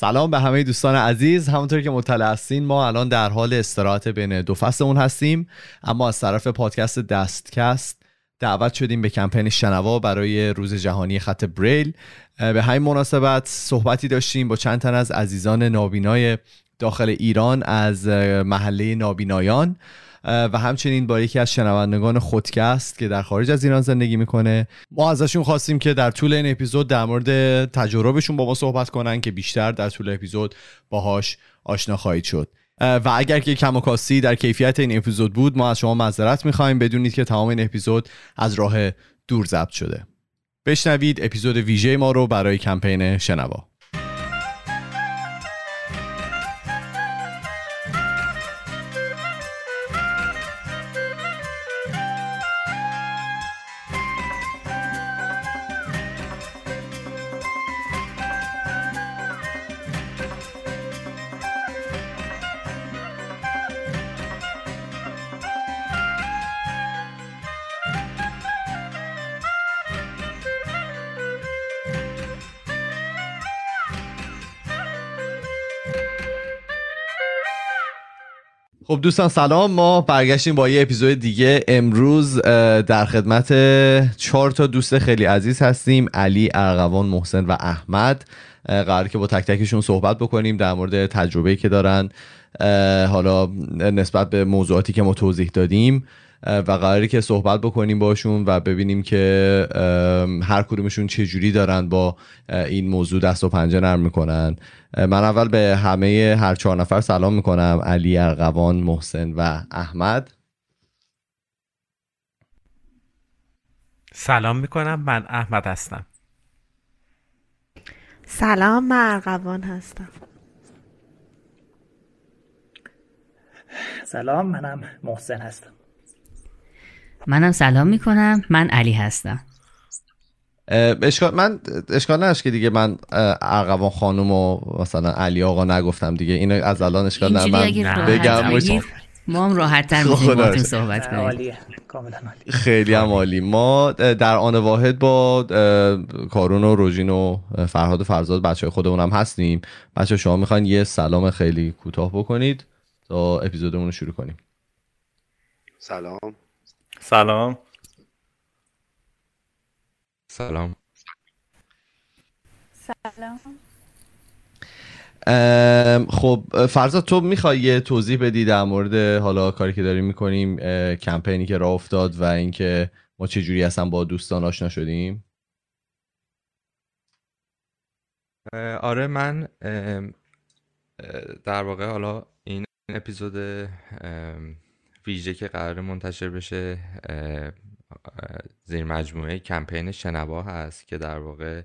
سلام به همه دوستان عزیز. همونطور که مطلع هستین ما الان در حال استراحت بین دو فصلمون هستیم. اما از طرف پادکست دستکست دعوت شدیم به کمپین شنوا برای روز جهانی خط بریل. به همین مناسبت صحبتی داشتیم با چند تن از عزیزان نابینای داخل ایران از محله نابینایان. و همچنین با یکی از شنوندگان خودکست که در خارج از ایران زندگی می‌کنه ما ازشون خواستیم که در طول این اپیزود در مورد تجربهشون با ما صحبت کنن که بیشتر در طول اپیزود باهاش آشنا خواهید شد. و اگر که کم و کاستی در کیفیت این اپیزود بود ما از شما معذرت می‌خوایم. بدونید که تمام این اپیزود از راه دور ضبط شده. بشنوید اپیزود ویژه ما رو برای کمپین شنوا. خب دوستان سلام ما برگشتیم با یه اپیزود دیگه. امروز در خدمت چهار تا دوست خیلی عزیز هستیم علی ارغوان محسن و احمد. قرار که با تک تکشون صحبت بکنیم در مورد تجربه‌ای که دارن. حالا نسبت به موضوعاتی که ما توضیح دادیم. و قراری که صحبت بکنیم باشون و ببینیم که هر کدومشون چه جوری دارن با این موضوع دست و پنجه نرم می‌کنن. من اول به همه هر چهار نفر سلام می‌کنم علی ارغوان محسن و احمد. سلام می‌کنم من احمد هستم. سلام من ارغوان هستم. سلام منم محسن هستم. منم سلام می‌کنم. من علی هستم. اشکال من اشکال نداشت که دیگه من ارغوان خانم و مثلا علی آقا نگفتم دیگه. اینو از الان اشکال نداره من بگم ما هم راحت تر می‌تونیم صحبت کنیم. خیلی هم عالی. ما در آن واحد با کارون و روژین و فرهاد و فرزاد بچه خودمون هم هستیم. بچه شما می‌خواین یه سلام خیلی کوتاه بکنید تا اپیزودمون رو شروع کنیم. سلام. سلام. سلام. سلام. خب فرزاد تو می‌خوای یه توضیح بدی در مورد حالا کاری که داریم می‌کنیم کمپینی که راه افتاد و اینکه ما چه جوری اصلا با دوستان آشنا شدیم؟ آره من در واقع حالا این اپیزود ویژه که قرار منتشر بشه زیر مجموعه کمپین شنوا هست که در واقع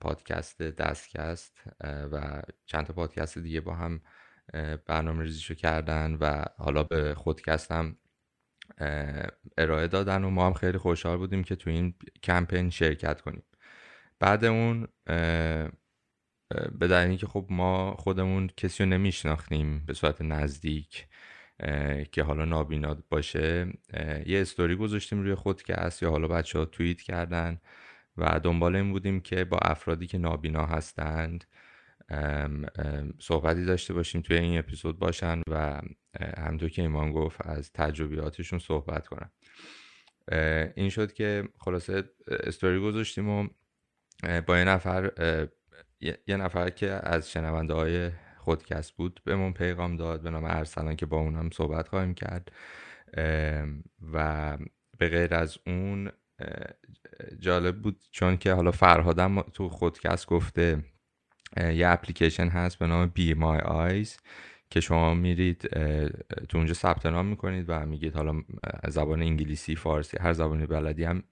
پادکست دستکست و چند تا پادکست دیگه با هم برنامه ریزیشو کردن و حالا به خودکست هم ارائه دادن و ما هم خیلی خوشحال بودیم که تو این کمپین شرکت کنیم. بعد اون به دلیلی که خب ما خودمون کسی رو نمیشناختیم به صورت نزدیک که حالا نابینا باشه یه استوری گذاشتیم روی خودکست یا حالا بچه ها توییت کردن و دنبال این بودیم که با افرادی که نابینا هستند صحبتی داشته باشیم توی این اپیزود باشن و همطور که ایمان گفت از تجربیاتشون صحبت کنن. این شد که خلاصه استوری گذاشتیم و با یه نفر یه نفر که از شنونده های خودکست بود بهمون پیغام داد به نام ارسلان که با اونم صحبت خواهیم کرد. و به غیر از اون جالب بود چون که حالا فرهادم تو خودکست گفته یه اپلیکیشن هست به نام بی مای آیز که شما میرید تو اونجا ثبت نام می‌کنید و میگید حالا زبان انگلیسی فارسی هر زبانی بلدی هم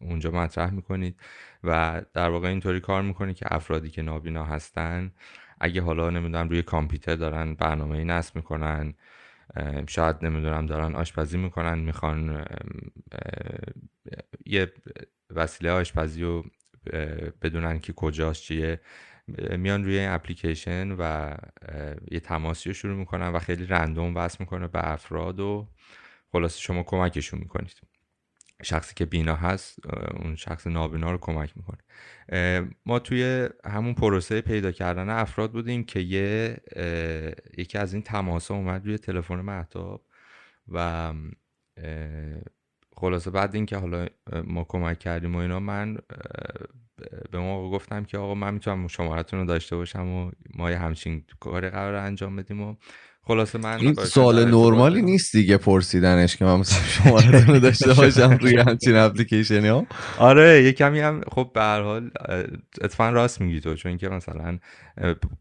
اونجا مطرح می‌کنید. و در واقع اینطوری کار می‌کنید که افرادی که نابینا هستن اگه حالا نمی‌دونم روی کامپیوتر دارن برنامه نصب می‌کنن شاید نمی‌دونم دارن آشپزی می‌کنن می‌خوان یه وسیله آشپزی رو بدونن که کجاست چیه میان روی این اپلیکیشن و یه تماسی رو شروع می‌کنن و خیلی رندوم وصل می‌کنه به افراد و خلاصه شما کمکشون می‌کنید. شخصی که بینا هست اون شخص نابینا رو کمک می‌کنه. ما توی همون پروسه پیدا کردن افراد بودیم که یه یکی از این تماس اومد روی تلفن محتاب و خلاصه بعد اینکه حالا ما کمک کردیم و اینا من به ما گفتم که آقا من می‌تونم شمارتون رو داشته باشم و ما یه همچین کار قرار انجام بدیم و خلاصه من این سوال نرمالی نیست دیگه پرسیدنش که من مثلا رو داشته باشم روی همچین اپلیکیشنی ها. آره یه کمی هم خب به هر حال اتفاقا راست میگی تو چون که مثلا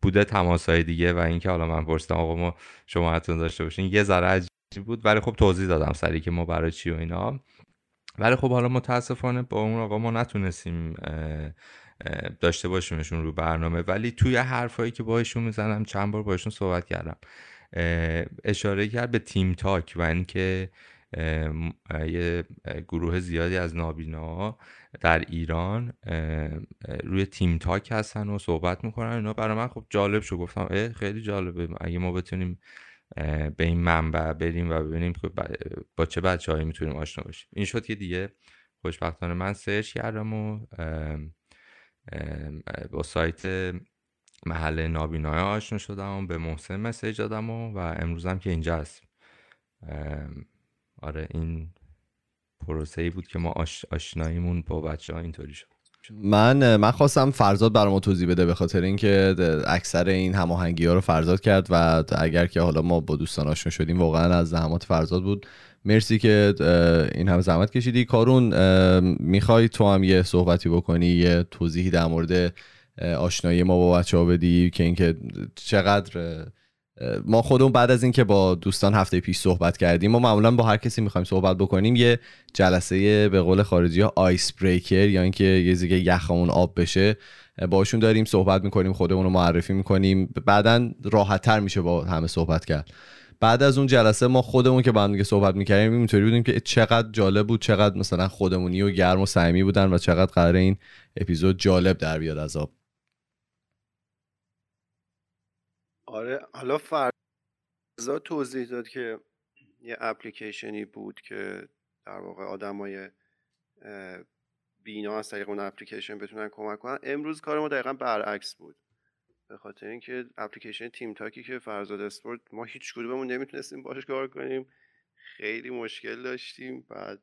بوده تماسای دیگه و اینکه حالا من پرسیدم آقا ما شمارتون داشته باشین. یه ذره عجیب بود ولی خب توضیح دادم سری که ما برای چی و اینا. ولی خب حالا متاسفانه با اون آقا ما نتونستیم داشته باشیمشون رو برنامه. ولی توی حرفایی که باهاشون می‌زنم چند بار باشون صحبت کردم. اشاره کرد به تیم تاک و اینکه یه گروه زیادی از نابینا در ایران روی تیم تاک هستن و صحبت می‌کنن. اینا برای من خب جالب شد. گفتم خیلی جالبه. اگه ما بتونیم به این منبع بریم و ببینیم با چه بچه هایی می‌تونیم آشنا باشیم این شد که دیگه خوشبختانه من سرچ کردم و با سایت محله نابینای آشنا شدم و به محسن مسیج دادم و, و امروزم که اینجا هست آره این پروسه ای بود که ما آش... آشناییمون با بچه ها اینطوری شد. من من خواستم فرزاد برام توضیح بده به خاطر اینکه اکثر این هماهنگی ها رو فرزاد کرد و اگر که حالا ما با دوستان آشنا شدیم واقعا از زحمات فرزاد بود. مرسی که این هم زحمت کشیدی. کارون می‌خوای تو هم یه صحبتی بکنی یه توضیحی در مورد آشنایی ما با بچه ها بدی که اینکه چقدر ما خودمون بعد از اینکه با دوستان هفته پیش صحبت کردیم ما معمولا با هر کسی می‌خوایم صحبت بکنیم یه جلسه به قول خارجی ها آیس بریکر یا اینکه یه زیگه یخمون آب بشه باشون داریم صحبت می‌کنیم خودمون رو معرفی می‌کنیم بعدا راحت تر میشه با همه صحبت کرد. بعد از اون جلسه ما خودمون که با هم دیگه صحبت می‌کردیم اینطوری بودیم که چقدر جالب بود چقدر مثلا خودمونی و گرم و صمیمی بودن و چقدر قرار این اپیزود جالب در بیاد از آب. آره حالا فرزا توضیح داد که یه اپلیکیشنی بود که در واقع آدمای بینا از طریق اون اپلیکیشن بتونن کمک کنن. امروز کار ما دقیقا برعکس بود. به خاطر اینکه اپلیکیشن تیم تاکی که فرزاد اسپورت ما هیچ کدوممون نمی‌تونستیم باش کار کنیم. خیلی مشکل داشتیم. بعد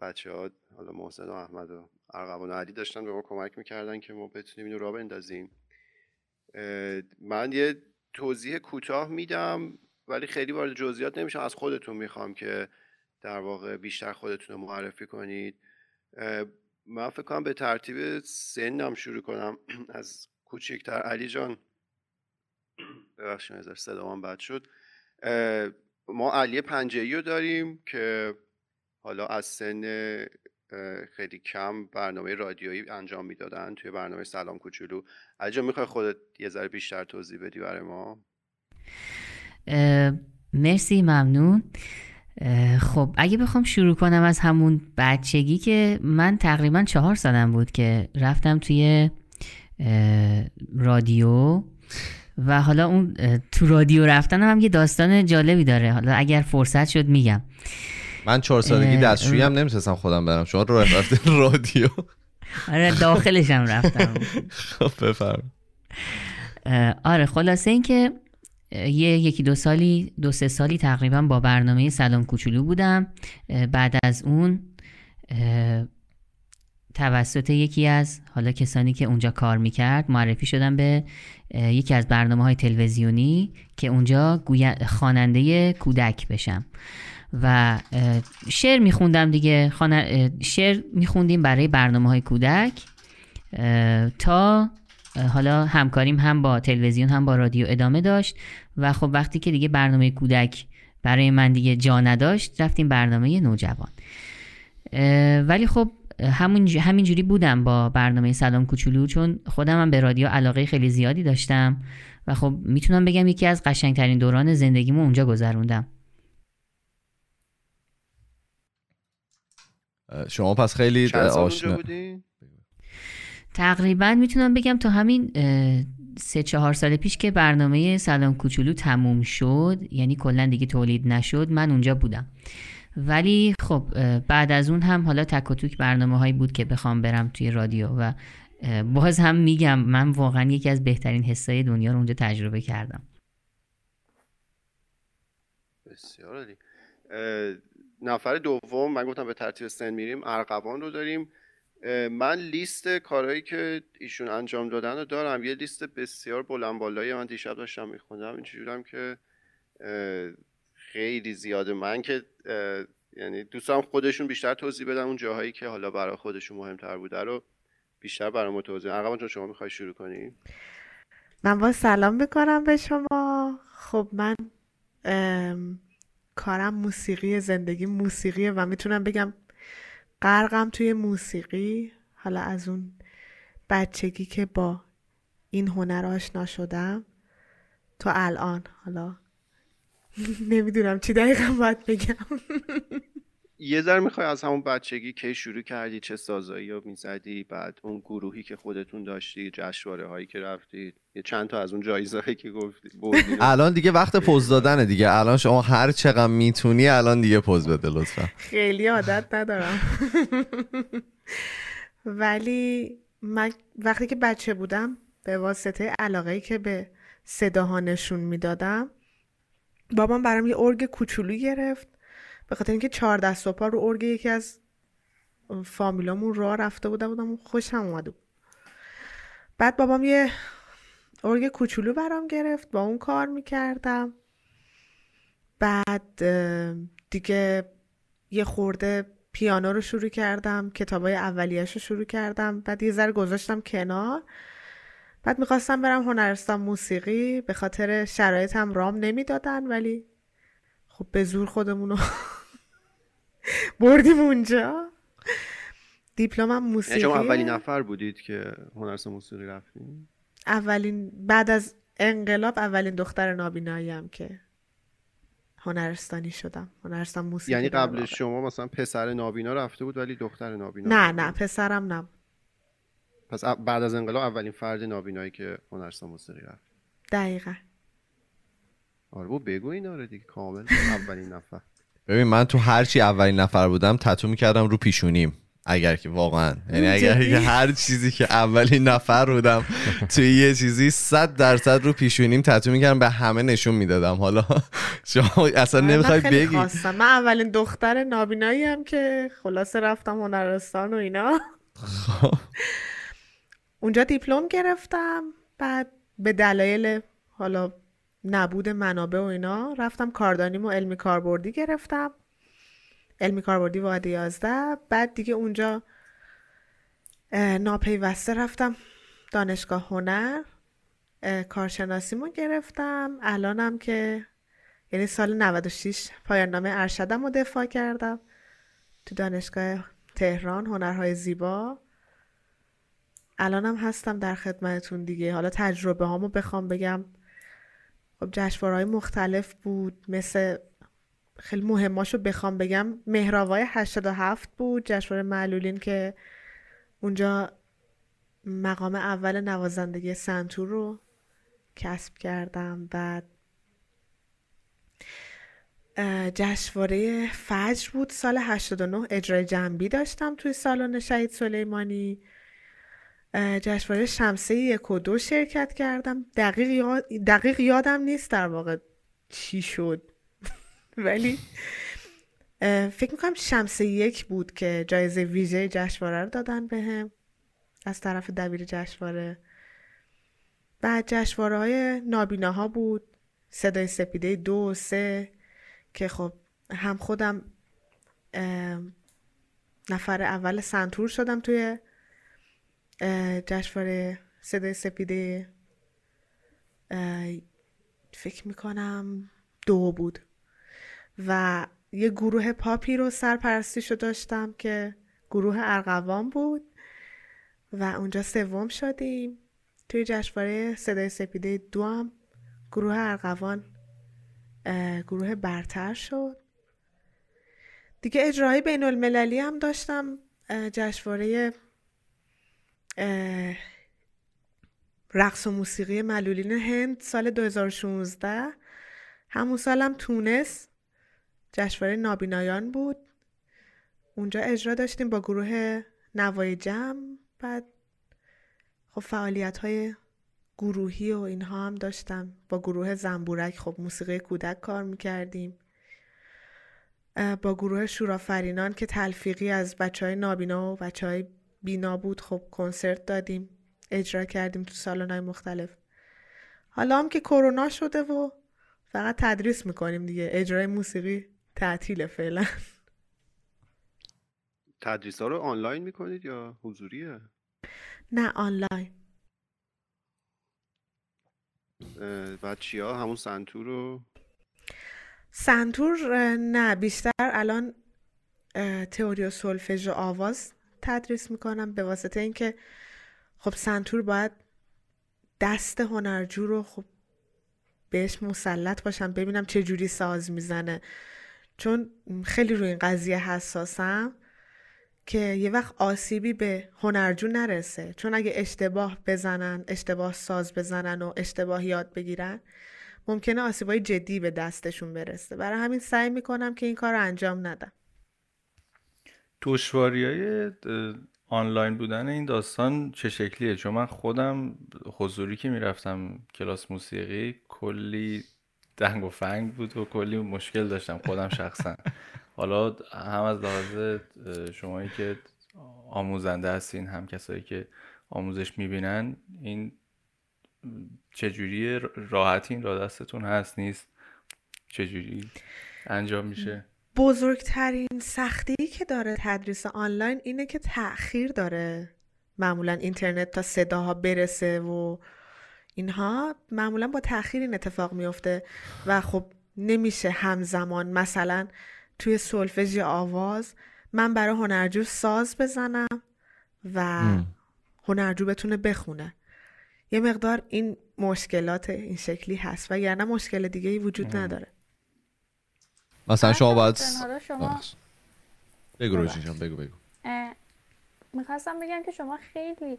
بچه ها حالا محسن و احمد و ارغوان و علی داشتن به ما کمک می‌کردن که ما بتونیم اینو را بندازیم. من یه توضیح کوتاه میدم ولی خیلی وارد جزئیات نمیشم. از خودتون می‌خوام که در واقع بیشتر خودتون رو معرفی کنید. من فکر کنم به ترتیب سنم شروع کنم. از کوچکتر علی جان. ببخشید صدا من بد شد. ما علی پنجهی رو داریم که حالا از سن خیلی کم برنامه رادیویی انجام می‌دادن توی برنامه سلام کوچولو. علی می‌خوای خودت یه ذره بیشتر توضیح بدی برای ما؟ مرسی ممنون. خب اگه بخوام شروع کنم از همون بچگی که من تقریبا چهار سالم بود که رفتم توی رادیو و حالا اون تو رادیو رفتن هم یه داستان جالبی داره. حالا اگر فرصت شد میگم. من چهار سالگی دستشویی هم نمی‌تونستم خودم برم. شما رو رفتین رادیو. آره داخلش هم رفتم. خب بفرم. آره خلاصه این که یه یکی دو سالی دو سه سالی تقریبا با برنامه سلام کوچولو بودم. بعد از اون توسط یکی از حالا کسانی که اونجا کار می‌کرد معرفی شدم به یکی از برنامه های تلویزیونی که اونجا خواننده کودک بشم. و شعر میخوندم دیگه. شعر میخوندیم برای برنامه های کودک تا حالا همکاریم هم با تلویزیون هم با رادیو ادامه داشت و خب وقتی که دیگه برنامه کودک برای من دیگه جا نداشت رفتیم برنامه نوجوان. ولی خب همون همینجوری بودم با برنامه سلام کوچولو چون خودم هم به رادیو علاقه خیلی زیادی داشتم و خب می‌تونم بگم یکی از قشنگترین دوران زندگیمو اونجا گذروندم. شما پس خیلی آشنا تقریبا می‌تونم بگم تا همین سه چهار سال پیش که برنامه سلام کوچولو تموم شد یعنی کلا دیگه تولید نشد من اونجا بودم. ولی خب بعد از اون هم حالا تک و توک برنامه هایی بود که بخوام برم توی رادیو و باز هم میگم من واقعا یکی از بهترین حسای دنیا رو اونجا تجربه کردم. بسیار عالی. نفر دوم من گفتم به ترتیب سن میریم ارقوان رو داریم. من لیست کارهایی که ایشون انجام دادن رو دارم. یه لیست بسیار بلند بالایی من دیشب داشتم میخوندم. اینجورم که خیلی زیاده من که یعنی دوستان خودشون بیشتر توضیح بدن اون جاهایی که حالا برای خودشون مهمتر بوده رو بیشتر برای ما توضیح ارقوان شما می‌خوای شروع کنی؟ من با سلام بکنم به شما. خب من کارم موسیقی زندگی موسیقیه و می‌تونم بگم غرقم توی موسیقی حالا از اون بچگی که با این هنر آشنا شدم تا الان حالا نمی‌دونم چی دقیقا باید بگم. یه ذره می‌خوای از همون بچگی کی شروع کردی چه سازایی رو می‌زدی بعد اون گروهی که خودتون داشتی جشنواره هایی که رفتید یه چند تا از اون جایزه که گفتی الان دیگه وقت پوز دادنه دیگه. الان شما هر چقدر می‌تونی الان دیگه پوز بده لطفا. خیلی عادت ندارم. ولی من وقتی که بچه بودم به واسطه علاقه که به صداها نشون می‌دادم بابام برام یه ارگ کوچولو گرفت. به خاطر اینکه چهار دست و پا رو ارگ یکی از فامیلامون راه رفته بودم بودم خوشم اومده بود بعد بابام یه ارگ کوچولو برام گرفت با اون کار می‌کردم. بعد دیگه یه خورده پیانو رو شروع کردم کتابای اولیش رو شروع کردم. بعد یه ذره گذاشتم کنار. بعد می‌خواستم برم هنرستان موسیقی به خاطر شرایطم رام نمی‌دادن ولی خب به زور خودمونو بردیم اونجا. دیپلمم موسیقی. شما اولین نفر بودید که هنرستان موسیقی رفتیم اولین بعد از انقلاب اولین دختر نابیناییم که هنرستانی شدم. هنرستان موسیقی یعنی قبل شما مثلا پسر نابینا رفته بود ولی دختر نابینا نه نه پسرم نبود پس بعد از انقلاب اولین فرد نابینایی که هنرستان موسیقی رفت. دقیقا. آره بگو اینا رو دیگه کامل اولین نفر. ببین من تو هرچی اولین نفر بودم تتو می‌کردم رو پیشونیم. اگر که واقعا. یعنی اگر که هر چیزی که اولین نفر بودم توی یه چیزی صد درصد رو پیشونیم تتو می‌کردم به همه نشون می‌دادم. حالا شما اصلا نمی‌خوای بگی. من اولین دختر نابینایی هم که خلاصه رفتم هنرستان و اینا. خب. اونجا دیپلم گرفتم بعد به دلایل حالا نبود منابع و اینا رفتم کاردانیم و علمی کاربردی گرفتم. علمی کاربردی واحد 11 بعد دیگه اونجا ناپیوسته رفتم دانشگاه هنر. کارشناسیمو گرفتم. الانم که یعنی سال 96 پایان نامه ارشدم رو دفاع کردم تو دانشگاه تهران هنرهای زیبا. الانم هستم در خدمتتون دیگه. حالا تجربه هامو بخوام بگم. خب جشنواره‌های مختلف بود. مثل خیلی مهماشو بخوام بگم مهراوای 87 بود. جشنواره معلولین که اونجا مقام اول نوازندگی سنتور رو کسب کردم. بعد جشنواره فجر بود. سال 89 اجرای جنبی داشتم توی سالن شهید سلیمانی. جشنواره شمسه یک و دو شرکت کردم. دقیق, یاد... دقیق یادم نیست در واقع چی شد. ولی فکر می‌کنم شمسه یک بود که جایزه ویژه جشنواره رو دادن بهم به از طرف دبیر جشنواره. بعد جشنواره های نابیناها بود. صدای سپیده دو و سه که خب هم خودم نفر اول سنتور شدم توی جشنواره صدای سپیده فکر می‌کنم دو بود. و یه گروه پاپی رو سرپرستیشو داشتم که گروه ارغوان بود و اونجا سوم شدیم. توی جشنواره صدای سپیده دو هم گروه ارغوان گروه برتر شد. دیگه اجرای بین المللی هم داشتم جشنواره رقص و موسیقی معلولین هند سال 2016 همون سالم تونس جشنواره نابینایان بود. اونجا اجرا داشتیم با گروه نوای جمع. بعد خب فعالیت های گروهی و اینها هم داشتم. با گروه زنبورک خب موسیقی کودک کار می‌کردیم. با گروه شورافرینان که تلفیقی از بچه های نابینا و بچه های بینا بود خب کنسرت دادیم اجرا کردیم تو سالن های مختلف. حالا هم که کرونا شده و فقط تدریس می‌کنیم دیگه اجرای موسیقی تعطیل فعلا. تدریس ها رو آنلاین می‌کنید یا حضوریه؟ نه آنلاین. بعد چیا؟ همون سنتور رو؟ سنتور نه بیشتر الان تئوری و سولفژ و آواز تدریس می‌کنم به واسطه اینکه خب سنتور باید دست هنرجو رو خب بهش مسلط باشم ببینم چه جوری ساز می‌زنه. چون خیلی روی این قضیه حساسم که یه وقت آسیبی به هنرجو نرسه. چون اگه اشتباه بزنن اشتباه ساز بزنن و اشتباه یاد بگیرن ممکنه آسیبای جدی به دستشون برسه. برای همین سعی می‌کنم که این کار رو انجام ندم. دشواری های آنلاین بودن این داستان چه شکلیه؟ چون من خودم حضوری که می‌رفتم کلاس موسیقی کلی دنگ و فنگ بود و کلی مشکل داشتم خودم شخصا. حالا هم از لحاظ شمایی که آموزنده هستین هم کسایی که آموزش می‌بینن این چجوری راحتی این را دستتون هست نیست؟ چجوری انجام میشه؟ بزرگترین سختی که داره تدریس آنلاین اینه که تأخیر داره. معمولا اینترنت تا صداها برسه و اینها معمولا با تأخیر این اتفاق میفته و خب نمیشه همزمان مثلا توی سولفژ آواز من برای هنرجو ساز بزنم و هنرجو بتونه بخونه. یه مقدار این مشکلات این شکلی هست و یعنی مشکل دیگه ای وجود نداره. مثلا شما باید شما بگو روشین بگو بگو. می‌خواستم بگم که شما خیلی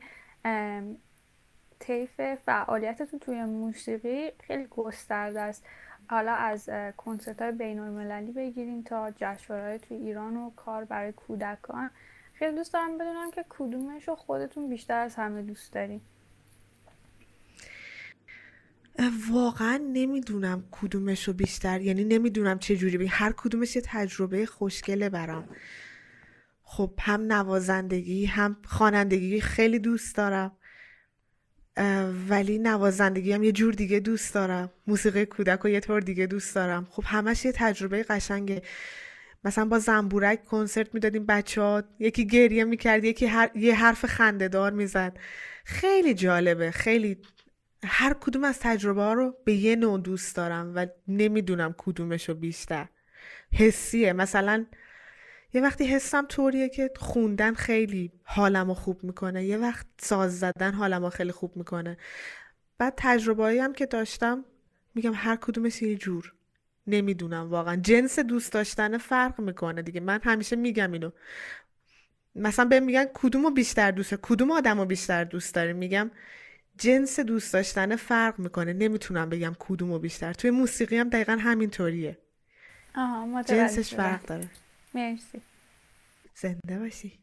طیف فعالیتتون توی موسیقی خیلی گسترده است. حالا از کنسرت های بین المللی بگیریم تا جشنواره توی ایران و کار برای کودکان. خیلی دوست دارم بدونم که کدومش رو خودتون بیشتر از همه دوست داریم واقعا نمی‌دونم کدومش رو بیشتر یعنی نمی‌دونم چه جوری بی هر کدومش یه تجربه خوشگله برام. خب هم نوازندگی هم خوانندگی خیلی دوست دارم. ولی نوازندگی هم یه جور دیگه دوست دارم. موسیقی کودک و یه طور دیگه دوست دارم. خب همش یه تجربه قشنگه. مثلا با زنبورک کنسرت می‌دادیم بچه ها یکی گریه می‌کرد یکی یه حرف خندهدار می‌زد. خیلی جالبه. خیلی هر کدوم از تجربه ها رو به یه نوع دوست دارم و نمی‌دونم کدومش رو بیشتر. حسیه. مثلا یه وقتی حسم طوریه که خوندن خیلی حالم رو خوب می‌کنه. یه وقت ساز زدن حالم رو خیلی خوب می‌کنه. بعد تجربه هم که داشتم میگم هر کدومش یه جور. نمی‌دونم واقعا. جنس دوست داشتن فرق می‌کنه دیگه. من همیشه میگم اینو. مثلا به میگن کدوم رو بیشتر دوست کدوم آدم رو بیشتر دوست داری؟ میگم جنس دوست داشتن فرق می‌کنه. نمی‌تونم بگم کدوم رو بیشتر. توی موسیقی هم دقیقا همینطوریه. آها جنسش فرق داره. مرسی. زنده باشی.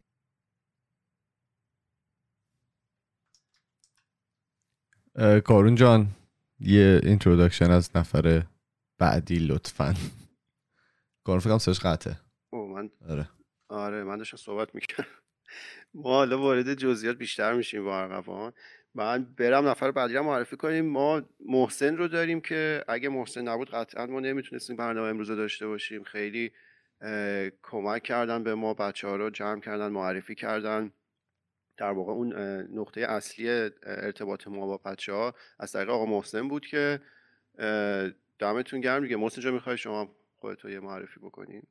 کارون جان یه اینترودکشن از نفر بعدی لطفا. کارون فکرم سرش قطعه. او من آره. آره من داشتم صحبت می‌کنم ما حالا وارد جزئیات بیشتر میشیم با ارقوان من برم نفر بعدی رو معرفی کنیم. ما محسن رو داریم که اگه محسن نبود قطعا ما نمی‌تونستیم برنامه امروز داشته باشیم. خیلی کمک کردن به ما بچه ها رو جمع کردن معرفی کردن. در واقع اون نقطه اصلی ارتباط ما با بچه ها از طریق آقا محسن بود که دمتون گرم دیگه. محسن جا می‌خوای شما خودت یه معرفی بکنین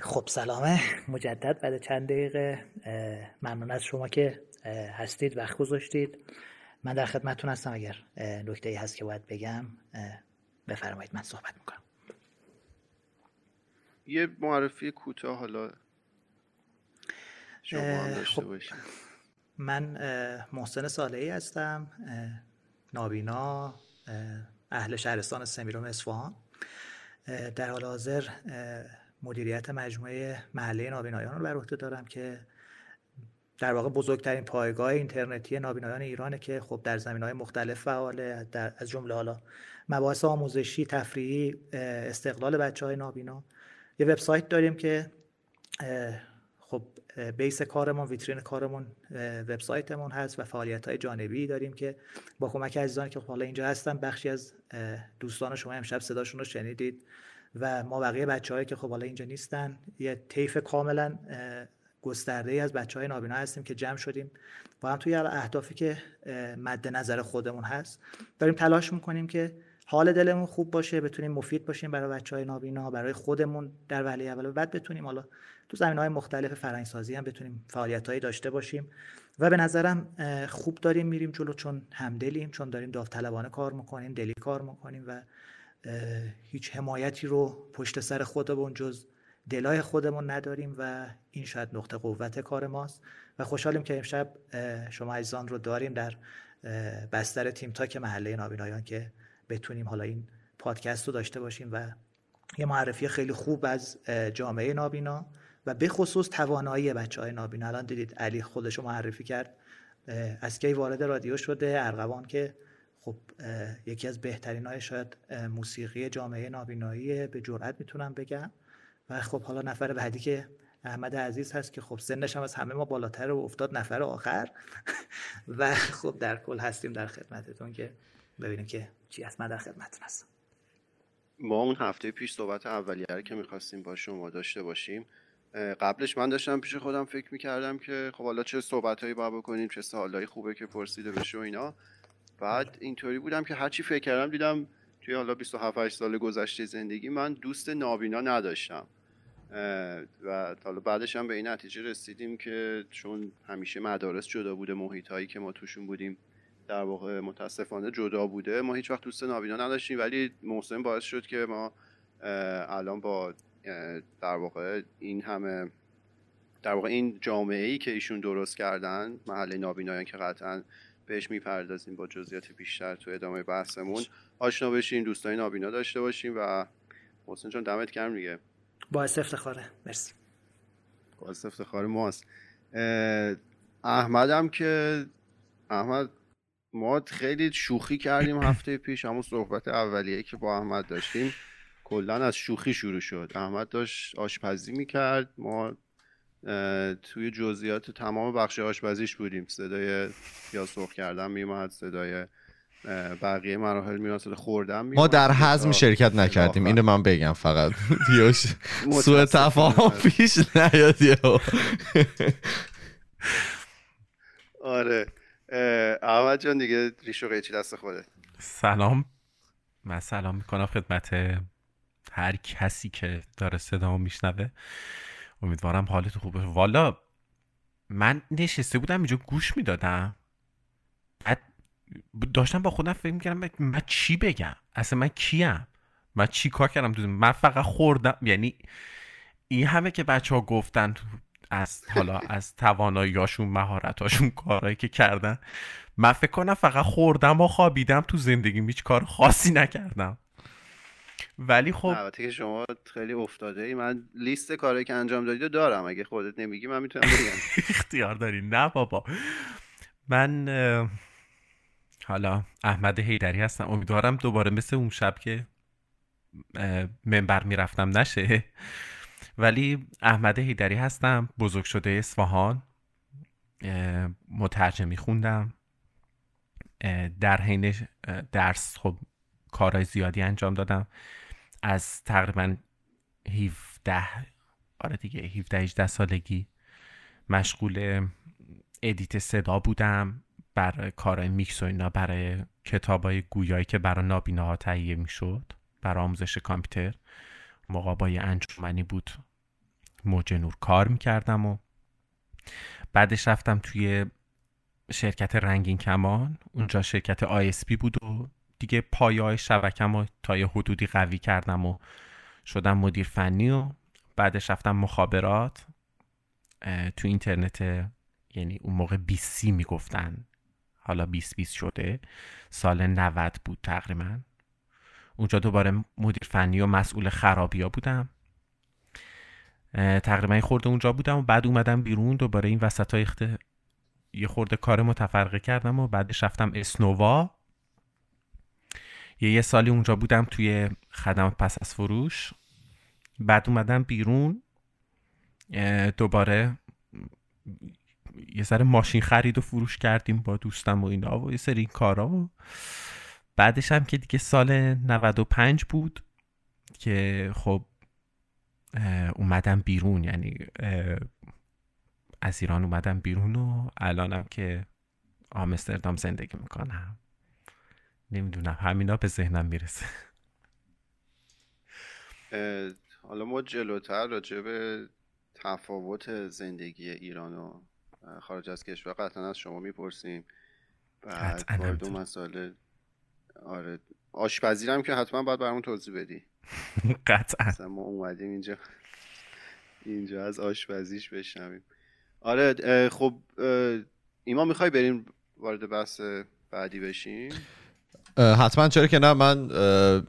خب سلامه. مجدد بعد چند دقیقه. ممنون از شما که هستید وقت گذاشتید. من در خدمتتون هستم. اگر نکته ای هست که باید بگم بفرمایید من صحبت می‌کنم. یه معرفی کوتاه حالا شما هم داشته خب من محسن صالحی هستم. نابینا اهل شهرستان سمیرون اصفهان. در حال حاضر مدیریت مجموعه محله نابینایان رو بر عهده دارم که در واقع بزرگترین پایگاه اینترنتی نابینایان ایرانه که خب در زمین های مختلف فعاله در از جمله حالا مباحث آموزشی تفریحی استقلال بچه های نابینا. یه وبسایت داریم که خب بیس کارمون ویترین کارمون وبسایتمون هست و فعالیت های جانبی داریم که با کمک عزیزانی که حالا اینجا هستن بخشی از دوستان شما امشب صداشون رو شنیدید و ما بقیه بچه‌هایی که خب حالا اینجا نیستن یه طیف کاملا گسترده ای از بچه های نابینا هستیم که جمع شدیم. با هم توی اهدافی که مد نظر خودمون هست. داریم تلاش می‌کنیم که حال دلمون خوب باشه بتونیم مفید باشیم برای بچه های نابینا برای خودمون در ولی اول. و بعد بتونیم حالا تو زمین های مختلف فرهنگسازی هم بتونیم فعالیت هایی داشته باشیم. و به نظرم خوب داریم میریم جلو چون همدلیم چون داریم داوطلبانه کار می‌کنیم دلی کار می‌کنیم و هیچ حمایتی رو پشت سر خودمون جز دلای خودمون نداریم و این شاید نقطه قوت کار ماست. و خوشحالیم که امشب شما عزیزان رو داریم در بستر تیم تاک محله نابینایان که بتونیم حالا این پادکست رو داشته باشیم و یه معرفی خیلی خوب از جامعه نابینا و به خصوص توانایی بچه های نابینا. الان دیدید علی خودش رو معرفی کرد. از کی وارد رادیو شده؟ ارغوان که خب یکی از بهترین های شاید موسیقی جامعه نابینایی به جرئت می‌تونم بگم. و خب حالا نفر بعدی که احمد عزیز هست که خب سنش هم از همه ما بالاتر و افتاد نفر آخر. و خب در کل هستیم در خدمتتون که ببینیم که چی هست. من در خدمتتون هستم. ما اون هفته پیش صحبت اولیه که می‌خواستیم با شما داشته باشیم قبلش من داشتم پیش خودم فکر می‌کردم که خب حالا چه صحبت هایی باید بکنیم چه سوالایی خوبه که پرسیده بشه و اینا. بعد اینطوری بودم که هرچی فکر کردم دیدم توی حالا 27 سال گذشته زندگی من دوست نابینا نداشتم. و حالا بعدش هم به این نتیجه رسیدیم که چون همیشه مدارس جدا بوده محیط هایی که ما توشون بودیم در واقع متاسفانه جدا بوده ما هیچ وقت دوست نابینا نداشتیم ولی محسن باعث شد که ما الان با در واقع این همه در واقع این جامعه ای که ایشون درست کردن محله نابینایان که قطعا بهش می‌پردازیم با جزئیات بیشتر تو ادامه بحثمون آشنا بشیم دوستای نابینا داشته باشیم و حسین جان دمت گرم دیگه. باعث افتخاره. مرسی. باعث افتخار ماست. احمدم که احمد ما خیلی شوخی کردیم هفته پیش همون صحبت اولیه که با احمد داشتیم. کلا از شوخی شروع شد. احمد داشت آشپزی می‌کرد. ما توی جزئیات تمام بخش آشپزیش بودیم. صدای یا سرخ کردن میومد صدای بقیه مراحل میراسل خوردن ما در حزم شرکت نکردیم. اینو من بگم فقط. سوء تفاهم پیش نیاد آره. احمد جان دیگه ریشو قیچی دست خوده سلام. من سلام می‌کنم خدمت هر کسی که داره صدامو میشنوه. امیدوارم حالت خوبه والا من نشسته بودم اینجا گوش می‌دادم. داشتم با خودم فکر می‌کردم من چی بگم؟ اصلا من کیم؟ من چی کار کردم تو من فقط خوردم. یعنی این همه که بچه ها گفتن از حالا از تواناییاشون مهارتاشون کارهایی که کردن من فکر کنم فقط خوردم و خوابیدم تو زندگی هیچ کار خاصی نکردم. ولی خب البته که شما خیلی افتاده ای من لیست کارهایی که انجام دادی دارم. اگه خودت نمیگی من می‌تونم بگم. اختیار داری. نه بابا. من حالا احمد هیدری هستم. امیدوارم دوباره مثل اون شب که منبر می‌رفتم نشه. ولی احمد هیدری هستم بزرگ شده اصفهان. مترجمی خوندم در حین درس خب کارهای زیادی انجام دادم. از تقریبا 17 آره دیگه 17 18 سالگی مشغول edit صدا بودم. برای کارهای میکس و اینا برای کتابای گویایی که برای نابیناها تهیه می‌شد برای آموزش کامپیوتر. موقع با انجمنی بود. موج نور کار می‌کردم و بعدش رفتم توی شرکت رنگین کمان. اونجا شرکت آیسپی بود و دیگه پایه شبکم رو تا یه حدودی قوی کردم و شدم مدیر فنی و بعدش رفتم مخابرات. تو اینترنت یعنی اون موقع 20 سی می‌گفتن. حالا 20 20 شده سال 90 بود تقریبا. اونجا دوباره مدیر فنی و مسئول خرابی ها بودم تقریبا خورده اونجا بودم و بعد اومدم بیرون دوباره این وسط های یه خورده کار متفرقه کردم و بعدش رفتم اسنووا. یه یه سالی اونجا بودم توی خدمات پس از فروش. بعد اومدم بیرون. دوباره یه سر ماشین خرید و فروش کردیم با دوستم و اینا و یه سری کارا و بعدش هم که دیگه سال 95 بود که خب اومدم بیرون یعنی از ایران اومدم بیرون و الانم که آمستردام زندگی می‌کنم. نمی‌دونم همینا به ذهنم می‌رسه. حالا ما جلوتر راجع به تفاوت زندگی ایران و خارج از کشور قطعا از شما می‌پرسیم. بعد وارد مسائل آره. آشپزی که حتما باید برامون توضیح بدی. قطعا. ما اومدیم اینجا. اینجا از آشپزیش بشنویم. آره خب ایما می‌خوای بریم وارد بحث بعدی بشیم؟ حتما. چرا که نه من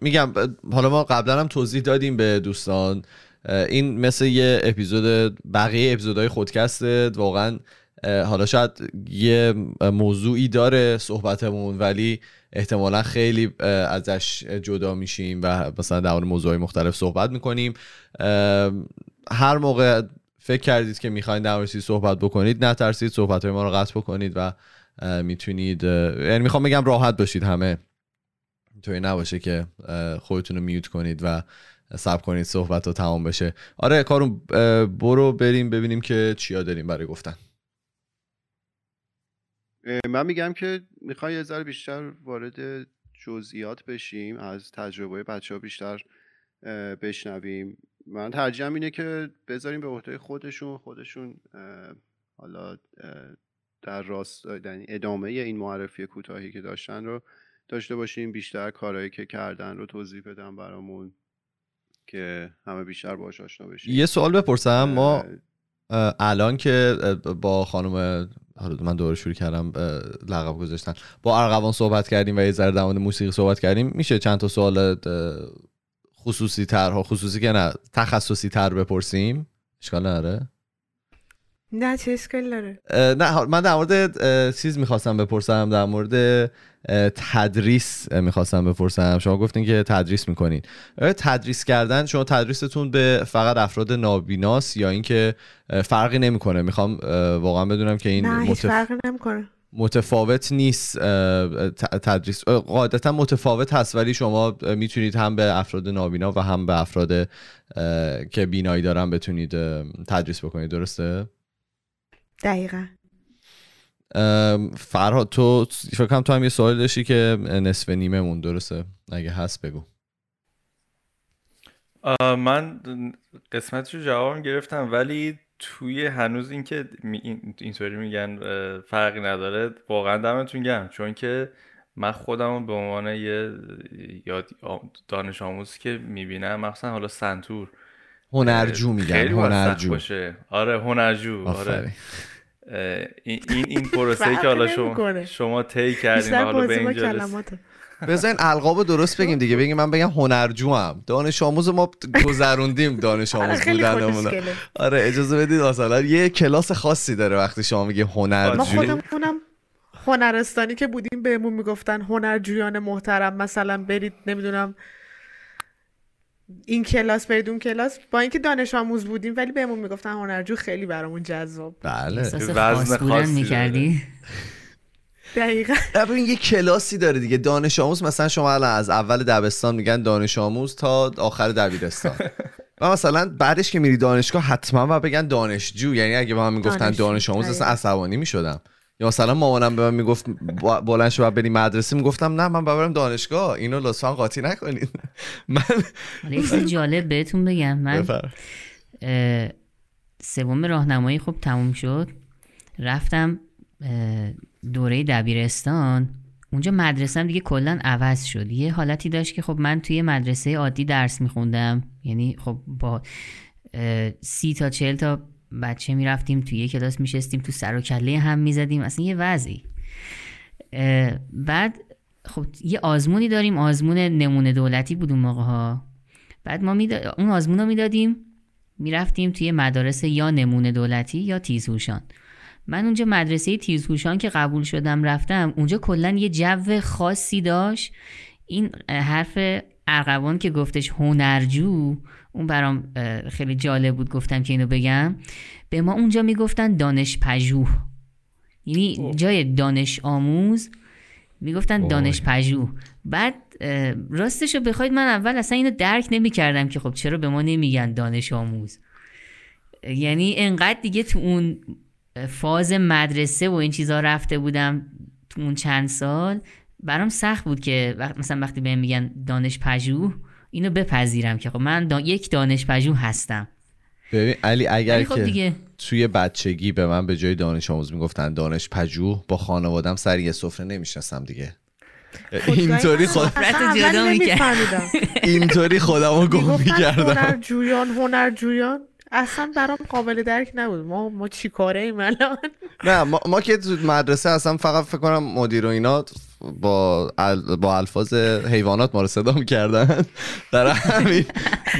میگم حالا ما قبلا هم توضیح دادیم به دوستان. این مثل یه اپیزود بقیه اپیزودهای خودکسته. واقعا حالا شاید یه موضوعی داره صحبتمون ولی احتمالا خیلی ازش جدا میشیم و مثلا در مورد موضوعی مختلف صحبت می‌کنیم. هر موقع فکر کردید که می‌خواین در صحبت بکنید نترسید صحبت های ما رو قطع بکنید و می‌تونید یعنی می‌خوام بگم راحت باشید همه. اینطوری نباشه که خودتون رو میوت کنید و سب کنید صحبت رو تمام بشه. آره کارون برو بریم ببینیم که چیا داریم برای گفتن. من میگم که می‌خوای یه ذره بیشتر وارد جزئیات بشیم از تجربه بچه ها بیشتر بشنویم. من ترجیحم اینه که بذاریم به عهده خودشون خودشون حالا در راست یعنی ادامه این معرفی کوتاهی که داشتن رو داشته باشیم بیشتر کارهایی که کردن رو توضیح بدم برامون که همه بیشتر باش آشنا بشیم. یه سوال بپرسم ما الان که با خانم من دوره شروع کردم لقب گذاشتن. با ارغوان صحبت کردیم و یه ذره در موسیقی صحبت کردیم. میشه چند تا سوال خصوصی ترها خصوصی که نه تخصصی تر بپرسیم؟ اشکال نداره. نه چه اشکال داره. نه من در مورد چیز می‌خواستم بپرسم در مورد تدریس می‌خواستم بپرسم. شما گفتین که تدریس می‌کنین. تدریس کردن شما تدریستون به فقط افراد نابیناست یا اینکه فرقی نمی‌کنه؟ می‌خوام واقعا بدونم که این نه متف... فرقی نمی‌کنه. متفاوت نیست تدریس. قاعدتا متفاوت هست ولی شما می‌تونید هم به افراد نابینا و هم به افراد که بینایی دارن بتونید تدریس بکنید. درسته؟ دقیقا. فرهاد تو فکر تو هم یه سوال داشتی که نصف نیمه مون درسته؟ اگه هست بگو. من قسمتشو جواب گرفتم ولی توی هنوز اینکه اینطوری میگن فرقی نداره واقعا دمتون گرم. چون که من خودم به عنوان یه یاد دانش آموز که می‌بینم مخصوصا حالا سنتور هنرجو میگن هنرجو. باشه. آره هنرجو آره. این این پروسه که حالا شما شما طی کردین حالا به اینجا بزن القاب درست بگیم دیگه. بگیم من بگم هنرجو هم دانش آموز ما گذروندیم دانش آموز بودنمون آره اجازه بدید. مثلا یه کلاس خاصی داره وقتی شما میگه هنرجو. ما خودمونم هنرستانی که بودیم بهمون می‌گفتن هنرجویان محترم. مثلا برید نمی‌دونم این کلاس برید اون کلاس. با اینکه دانش آموز بودیم ولی بهمون می‌گفتن هنرجو خیلی برامون جذاب. بله. وزن خاصی می‌کردی؟ دقیقا. این یه کلاسی داره دیگه. دانش آموز مثلا شما الان از اول دبستان میگن دانش آموز تا آخر دبیرستان. و مثلا بعدش که میری دانشگاه حتما و بگن دانشجو. یعنی اگه به من می‌گفتن دانش آموز اصلا عصبانی می‌شدم. یا مثلا مامانم به من می‌گفت بلند شو بریم مدرسه می‌گفتم نه من برم دانشگاه. اینو لطفا قاطی نکنید من یه جالب بهتون بگم. من سوم راهنمایی خب تموم شد. رفتم دوره دبیرستان. اونجا مدرسم دیگه کلا عوض شد. یه حالتی داشت که خب من توی مدرسه عادی درس میخوندم. یعنی خب با سی تا چل تا بچه می‌رفتیم توی یه کلاس میشستیم تو سر و کله هم می‌زدیم. اصلا یه وضعی. بعد خب یه آزمونی داریم. آزمون نمونه دولتی بود اون موقع ها بعد ما میدا... اون آزمون رو می‌دادیم. می‌رفتیم توی مدارس یا نمونه دولتی یا تیزهوشان. من اونجا مدرسه تیزهوشان که قبول شدم رفتم اونجا کلا یه جو خاصی داشت. این حرف ارغوان که گفتش هنرجو اون برام خیلی جالب بود گفتم که اینو بگم. به ما اونجا می‌گفتن دانش پژوه. یعنی جای دانش آموز می‌گفتن دانش پژوه. بعد راستش رو بخواید من اول اصلا اینو درک نمی‌کردم که خب چرا به ما نمیگن دانش آموز. یعنی انقدر دیگه تو اون فاز مدرسه و این چیزها رفته بودم تو اون چند سال برام سخت بود که مثلا وقتی بهم میگن دانش پژوه اینو بپذیرم که خب من یک دانش پژوه هستم. ببین علی اگر خب که دیگه. توی بچگی به من به جای دانش آموز می‌گفتن دانش پژوه با خانوادم سر یه سفره نمی‌شناسم دیگه. اینطوری خود جدا می‌کرد. اینطوری خودم رو گم می‌کردم. هنرجویان هنرجویان اصلا برام قابل درک نبود. ما ما چی کاره ایم الان؟ نه ما, ما که تو مدرسه اصلا فقط فکر کنم مدیر و اینا با ال... با الفاظ حیوانات ما رو صدا می‌کردن. در همین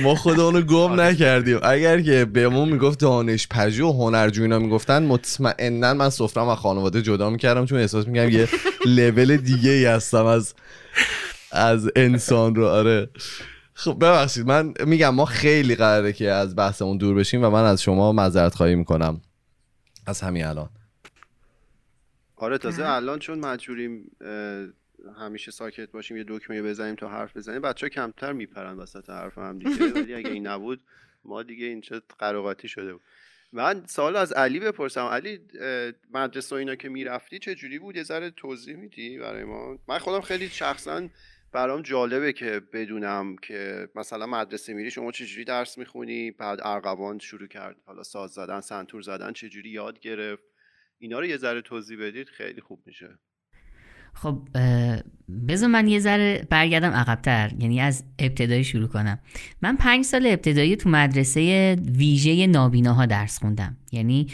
ما خودمون رو گم نکردیم. اگر که بهمون می‌گفت دانش پژوه و هنرجو اینا می‌گفتن مطمئنا من سفرم از خانواده جدا می‌کردم چون احساس می‌کردم یه لول دیگه ای هستم از از انسان رو. آره. خب ببخشید من میگم ما خیلی قراره که از بحثمون دور بشیم و من از شما معذرت خواهی می‌کنم. از همین الان. آره تازه الان چون مجبوریم همیشه ساکت باشیم یه دکمه بزنیم تا حرف بزنیم بچه ها کمتر میپرن وسط حرف هم دیگه ولی اگه این نبود ما دیگه اینجا قراقاتی شده بود. من سوال از علی بپرسم. علی مدرسه و اینا که می‌رفتی چه جوری بود؟ یه ذره توضیح میدی برای ما؟ من خودم خیلی شخصا برام جالبه که بدونم که مثلا مدرسه میری شما چجوری درس می‌خونی بعد ارغوان شروع کرد حالا ساز زدن سنتور زدن چجوری یاد گرفت؟ اینا رو یه ذره توضیح بدید خیلی خوب میشه. خب بذار من یه ذره برگردم عقبتر یعنی از ابتدایی شروع کنم. من پنج سال ابتدایی تو مدرسه ویژه نابیناها درس خوندم. یعنی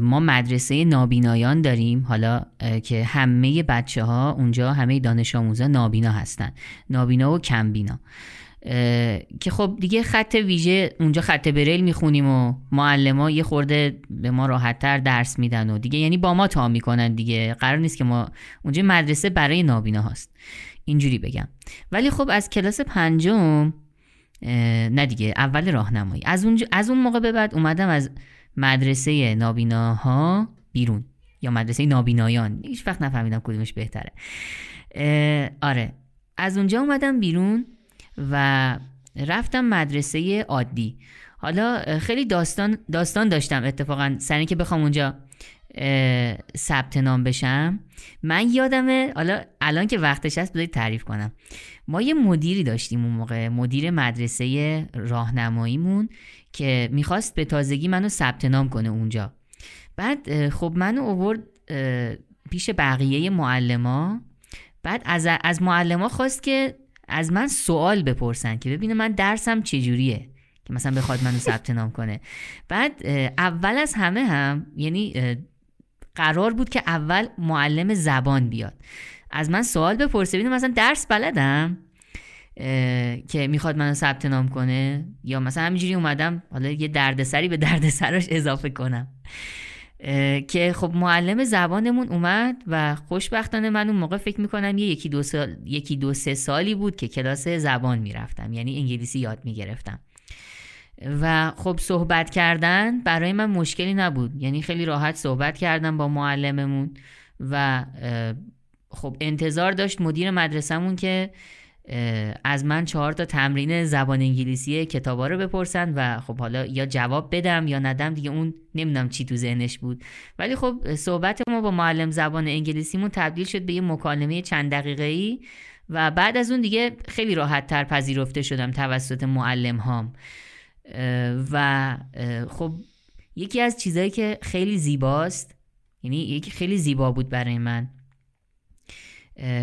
ما مدرسه نابینایان داریم حالا که همه بچه ها اونجا همه دانش آموزا نابینا هستن. نابینا و کمبینا. که خب دیگه خط ویژه اونجا خط بریل می‌خونیم و معلما یه خورده به ما راحتتر درس میدن و دیگه یعنی با ما تا می‌کنن دیگه. قرار نیست که ما اونجا مدرسه برای نابینا هست اینجوری بگم. ولی خب از کلاس پنجم نه دیگه اول راهنمایی. از اون از اون موقع به بعد اومدم از مدرسه نابیناها بیرون یا مدرسه نابینایان. هیچ وقت نفهمیدم کدومش بهتره. آره. از اونجا اومدم بیرون و رفتم مدرسه عادی. حالا خیلی داستان داستان داشتم اتفاقا. سر که بخوام اونجا ثبت نام بشم من یادمه حالا الان که وقتش هست بذارید تعریف کنم. ما یه مدیری داشتیم اون موقع مدیر مدرسه راهنماییمون. که می‌خواست به تازگی منو ثبت نام کنه اونجا. بعد خب منو اوورد پیش بقیه معلما. بعد از, از معلما خواست که از من سوال بپرسن که ببینه من درسم چجوریه که مثلا بخواد منو ثبت نام کنه. بعد اول از همه هم یعنی قرار بود که اول معلم زبان بیاد. از من سوال بپرسه ببینه مثلا درس بلدم؟ که می‌خواد منو ثبت نام کنه یا مثلا همینجوری اومدم حالا یه دردسری به دردسراش اضافه کنم. که خب معلم زبانمون اومد و خوشبختانه من اون موقع فکر می‌کنم یه یکی دو, سال، یکی دو سه سالی بود که کلاس زبان می‌رفتم یعنی انگلیسی یاد می‌گرفتم. و خب صحبت کردن برای من مشکلی نبود یعنی خیلی راحت صحبت کردم با معلممون و خب انتظار داشت مدیر مدرسهمون که از من چهار تا تمرین زبان انگلیسی کتابا رو بپرسن و خب حالا یا جواب بدم یا ندم دیگه اون نمی‌دونم چی تو ذهنش بود. ولی خب صحبت ما با معلم زبان انگلیسیمون تبدیل شد به یه مکالمه چند دقیقه ای و بعد از اون دیگه خیلی راحت تر پذیرفته شدم توسط معلم هام و خب یکی از چیزهایی که خیلی زیباست یعنی یکی خیلی زیبا بود برای من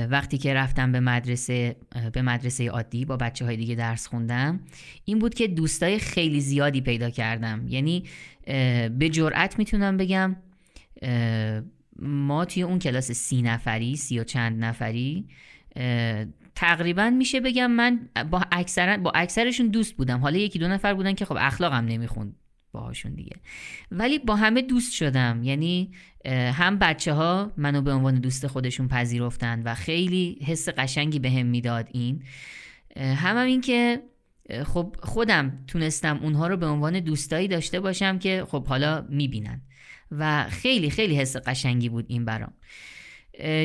وقتی که رفتم به مدرسه به مدرسه عادی با بچه های دیگه درس خوندم این بود که دوستای خیلی زیادی پیدا کردم. یعنی به جرأت می‌تونم بگم ما توی اون کلاس سی نفری سی و چند نفری تقریبا میشه بگم من با اکثر با اکثرشون دوست بودم. حالا یکی دو نفر بودن که خب اخلاقم نمی‌خوند. باهاشون دیگه. ولی با همه دوست شدم. یعنی هم بچه ها منو به عنوان دوست خودشون پذیرفتن و خیلی حس قشنگی به هم می‌داد این. هم, هم این که خب خودم تونستم اونها رو به عنوان دوستایی داشته باشم که خب حالا می‌بینن. و خیلی خیلی حس قشنگی بود این برام.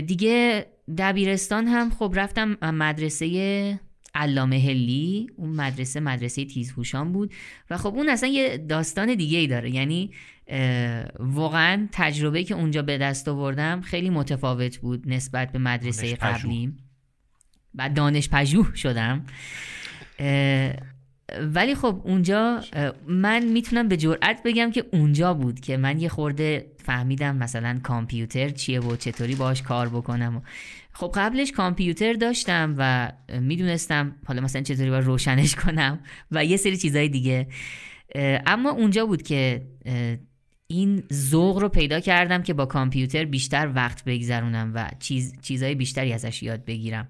دیگه دبیرستان هم خب رفتم مدرسه علامه هلی اون مدرسه مدرسه تیزهوشان بود. و خب اون اصلا یه داستان دیگه ای داره. یعنی واقعا تجربه که اونجا به دست آوردم خیلی متفاوت بود نسبت به مدرسه قبلیم. و دانش پژوه شدم ولی خب اونجا من می‌تونم به جرئت بگم که اونجا بود که من یه خورده فهمیدم مثلا کامپیوتر چیه و چطوری باش کار بکنم خب قبلش کامپیوتر داشتم و می‌دونستم حالا مثلا چطوری باید روشنش کنم و یه سری چیزهای دیگه. اما اونجا بود که این ذوق رو پیدا کردم که با کامپیوتر بیشتر وقت بگذرونم و چیز، چیزهای بیشتری ازش یاد بگیرم.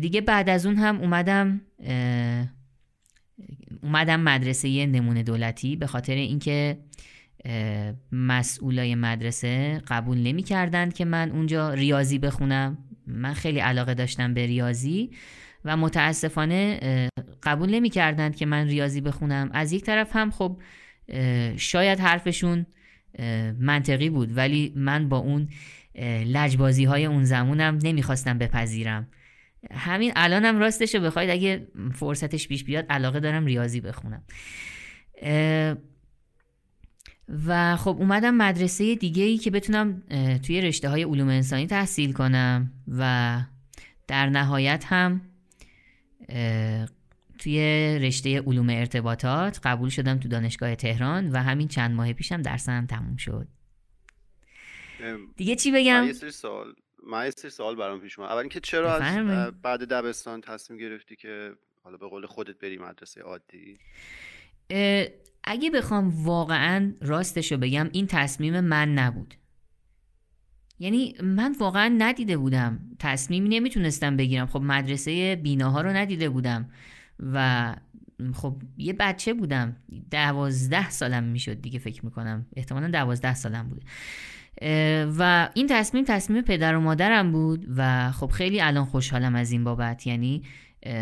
دیگه بعد از اون هم اومدم اومدم مدرسه نمونه دولتی به خاطر اینکه مسئولای مدرسه قبول نمی کردند که من اونجا ریاضی بخونم. من خیلی علاقه داشتم به ریاضی و متاسفانه قبول نمی کردند که من ریاضی بخونم. از یک طرف هم خب شاید حرفشون منطقی بود ولی من با اون لجبازی های اون زمونم نمی‌خواستم بپذیرم. همین الانم راستش رو بخواید اگه فرصتش پیش بیاد علاقه دارم ریاضی بخونم. و خب اومدم مدرسه دیگه ای که بتونم توی رشته های علوم انسانی تحصیل کنم و در نهایت هم توی رشته علوم ارتباطات قبول شدم تو دانشگاه تهران و همین چند ماه پیشم درسم تموم شد. دیگه چی بگم؟ سال من یه سوال برام پیش اومد. اول اینکه چرا از بعد دبستان تصمیم گرفتی که حالا به قول خودت بری مدرسه عادی؟ اگه بخوام واقعا راستش رو بگم این تصمیم من نبود. یعنی من واقعا ندیده بودم. تصمیمی نمی‌تونستم بگیرم. خب مدرسه بیناها رو ندیده بودم و خب یه بچه بودم. دوازده سالم می‌شد دیگه فکر می‌کنم. احتمالا دوازده سالم بود. و این تصمیم تصمیم پدر و مادرم بود و خب خیلی الان خوشحالم از این بابت. یعنی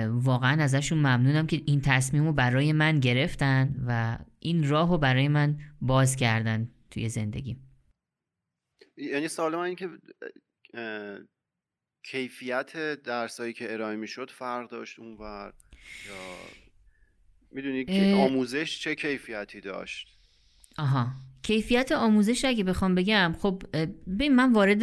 واقعا ازشون ممنونم که این تصمیم رو برای من گرفتن و این راه رو برای من باز کردن توی زندگی یعنی سوال من این که کیفیت درسایی که ارائه می‌شد فرق داشت اونور یا می‌دونی که آموزش چه کیفیتی داشت؟ آها. کیفیت آموزش اگه بخوام بگم خب ببین من وارد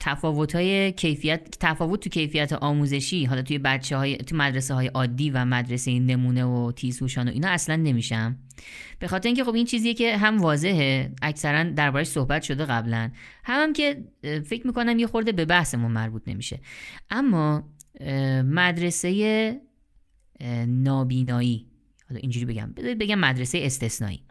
تفاوت های کیفیت تفاوت تو کیفیت آموزشی حالا توی بچه های تو مدرسه های عادی و مدرسه نمونه و تیزهوشان و اینا اصلا نمیشم. به خاطر اینکه خب این چیزیه که هم واضحه اکثرا دربارش صحبت شده قبلا. هم, هم که فکر می‌کنم یه خورده به بحثمون مربوط نمیشه. اما مدرسه نابینایی حالا اینجوری بگم بگم مدرسه استثنایی.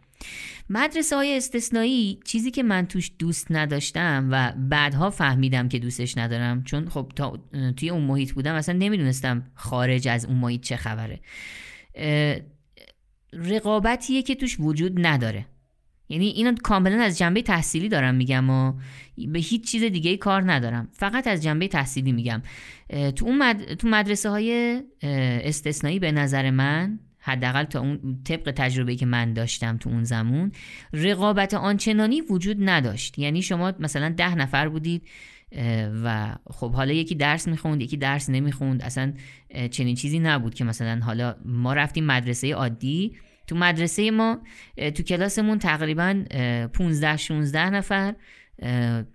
مدرسه های استثنایی چیزی که من توش دوست نداشتم و بعدها فهمیدم که دوستش ندارم چون خب تا توی اون محیط بودم اصلا نمی‌دونستم خارج از اون محیط چه خبره. رقابتیه که توش وجود نداره. یعنی اینو کاملا از جنبه تحصیلی دارم میگم و به هیچ چیز دیگه کار ندارم. فقط از جنبه تحصیلی میگم. تو اون تو مدرسه های استثنایی به نظر من حداقل تا اون طبق تجربه که من داشتم تو اون زمان رقابت آنچنانی وجود نداشت. یعنی شما مثلا ده نفر بودید و خب حالا یکی درس می‌خوند یکی درس نمی‌خوند. اصلا چنین چیزی نبود که مثلا حالا ما رفتیم مدرسه عادی. تو مدرسه ما تو کلاسمون تقریبا 15 16 نفر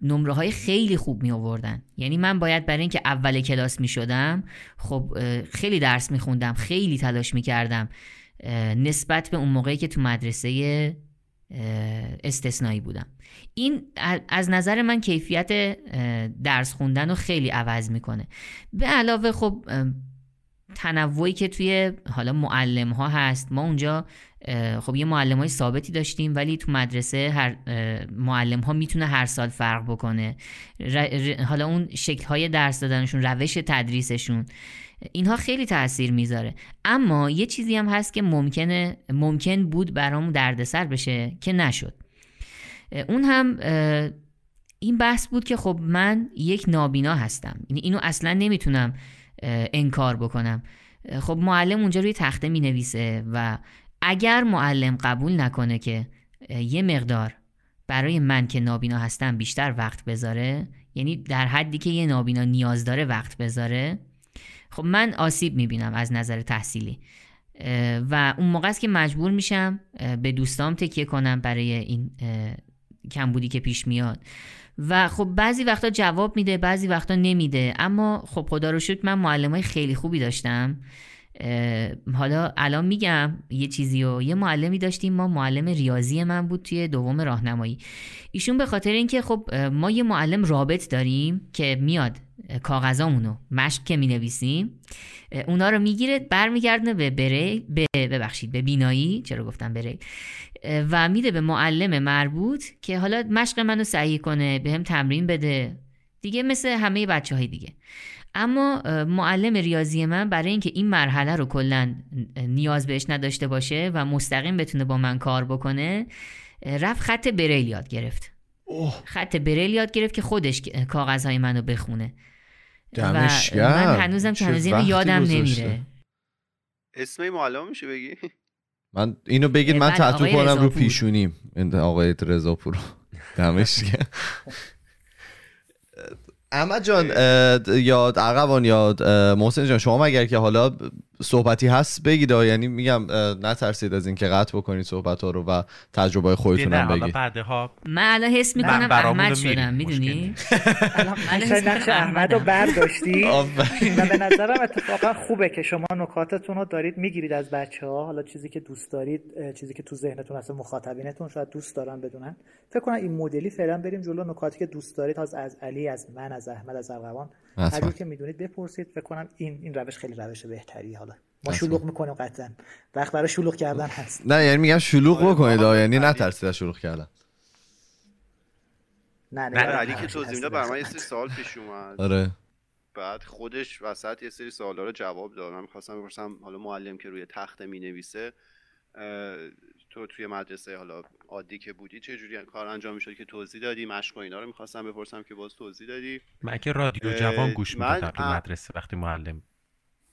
نمره های خیلی خوب می آوردن یعنی من باید برای اینکه اول کلاس می شدم خب خیلی درس می خوندم خیلی تلاش می کردم نسبت به اون موقعی که تو مدرسه استثنایی بودم. این از نظر من کیفیت درس خوندن رو خیلی عوض می‌کنه. به علاوه خب تنوعی که توی حالا معلم ها هست ما اونجا خب یه معلم های ثابتی داشتیم ولی تو مدرسه هر معلم ها می‌تونه هر سال فرق بکنه. حالا اون شکل های درس دادنشون روش تدریسشون اینها خیلی تاثیر می‌ذاره. اما یه چیزی هم هست که ممکنه ممکن بود برامون دردسر بشه که نشد. اون هم این بحث بود که خب من یک نابینا هستم. یعنی اینو اصلا نمی‌تونم انکار بکنم. خب معلم اونجا روی تخته می نویسه و اگر معلم قبول نکنه که یه مقدار برای من که نابینا هستم بیشتر وقت بذاره یعنی در حدی که یه نابینا نیاز داره وقت بذاره خب من آسیب می‌بینم از نظر تحصیلی. و اون موقع است که مجبور میشم به دوستام تکیه کنم برای این کمبودی که پیش میاد. و خب بعضی وقتا جواب میده بعضی وقتا نمیده. اما خب خدا رو شکر من معلم های خیلی خوبی داشتم. حالا الان میگم یه چیزی و یه معلمی داشتیم ما معلم ریاضی من بود توی دوم راهنمایی. ایشون به خاطر اینکه خب ما یه معلم رابط داریم که میاد کاغذامونو مشق که می نویسیم اونا رو می‌گیره برمیگردne به بره به ببخشید به بینایی چرا گفتم بره و میده به معلم مربوط که حالا مشق منو صحیح کنه به هم تمرین بده. دیگه مثل همه بچه های دیگه. اما معلم ریاضی من برای اینکه این مرحله رو کلا نیاز بهش نداشته باشه و مستقیم بتونه با من کار بکنه رفت خط بریل یاد گرفت. خط بریل یاد گرفت که خودش کاغذهای منو بخونه. و من هنوزم که هنوز یادم نمیره. اسم معلم میشه بگی؟ من اینو بگید من تحتو کنم رو پیشونیم. آقای رضا پور دمش احمد جان یاد عقبان یاد محسن جان شما اگر که حالا صحبتی هست بگید یعنی میگم نترسید از اینکه قطع بکنید صحبت ها رو و تجربه خودتون هم بگید. بعدها من الان حس می‌کنم احمد شدم می‌دونی؟ نقش احمد رو برداشتی؟ و به نظرم اتفاقا خوبه که شما نکاتتون رو دارید می‌گیرید از بچه ها حالا چیزی که دوست دارید چیزی که تو ذهنتون هست مخاطبینتون شاید دوست دارن بدونن. فکر کنم این مدلی فعلا بریم جلو. نکاتی که دوست دارید از از علی از من از احمد از ارغوان. هر که می‌دونید بپرسید فکر کنم این این روش خیلی روش بهتری. حالا ما شلوغ می‌کنیم قطعا. وقت برای شلوغ کردن هست. نه یعنی میگم شلوغ آره، بکنید. یعنی نترسید از شلوغ کردن. نه نه علی که توضیح میده برای من یه سری سوال پیش اومد. آره. بعد خودش وسط یه سری سوالا رو جواب داد. من می‌خواستم بپرسم حالا معلم که روی تخته می‌نویسه تو توی مدرسه حالا عادی که بودی چه جوری کار انجام می‌شد که توضیح دادی؟ مشق و اینا رو می‌خواستم بپرسم که باز توضیح دادی؟ من که رادیو جوان گوش می‌دادم تو مدرسه وقتی معلم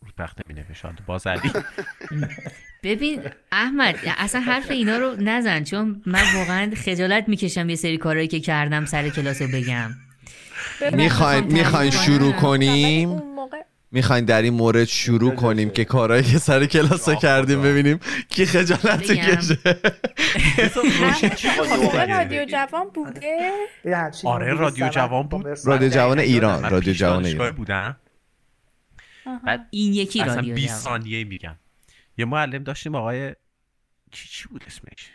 رو تخته می باز علی. ببین احمد اصلا حرف اینا رو نزن چون من واقعا خجالت می‌کشم یه سری کارهایی که کردم سر کلاس رو بگم. می‌خواین می‌خواین شروع کنیم؟ می‌خواین در این مورد شروع کنیم که کارهایی که سر کلاس کردیم ببینیم کی خجالت کشه. رادیو جوان بوده. آره رادیو جوان بود. رادیو جوان ایران رادیو جوان ایران. بودم. بعد این یکی رادیو 20 ثانیه میگم. یه معلم داشتیم آقای چی چی بود اسمش؟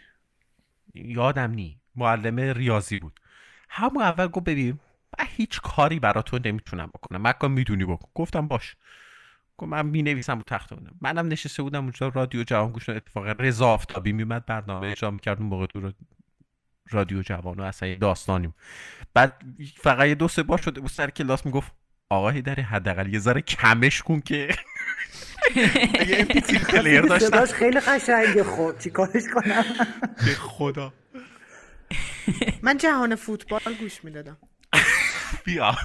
یادم نی. معلم ریاضی بود. همون اول گفت ببین من هیچ کاری برا تو نمی‌تونم بکنم. مکا می‌دونی بکن گفتم باش. گفت من می نویسم رو تخت بودم. منم نشسته بودم اونجا رادیو جوان گوش اتفاقا رضا آفتابی میمد برنامه اجرا می‌کرد اون موقع تو رادیو جوان و اصلا داستانیم. بعد فقط یه دو سه بار شده بود سر کلاس می‌گفت آقا حیدری حداقل یه ذره کمش کن که یه MP3 player داشتم. خیلی قشنگه. خب چیکارش کنم؟ به خدا. من جهان فوتبال گوش می‌دادم. بیا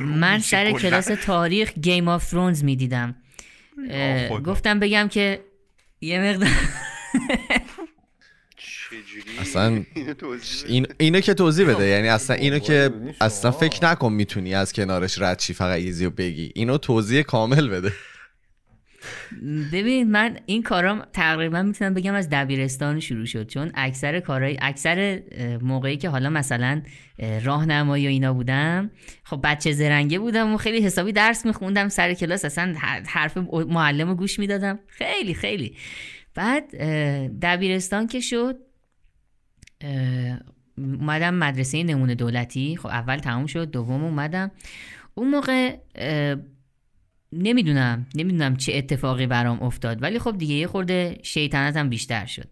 من سر کلاس تاریخ Game of Thrones می‌دیدم. گفتم بگم که یه مقدار اصلا این اینو که توضیح بده. یعنی اصلا اینو که اصلا فکر نکن می‌تونی از کنارش رد چی فقط ایزی رو بگی. اینو توضیح کامل بده. ببین من این کارام تقریبا می‌تونم بگم از دبیرستان شروع شد چون اکثر کارهای اکثر موقعی که حالا مثلا راهنمایی و اینا بودم خب بچه زرنگه بودم و خیلی حسابی درس میخوندم سر کلاس اصلا حرف معلم رو گوش می‌دادم. خیلی خیلی. بعد دبیرستان که شد اومدم مدرسه نمونه دولتی. خب اول تموم شد دوم اومدم. اون موقع نمی‌دونم نمی‌دونم چه اتفاقی برام افتاد ولی خب دیگه یه خورده شیطنتم بیشتر شد.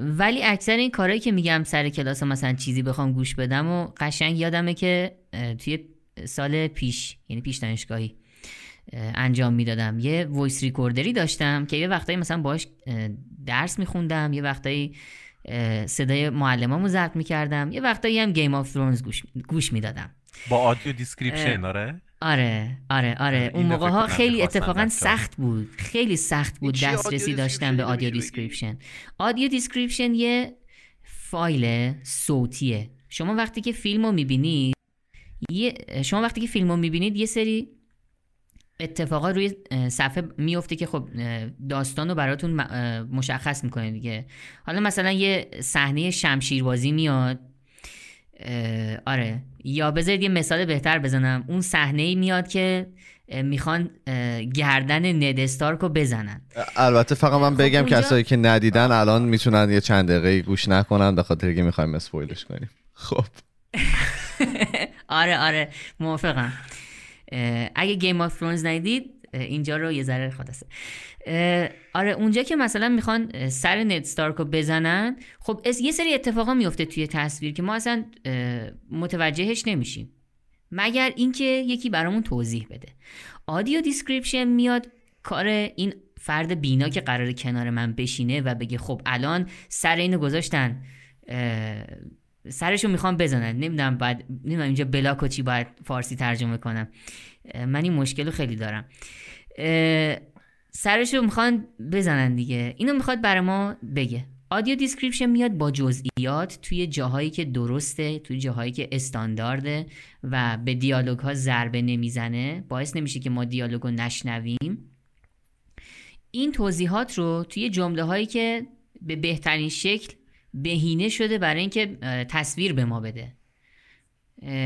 ولی اکثر این کارهایی که میگم سر کلاس مثلا چیزی بخوام گوش بدم و قشنگ یادمه که توی سال پیش یعنی پیش دانشگاهی انجام می‌دادم. یه voice recorder ی داشتم که یه وقتایی مثلا باش درس میخوندم یه وقتایی صدای معلمامو ضبط می‌کردم یه وقتایی هم Game of Thrones گوش, گوش می‌دادم. با audio description آره؟ آره آره آره. اون موقع ها خیلی اتفاقا سخت بود. خیلی سخت بود دسترسی داشتن به audio description audio description یه فایل صوتیه. شما وقتی که فیلم رو می‌بینید شما وقتی که فیلم رو می‌بینید یه سری اتفاقا روی صفحه میفته که خب داستان رو براتون مشخص می‌کنه دیگه. حالا مثلا یه صحنه شمشیربازی میاد. آره. یا بذارید یه مثال بهتر بزنم. اون صحنه ای میاد که می‌خوان گردن رو بزنن. البته فقط من خب بگم اونجا... کسایی که ندیدن الان می‌تونن یه چند دقیقه گوش نکنن به خاطر که می‌خوایم spoil ش کنیم. خب. آره آره. موافقم. اگه Game of Thrones ندید اینجا رو یه ذره خلاصه. آره اونجا که مثلا می‌خوان سر ند ستارک رو بزنن خب یه سری اتفاقا میفته توی تصویر که ما اصلا متوجهش نمیشیم. مگر اینکه یکی برامون توضیح بده. audio description میاد کار این فرد بینا که قرار کنار من بشینه و بگه خب الان سر اینو گذاشتن سرشو می‌خوام بزنن. نمی‌دونم بعد نمی‌دونم اینجا block و چی باید فارسی ترجمه کنم. من این مشکل رو خیلی دارم. سرشو می‌خوان بزنن دیگه. اینو می‌خواد برای ما بگه. audio description میاد با جزئیات توی جاهایی که درسته توی جاهایی که استاندارده و به دیالوگ ها ضربه نمی‌زنه. باعث نمیشه که ما دیالوگ رو نشنویم. این توضیحات رو توی جمله هایی که به بهترین شکل بهینه شده برای اینکه تصویر به ما بده.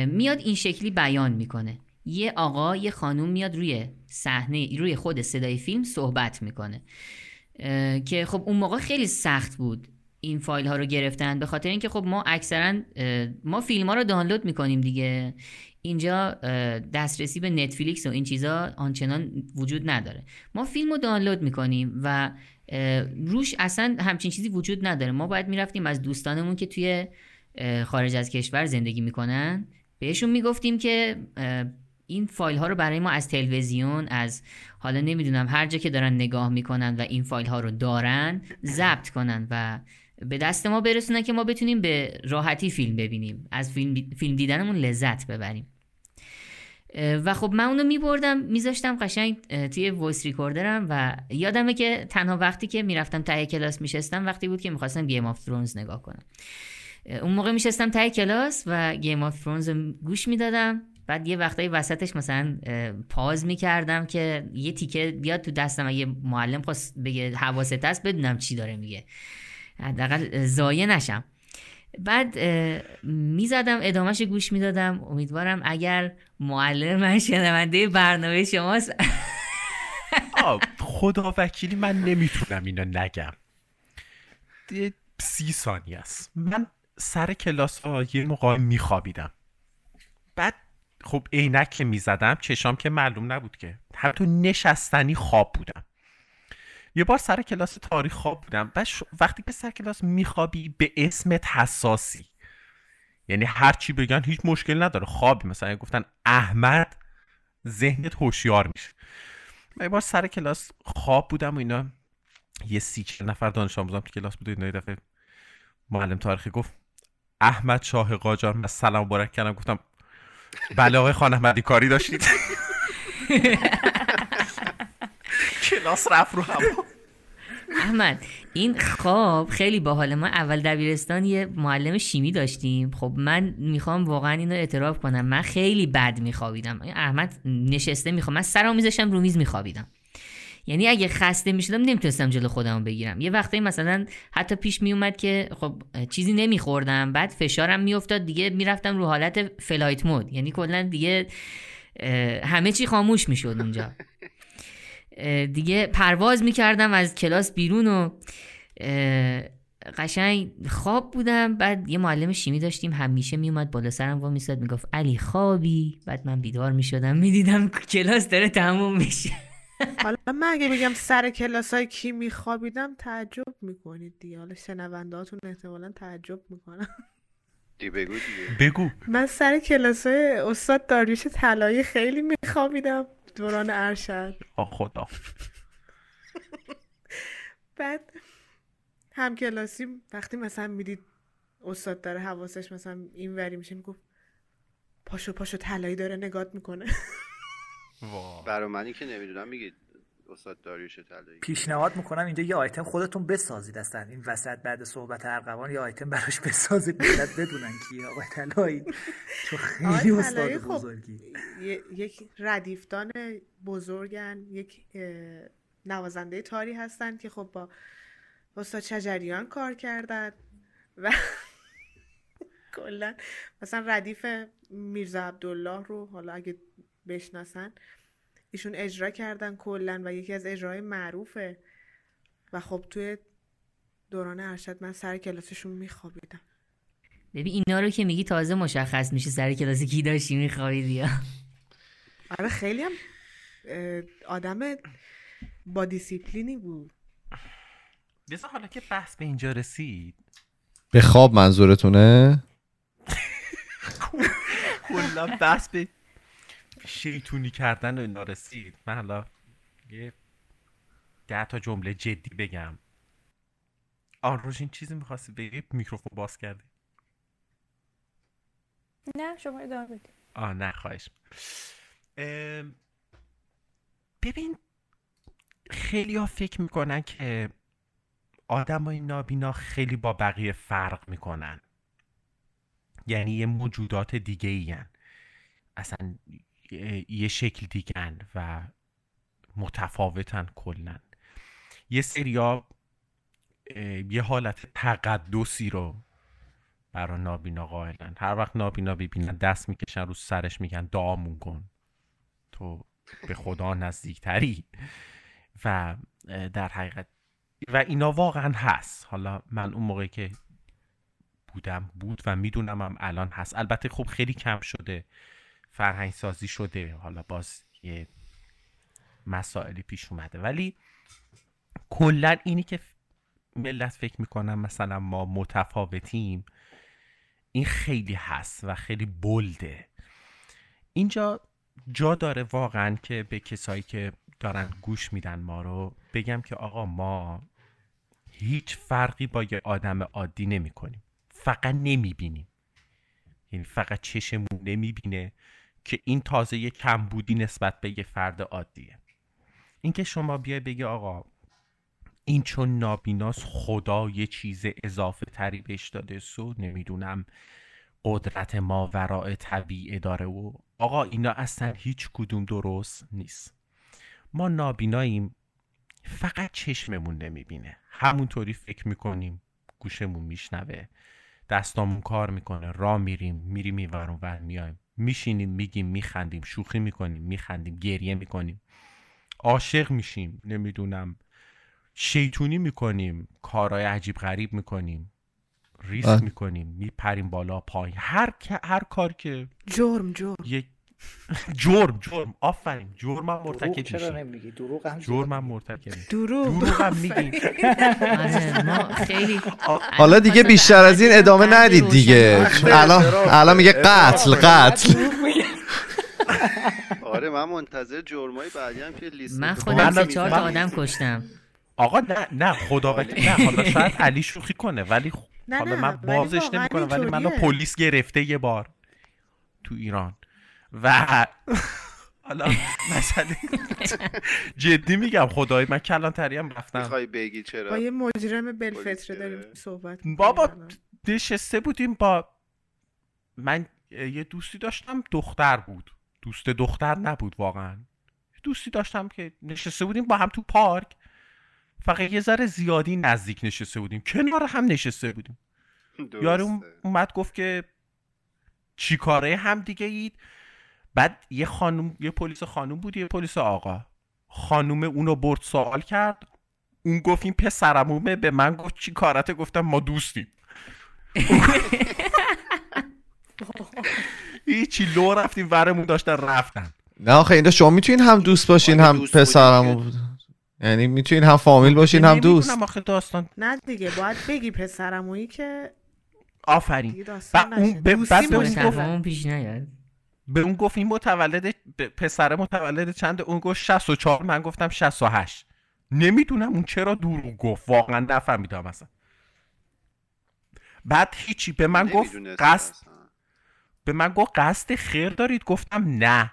میاد این شکلی بیان می‌کنه. یه آقا یه خانوم میاد روی صحنه روی خود صدای فیلم صحبت می‌کنه. که خب اون موقع خیلی سخت بود این فایل ها رو گرفتن به خاطر اینکه خب ما اکثرا ما فیلم ها رو دانلود می‌کنیم دیگه. اینجا دسترسی به نتفلیکس و این چیزا آنچنان وجود نداره. ما فیلم رو دانلود می‌کنیم و روش اصلا همچین چیزی وجود نداره. ما باید می‌رفتیم از دوستانمون که توی خارج از کشور زندگی می‌کنن بهشون می‌گفتیم که این فایل ها رو برای ما از تلویزیون از حالا نمی‌دونم هر جا که دارن نگاه می‌کنن و این فایل ها رو دارن ضبط کنن و به دست ما برسونن که ما بتونیم به راحتی فیلم ببینیم. از فیلم, فیلم دیدنمون لذت ببریم. و خب من اونو میبردم میذاشتم قشنگ توی voice recorder م و یادمه که تنها وقتی که می‌رفتم ته کلاس میشستم وقتی بود که می‌خواستم Game of Thrones نگاه کنم. اون موقع میشستم ته کلاس و Game of Thrones گوش می‌دادم. بعد یه وقتایی وسطش مثلا pause می‌کردم که یه تیکه بیاد تو دستم اگه معلم خواست بگه حواست هست بدونم چی داره میگه. حداقل زایه نشم. بعد می‌زدم ادامهش گوش می‌دادم. امیدوارم اگر معلم من شنونده برنامه شماست. خدا وکیلی من نمی‌تونم اینو نگم. سی ثانیه است. من سر کلاس ها یه موقع میخوابیدم. بعد خب عینک که می‌زدم چشام که معلوم نبود که. حتی نشستنی خواب بودم. یه بار سر کلاس تاریخ خواب بودم بعد وقتی که سر کلاس میخوابی به اسمت حساسی. یعنی هر چی بگن هیچ مشکل نداره. خوابی. مثلا گفتن احمد ذهنت هوشیار میشه. من یه بار سر کلاس خواب بودم و اینا. یه سی نفر دانش آموزم تو کلاس بود و اینا دفعه معلم تاریخی گفت احمد شاه قاجار. من سلام مبارک کردم. گفتم بله آقای خان احمدی کاری داشتید؟ کلاس رفت رو هوا. احمد این خواب خیلی باحال ما اول دبیرستان یه معلم شیمی داشتیم. خب من می‌خوام واقعا اینو اعتراف کنم. من خیلی بد میخوابیدم. احمد نشسته می‌خوام من سرام میذاشتم رو میز میخوابیدم. یعنی اگه خسته می‌شدم نمی‌تونستم جلو خودم بگیرم. یه وقتی مثلا حتی پیش میومد که خب چیزی نمیخوردم. بعد فشارم میافتاد دیگه می‌رفتم رو حالت فلایت مود. یعنی کلا دیگه همه چی خاموش می‌شد اونجا. دیگه پرواز می‌کردم از کلاس بیرون و قشنگ خواب بودم. بعد یه معلم شیمی داشتیم همیشه میومد بالا سرم و میساد می‌گفت علی خوابی؟ بعد من بیدار می‌شدم. می‌دیدم کلاس داره تموم میشه. حالا من اگه بگم سر کلاس های کی میخوابیدم تعجب می‌کنید دیگه. حالا شنونده هاتون احتمالا تعجب می‌کنم. دی بگو دیگه. بگو. من سر کلاس های استاد داریوش طلایی خیلی میخوابیدم. دوران ارشد. آه خدا. بعد هم کلاسی وقتی مثلا می‌دید استاد داره حواسش مثلا این وری میشه می‌گفت پاشو پاشو طلایی داره نگات می‌کنه. برای منی که نمی‌دونم میگید استاد داریوش طلایی. پیشنهاد می‌کنم اینجا یه آیتم خودتون بسازید اصلا. این وسط بعد صحبت ارقوان یه آیتم براش بسازید. ملت بدونن کیه آقای طلایی. چون خیلی استاد خب بزرگی. یک ردیفتان بزرگن یک نوازنده تاری هستن که خب با استاد شجریان کار کردن و کلا مثلا ردیف میرزا عبدالله رو حالا اگه بشناسن ایشون اجرا کردن کلا و یکی از اجراهای معروفه. و خب توی دوران ارشد من سر کلاسشون میخوابیدم. ببین اینا رو که میگی تازه مشخص میشه سر کلاس کی داشتی میخوابیدی. یا آره خیلی هم آدم با دیسیپلینی بود. بذار حالا که بحث به اینجا رسید. به خواب منظورتونه؟ کلا بحث به شیطونی کردن و اینا رسید من حالا یه ده تا جمله جدی بگم. آن روشین چیزی می‌خواستی بگی میکروفون باز کردی؟ نه شما ادامه بدید. آه نه خواهش. ببین خیلی ها فکر می‌کنن که آدم های نابینا خیلی با بقیه فرق می‌کنن. یعنی یه موجودات دیگه ای اصلا یه- شکل دیگه و متفاوتن کلا یه سریا یه حالت تقدسی رو برا نابینا قائلن. هر وقت نابینا ببینن دست می‌کشن رو سرش میگن دعامون کن. تو به خدا نزدیکتری. و در حقیقت و اینا واقعا هست. حالا من اون موقعی که بودم بود و می‌دونم هم الان هست. البته خب خیلی کم شده. فرهنگ سازی شده. حالا باز یه مسائلی پیش اومده. ولی کلا اینی که ملت فکر می‌کنن مثلا ما متفاوتیم این خیلی هست و خیلی بلده. اینجا جا داره واقعا که به کسایی که دارن گوش میدن ما رو بگم که آقا ما هیچ فرقی با یه آدم عادی نمی کنیم فقط نمی‌بینیم. یعنی فقط چشمون نمی‌بینه. که این تازه یه کمبودی نسبت به یه فرد عادیه. اینکه شما بیای بگی آقا این چون نابیناست خدا یه چیز اضافه تری بهش داده سو نمی‌دونم قدرت ما ورای طبیعه داره و آقا اینا اصلا هیچ کدوم درست نیست. ما نابیناییم فقط چشممون نمی‌بینه. همونطوری فکر می‌کنیم گوشمون میشنوه دستامون کار می‌کنه را میریم میریم این ور ور میایم میشینیم میگیم میخندیم شوخی می‌کنیم میخندیم گریه می‌کنیم. عاشق میشیم نمی‌دونم. شیطونی می‌کنیم کارهای عجیب غریب می‌کنیم. ریسک بله. می‌کنیم میپریم بالا پایین. هر هر کار که جرم جرم. یک جرم جرم. آفرین. جرم هم مرتکب چرا نمیگی؟ دروغ هم جرم هم مرتکب دروغ. دروغ هم میگیم آره خیلی حالا دیگه بیشتر از این ادامه ندید دیگه. الان الان میگه قتل قتل. آره من منتظر جرمای بعدی هم که لیست من. خودم من- سه چهار آدم کشتم. آقا نه نه خدا نه حالا شاید علی شوخی کنه ولی خ- نه، حالا من بازش نمی‌کنم ولی منو. پلیس گرفته یه بار تو ایران. و حالا مسئله جدی میگم خدای من کلانتری هم رفتم. می‌خوای بگی با چرا یه مجرم بلفتره داریم. صحبت بابا. نشسته بودیم با من یه دوستی داشتم دختر بود. دوست دختر نبود واقعا. یه دوستی داشتم که نشسته بودیم با هم تو پارک. فقط یه ذره زیادی نزدیک نشسته بودیم. کنار هم نشسته بودیم. یارو. اومد گفت که چی کاره هم دیگه اید؟ بعد یه خانوم یه پلیس خانوم بود یه پلیس آقا. خانوم اونو برد سوال کرد. اون گفت این پسرمومه. به من گفت چی کارته؟ گفتم ما دوستیم. هیچی لو رفتیم ورمون داشتن رفتن. نه آخه اینجا شما می‌تونین هم دوست باشین هم پسرمو بود یعنی می‌تونین هم فامیل باشین هم دوست. آخه داستان. نه دیگه باید بگی پسرمویی که آفرین. بعد اون پیش نیاد. به اون گفت این متولد پسر متولد چند؟ اون گفت 64 من گفتم 68 نمی‌دونم اون چرا دروغ گفت. واقعا نفهمیدم اصلا. بعد هیچی به من گفت قصد. به من گفت قصد خیر دارید؟ گفتم نه.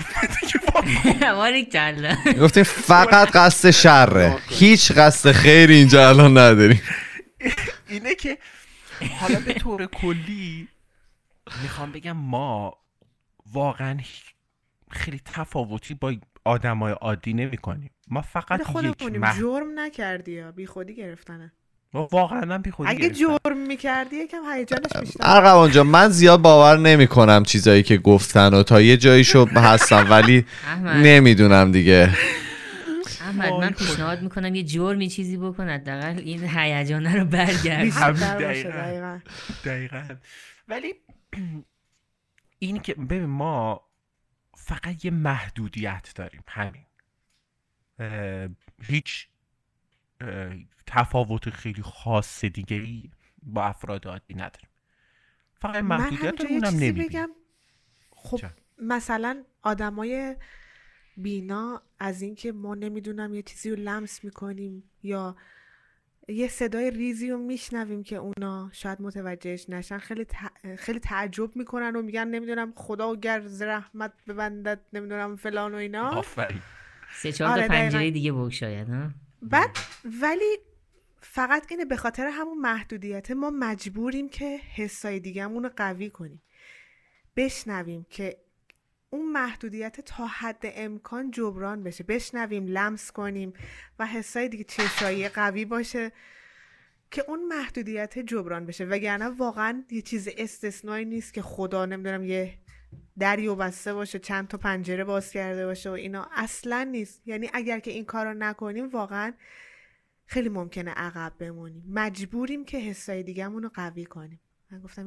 گفتین فقط قصد شره. هیچ قصد خیری اینجا الان نداریم. اینه که حالا به طور کلی می‌خوام بگم ما واقعا خیلی تفاوتی با آدمای عادی نمی کنیم ما فقط یک مح... جرم نکردی یا بی خودی گرفتنه. ما واقعا بی خودی اگه گرفتن. جرم می‌کردی یکم هیجانش بیشتر. ارقم جان من زیاد باور نمی کنم چیزایی که گفتن و تا یه جاییشو هستم ولی نمی‌دونم دیگه. احمد من پیشنهاد می‌کنم یه جرمی چیزی بکن حداقل این هیجانه رو برگرد. دقیقاً. دقیقا. ولی این که ببین ما فقط یه محدودیت داریم همین. هیچ تفاوت خیلی خاص دیگه ای با افراد عادی نداریم. فقط محدودیت یه اونم بگم. خب چه؟ مثلا آدمای بینا از اینکه ما نمی‌دونم یه چیزی رو لمس می‌کنیم یا یه صدای ریزی رو میشنویم که اونا شاید متوجهش نشن. خیلی تع- خیلی تعجب می‌کنن و میگن نمی‌دونم خدا گر ز رحمت ببندد نمی‌دونم فلان و اینا. آفرین. سه چهار تا آره، پنجره. دیگه بگشاید ها؟ بعد ولی فقط اینه به خاطر همون محدودیت ما مجبوریم که حسای دیگه‌مون رو قوی کنیم. بشنویم که اون محدودیت تا حد امکان جبران بشه. بشنویم لمس کنیم و حسای دیگه چشایی قوی باشه که اون محدودیت جبران بشه. وگرنه واقعا یه چیز استثنایی نیست که خدا نمی‌دونم یه دری و بسته باشه چند تا پنجره باز کرده باشه و اینا. اصلا نیست. یعنی اگر که این کار رو نکنیم واقعا خیلی ممکنه عقب بمونیم. مجبوریم که حسای دیگه‌مون رو قوی کنیم. من گفتم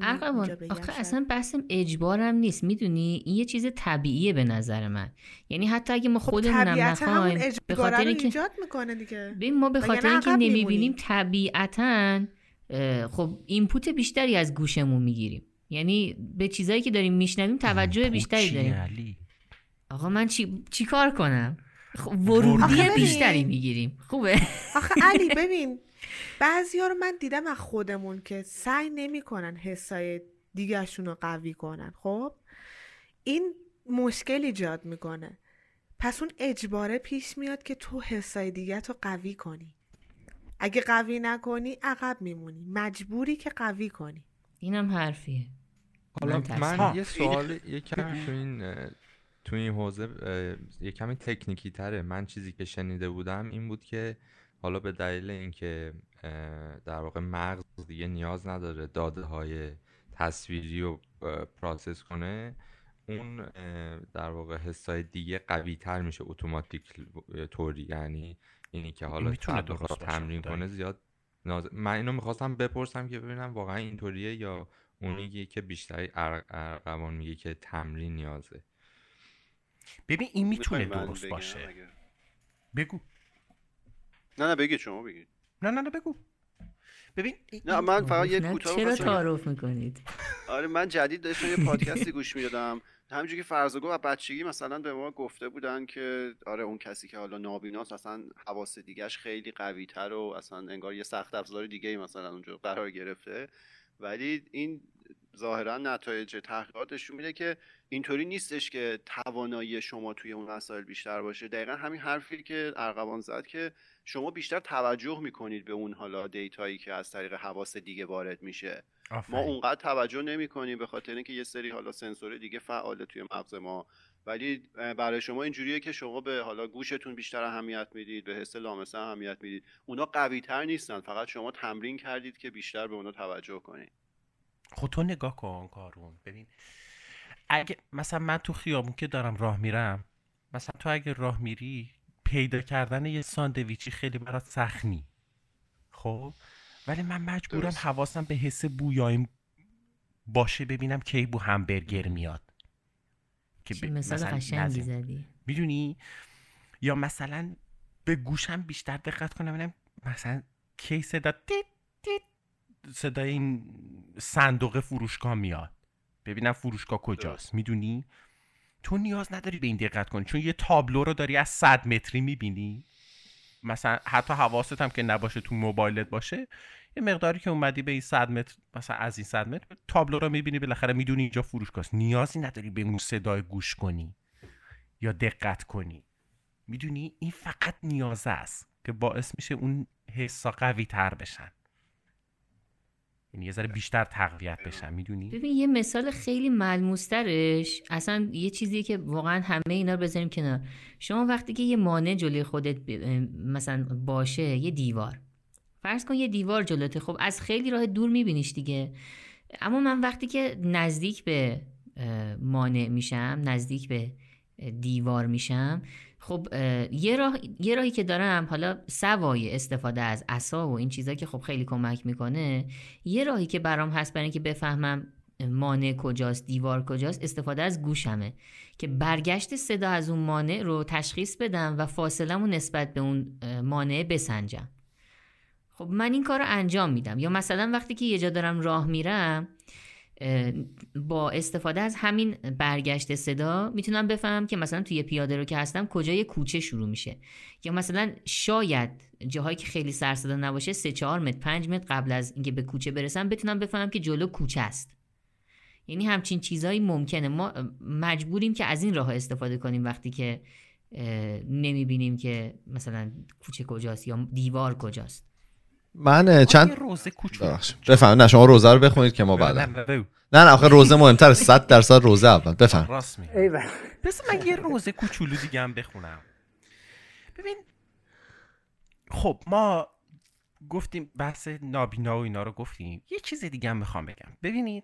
آخه. اصلا بحث اجبارم نیست می‌دونی این یه چیز طبیعیه به نظر من یعنی حتی اگه ما خب خودمونم نخوایم به خاطر اینکه ایجاد می‌کنه دیگه ببین ما به خاطر اینکه نمی‌بینیم. طبیعتا خب اینپوت بیشتری از گوشمون می‌گیریم یعنی به چیزایی که داریم میشنویم توجه بیشتری داریم علی؟ آقا من چی, چی کار کنم خب ورودی. بیشتری می‌گیریم خوبه آخه علی ببین بعضیا رو من دیدم از خودمون که سعی نمی‌کنن حسای دیگرشون رو قوی کنن خب؟ این مشکل ایجاد می‌کنه. پس اون اجباره پیش میاد که تو حسای دیگه تو قوی کنی. اگه قوی نکنی عقب میمونی. مجبوری که قوی کنی. اینم حرفیه. حالا من من, تصمیم. یه سوال یه کمی تو این تو این حوزه یه کمی تکنیکی تره. من چیزی که شنیده بودم این بود که حالا به دلیل اینکه در واقع مغز دیگه نیاز نداره داده های تصویری رو پراسس کنه. اون در واقع حسای دیگه قوی تر میشه اتوماتیک طوری. یعنی اینی که حالا می‌تونه درست تمرین. کنه زیاد ناز... من اینو می‌خواستم بپرسم که ببینم واقعا اینطوریه یا اون میگه که بیشتری ار- ارقوان میگه که تمرین نیازه. ببین این می‌تونه درست باشه. بگو. نه نه بگید شما بگید نه نه نه بگو. ببین نه من فقط یه کوتاه چرا. تعارف می‌کنید؟ آره من جدید داشتم یه پادکستی گوش می‌دادم. همینجوری که گفت از بچگی مثلا به ما گفته بودن که آره اون کسی که حالا نابیناست اصلا حواس دیگهش خیلی قوی تر و اصلا انگار یه سخت افزار دیگه ای مثلا اونجا قرار گرفته. ولی این ظاهرا نتایج تحقیقات نشون میده که اینطوری نیستش که توانایی شما توی اون مسائل بیشتر باشه. دقیقا همین حرفی که ارقوان زد که شما بیشتر توجه می‌کنید به اون حالا دیتایی که از طریق حواس دیگه وارد میشه. ما. اونقدر توجه نمی کنیم به خاطر اینکه یه سری حالا سنسور دیگه فعاله توی مغز ما. ولی برای شما اینجوریه که شما به حالا گوشتون بیشتر اهمیت می‌دید به حس لامسه اهمیت می‌دید. اونا قوی تر نیستن. فقط شما تمرین کردید که بیشتر به اونا توجه کنید. خب تو نگاه کن کارون. ببین اگه مثلا من تو خیابون که دارم راه میرم مثلا تو اگه راه میری پیدا کردن یه ساندویچی خیلی برات سخت نی خب؟ ولی من مجبورم درست. حواسم به حس بویایم باشه ببینم کی بو همبرگر میاد. که ب- مثال مثلا قشنگی. زدی. می‌دونی؟ یا مثلا به گوشم بیشتر دقت کنم ببینم مثلا کی صدا تیت صدای این صندوق فروشگاه میاد. ببینم فروشگاه کجاست. می‌دونی؟ تو نیاز نداری به این دقت کنی. چون یه تابلو رو داری از صد متری می‌بینی. مثلا حتی حواست هم که نباشه تو موبایلت باشه یه مقداری که اومدی به این صد متر مثلا از این صد متر تابلو رو می‌بینی. بالاخره می‌دونی اینجا فروشگاه نیازی نداری به اون صدای گوش کنی یا دقت کنی. می‌دونی؟ این فقط نیازه است که باعث میشه اون حسا قوی تر بشن. یعنی یه ذره بیشتر تقویت بشن می‌دونی؟ ببین یه مثال خیلی ملموسترش. اصلا یه چیزیه که واقعا همه اینا رو بذاریم کنار. شما وقتی که یه مانع جلوی خودت ب- مثلا باشه یه دیوار. فرض کن یه دیوار جلوته. خب از خیلی راه دور میبینیش دیگه. اما من وقتی که نزدیک به مانع میشم نزدیک به دیوار میشم خب یه راه یه راهی که دارم حالا سوای استفاده از عصا و این چیزا که خب خیلی کمک می‌کنه یه راهی که برام هست برای اینکه بفهمم مانع کجاست دیوار کجاست استفاده از گوشمه که برگشت صدا از اون مانع رو تشخیص بدم و فاصلمو نسبت به اون مانع بسنجم. خب من این کار رو انجام میدم. یا مثلا وقتی که یه جا دارم راه میرم با استفاده از همین برگشت صدا می‌تونم بفهمم که مثلا توی پیاده رو که هستم کجای کوچه شروع میشه. یا مثلا شاید جاهایی که خیلی سر صدا نباشه سه چهار متر پنج متر قبل از اینکه به کوچه برسم بتونم بفهمم که جلو کوچه است. یعنی همچین چیزهایی ممکنه. ما مجبوریم که از این راه استفاده کنیم وقتی که نمی‌بینیم که مثلا کوچه کجاست یا دیوار کجاست. من چند روزه. بفهم نه شما روزه رو بخونید که ما بعدا. نه،. نه آخه روزه مهمتره 100 درصد روزه اول. بفهم راست میگی. ایول پس من یه روزه کوچولو دیگه هم بخونم. ببین خب ما گفتیم بحث نابینا و اینا رو گفتیم. یه چیز دیگه هم می‌خوام بگم. ببینید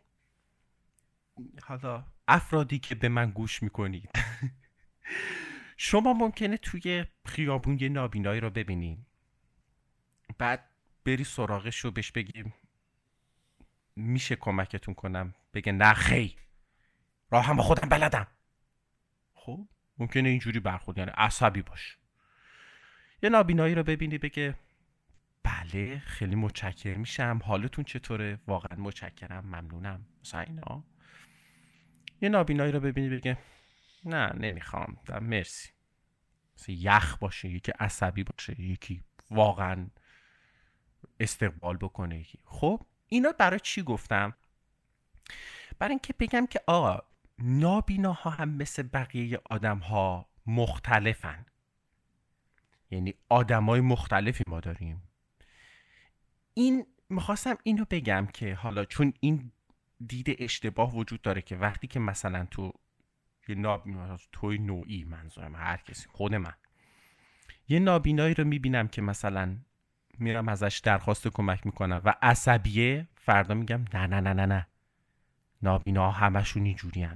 حالا افرادی که به من گوش می‌کنید. شما ممکنه توی خیابون یه نابینایی رو ببینید. بعد بری سراغش رو بهش بگیم میشه کمکتون کنم؟ بگه نه خیر. راه هم با خودم بلدم. خب ممکنه اینجوری برخورد. یعنی عصبی باش. یه نابینایی رو ببینی بگه بله خیلی متشکر میشم. حالتون چطوره؟ واقعا متشکرم ممنونم. مثلا اینا. یه نابینایی رو ببینی بگه نه نمی‌خوام. مرسی. مثلا یخ باشه یکی عصبی باشه یکی واقعا استقبال بکنه. خب اینا برای چی گفتم؟ برای اینکه بگم که آقا نابیناها هم مثل بقیه آدم ها مختلفن. یعنی آدمای مختلفی ما داریم. این می‌خواستم اینو بگم که حالا چون این دید اشتباه وجود داره که وقتی که مثلا تو یه نابینا توی نوعی منظورم هر کسی خود من. یه نابینایی رو می‌بینم که مثلا میرم ازش درخواست کمک می‌کنم. و عصبیه فردا میگم نه نه نه نه نه. نابینا همشون اینجوری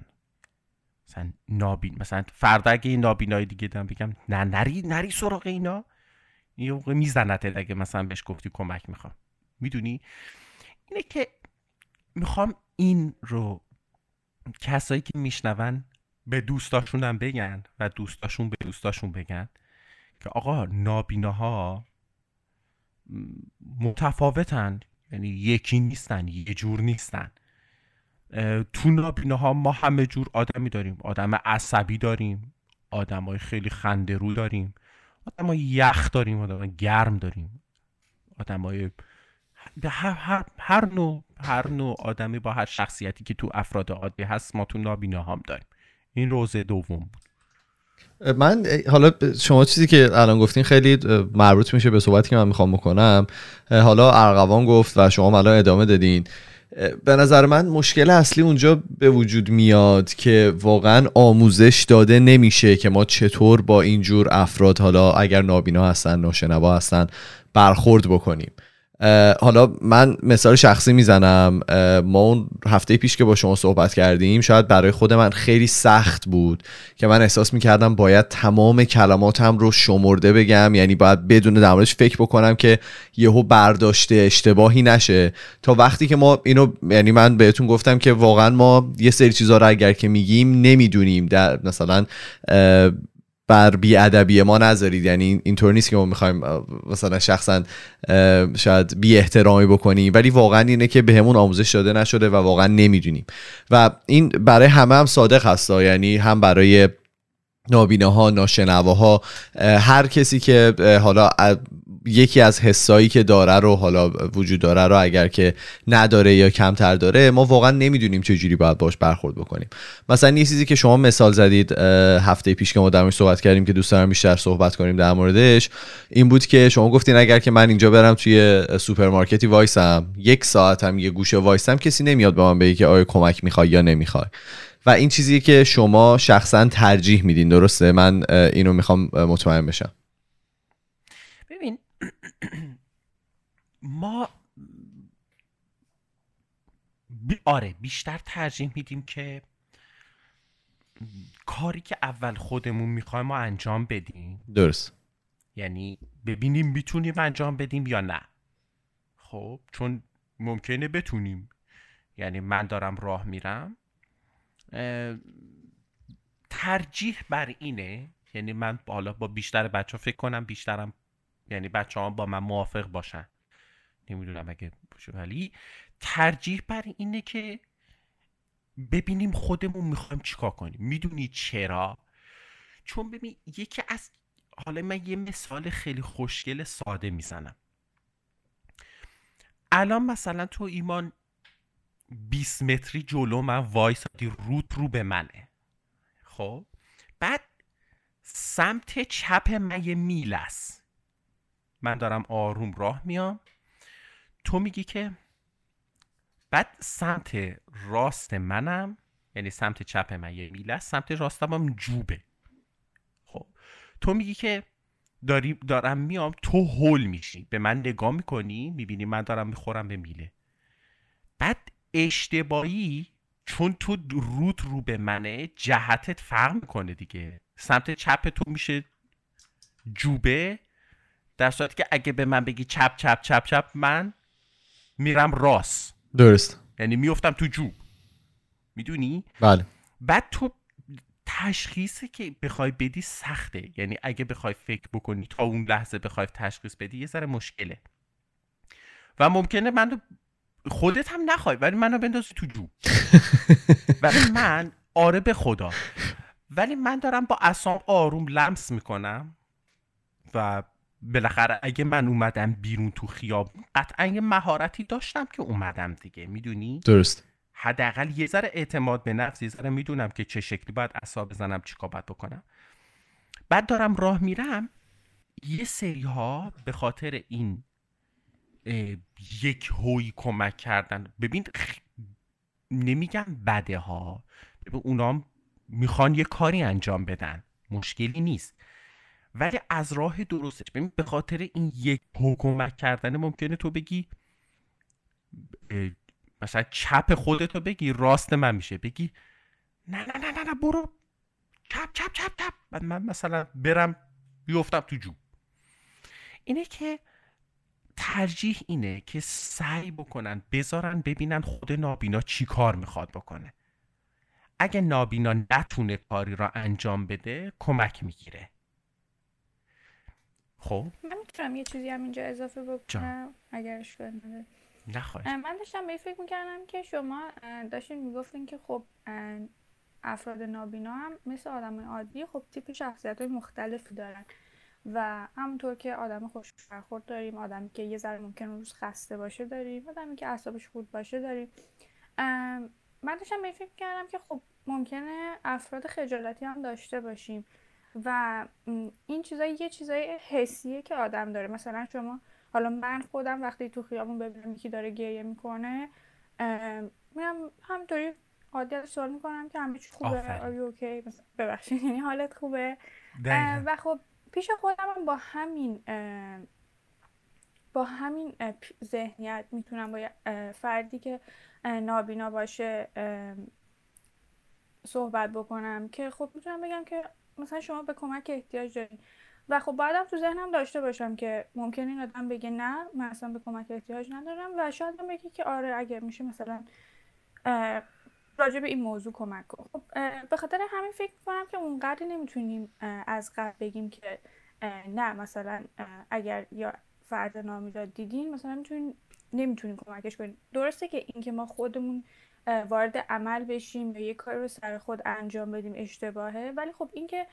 مثلا نابین مثلا فردا اگه این نابینای دیگه دارم بگم نه نری نری سراغ اینا. این موقع میزنت اگه مثلا بهش گفتی کمک می‌خوام. می‌دونی؟ اینه که می‌خوام این رو کسایی که میشنون به دوستاشون هم بگن و دوستاشون به دوستاشون بگن که آقا نابیناها متفاوتن. یعنی یکی نیستن یه جور نیستن. تو نابیناها ما همه جور آدمی داریم. آدم عصبی داریم. آدم های خیلی خنده رو داریم. آدم های یخ داریم. آدم گرم داریم. آدم های هر, هر, هر نوع هر نوع آدمی با هر شخصیتی که تو افراد عادی هست ما تو نابینا هم داریم. این روزه دوم بود. من حالا شما چیزی که الان گفتین خیلی مربوط میشه به صحبتی که من می‌خوام بکنم. حالا ارغوان گفت و شما الان ادامه دادین. به نظر من مشکل اصلی اونجا به وجود میاد که واقعا آموزش داده نمیشه که ما چطور با اینجور افراد حالا اگر نابینا هستن ناشنوا هستن برخورد بکنیم. حالا من مثال شخصی می‌زنم. ما اون هفته پیش که با شما صحبت کردیم شاید برای خود من خیلی سخت بود که من احساس می‌کردم باید تمام کلماتم رو شمرده بگم. یعنی باید بدون در فکر بکنم که یهو برداشته اشتباهی نشه. تا وقتی که ما اینو یعنی من بهتون گفتم که واقعا ما یه سری چیزها رو اگر که میگیم نمی‌دونیم. در مثلا بر ادبی ما نذارید. یعنی اینطور نیست که ما می‌خوایم مثلا شخصا شاید بی احترامی بکنیم. ولی واقعا اینه که بهمون آموزش داده نشده و واقعا نمی‌دونیم. و این برای همه هم صادق هستا یعنی هم برای نابیناها ناشنواها هر کسی که حالا یکی از حسایی که داره رو حالا وجود داره رو اگر که نداره یا کمتر داره ما واقعا نمی‌دونیم چه جوری باید باش برخورد بکنیم. مثلا یه چیزی که شما مثال زدید هفته پیش که ما در صحبت کردیم که دوست دارم بیشتر صحبت کنیم در موردش این بود که شما گفتین اگر که من اینجا برم توی سوپرمارکتی وایسم یک ساعتم یه گوشه وایسم کسی نمیاد به من بگه که آیا کمک می‌خوای یا نمی‌خوای. و این چیزی که شما شخصا ترجیح میدین درسته؟ من اینو می‌خوام مطمئن بشم. ما آره بیشتر ترجیح میدیم که کاری که اول خودمون می‌خوایم ما انجام بدیم. درست. یعنی ببینیم می‌تونیم انجام بدیم یا نه. خب چون ممکنه بتونیم. یعنی من دارم راه میرم. ترجیح بر اینه یعنی من حالا با بیشتر بچه فکر کنم بیشترم یعنی بچه ها با من موافق باشن. نمی‌دونم اگه باشه ولی ترجیح بر اینه که ببینیم خودمون می‌خوایم چیکار کنیم. می‌دونی چرا؟ چون ببین یکی از حالا من یه مثال خیلی خوشگل ساده می‌زنم. الان مثلا تو ایمان 20 متری جلو من وایسادی روت رو به منه. خب؟ بعد سمت چپ من یه میل است. من دارم آروم راه میام. تو میگی که بعد سمت راست منم یعنی سمت چپ من یه میل است سمت راستم هم جوبه. خب تو میگی که داری دارم میام تو هول میشی به من نگاه می‌کنی می‌بینی من دارم می‌خورم به میله. بعد اشتباهی چون تو روت رو به منه جهتت فرق می‌کنه دیگه. سمت چپ تو میشه جوبه در صورتی که اگه به من بگی چپ چپ چپ چپ من میرم راست. درست. یعنی میفتم تو جوب می‌دونی؟ بله. بعد تو تشخیصی که بخوای بدی سخته. یعنی اگه بخوای فکر بکنی تا اون لحظه بخوای تشخیص بدی یه ذره مشکله. و ممکنه من خودت هم نخوای ولی منو بندازی تو جو. ولی من آره به خدا. ولی من دارم با اسام آروم لمس می‌کنم و بالاخره اگه من اومدم بیرون تو خیابون قطعا یه مهارتی داشتم که اومدم دیگه. می‌دونی؟ درست. حداقل یه ذره اعتماد به نفس یه ذره می‌دونم که چه شکلی باید اصاب بزنم چیکار باید بکنم. بعد دارم راه میرم. یه سری ها به خاطر این یک هوی کمک کردن. ببین نمیگم بده ها. ببین اونا می‌خوان یه کاری انجام بدن. مشکلی نیست. ولی از راه درستش. ببین به خاطر این یک کمک کردن ممکنه تو بگی مثلا چپ خودتو بگی راست من میشه. بگی نه نه نه نه, نه برو. چپ چپ چپ چپ. بعد من مثلا برم بیفتم تو جو. اینه که ترجیح اینه که سعی بکنن بذارن ببینن خود نابینا چی کار می‌خواد بکنه. اگه نابینا نتونه کاری را انجام بده کمک می‌گیره. خب؟ من می‌تونم یه چیزی هم اینجا اضافه بکنم اگر اشکال نداره. من داشتم به فکر می‌کردم که شما داشتین می‌گفتین که خب افراد نابینا هم مثل آدم عادی خب تیپ شخصیت های مختلفی دارن. و همونطور که آدم خوش برخورد داریم آدمی که یه ذره ممکن روز خسته باشه داریم آدمی که اعصابش خود باشه داریم. من داشتم به فکر کردم که خب ممکنه افراد خجالتی هم داشته باشیم. و این چیزایی یه چیزای حسیه که آدم داره. مثلا شما حالا من خودم وقتی تو خیابون ببینم یکی داره گریه می‌کنه میرم همینطوری عادی سوال می‌کنم که همه چی خوبه آری اوکی ببخشید یعنی حالت خوبه. و خب پیش خودم هم با همین با همین ذهنیت می‌تونم با فردی که نابینا باشه صحبت بکنم که خب می‌تونم بگم که مثلا شما به کمک احتیاج دارین. و خب بعدم تو ذهنم داشته باشم که ممکن این آدم بگه نه من اصلا به کمک احتیاج ندارم و شاید هم بگه که آره اگر میشه مثلا راجع به این موضوع کمک کن خب به خاطر همین فکر کنم که اونقدر نمی‌تونیم از قبل بگیم که نه مثلا اگر یا فرد نامیداد دیدین مثلا می‌تونین نمی‌تونین کمکش کنین. درسته که اینکه ما خودمون وارد عمل بشیم یا یه کار رو سر خود انجام بدیم اشتباهه. ولی خب اینکه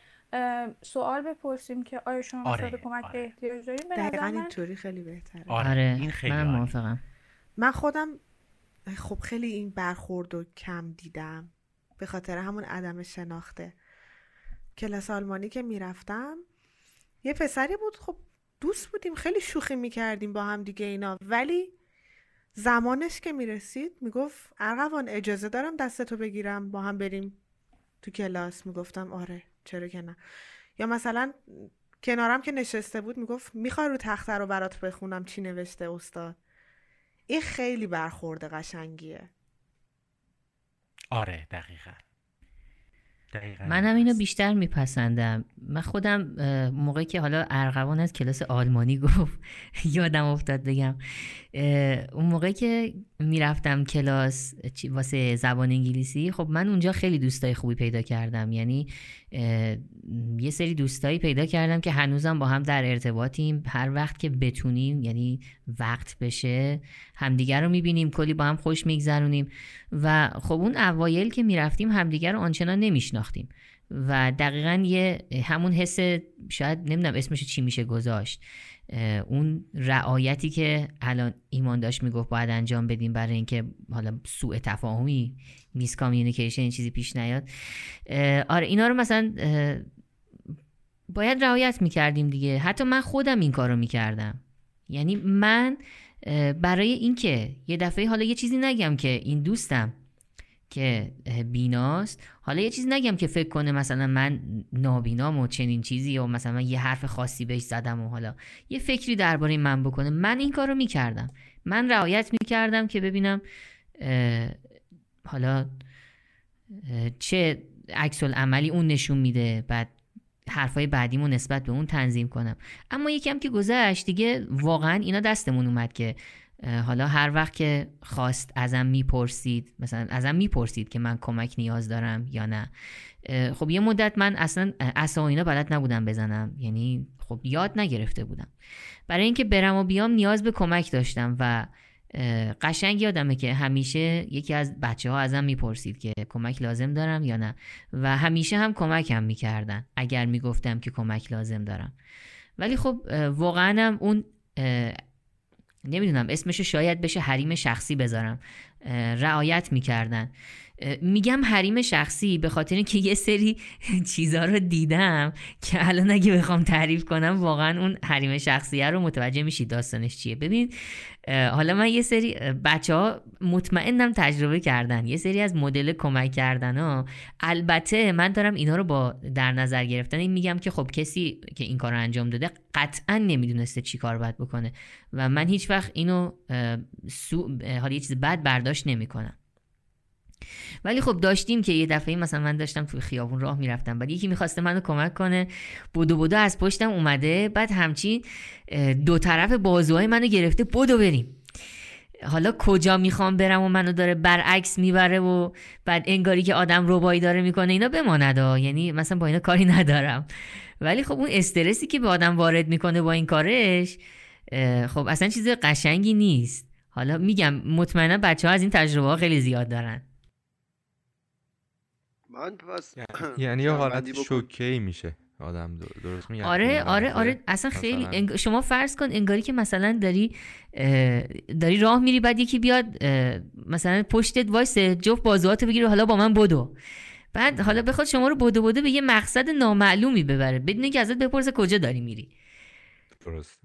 سوال بپرسیم که آیا شما آره، به کمک آره. احتیاج داریم به دقیقا اینطوری خیلی بهتره. آره, آره این خیلی من موافقم. من خودم خب خیلی این برخورد و کم دیدم. به خاطر همون عدم شناخته. کلاس آلمانی که می‌رفتم یه پسری بود. خب دوست بودیم خیلی شوخی می‌کردیم با هم دیگه اینا. ولی زمانش که می‌رسید می‌گفت ارغوان اجازه دارم دستتو بگیرم. با هم بریم تو کلاس. می‌گفتم آره چرا که نه. یا مثلا کنارم که نشسته بود می‌گفت می‌خوای رو تخته رو برات بخونم چی نوشته استاد؟ این خیلی برخورده قشنگیه. آره دقیقا. من هم اینو بیشتر میپسندم. من خودم موقعی که حالا ارغوان از کلاس آلمانی گفت یادم افتاد بگم. اون موقعی که می‌رفتم کلاس واسه زبان انگلیسی خب من اونجا خیلی دوستای خوبی پیدا کردم. یعنی یه سری دوستایی پیدا کردم که هنوزم با هم در ارتباطیم. هر وقت که بتونیم یعنی وقت بشه همدیگر رو می‌بینیم کلی با هم خوش میگذرونیم و خب اون اوایل که می‌رفتیم همدیگر رو آنچنان نمیشناختیم و دقیقا یه همون حس شاید نمی‌دونم اسمش چی میشه گذاشت. اون رعایتی که الان ایمان داشت می‌گفت باید انجام بدیم برای اینکه حالا سوء تفاهمی میس کامیونیکیشن این چیزی پیش نیاد. آره اینا رو مثلا باید رعایت می‌کردیم دیگه. حتی من خودم این کارو می‌کردم. یعنی من برای اینکه یه دفعه حالا یه چیزی نگم که این دوستم. که بیناست. حالا یه چیز نگم که فکر کنه مثلا من نابینام و چنین چیزی و مثلا یه حرف خاصی بهش زدم و حالا یه فکری درباره من بکنه. من این کارو می‌کردم. من رعایت می‌کردم که ببینم حالا چه عکس عملی اون نشون میده بعد حرفای بعدیمو نسبت به اون تنظیم کنم. اما یکم که گذشت دیگه واقعا اینا دستمون اومد که حالا هر وقت که خواست ازم می‌پرسید مثلا ازم می‌پرسید که من کمک نیاز دارم یا نه. خب یه مدت من اصلا اصلا اینا بلد نبودم بزنم. یعنی خب یاد نگرفته بودم. برای اینکه برم و بیام نیاز به کمک داشتم و قشنگ یادمه که همیشه یکی از بچه ها ازم می‌پرسید که کمک لازم دارم یا نه. و همیشه هم کمکم می‌کردن اگر می‌گفتم که کمک لازم دارم. ولی خب واقعا هم اون نمی‌دونم اسمشو شاید بشه حریم شخصی بذارم. رعایت می‌کردن. میگم حریم شخصی به خاطر اینکه یه سری چیزها رو دیدم که الان اگه بخوام تعریف کنم واقعا اون حریم شخصیه رو متوجه میشید داستانش چیه. ببین حالا من یه سری بچه ها مطمئنم تجربه کردن. یه سری از مدل کمک کردن ها. البته من دارم اینا رو با در نظر گرفتن. این میگم که خب کسی که این کار انجام داده قطعا نمی‌دونسته چی کار باید بکنه. و من هیچ وقت اینو سو... حالا یه چیز بد برداشت نمی‌کنم. ولی خب داشتیم که یه دفعه مثلا من داشتم توی خیابون راه می‌رفتم. بعد یکی می‌خواسته منو کمک کنه. بودو بودو از پشتم اومده. بعد همچین دو طرف بازوهای منو گرفته. بودو بریم. حالا کجا می‌خوام برم و منو داره برعکس می‌بره و بعد انگاری که آدم روبایی داره می‌کنه اینا بماند یعنی مثلا با اینا کاری ندارم. ولی خب اون استرسی که به آدم وارد می‌کنه با این کارش خب اصلا چیز قشنگی نیست. حالا میگم مطمئنا بچه ها از این تجربه ها خیلی زیاد دارن. من پس یعنی یه حالت شوکه میشه. آدم درست میگه آره آره آره. اصلا خیلی شما فرض کن انگاری که مثلا داری داری راه میری بعد یکی بیاد مثلا پشتت وایسه جفت بازوهاتو بگیره حالا با من بدو. بعد حالا بخواد شما رو بدو بدو به یه مقصد نامعلومی ببره. بدون که ازت بپرسه کجا داری میری. درست.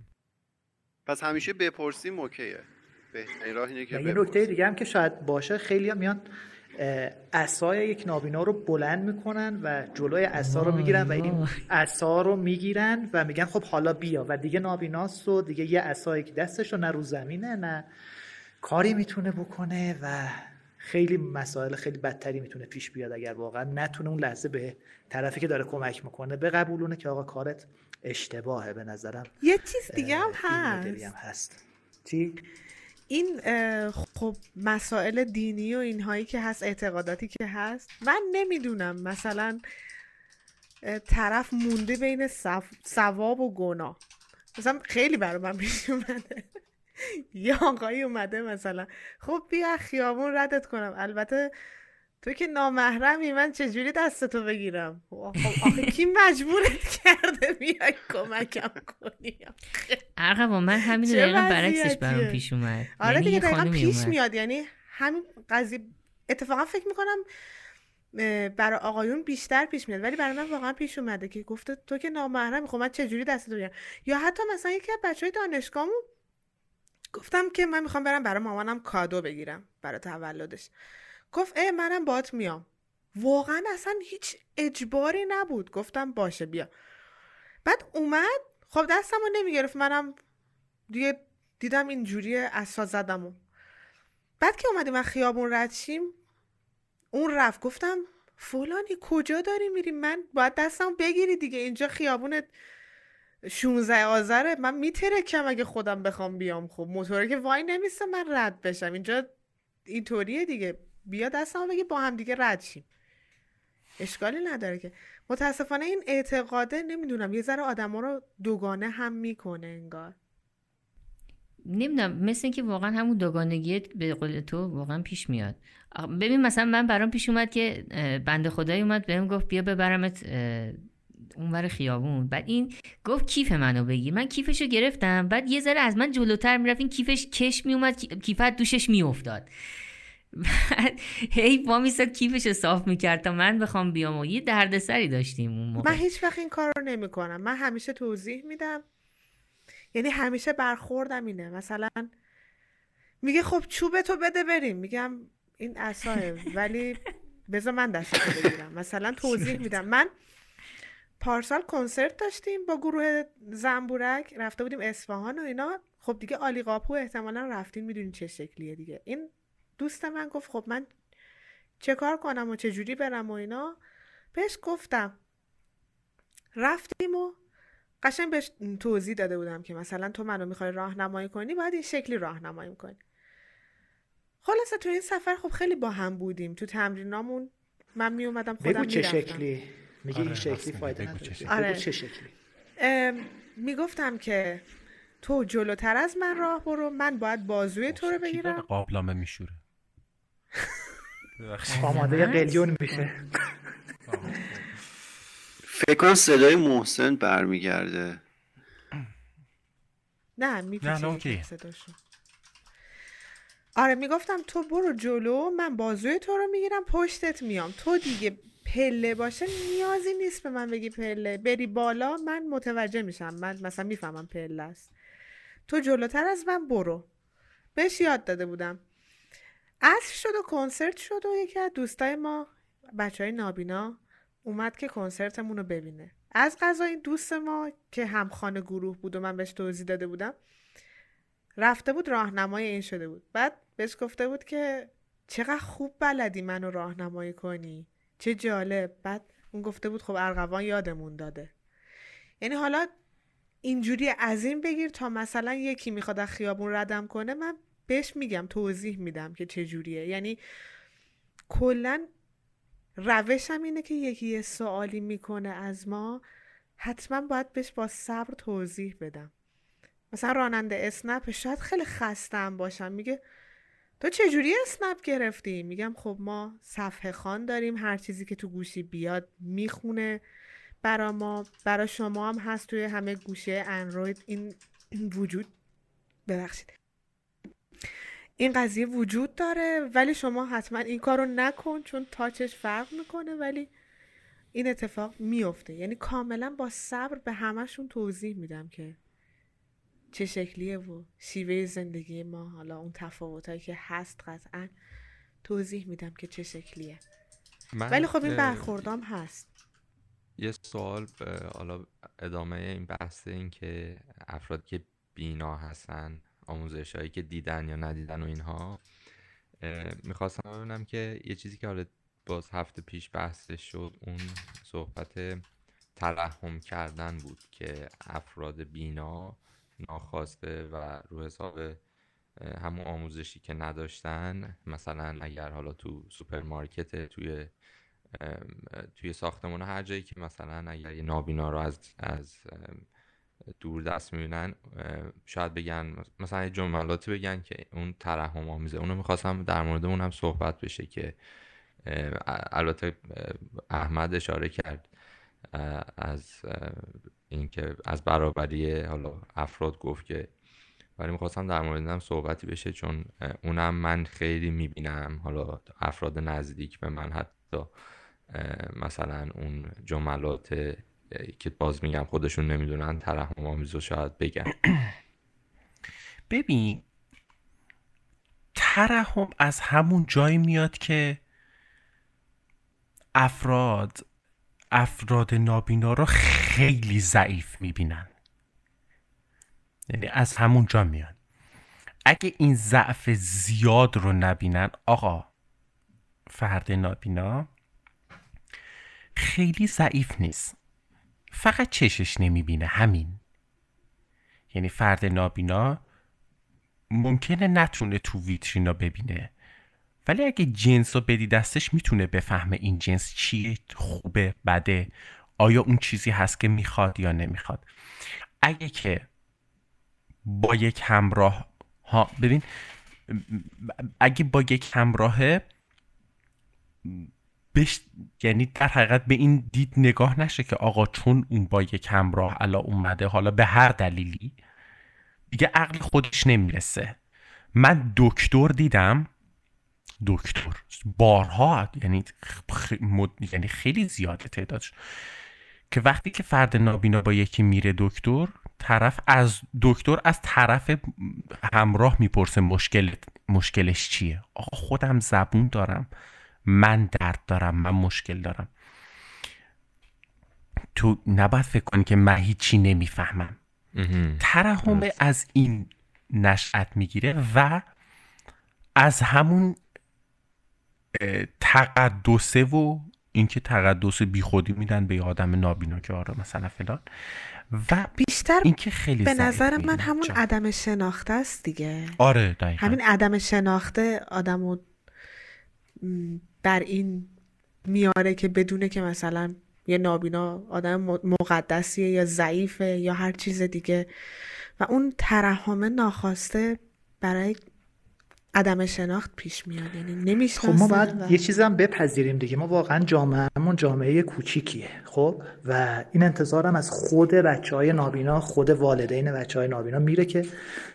پس همیشه بپرسیم اوکیه. بهترین راه اینه که یه نکته دیگه هم که شاید باشه خیلی هم میان اسای یک نابینا رو بلند می‌کنن و جلوی اسا رو می‌گیرن و این اسا رو می‌گیرن و میگن خب حالا بیا و دیگه نابیناست و دیگه یه اسایی که دستش رو نه رو زمینه نه کاری می‌تونه بکنه و خیلی مسائل خیلی بدتری می‌تونه پیش بیاد اگر واقعا نتونه اون لحظه به طرفی که داره کمک می‌کنه به قبولونه که آقا کارت اشتباهه به نظرم یه چیز دیگه هم هست. هم هست چی؟ این خب مسائل دینی و اینهایی که هست اعتقاداتی که هست من نمی‌دونم. مثلا طرف مونده بین ثواب و گناه. مثلا خیلی برای من پیش اومده. یه آقایی اومده مثلا خب بیا خیابون ردت کنم. البته تو که نامحرمی من چجوری دستتو بگیرم؟ خب آخه کی مجبورت کرده بیای کمکم کنی؟ ارقبا من همین دقیقا برعکسش برام پیش اومد. آره یعنی دیگه دقیقا پیش میاد. یعنی همین قضیه اتفاقا فکر می‌کنم برای آقایون بیشتر پیش میاد. ولی برای من واقعا پیش اومده که گفته تو که نامحرمی خب من چجوری دستتو بگیرم؟ یا حتی مثلا یکی از بچهای دانشگاهمون گفتم که من می‌خوام برم برای مامانم کادو بگیرم برای تولدش. گفت اه منم بات میام. واقعا اصلا هیچ اجباری نبود. گفتم باشه بیا. بعد اومد. خب دستم رو نمی‌گرفت. منم دیگه دیدم اینجوری اسا زدم و. بعد که اومدیم و خیابون رد شیم اون رفت. گفتم فلانی کجا داری میری؟ من باید دستم بگیری دیگه. اینجا خیابون 16 آذره. من میترکم اگه خودم بخوام بیام. خب موتوره که وای نمیسته من رد بشم. اینجا اینطوریه دیگه. بیا دستمو بگی با هم دیگه رد شیم. اشکالی نداره که. متاسفانه این اعتقاده نمی‌دونم یه ذره آدما رو دوگانه هم می‌کنه انگار. نمی‌دونم مثل اینکه واقعا همون دوگانگی به قول تو واقعا پیش میاد. ببین مثلا من برام پیش اومد که بنده خدایی اومد بهم گفت بیا ببرمت اونور خیابون. بعد این گفت کیف منو بگیر من کیفشو گرفتم. بعد یه ذره از من جلوتر می‌رفت. این کیفش کش میومد کیفت دوشش میافتاد. هی با میستاد کیفش صاف می‌کرد تا من بخوام بیام و یه دردسری داشتیم اون موقع. من هیچ وقت این کار رو نمی کنم من همیشه توضیح میدم. یعنی همیشه برخوردم اینه. مثلا میگه خب چوب تو بده بریم. میگم این اصاه ولی بذار من دستتو بگیرم. مثلا توضیح میدم. من پارسال کنسرت داشتیم با گروه زنبورک. رفته بودیم اصفهان و اینا. خب دیگه آلی قاپو احتمالا رفتین می‌دونین چه شکلیه دیگه. این دوست من گفت خب من چه کار کنم و چه جوری برم و اینا. بهش گفتم رفتیم و قشنگ بهش توضیح داده بودم که مثلا تو منو می‌خوای راهنمایی کنی باید این شکلی راهنمایی کنی. خلاصه تو این سفر خب خیلی با هم بودیم. تو تمرینامون من می اومدم خودم بگو چه شکلی؟ میگی این آره، شکلی فایده نداره. آره. چه شکلی. می‌گفتم که تو جلوتر از من راه برو من باید بازوی تو رو بگیرم. قابلامه میشوره. آماده قلیون میشه. فکر کنم صدای محسن برمیگرده. نه میپیچه صداشو. آره می‌گفتم تو برو جلو من بازوی تو رو می‌گیرم پشتت میام. تو دیگه پله باشه نیازی نیست به من بگی پله. بری بالا من متوجه میشم. من مثلا می‌فهمم پله است. تو جلوتر از من برو. بهش یاد داده بودم. عصر شد و کنسرت شد و یکی از دوستای ما بچه های نابینا اومد که کنسرتمون رو ببینه. از غذا این دوست ما که همخانه گروه بود و من بهش توضیح داده بودم رفته بود راهنمای این شده بود. بعد بهش گفته بود که چقدر خوب بلدی منو راهنمایی کنی. چه جالب. بعد اون گفته بود خب ارغوان یادمون داده. یعنی حالا اینجوری از این بگیر تا مثلا یکی می‌خواد از خیابون ردم کنه من بهش میگم توضیح میدم که چه جوریه. یعنی کلا روشم اینه که یکی یه سوالی می‌کنه از ما حتما باید بهش با صبر توضیح بدم. مثلا راننده اسنپ شاید خیلی خستم باشم. میگه تو چجوری اسنپ گرفتی؟ میگم خب ما صفحه خان داریم هر چیزی که تو گوشی بیاد می‌خونه برا ما. برا شما هم هست توی همه گوشه اندروید. این وجود ببخشید. این قضیه وجود داره ولی شما حتما این کارو نکن چون تاچش فرق می‌کنه ولی این اتفاق میفته یعنی کاملا با صبر به همشون توضیح میدم که چه شکلیه و شیوه زندگی ما. حالا اون تفاوتایی که هست قطعا توضیح میدم که چه شکلیه. ولی خب این برخوردام هست. یه سوال حالا ادامه این بحث این که افرادی که بینا هستن آموزش هایی که دیدن یا ندیدن و اینها. می‌خواستم ببینم که یه چیزی که حالا باز هفته پیش بحثش شد اون صحبت ترحم کردن بود که افراد بینا ناخواسته و رو حساب همون آموزشی که نداشتن مثلا اگر حالا تو سوپرمارکت توی توی ساختمون هر جایی که مثلا اگر یه نابینا رو از از دور دست می‌بینن شاید بگن مثلا جملاتی بگن که اون ترحم آمیزه. اونو می‌خواستم در مورد اونم صحبت بشه که البته احمد اشاره کرد از اینکه از برابری حالا افراد گفت که ولی می‌خواستم در مورد اینم صحبتی بشه چون اونم من خیلی می‌بینم. حالا افراد نزدیک به من حتی مثلا اون جملات که باز میگم خودشون نمی‌دونن ترحم آمیز رو شاید بگن. ببین ترحم از همون جایی میاد که افراد افراد نابینا رو خیلی ضعیف می‌بینن. یعنی از همون جا میاد اگه این ضعف زیاد رو نبینن آقا فرد نابینا خیلی ضعیف نیست. فقط چشش نمی‌بینه همین. یعنی فرد نابینا ممکنه نتونه تو ویترینا ببینه ولی اگه جنس رو بدی دستش می‌تونه بفهمه این جنس چیه خوبه بده. آیا اون چیزی هست که می‌خواد یا نمی‌خواد. اگه که با یک همراه ها ببین اگه با یک همراهه بش... یعنی در حقیقت به این دید نگاه نشه که آقا چون اون با یک همراه الا اومده حالا به هر دلیلی دیگه عقل خودش نمی‌رسه. من دکتر دیدم دکتر بارها یعنی خ... مد- یعنی خیلی زیاده تعدادش که وقتی که فرد نابینا با یکی میره دکتر طرف از دکتر از طرف همراه می‌پرسه مشکل مشکلش چیه؟ آقا خودم زبون دارم. من درد دارم من مشکل دارم تو نباید فکر کنی که من هیچی نمی‌فهمم. ترحم. از این نشأت می‌گیره و از همون تقدسه و اینکه تقدس بیخودی میدن به یه آدم نابینا که آره مثلا فلان و بیشتر اینکه خیلی به نظر من. همون جان. عدم شناخته است دیگه آره دقیقا همین عدم شناخته آدمو بر این میاره که بدونه که مثلا یه نابینا آدم مقدسیه یا ضعیفه یا هر چیز دیگه. و اون ترحم ناخواسته برای عدم شناخت پیش میاد. یعنی نمی‌شناسه. خب ما باید و- یه چیزی هم بپذیریم دیگه. ما واقعا جامعهمون جامعه کوچیکیه. خب؟ و این انتظارم از خود بچه های نابینا خود والدین بچه های نابینا میره که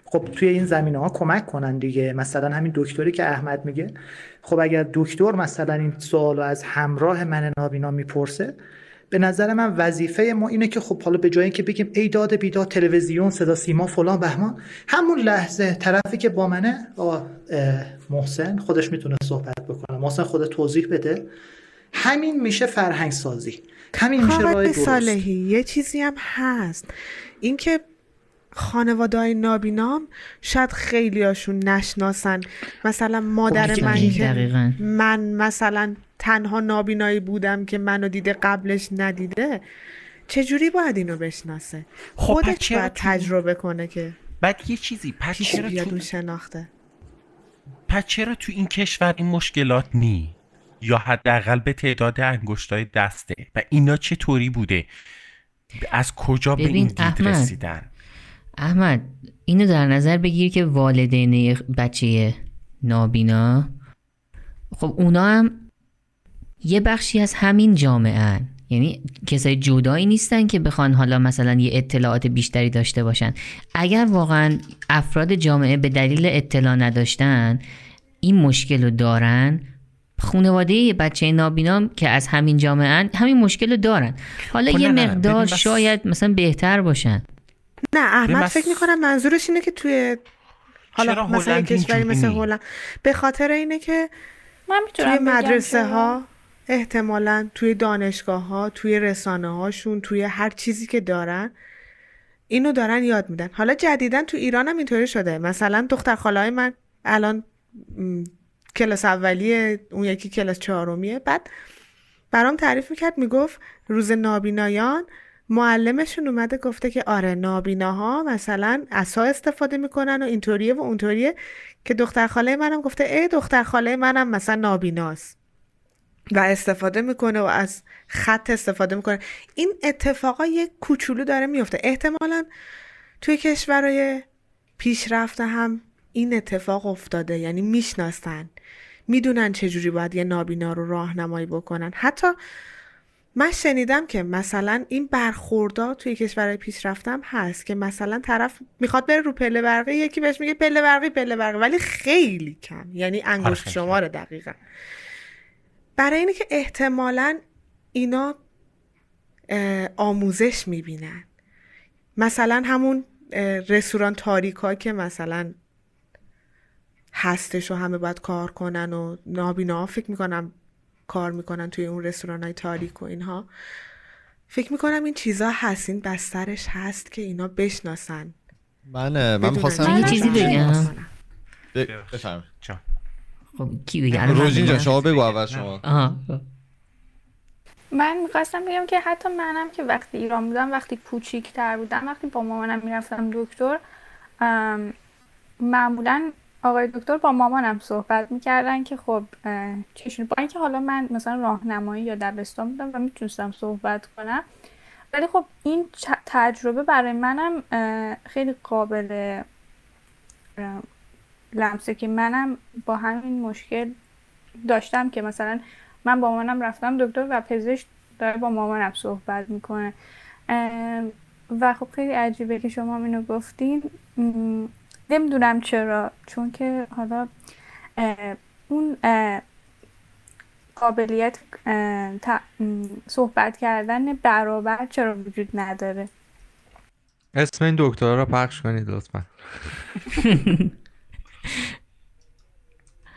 خب توی این زمینه ها کمک کنن دیگه. مثلا همین دکتری که احمد میگه خب اگر دکتر مثلا این سوال رو از همراه من نابینا می‌پرسه به نظر من وظیفه ما اینه که خب حالا به جای اینکه بگیم ای داد بیداد تلویزیون صدا سیما فلان بهمان همون لحظه طرفی که با منه آقا محسن خودش می‌تونه صحبت بکنه. محسن خود توضیح بده. همین میشه فرهنگ سازی همین میشه راه درست. صالحی یه چیزی هم هست. اینکه خانواده های نابینام شاید خیلی هاشون نشناسن مثلا مادر می‌تونی. من که دقیقاً. من مثلا تنها نابینایی بودم که منو دیده قبلش ندیده چجوری باید اینو بشناسه خب خودش چرا باید تو- تجربه کنه که بعد یه چیزی پس چرا تو شناخته پس چرا تو این کشور این مشکلات نی یا حداقل به تعداد انگشتای دسته و اینا چطوری بوده از کجا به این دید احمد. رسیدن احمد اینو در نظر بگیر که والدین بچه نابینا. خب اونا هم یه بخشی از همین جامعه هن. یعنی کسای جدایی نیستن که بخوان حالا مثلا یه اطلاعات بیشتری داشته باشن. اگر واقعا افراد جامعه به دلیل اطلاع نداشتن این مشکل رو دارن خانواده بچه نابینا که از همین جامعه هن، همین مشکل رو دارن. حالا خب یه مقدار شاید مثلا بهتر باشن. نه احمد فکر می‌کنم منظورش اینه که توی حالا مثلا کشوری مثل؟ هلند به خاطر اینه که من می‌تونم توی مدرسه؟ ها احتمالا توی دانشگاه ها توی رسانه هاشون توی هر چیزی که دارن اینو دارن یاد میدن حالا جدیدا تو ایران هم اینطوری شده مثلا دختر خالای من الان م، کلاس اولیه اون یکی کلاس چهارمیه بعد برام تعریف می‌کرد می‌گفت روز نابینایان معلمشون اومده گفته که آره نابیناها مثلا عصا استفاده می‌کنن و اینطوریه و اونطوریه که دختر خاله منم گفته ای دختر خاله منم مثلا نابیناست. و استفاده می‌کنه و از خط استفاده می‌کنه. این اتفاقا یک کوچولو داره میفته احتمالا توی کشورهای پیشرفته هم این اتفاق افتاده. یعنی می‌شناسن. می‌دونن چجوری باید یه نابینا رو راهنمایی بکنن. حتی من شنیدم که مثلا این برخوردا توی کشورهای پیشرفته هم هست که مثلا طرف می‌خواد بره رو پله برقی یکی بهش میگه پله برقی پله برقی ولی خیلی کم یعنی انگشت خیلی شماره دقیقا. برای اینه که احتمالا اینا آموزش می‌بینن. مثلا همون رستوران تاریکا که مثلا هستش و همه باید کار کنن و نابینا فکر می‌کنم کار می‌کنن توی اون رستوران های تاریک و اینها فکر می‌کنم این چیزا هست این بسترش هست که اینا بشناسن من من می‌خواستم چی یه چیزی بگم. بفرمایید جان. خب کی بگه من روژین جان؟ شما بگو اول شما آها خب. من می‌خواستم بگم که حتی منم که وقتی ایران بودم وقتی کوچیکتر بودم وقتی با مامانم می‌رفتم دکتر معمولا آقای دکتر با مامانم صحبت می‌کردن که خب چشون با اینکه حالا من مثلا راهنمایی یا دبستان بودم و می‌تونستم صحبت کنم ولی خب این تجربه برای منم خیلی قابل لمسه که منم با همین مشکل داشتم که مثلا من با مامانم رفتم دکتر و پزشک داره با مامانم صحبت می‌کنه. و خب خیلی عجیبه که شما اینو گفتین. نمی‌دونم چرا چون که حالا اه، اون اه، قابلیت اه، صحبت کردن برابر چرا وجود نداره؟ اسم این دکتر رو پخش کنید لطفا.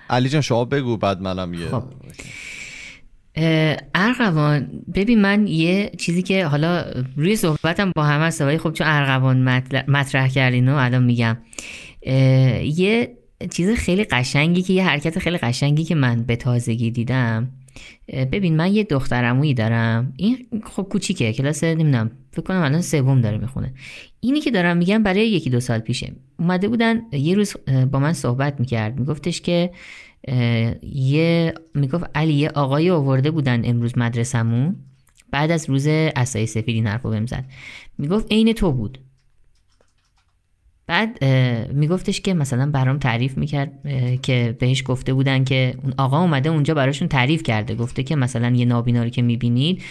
علی جان شما بگو بعد منم یه خب. ارغوان ببین من یه چیزی که حالا روی صحبتم با همه هست ولی خب چون ارغوان مطرح کردین و الان میگم. یه چیز خیلی قشنگی که یه حرکت خیلی قشنگی که من به تازگی دیدم. ببین من یه دخترمویی دارم. این خب کوچیکه کلاس نمی‌دونم فکر کنم الان سوم داره می‌خونه. اینی که دارم میگم برای یکی دو سال پیشه. اومده بودن یه روز با من صحبت می‌کرد. میگفتش که یه می‌گفت علی یه آقایی آورده بودن امروز مدرسمون بعد از روز اسای سفید این حرفو بهم زد. می‌گفت عین تو بود. بعد میگفتش که مثلا برام تعریف می‌کرد که بهش گفته بودن که اون آقا اومده اونجا براشون تعریف کرده. گفته که مثلا یه نابینا رو که می‌بینید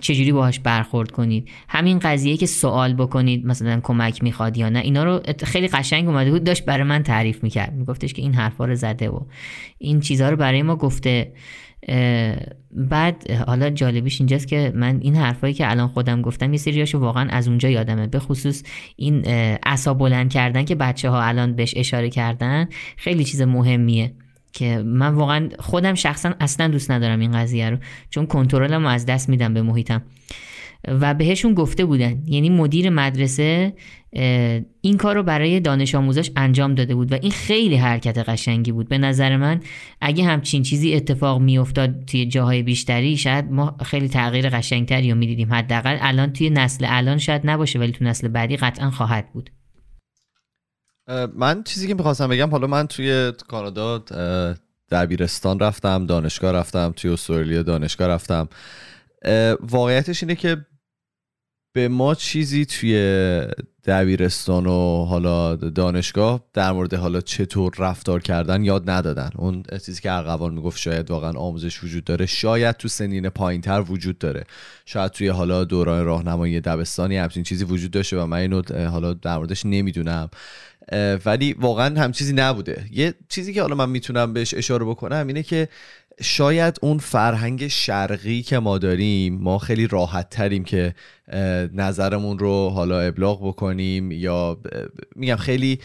چجوری باهاش برخورد کنید؟ همین قضیه که سوال بکنید مثلا کمک می‌خواد یا نه اینا رو خیلی قشنگ اومده بود داشت برای من تعریف می‌کرد. میگفتش که این حرفا رو زده و این چیزها رو برای ما گفته. بعد حالا جالبیش اینجاست که من این حرفایی که الان خودم گفتم یه سریاشو واقعا از اونجا یادمه. به خصوص این اه، عصا بلند کردن که بچه ها الان بهش اشاره کردن خیلی چیز مهمیه. که من واقعا خودم شخصا اصلا دوست ندارم این قضیه رو چون کنترلم از دست میدم به محیطم. و بهشون گفته بودن یعنی مدیر مدرسه این کار رو برای دانش آموزاش انجام داده بود و این خیلی حرکت قشنگی بود. به نظر من اگه همچین چیزی اتفاق میافتاد توی جاهای بیشتری شاید ما خیلی تغییر قشنگتری رو می‌دیدیم. حداقل الان توی نسل الان شاید نباشه ولی تو نسل بعدی قطعا خواهد بود. من چیزی که می‌خواستم بگم حالا من توی کانادا دبیرستان رفتم دانشگاه رفتم توی استرالیا دانشگاه رفتم. واقعیتش اینه که به ما چیزی توی دبیرستان و حالا دانشگاه در مورد حالا چطور رفتار کردن یاد ندادن. اون چیزی که ارغوان می‌گفت شاید واقعا آموزش وجود داره. شاید تو سنین پایین تر وجود داره. شاید توی حالا دوران راهنمایی دبستانی همچین چیزی وجود داشته و من اینو حالا در موردش نمی‌دونم. ولی واقعا هم چیزی نبوده. یه چیزی که حالا من می‌تونم بهش اشاره بکنم اینه که شاید اون فرهنگ شرقی که ما داریم ما خیلی راحت تریم که نظرمون رو حالا ابلاغ بکنیم یا میگم خیلی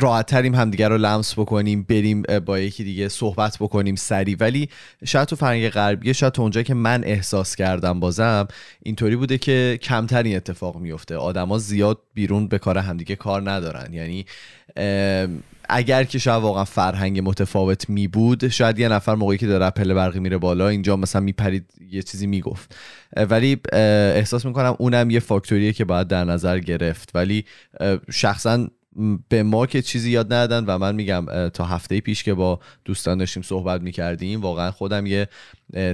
راحت تریم همدیگه رو لمس بکنیم بریم با یکی دیگه صحبت بکنیم سری ولی شاید تو فرنگ غربیه شاید تو اونجا که من احساس کردم بازم اینطوری بوده که کمتر اتفاق میفته آدما زیاد بیرون به کار همدیگه کار ندارن. یعنی اگر که شاید واقعا فرهنگ متفاوت می بود شاید یه نفر موقعی که داره پله برقی میره بالا اینجا مثلا میپرید یه چیزی می‌گفت. ولی احساس می‌کنم اونم یه فاکتوریه که باید در نظر گرفت. ولی شخصا به ما که چیزی یاد ندادن و من میگم تا هفته پیش که با دوستان داشتیم صحبت می‌کردیم واقعا خودم یه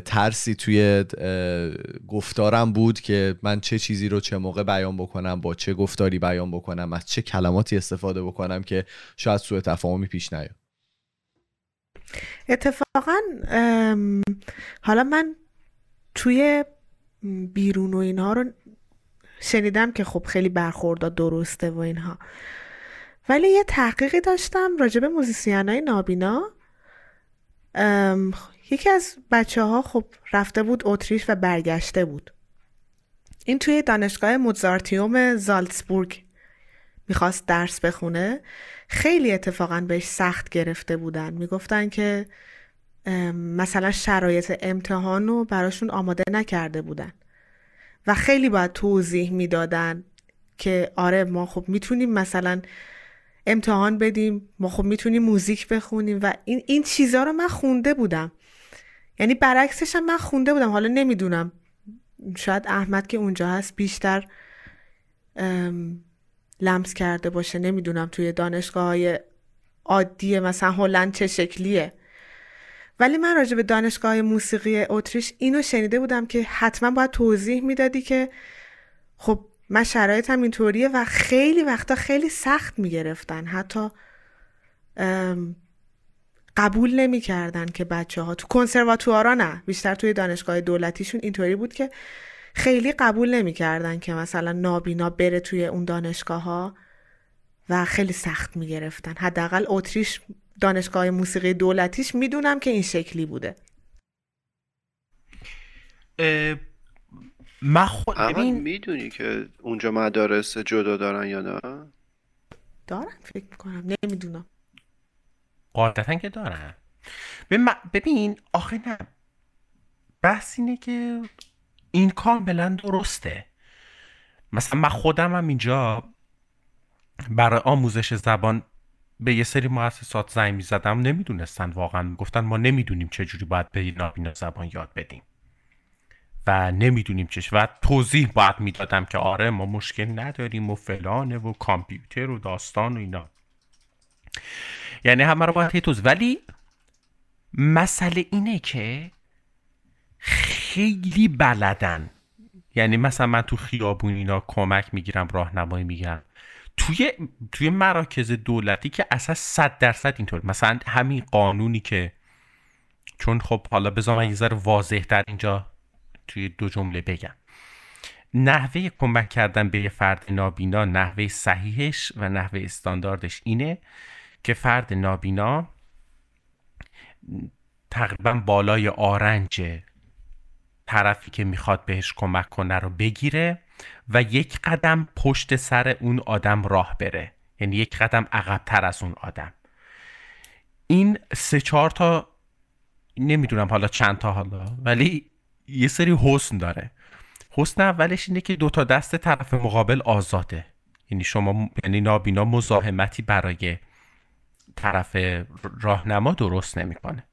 ترسی توی گفتارم بود که من چه چیزی رو چه موقع بیان بکنم با چه گفتاری بیان بکنم از چه کلماتی استفاده بکنم که شاید سوء تفاهمی پیش نیاد. اتفاقا حالا من توی بیرون و اینها رو شنیدم که خب خیلی برخوردها درسته و اینها. ولی یه تحقیقی داشتم راجع به موزیسین های نابینا یکی از بچه ها خب رفته بود اتریش و برگشته بود. این توی دانشگاه موزارتیوم زالتسبورگ می‌خواست درس بخونه. خیلی اتفاقا بهش سخت گرفته بودن. می‌گفتن که مثلا شرایط امتحان رو براشون آماده نکرده بودن و خیلی باید توضیح می‌دادن که آره ما خب می‌تونیم مثلا امتحان بدیم. ما خب می‌تونیم موزیک بخونیم و این این چیزها رو من خونده بودم. یعنی برعکسش هم من خونده بودم. حالا نمی‌دونم. شاید احمد که اونجا هست بیشتر لمس کرده باشه. نمی‌دونم توی دانشگاه های عادی مثلا هلند چه شکلیه. ولی من راجع به دانشگاه موسیقی اتریش اینو شنیده بودم که حتما باید توضیح می‌دادی که خب من شرایطم اینطوریه و خیلی وقتا خیلی سخت می‌گرفتن. حتی قبول نمی‌کردن که بچه ها تو کنسرواتوارا نه بیشتر توی دانشگاه دولتیشون اینطوری بود که خیلی قبول نمی‌کردن که مثلا نابینا بره توی اون دانشگاه ها و خیلی سخت می‌گرفتن. حداقل اتریش دانشگاه موسیقی دولتیش می‌دونم که این شکلی بوده. من خود ببین می‌دونی که اونجا مدارس جدا دارن یا نه؟ دارن فکر می‌کنم. نمی‌دونم. قاعدتا که دارن. ببین آخه نه. بحث اینه که این کاملا درسته. مثلا من خودم هم اینجا برای آموزش زبان به یه سری مؤسسات زنگ می‌زدم. نمی‌دونستن واقعا گفتن ما نمی‌دونیم چجوری باید به نابینا زبان یاد بدیم. و نمی‌دونیم چش و توضیح باید می‌دادم که آره ما مشکل نداریم و فلانه و کامپیوتر و داستان و اینا. یعنی همه رو باید توضیح. ولی مسئله اینه که خیلی بلدن. یعنی مثلا من تو خیابون اینا کمک می‌گیرم راهنمایی میگم توی توی مراکز دولتی که اصلا صد درصد اینطور. مثلا همین قانونی که چون خب حالا بذار من یه ذره واضح در اینجا توی دو جمله بگم. نحوه کمک کردن به فرد نابینا نحوه صحیحش و نحوه استانداردش اینه که فرد نابینا تقریبا بالای آرنج طرفی که می‌خواد بهش کمک کنه رو بگیره و یک قدم پشت سر اون آدم راه بره. یعنی یک قدم عقبتر از اون آدم. این سه چهار تا نمی‌دونم حالا چند تا حالا ولی یه سری حسن داره. حسن اولش اینه که دوتا دست طرف مقابل آزاده. یعنی شما یعنی نابینا مزاحمتی برای طرف راهنما درست نمی‌کنه.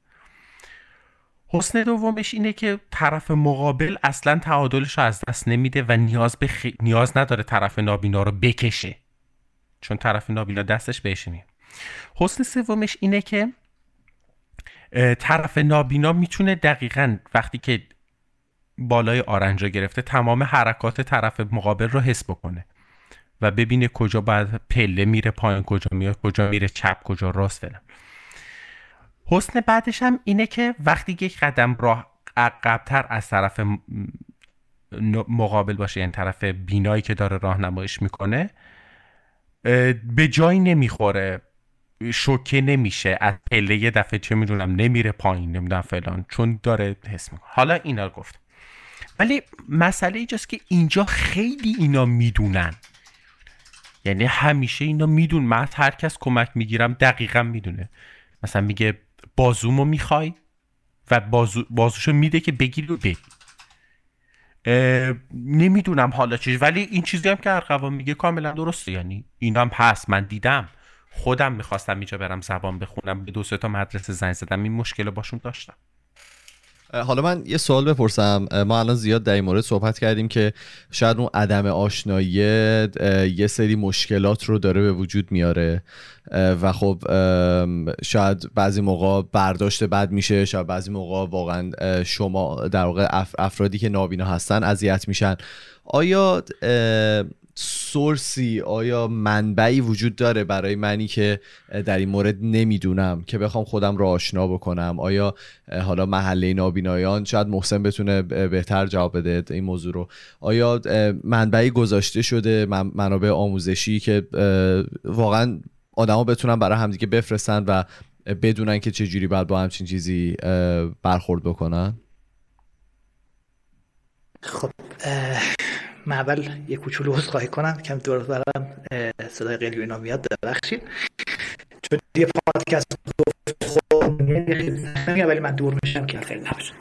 حسن دومش اینه که طرف مقابل اصلا تعادلش رو از دست نمیده و نیاز, به نیاز نداره طرف نابینا رو بکشه. چون طرف نابینا دستش بهش میاد حسن سومش اینه که طرف نابینا می‌تونه دقیقا وقتی که بالای آرنجا گرفته تمام حرکات طرف مقابل رو حس بکنه و ببینه کجا باید پله میره پایین کجا میاد کجا میره چپ کجا راست فلان. حسن بعدش هم اینه که وقتی یک قدم راه عقبتر از طرف مقابل باشه یعنی طرف بینایی که داره راهنماییش می‌کنه به جایی نمی‌خوره شوکه نمیشه از پله یه دفعه چه می‌دونم نمیره پایین نمی‌دونم فلان چون داره حس می‌کنه. حالا اینا رو گفت. ولی مسئله اینجاست که اینجا خیلی اینا می‌دونن. یعنی همیشه اینا میدون. من هر کس کمک می‌گیرم دقیقا می‌دونه. مثلا میگه بازومو می‌خوای و بازو بازوشو میده که بگیری و بگی نمی‌دونم حالا چیز ولی این چیزی هم که ارقوان میگه کاملا درسته. یعنی این هم هست. من دیدم. خودم می‌خواستم اینجا برم زبان بخونم. به دو سه تا مدرسه زنگ زدم. این مشکل باشون داشتم. حالا من یه سوال بپرسم. ما الان زیاد در این مورد صحبت کردیم که شاید اون عدم آشنایی یه سری مشکلات رو داره به وجود میاره. و خب شاید بعضی موقع برداشت بد میشه شاید بعضی موقع واقعا شما در واقع افرادی که نابینا هستن اذیت میشن. آیا سورسی آیا منبعی وجود داره برای منی که در این مورد نمی‌دونم که بخوام خودم رو آشنا بکنم؟ آیا حالا محله نابینایان شاید محسن بتونه بهتر جواب بده این موضوع رو. آیا منبعی گذاشته شده منابع آموزشی که واقعا آدما بتونن برای همدیگه بفرستن و بدونن که چجوری باید با همچین چیزی برخورد بکنن؟ خب من اول یه کوچولو عذرخواهی کنم کم دور برم صدای قلیو اینا میاد ببخشید. چون یه پادکست خب ولی من دور میشم که خیلی نباشه.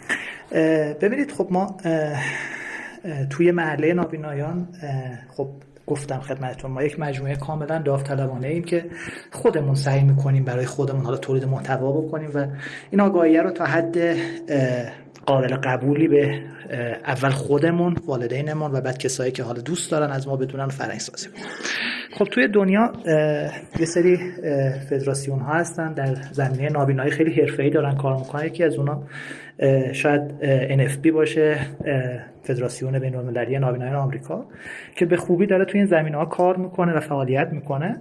ببینید خب ما توی محله نابینایان خب گفتم خدمتتون ما یک مجموعه کاملا داوطلبانه ایم که خودمون سعی می‌کنیم برای خودمون حالا تولید محتوا بکنیم و این آگاهی رو تا حد قابل قبولی به اول خودمون والدینمون و بعد کسایی که حالا دوست دارن از ما بدونن فرنگ سازی خب توی دنیا یه سری فدراسیون ها هستن. در زمینه نابینایی خیلی حرفه‌ای دارن کار می‌کنن. یکی از اونا شاید NFB باشه فدراسیون بین المللی نابینایی آمریکا که به خوبی داره توی این زمینه ها کار می‌کنه و فعالیت می‌کنه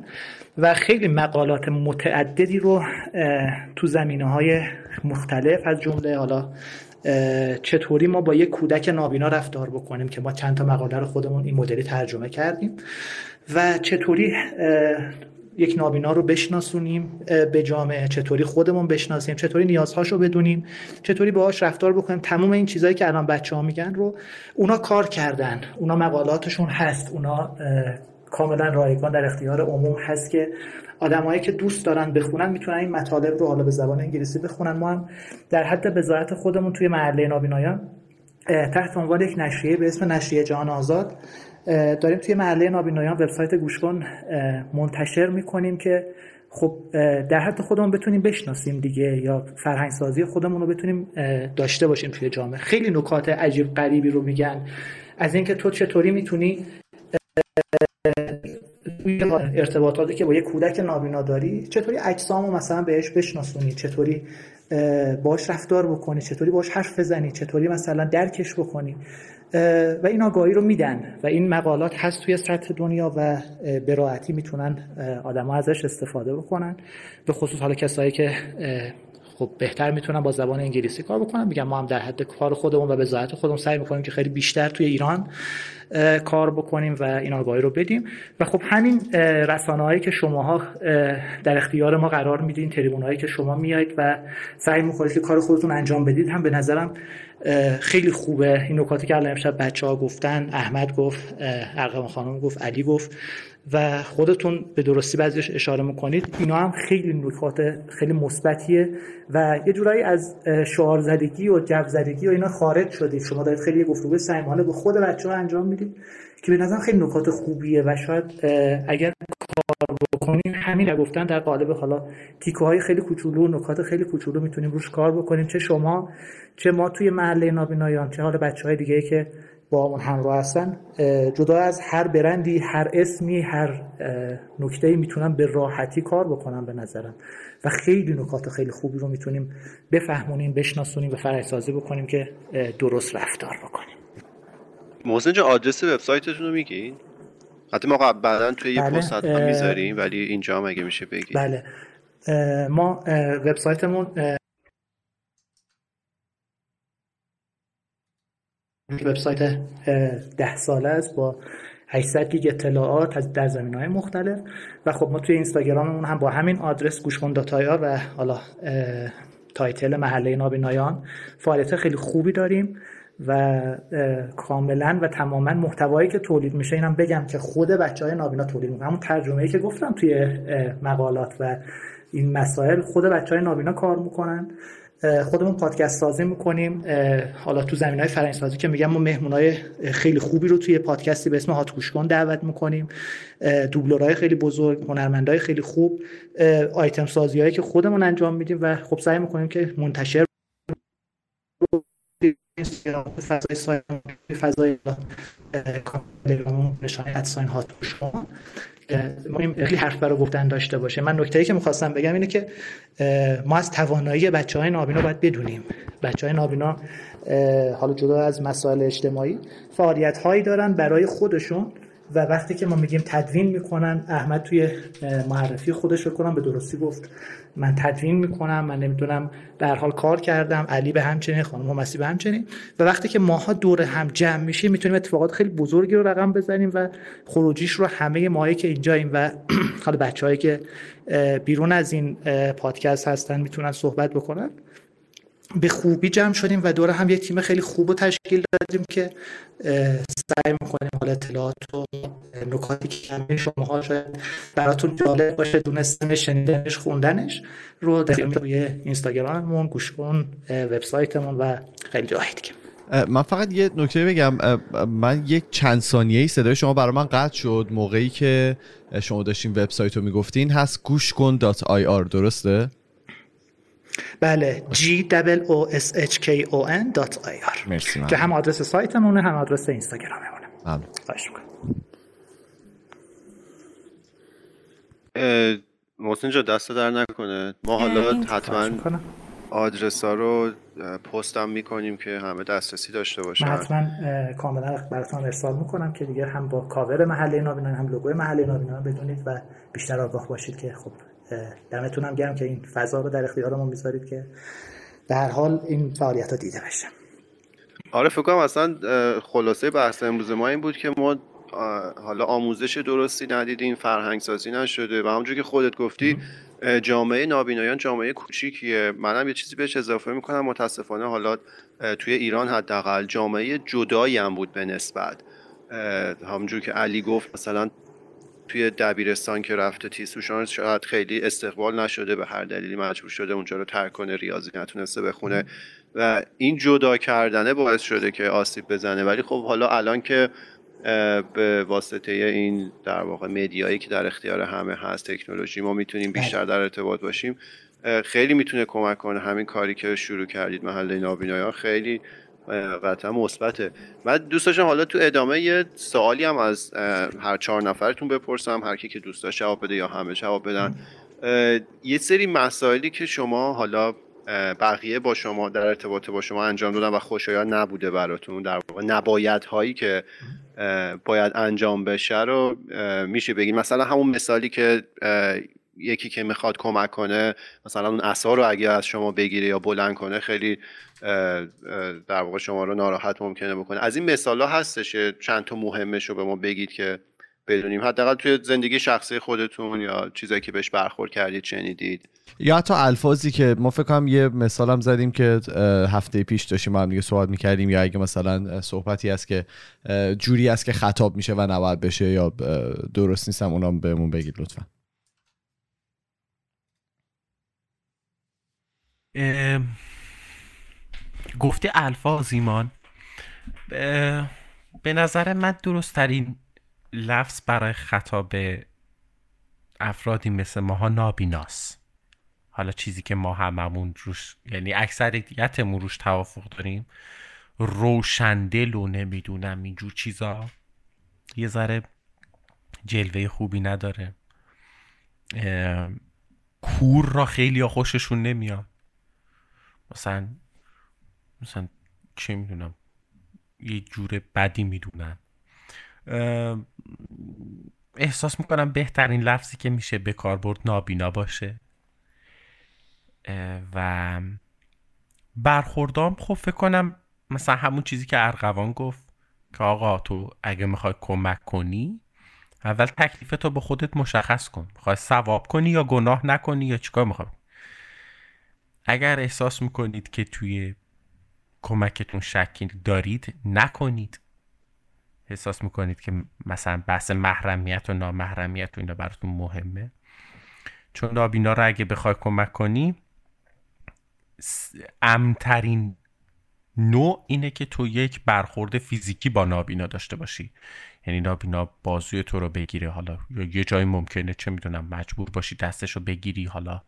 و خیلی مقالات متعددی رو تو زمینه های مختلف از جمله حالا چطوری ما با یک کودک نابینا رفتار بکنیم که ما چند تا مقاله رو خودمون این مدلی ترجمه کردیم و چطوری یک نابینا رو بشناسونیم به جامعه چطوری خودمون بشناسیم چطوری نیازهاش رو بدونیم چطوری باهاش رفتار بکنیم. تمام این چیزهایی که الان بچه ها میگن رو اونا کار کردن. اونا مقالاتشون هست. اونا کاملا رایگان در اختیار عموم هست که آدمایی که دوست دارن بخونن می‌تونن این مطالب رو حالا به زبان انگلیسی بخونن. ما هم در حد بذات خودمون توی محله نابینایان تحت عنوان یک نشریه به اسم نشریه جهان آزاد داریم توی محله نابینایان وبسایت گوشکن منتشر می‌کنیم که خب در حد خودمون بتونیم بشناسیم دیگه یا فرهنگ سازی خودمون رو بتونیم داشته باشیم توی جامعه. خیلی نکات عجیب غریبی رو میگن. از اینکه تو چطوری می‌تونی ارتباطاتی که با یه کودک نابینا داری چطوری اجسامو مثلا بهش بشناسونی؟ چطوری باش رفتار بکنی؟ چطوری باش حرف بزنی؟ چطوری مثلا درکش بکنی؟ و این آگاهی رو میدن و این مقالات هست توی سطح دنیا و به راحتی می‌تونن آدم ازش استفاده بکنن. به خصوص حالا کسایی که خب بهتر می‌تونن با زبان انگلیسی کار بکنن. میگم ما هم در حد کار خودمون و به ذات خودمون سعی می‌کنیم که خیلی بیشتر توی ایران کار بکنیم و این آگاهی رو بدیم. و خب همین رسانه هایی که شماها در اختیار ما قرار میدین تریبون هایی که شما میایید و سعی می‌کنید که کار خودتون انجام بدید هم به نظرم خیلی خوبه. این نکاتی که الان امشب بچه ها گفتن احمد گفت ارقم خانم گفت علی گفت. و خودتون به درستی بعضیش اشاره می‌کنید. اینا هم خیلی نکات خیلی مثبتیه و یه جورایی از شعار زدگی و جو زدگی و اینا خارج شدید. شما دارید خیلی گفتگو صمیمانه به خود بچه ها انجام می‌دید که به نظرم خیلی نکات خوبیه و شاید اگر کار بکنیم همین گفتن در قالب حالا تیکه های خیلی کوچولو نکات خیلی کوچولو می‌تونیم روش کار بکنیم. چه شما چه ما توی محله نابینایان چه حالا بچه های دیگه که با همون همراه هستن جدا از هر برندی هر اسمی هر نکته می‌تونن به راحتی کار بکنن به نظرم. و خیلی نکات خیلی خوبی رو می‌تونیم بفهمونیم بشناسونیم و فرهنگسازی بکنیم که درست رفتار بکنیم. محسن جان آدرس وبسایتتون رو میگین؟ حتی ما بعدا توی یه بله. پست می‌ذاریم ولی اینجا هم اگه میشه بگید. بله. ما وبسایتمون وبسایت ده ساله است با 800 گیگ اطلاعات از در زمین های مختلف. و خب ما توی اینستاگراممون هم با همین آدرس گوش‌کن dot IR و حالا title محله نابینایان فعالیت خیلی خوبی داریم و کاملا و تماما محتوایی که تولید میشه اینم بگم که خود بچه های نابینا تولید می‌کنن. همون ترجمه که گفتم توی مقالات و این مسائل خود بچه های نابینا کار می‌کنن. خودمون پادکست سازی می‌کنیم. حالا تو زمین های فرنگ که میگم ما مهمون های خیلی خوبی رو توی پادکستی به اسم هات دعوت می‌کنیم. دوبلورهای خیلی بزرگ هنرمندهای خیلی خوب آیتم سازی هایی که خودمون انجام میدیم و خب سعی می‌کنیم که منتشر فضای سایت فضای نشانه هات ما خیلی حرف برای گفتن داشته باشه. من نکته ای که می‌خواستم بگم اینه که ما از توانایی بچه های نابینا باید بدونیم. بچه های نابینا حالا جدا از مسائل اجتماعی فعالیت هایی دارن برای خودشون و وقتی که ما میگیم تدوین می‌کنن احمد توی معرفی خودش رو کنم به درستی گفت. من تدوین می‌کنم من نمی‌دونم در حال کار کردم علی به همچنین خانم همسی به همچنین. و وقتی که ماها دور هم جمع میشیم می‌تونیم اتفاقات خیلی بزرگی رو رقم بزنیم و خروجیش رو همه ماهایی که اینجاییم و حالا بچههایی که بیرون از این پادکست هستن می‌تونن صحبت بکنن. به خوبی جمع شدیم و دور هم یه تیم خیلی خوب رو تشکیل دادیم که سعی می‌کنیم حال اطلاعات و نکاتی که کمی شما شاید براتون جالب باشه دونستنش شنیدنش خوندنش رو روی اینستاگراممون گوش کن وبسایتمون و خیلی جاهای دیگه. من فقط یه نکته بگم. من یک چند ثانیه ای صدای شما برای من قطع شد. موقعی که شما داشتین وبسایت رو می‌گفتین هست گوش کن درسته؟ بله G O S H K O N مرسی که هم آدرس سایتمونه هم آدرس اینستاگراممونه. بله خواهش محسن جا دست در نکنه. ما حالا حتما آدرس ها رو پست هم می‌کنیم که همه دسترسی داشته باشن. من حتما کاملا براتون ارسال می‌کنم که دیگه هم با کاور محله نابینان هم لوگوی محله نابینان بدونید و بیشتر آگاه باشید که خب دمتون هم گرم که این فضا رو در اختیارمون می‌ذارید که در حال این فعالیت ها دیده بشه آره فکر کنم اصلا خلاصه بحث امروز ما این بود که ما حالا آموزش درستی ندیدیم فرهنگ سازی نشده و همونجور که خودت گفتی جامعه نابینایان جامعه کوچیکیه. منم یه چیزی بهش اضافه می‌کنم. متاسفانه حالا توی ایران حداقل جامعه جدایی هم بود به نسبت. همونجور که علی گفت مثلا توی دبیرستان که رفته تیسوشان شاید خیلی استقبال نشده به هر دلیلی مجبور شده اونجا رو ترک کنه ریاضی نتونسته بخونه. و این جدا کردنه باعث شده که آسیب بزنه. ولی خب حالا الان که به واسطه این در واقع مدیایی که در اختیار همه هست تکنولوژی ما می‌تونیم بیشتر در ارتباط باشیم خیلی می‌تونه کمک کنه. همین کاری که شروع کردید محله نابینایان خیلی قطعا مثبته. من دوست داشتم حالا تو ادامه یه سوالی هم از هر چهار نفرتون بپرسم هر کی که دوست داشت جواب بده یا همه جواب بدن. یه سری مسائلی که شما حالا بقیه با شما در ارتباط با شما انجام دادن و خوشایند نبوده براتون در واقع نباید هایی که باید انجام بشه رو میشه بگید مثلا همون مثالی که یکی که می‌خواد کمک کنه مثلا اون اثار رو اگه از شما بگیره یا بلند کنه خیلی در واقع شما رو ناراحت ممکنه بکنه. از این مثال ها هستش چند تا مهمش رو به ما بگید که بدونیم. حداقل توی زندگی شخصی خودتون یا چیزایی که بهش برخورد کردید شنیدید. یا حتی الفاظی که ما فکر کنم یه مثالم زدیم که هفته پیش داشتیم ما هم دیگه صحبت می‌کردیم یا اگه مثلا صحبتی هست که جوری است که خطاب میشه و نباید بشه یا درست نیستم اونام بهمون بگید لطفا. گفته الفاظ ایمان به نظر من درست ترین لفظ برای خطاب افرادی مثل ماها نابیناس حالا چیزی که ما هممون روش یعنی اکثریتمون روش توافق داریم. روشندل و نمی‌دونم اینجور چیزا. یه ذره جلوه خوبی نداره. کور را خیلی خوششون نمیاد. مثلا مثلا چه می‌دونم؟ یه جور بدی می‌دونن. احساس می‌کنم بهترین لفظی که میشه به کاربرد نابینا باشه. و برخوردام خب فکر کنم مثلا همون چیزی که ارغوان گفت که آقا تو اگه می‌خوای کمک کنی اول تکلیف تو به خودت مشخص کن. می‌خوای ثواب کنی یا گناه نکنی یا چیکار می‌خوای اگر احساس می‌کنید که توی کمکتون شکی دارید نکنید. احساس می‌کنید که مثلا بحث محرمیت و نامحرمیت و اینا براتون مهمه. چون نابینا رو اگه بخوای کمک کنی امترین نوع اینه که تو یک برخورد فیزیکی با نابینا داشته باشی. یعنی نابینا بازوی تو رو بگیره حالا یا یه جایی ممکنه چه می‌دونم مجبور باشی دستش رو بگیری حالا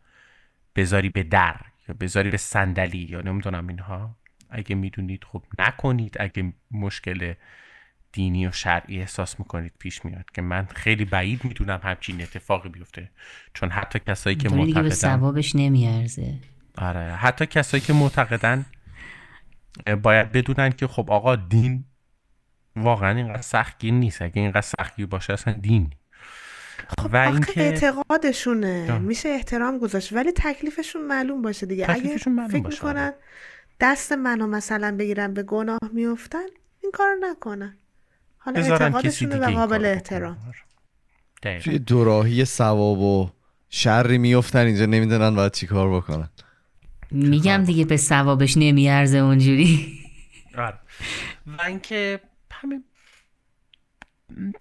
بذاری به در. یا بذاری به صندلی یا نمی‌دونم اینها. اگه می‌دونید خب نکنید. اگه مشکل دینی و شرعی احساس می‌کنید پیش میاد که من خیلی بعید می‌دونم همچین اتفاقی بیفته. چون حتی کسایی که معتقدن به ثوابش نمیارزه. آره. حتی کسایی که معتقدن باید بدونن که خب آقا دین واقعا اینقدر سختگیر نیست. اگه اینقدر سختگیر باشه اصلا دین خب و اینکه اعتقادشونه. میشه احترام گذاشت. ولی تکلیفشون معلوم باشه دیگه. اگه فکر می‌کنن آره. دست منو مثلا بگیرن به گناه میفتن این کار نکنن. حالا اعتقادشونه و قابل احترام. توی دوراهی ثواب و شری میفتن اینجا نمی‌دونن باید چیکار بکنن. میگم دیگه به ثوابش نمیارزه اونجوری. آره. و اینکه همین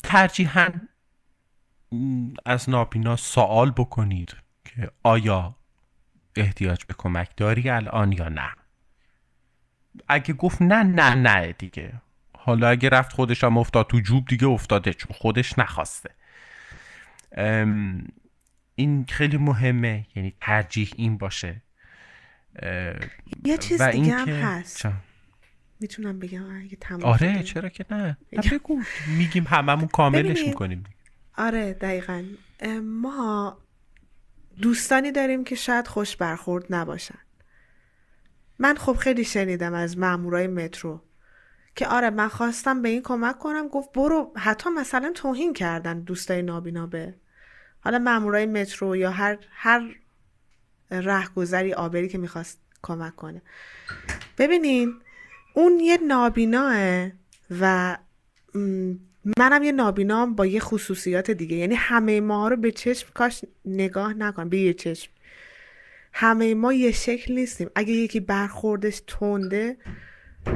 ترجیحاً از نابینا سوال بکنید که آیا احتیاج به کمک داری الان یا نه. اگه گفت نه نه نه دیگه. حالا اگه رفت خودش هم افتاد تو جوب دیگه افتاده چون خودش نخواسته. این خیلی مهمه. یعنی ترجیح این باشه. یه چیز دیگه هم هست. می‌تونم بگم؟ اگه تمام آره چرا که نه. بگو. میگیم هممون کاملش می‌کنیم. آره دقیقا. ما دوستانی داریم که شاید خوش برخورد نباشن. من خب خیلی شنیدم از مامورای مترو که آره من خواستم به این کمک کنم گفت برو. حتی مثلا توهین کردن دوستای نابینا به حالا مامورای مترو یا هر هر رهگذری آبری که می‌خواست کمک کنه. ببینین اون یه نابیناه و منم یه نابینام با یه خصوصیات دیگه. یعنی همه ما رو به چشم کاش نگاه نکن به یه چشم. همه ما یه شکل نیستیم. اگه یکی برخوردش تنده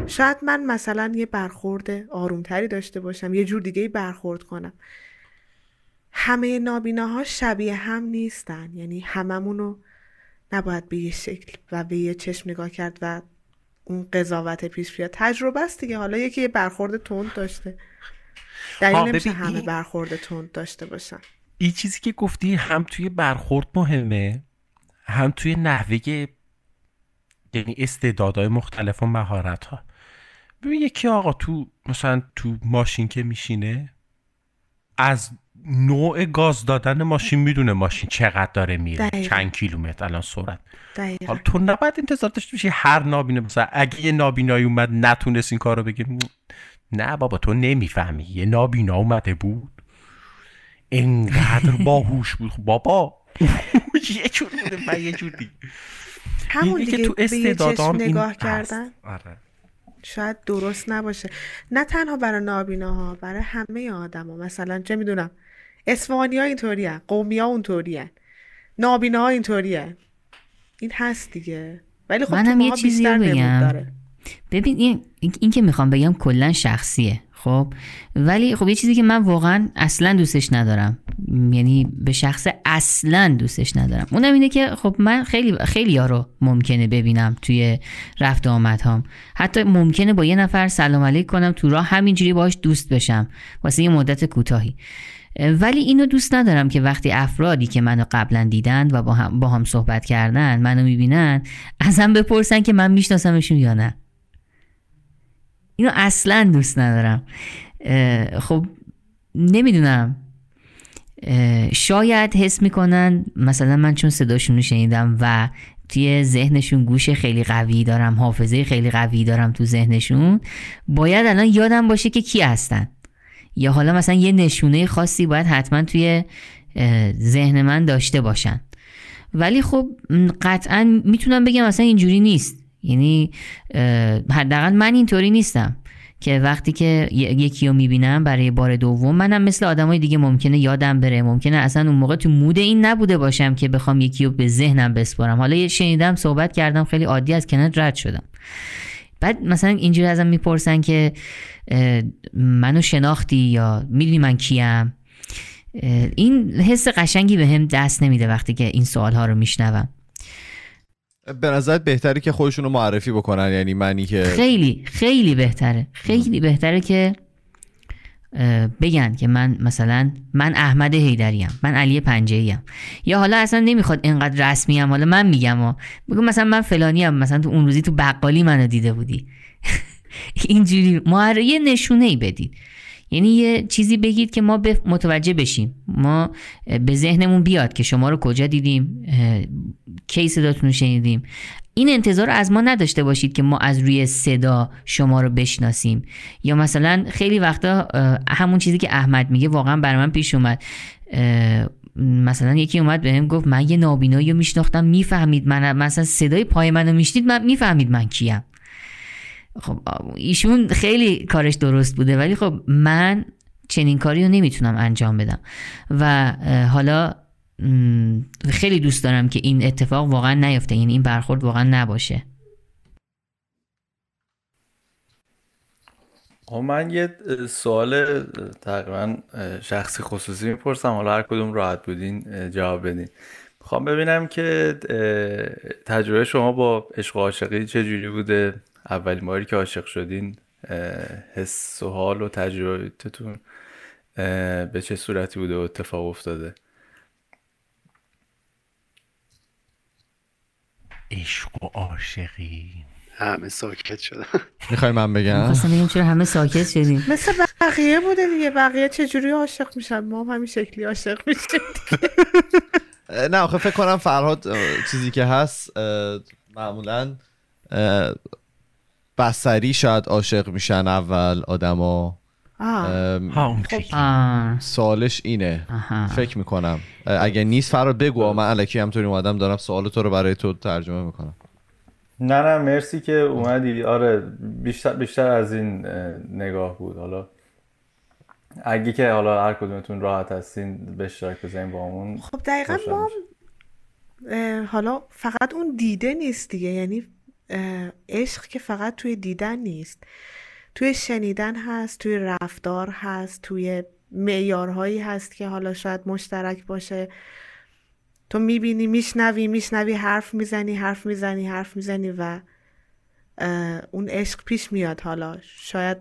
شاید من مثلا یه برخورد آرومتری داشته باشم یه جور دیگه برخورد کنم. همه نابیناها شبیه هم نیستن. یعنی هممونو نباید به یه شکل و به یه چشم نگاه کرد و اون قضاوت پیش بیاد. تجربه است دیگه. حالا یکی یه برخورد تند داشته. دلیل نمیشه همه برخورد تند داشته باشن. این چیزی که گفتی هم توی برخورد مهمه هم توی نحوه یعنی استعدادهای مختلف و مهارت ها ببین یکی آقا تو مثلا تو ماشین که میشینه از نوع گاز دادن ماشین می‌دونه ماشین چقدر داره میره چند کیلومتر الان سرعت. حالا تو نباید انتظار داشته باشی هر نابینه مثلا اگه یه نابینایی اومد نتونست این کار رو بگه. نه بابا تو نمی‌فهمی یه نابینا اومده بود انقدر باهوش بود بابا یه جور بوده من یه جور دیگه همون دیگه تو استعدادام نگاه کردن آره. شاید درست نباشه نه تنها برای نابینا برای همه آدم ها. مثلا چه می‌دونم اسفانی ها اینطوری هن. قومی ها اونطوری هن. نابینا ها اینطوری هن. این هست دیگه ولی خب منم یه چیزی بگم ببین این, این که می‌خوام بگم کلا شخصیه خب؟ ولی خب یه چیزی که من واقعا اصلا دوستش ندارم. یعنی به شخص اصلا دوستش ندارم. اونم اینه که خب من خیلی خیلی ها رو ممکنه ببینم توی رفت آمد هم حتی ممکنه با یه نفر سلام علیک کنم تو راه همینجوری باش دوست بشم. واسه یه مدت کوتاهی. ولی اینو دوست ندارم که وقتی افرادی که منو قبلا دیدند و با هم, با هم صحبت کردن منو می‌بینن ازم بپرسن که من میشناسمشون یا نه. اینو اصلا دوست ندارم. خب نمی‌دونم. شاید حس می‌کنن. مثلا من چون صداشون رو شنیدم و توی ذهنشون گوش خیلی قوی دارم حافظه خیلی قوی دارم تو ذهنشون باید الان یادم باشه که کی هستن. یا حالا مثلا یه نشونه خاصی باید حتما توی ذهن من داشته باشن. ولی خب قطعا می‌تونم بگم اصلا اینجوری نیست. یعنی حداقل من اینطوری نیستم که وقتی که یکی رو می‌بینم برای بار دوم منم مثل آدمای دیگه ممکنه یادم بره. ممکنه اصلا اون موقع تو مود این نبوده باشم که بخوام یکی رو به ذهنم بسپارم. حالا یه شنیدم صحبت کردم خیلی عادی از کنار رد شدم. بعد مثلا اینجوری ازم می‌پرسن که منو شناختی یا می‌دونی من کیم؟ این حس قشنگی به هم دست نمیده وقتی که این سوال ها رو میشنوم. به نظرت بهتره که خودشون رو معرفی بکنن؟ یعنی منی که خیلی خیلی بهتره. خیلی بهتره که بگن که من مثلا من احمد هیدریم من علی پنجه یا حالا اصلا نمی‌خواد اینقدر رسمی هم حالا من میگم و بگو مثلا من فلانی هم مثلا تو اون روزی تو بقالی منو دیده بودی. اینجوری یه نشونه ای بدید. یعنی یه چیزی بگید که ما متوجه بشیم. ما به ذهنمون بیاد که شما رو کجا دیدیم. کی صداتون رو شنیدیم؟ این انتظار از ما نداشته باشید که ما از روی صدا شما رو بشناسیم. یا مثلا خیلی وقتا همون چیزی که احمد میگه واقعا برای من پیش اومد. مثلا یکی اومد بهم گفت من یه نابینایی رو میشناختم می‌فهمید من مثلا صدای پای منو میشنید من می‌فهمید من کیم. خب ایشون خیلی کارش درست بوده ولی خب من چنین کاری رو نمی‌تونم انجام بدم. و حالا خیلی دوست دارم که این اتفاق واقعا نیفته یعنی این برخورد واقعا نباشه. خب من یه سوال تقریبا شخصی خصوصی می‌پرسم. حالا هر کدوم راحت بودین جواب بدین. می‌خوام ببینم که تجربه شما با عشق و عاشقی چجوری بوده؟ اولین باری که عاشق شدین حس و حال و تجربتون به چه صورتی بوده و اتفاق افتاده؟ عشق و عاشقی. همه ساکت شدن. می‌خوای من بگم؟ خواستم بگم چرا همه ساکت شدیم. مثل بقیه بوده دیگه. بقیه چجوری عاشق میشن؟ ما هم همین شکلی عاشق میشیم نه آخه فکر کنم فرهاد چیزی که هست معمولا بسری شاید عاشق میشن اول آدما. خب. سوالش اینه. فکر می‌کنم. اگه نیست فراد بگو من علکی همطوری اومدم دارم سوال تو رو برای تو ترجمه می‌کنم. نه نه مرسی که اومدی. آره بیشتر, بیشتر از این نگاه بود. حالا اگه که حالا هر کدومتون راحت هستین به اشتراک بزنین با همون خب دقیقا ما حالا فقط اون دیده نیست دیگه. یعنی عشق که فقط توی دیدن نیست. توی شنیدن هست توی رفتار هست توی معیارهایی هست که حالا شاید مشترک باشه. تو می‌بینی میشنوی میشنوی حرف می‌زنی حرف می‌زنی حرف می‌زنی و اون عشق پیش میاد حالا. شاید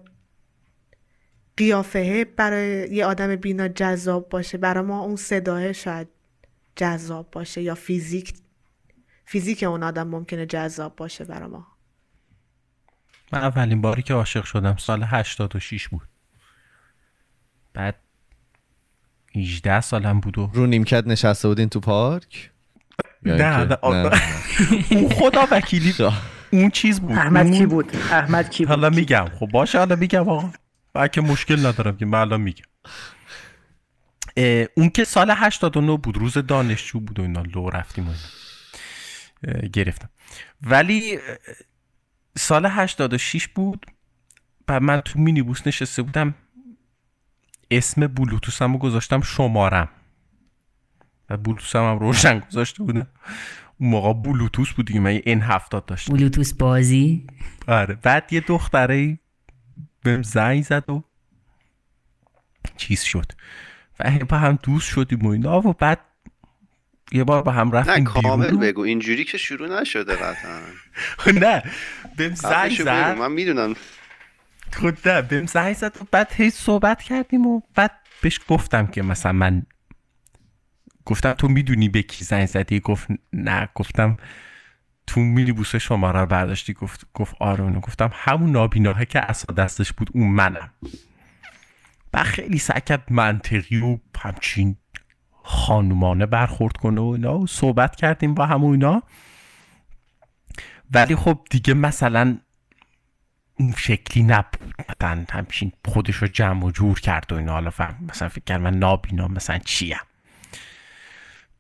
قیافه برای یه آدم بینا جذاب باشه. برای ما اون صداه شاید جذاب باشه یا فیزیک فیزیک اون آدم ممکنه جذاب باشه برای ما. من اولین باری که عاشق شدم سال 86 بود. بعد 18 سالم بود و رو نیمکت نشسته بودین تو پارک؟ نه نه اون خدا وکیلی اون چیز بود. احمد کی بود؟ احمد کی بود؟ حالا میگم. خب باشه حالا میگم آقا. که مشکل ندارم که من الان میگم. اون که سال 89 بود روز دانشجو بود و اینا لو رفتیم و گرفتم. ولی سال 86 بود و من تو مینیبوس نشسته بودم. اسم بلوتوسم رو گذاشتم شمارم. و بلوتوسم هم روشن گذاشته بودم. اون موقع بلوتوس بود دیگه من این هفتاد داشتم. بلوتوس بازی؟ آره. بعد یه دختره بهم زنگ زد و چیز شد. و با هم دوست شدیم و اینا. و بعد یه بار با هم رفتیم نه کامل بگو. اینجوری که شروع نشده قطعا. نه بهم زنگ زد. من می‌دونم. خود نه بهم زنگ زد. و بعد هی صحبت کردیم و بعد بهش گفتم که مثلا من گفتم تو می‌دونی به کی زنگ زدی؟ گفت نه گفتم تو میلی بوسه شما رو برداشتی. گفت گفت آره گفتم همون نابیناه که اصلا دستش بود اون منم. و خیلی کرد منطقی و همچین خانومانه برخورد کنه و اینا و صحبت کردیم با هم و اینا. ولی خب دیگه مثلا اون شکلی نبود. مثلا همچین خودش رو جمع و جور کرد و اینا. حالا فهم مثلا فکر کرد من نابینا مثلا چیم.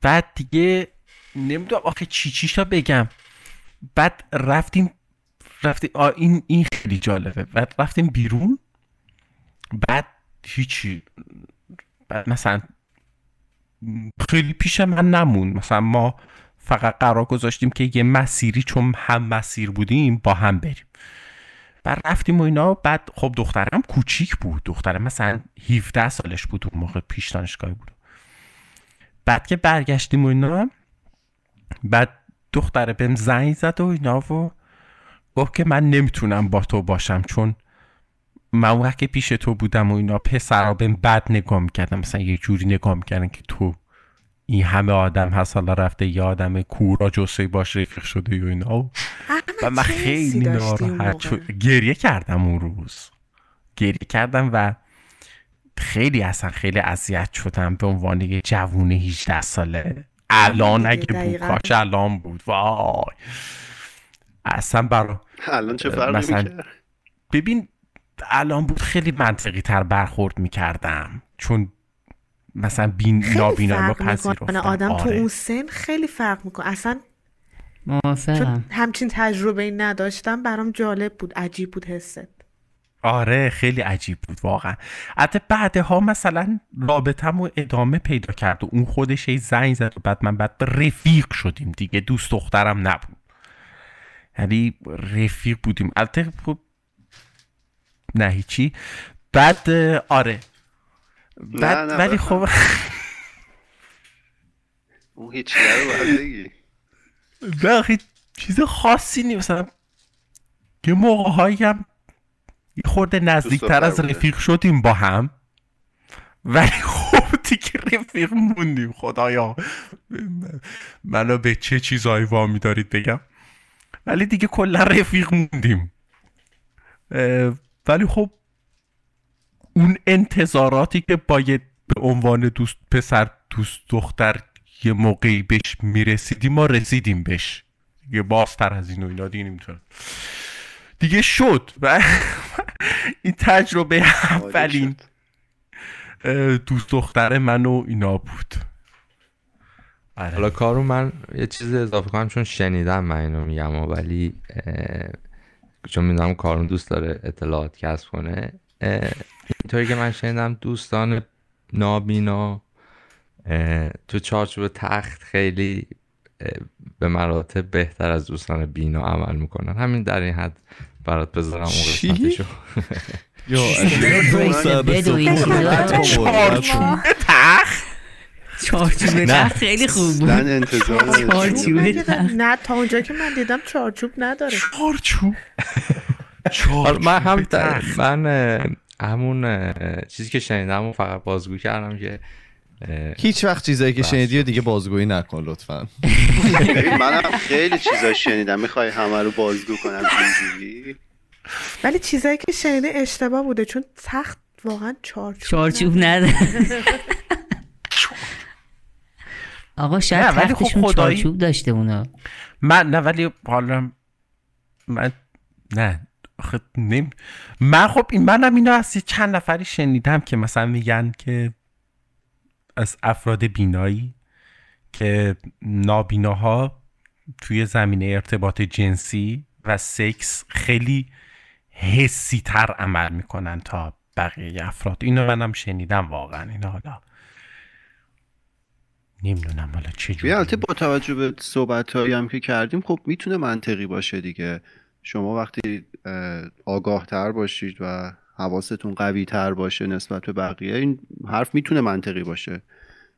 بعد دیگه نمی‌دونم آخه چی چی بگم. بعد رفتیم رفتیم این این خیلی جالبه. بعد رفتیم بیرون. بعد هیچی بعد مثلا خیلی پیش من نمون. مثلا ما فقط قرار گذاشتیم که یه مسیری چون هم مسیر بودیم با هم بریم. بعد رفتیم و اینا. بعد خب دخترم کوچیک بود. دخترم مثلا 17 سالش بود اون موقع پیش دانشگاهی بود. بعد که برگشتیم و اینا بعد دختره بهم زنگ زد و اینا و گفت که من نمی‌تونم با تو باشم چون من اون وقت که پیش تو بودم و اینا پسرا بهم بد نگاه می‌کردم مثلا یه جوری نگاه می‌کردن که تو این همه آدم هست حالا رفته یه آدم کورا جسه باش رفیق شده و اینا. و من خیلی ناراحت شد. گریه کردم اون روز. گریه کردم و خیلی اصلا خیلی اذیت شدم به عنوان یه جوون 18 ساله. الان اگه بود کاش الان بود. وای. اصلا برا الان چه فرقی مثلا ببین الان بود خیلی منطقی تر برخورد می‌کردم. چون مثلا بین نابینا ما پذیرفتم. آدم آره. تو اون سن خیلی فرق می‌کنه اصلا چون همچین تجربه نداشتم برام جالب بود. عجیب بود حست. آره خیلی عجیب بود واقعا. حتی بعدها مثلا رابطم و ادامه پیدا کرد و اون خودش یه زنگ زد و بعد من بعد به رفیق شدیم دیگه. دوست دخترم نبود. یعنی رفیق بودیم. البته خب نه هیچی. بعد آره. بعد نه، ولی بفهم. خب اون هیچ رو نه چیز خاصی نیست. مثلا یه موقع هایی هم یه خورده نزدیکتر از. رفیق شدیم با هم. ولی خب دیگه رفیق موندیم خدایا. منو به چه چیزایی وامی دارید بگم؟ ولی دیگه کلا رفیق موندیم. ولی خب اون انتظاراتی که باید به عنوان دوست پسر دوست دختر یه موقعی بهش می‌رسیدیم ما رسیدیم بهش. دیگه بازتر از این و اینا دیگه نمی‌تونم. دیگه شد. و این تجربه اولین دوست دختر من و اینا بود. آره. حالا کارو من یه چیز اضافه کنم چون شنیدم من اینو میگم ولی چون می‌دونم کارون دوست داره اطلاعات کسب کنه اینطوری که من شنیدم دوستان نابینا تو چارچوب تخت خیلی به مراتب بهتر از دوستان بینا عمل می‌کنن. همین در این حد برات بذارم اون؟ قسمتشو. این چیزا چارچوب تخت خیلی خوب بود. چارچوب نه تا اونجا که من دیدم چارچوب نداره. چارچوب حالا من هم. من همون چیزی که شنیدم فقط بازگو کردم که هیچ وقت چیزایی که شنیدی و دیگه بازگویی نکن لطفا. منم خیلی چیزا شنیدم. می‌خوای همه رو بازگو کنم اینجوری؟ ولی چیزایی که شنیده اشتباه بوده چون تخت واقعا چارچوب چارچوب نداره. آقا شاید نه، ولی خب تختشون خدایی- چارچوب داشته اونا. من نه ولی حالا من نه آخه نمی... من خب این منم اینو از چند نفری شنیدم که مثلا میگن که از افراد بینایی که نابیناها توی زمینه ارتباط جنسی و سکس خیلی حسی تر عمل می‌کنن تا بقیه افراد. اینو منم شنیدم واقعا اینو حالا. نمی‌دونم حالا چه بیا البته با توجه به صحبت هم که کردیم خب می‌تونه منطقی باشه دیگه. شما وقتی آگاه تر باشید و حواستون قوی تر باشه نسبت به بقیه این حرف می‌تونه منطقی باشه.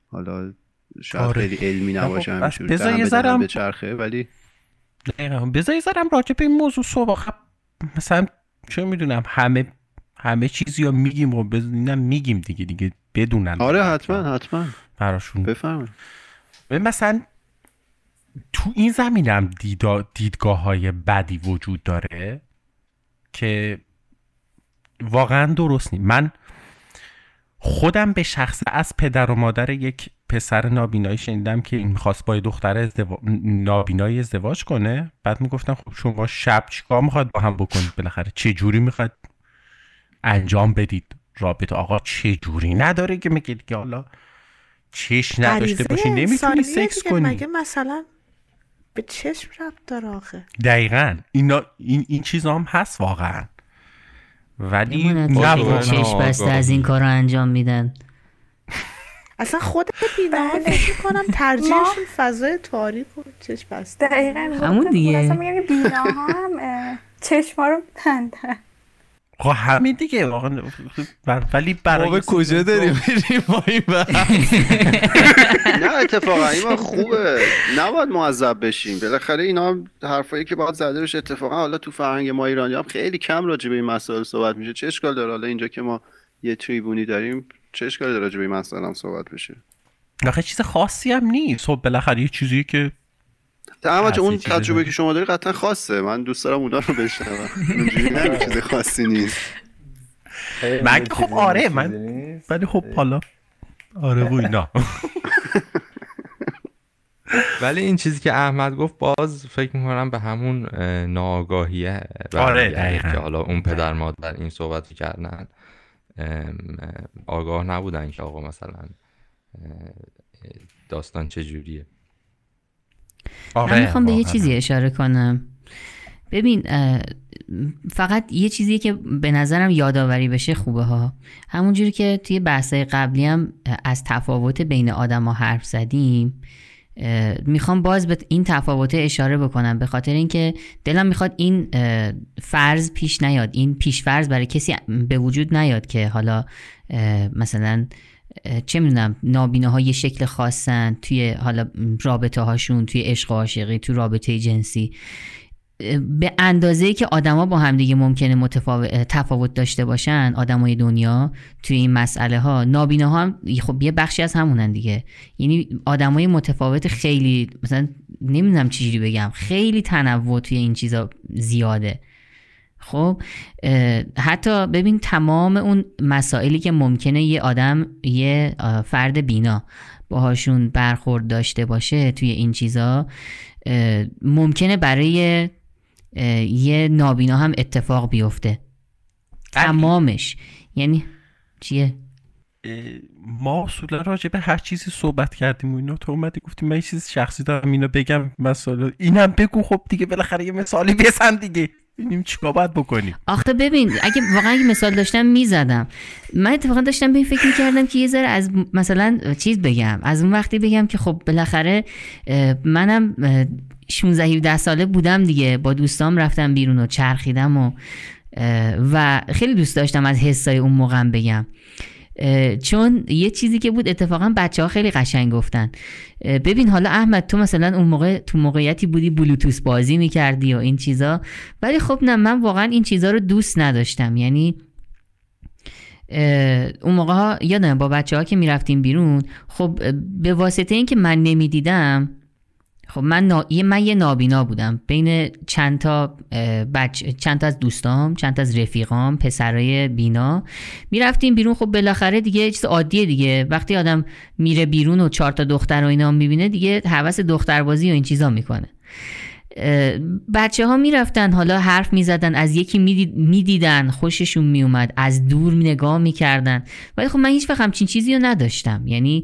حالا شاید آره. خیلی علمی نه نباشه خب، همینجوری بذار به بچرخه ولی بذار یه راجع به این موضوع صحبت خب مثلا چه می‌دونم همه همه چیزی رو میگیم و بزنینم میگیم دیگه دیگه بدونن. آره حتما حتما. براشون. ببین مثلا تو این زمینم دیدا دیدگاه های بدی وجود داره که واقعا درست نیست. من خودم به شخص از پدر و مادر یک پسر نابینایی شنیدم که این می‌خواست با دختر ازدوا... نابینایی ازدواج کنه. بعد می‌گفتن خب شما شب چیکار می‌خواد با هم بکنید؟ بالاخره چه جوری می‌خواد انجام بدید؟ رابطه. آقا چه جوری نداره که میگه دیگه حالا چش نداشته باشی؟ نمی‌تونی سکس. کنی. مگه مثلا به چشم ربط داره آخه؟ دقیقا. اینا این, این چیزا هم هست واقعا. ولی نه. چشم بسته از این کار رو انجام میدن. اصلا خود بینا فکر می‌کنم ترجیحشون فضای تاریک و چشم بسته. دقیقا. همون دیگه. اصلا میگم بینا هم چشما رو میبندن خب همین دیگه. واقعا ولی برای ما کجا داریم؟ میریم با این نه اتفاقا این خوبه. نباید معذب بشیم. بالاخره اینا هم حرفایی که باید زده بشه اتفاقا حالا تو فرهنگ ما ایرانی هم خیلی کم راجع به این مسائل صحبت میشه. چه اشکال داره؟ حالا اینجا که ما یه تریبونی داریم چه اشکال داره راجع به این مسائل هم صحبت بشه؟ آخه چیز خاصی هم نیست. خب بالاخره یه چیزی که اما اون تجربه که شما داری قطعا خاصه. من دوست دارم اونا رو بشنوم. اونجوری چیز خاصی نیست. من خب آره من ولی خب حالا. آره و اینا. ولی این چیزی که احمد گفت باز فکر می‌کنم به همون ناآگاهیه. آره که حالا اون پدر مادر این صحبت کردن آگاه نبودن که آقا مثلا داستان چجوریه. آره من می‌خوام به یه چیزی اشاره کنم. ببین فقط یه چیزی که به نظرم یادآوری بشه خوبه ها. همونجوری که توی بحثای قبلی هم از تفاوت بین آدم ها حرف زدیم می‌خوام باز به این تفاوت اشاره بکنم. به خاطر اینکه دلم می‌خواد این فرض پیش نیاد. این پیش فرض برای کسی به وجود نیاد که حالا مثلا چه می‌دونم نابینه ها یه شکل خاصن توی حالا رابطه هاشون توی عشق و عاشقی توی رابطه جنسی. به اندازه که آدما با همدیگه ممکنه متفاوت تفاوت داشته باشن آدمای دنیا توی این مسئله ها نابینه ها هم خب یه بخشی از همونن دیگه. یعنی آدمای متفاوت خیلی مثلا نمی‌دونم چجوری بگم خیلی تنوع توی این چیزا زیاده. خب حتی ببین تمام اون مسائلی که ممکنه یه آدم یه فرد بینا باهاشون برخورد داشته باشه توی این چیزا ممکنه برای یه نابینا هم اتفاق بیفته. تمامش. یعنی چیه؟ ما اصولا راجع به هر چیزی صحبت کردیم و اینا تو اومدی گفتیم من یه چیز شخصی دارم اینو بگم مثلا اینم بگو خب دیگه بالاخره یه مثالی بزن دیگه. ببینیم چیکار باید بکنیم. آخه ببین اگه واقعا اگه مثال داشتم می‌زدم. من اتفاقا داشتم به این فکر می‌کردم که یه ذره از مثلا چیز بگم از اون وقتی بگم که خب بالاخره منم 16 17 ساله بودم دیگه. با دوستام رفتم بیرون و چرخیدم و و خیلی دوست داشتم از حسای اون موقع بگم. چون یه چیزی که بود اتفاقا بچه ها خیلی قشنگ گفتن. ببین حالا احمد تو مثلا اون موقع تو موقعیتی بودی بلوتوس بازی می‌کردی و این چیزا. ولی خب نه من واقعا این چیزا رو دوست نداشتم. یعنی اون موقع ها یادم با بچه ها که می‌رفتیم بیرون خب به واسطه اینکه من نمی‌دیدم خب من, نا... من یه نابینا بودم. بین چند تا بچ... چند تا از دوستام چند تا از رفیقام پسرای بینا. می‌رفتیم بیرون. خب بالاخره دیگه چیز عادیه دیگه. وقتی آدم میره بیرون و چهار تا دختر و اینا می‌بینه دیگه حوس دختربازی و این چیزا می‌کنه. بچه ها می‌رفتن حالا حرف می‌زدن از یکی می‌دیدن خوششون میومد از دور نگاه می‌کردن. ولی خب من هیچ وقت همچین چیزی رو نداشتم. یعنی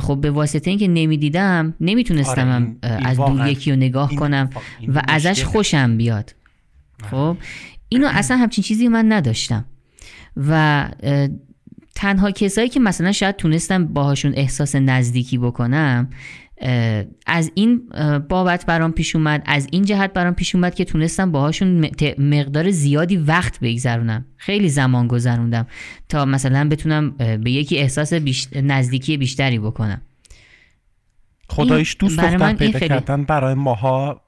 خب به واسطه اینکه نمی‌دیدم نمی‌تونستم آره از دور یکی رو نگاه کنم و ازش خوشم بیاد. خب اینو اصلا همچین چیزی من نداشتم. و تنها کسایی که مثلا شاید تونستم باهاشون احساس نزدیکی بکنم از این بابت برام پیش اومد از این جهت برام پیش اومد که تونستم باهاشون مقدار زیادی وقت بگذرونم. خیلی زمان گذروندم تا مثلا بتونم به یکی احساس نزدیکی بیشتری بکنم. خدایش دوست دختر پیدا خیلی... کردن برای ماها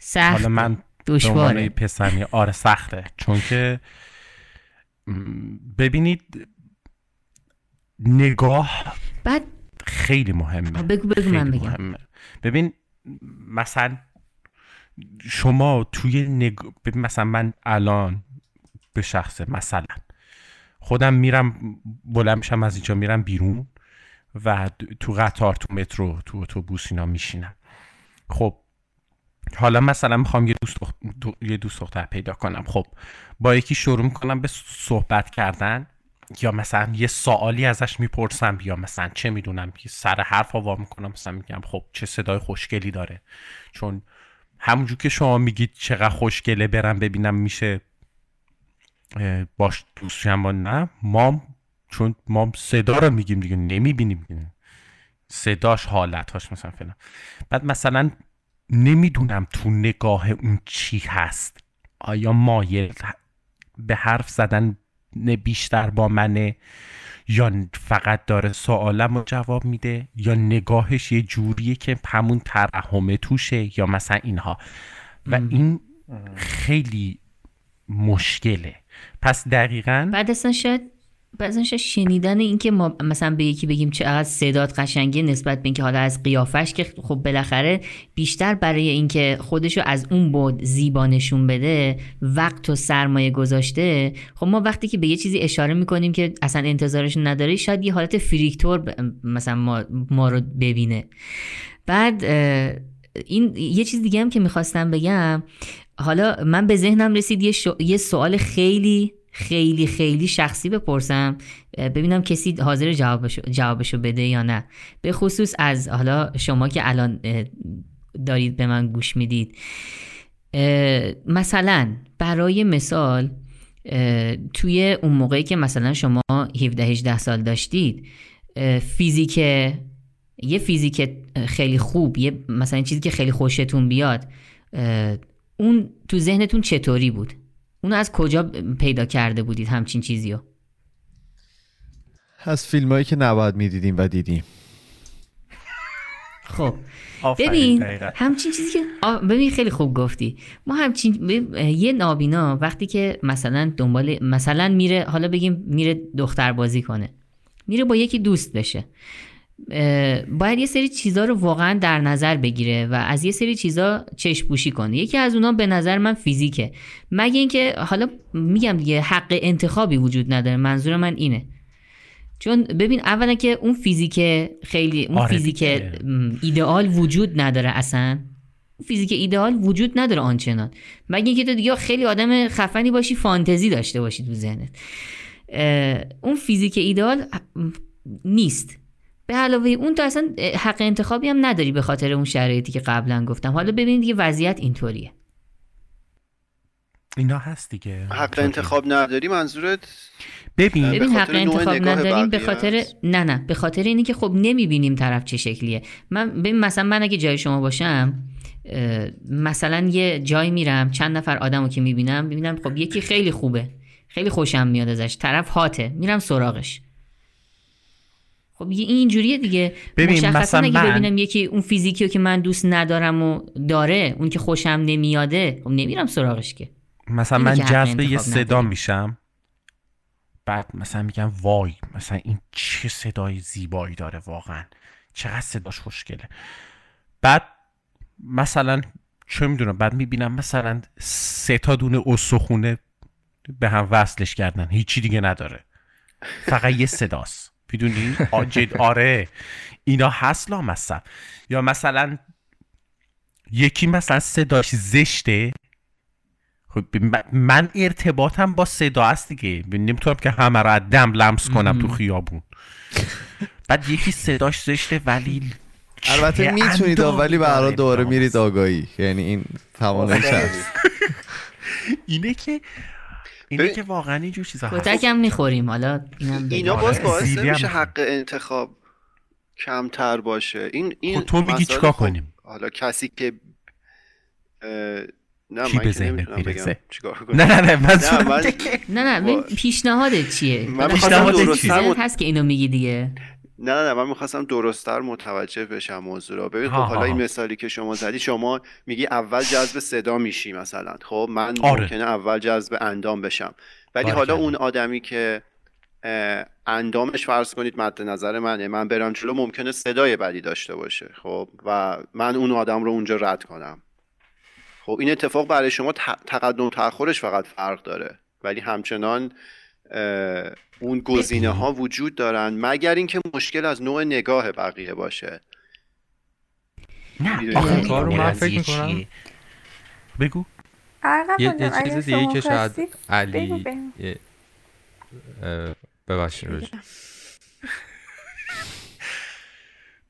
سخت حالا من دشواره. پسرمی آره سخته. چون که ببینید نگاه بعد خیلی مهمه. بگو بگو من بگم. مهمه. ببین مثلا شما توی نگ... ببین مثلا من الان به شخص مثلا خودم میرم بلند میشم از اینجا میرم بیرون و تو قطار تو مترو تو اتوبوس اینا میشینم. خب حالا مثلا می‌خوام یه دوست یه دوست دختر پیدا کنم. خب با یکی شروع می‌کنم به صحبت کردن. یا مثلا یه سوالی ازش می‌پرسم یا مثلا چه می‌دونم سر حرف وا می‌کنم مثلا میگم خب چه صدای خوشگلی داره. چون همونجور که شما میگید چقدر خوشگله برم ببینم میشه باش دوستشم با نه ما چون ما صدا رو میگیم دیگه نمی‌بینیم صداش حالتاش مثلا فلان. بعد مثلا نمی‌دونم تو نگاه اون چی هست. آیا مایل به حرف زدن بیشتر با منه یا فقط داره سوالم رو جواب میده یا نگاهش یه جوریه که همون ترحمه توشه یا مثلا اینها. و این خیلی مشکله. پس دقیقا بعد اصلا شاید بعضنش شنیدن این که ما مثلا به یکی بگیم چقدر صدات قشنگه نسبت به اینکه حالا از قیافش که خب بالاخره بیشتر برای اینکه خودشو از اون بود زیبا نشون بده وقت و سرمایه گذاشته خب ما وقتی که به یه چیزی اشاره می‌کنیم که اصلا انتظارش نداره شاید یه حالت فریکتور مثلا ما, ما رو ببینه. بعد این یه چیز دیگه هم که می‌خواستم بگم حالا من به ذهنم رسید یه, یه سوال خیلی خیلی خیلی شخصی بپرسم ببینم کسی حاضر جوابشو, جوابشو بده یا نه. به خصوص از حالا شما که الان دارید به من گوش می‌دید. مثلا برای مثال توی اون موقعی که مثلا شما 17 18 سال داشتید فیزیک یه فیزیک خیلی خوب یه مثلا چیزی که خیلی خوشتون بیاد اون تو ذهنتون چطوری بود؟ اونو از کجا پیدا کرده بودید همچین چیزیو؟ از فیلم هایی که نباید می‌دیدیم و دیدیم. خب. ببین همچین چیزی که ببین خیلی خوب گفتی. ما همچین یه نابینا وقتی که مثلا دنبال مثلا میره حالا بگیم میره دختر بازی کنه. میره با یکی دوست بشه. باید یه سری چیزها رو واقعا در نظر بگیره و از یه سری چیزا چشم پوشی کنه یکی از اونا به نظر من فیزیکه. مگه اینکه حالا میگم دیگه حق انتخابی وجود نداره منظور من اینه. چون ببین اولا که اون فیزیک خیلی اون آره فیزیک ایدئال وجود نداره اصلا. فیزیک ایدئال وجود نداره آنچنان. مگه اینکه تو دیگه خیلی آدم خفنی باشی فانتزی داشته باشی تو ذهنت. اون فیزیک ایدئال نیست. به علاوه اون تو اصلا حق انتخابی هم نداری به خاطر اون شرایطی که قبلا گفتم. حالا ببینید دیگه وضعیت اینطوریه. اینا هست دیگه. حق انتخاب نداری؟ منظورت؟ ببین. ببین حق انتخاب نداریم به خاطر نه نه. به خاطر اینی که خب نمی‌بینیم طرف چه شکلیه. من ببین مثلا من اگه جای شما باشم مثلا یه جای میرم چند نفر آدمو که می‌بینم می‌بینم خب یکی خیلی خوبه. خیلی خوشم میاد ازش. طرف هاته. میرم سراغش. خب این جوریه دیگه. ببین مثلا اگه ببینم یکی اون فیزیکی که من دوست ندارم و داره اون که خوشم نمیاده خب نمیرم سراغش که. مثلا من جذب یه صدا میشم بعد مثلا میگم وای مثلا این چه صدای زیبایی داره واقعا. چقدر صداش خوشگله. بعد مثلا چه می‌دونم بعد می‌بینم مثلا سه تا دونه استخونه به هم وصلش کردن. هیچی دیگه نداره. فقط یه صداست. می‌دونی؟ آجد آره. اینا هست لامصب یا مثلا یکی مثلا صداش زشته. خب من ارتباطم با صدا است دیگه. نمی‌تونم که همه را دم لمس کنم تو خیابون. بعد یکی صداش زشته ولی البته می‌تونید ولی به دوباره میرید آگاهی. یعنی این توانش هست اینه که اینه که واقعا اینجور چیزا هست. کتک هم می‌خوریم حالا اینا باز باعث نمیشه حق انتخاب کمتر باشه. این این خب تو میگی چیکار خب کنیم؟ حالا کسی که نه کی من که بگم چیکار کنم نه نه نه من نه نه پیشنهادت چیه؟ من پیشنهادت چیه؟ هست که اینو میگی دیگه. نه نه من می‌خواستم درستتر متوجه بشم موضوع رو. ببین خب حالا این مثالی که شما زدی شما میگی اول جذب صدا میشی مثلا. خب من آره. ممکنه اول جذب اندام بشم. ولی حالا اون آدمی که اندامش فرض کنید مد نظر منه من برم جلو ممکنه صدای بدی داشته باشه. خب و من اون آدم رو اونجا رد کنم. خب این اتفاق برای شما تقدم تاخرش فقط فرق داره. ولی همچنان اون گزینه ها وجود دارن مگر اینکه مشکل از نوع نگاه بقیه باشه؟ نه کارو من فکر می‌کنم. بگو. یه, یه چیز دیگه که شاید علی ببخشید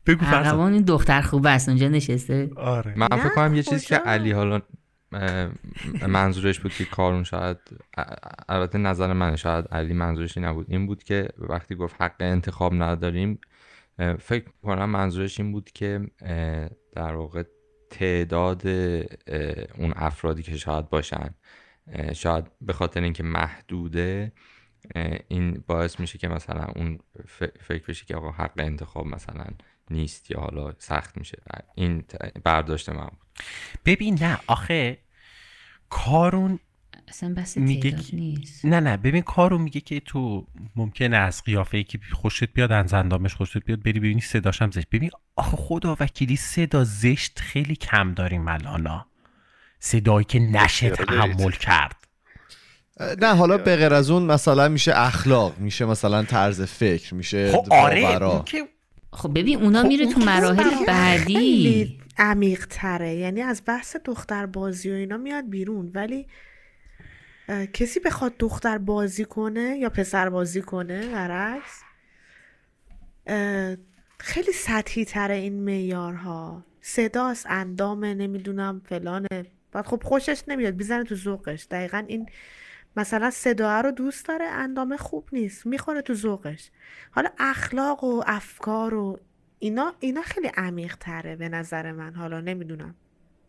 بگو. فرزان این دختر خوب است اونجا نشسته. آره. من فکر کنم یه چیزی که علی حالا منظورش بود که کارون شاید البته نظر من شاید علی منظورش نبود. این بود که وقتی گفت حق انتخاب نداریم فکر کنم منظورش این بود که در واقع تعداد اون افرادی که شاید باشن شاید به خاطر اینکه محدوده این باعث میشه که مثلا اون فکر بشه که آقا حق انتخاب مثلا نیست یا حالا سخت میشه. این برداشت من بود. ببین نه آخه کارون اصلا بس میگه نیست. نه نه ببین کارو میگه که تو ممکنه از قیافه ای که خوشت بیاد از اندامش خوشت بیاد بری ببینی صداشم زشت. ببین آخه خدا وکیلی صدا زشت خیلی کم داریم الان صدایی که نشه تحمل کرد. نه حالا به غیر از اون مثلا میشه اخلاق میشه مثلا طرز فکر میشه خب آره که خب ببین اونا خب میره تو مراحل بعدی. عمیق تره یعنی از بحث دختر بازی و اینا میاد بیرون. ولی کسی بخواد دختر بازی کنه یا پسر بازی کنه برعکس خیلی سطحی تره این میارها صداست اندامه نمی‌دونم فلانه. بعد خب خوشش نمیاد بیزنه تو ذوقش. دقیقا این مثلا صدا رو دوست داره اندامه خوب نیست می‌خوره تو ذوقش. حالا اخلاق و افکار و اینا اینا خیلی عمیق تره به نظر من. حالا نمی‌دونم.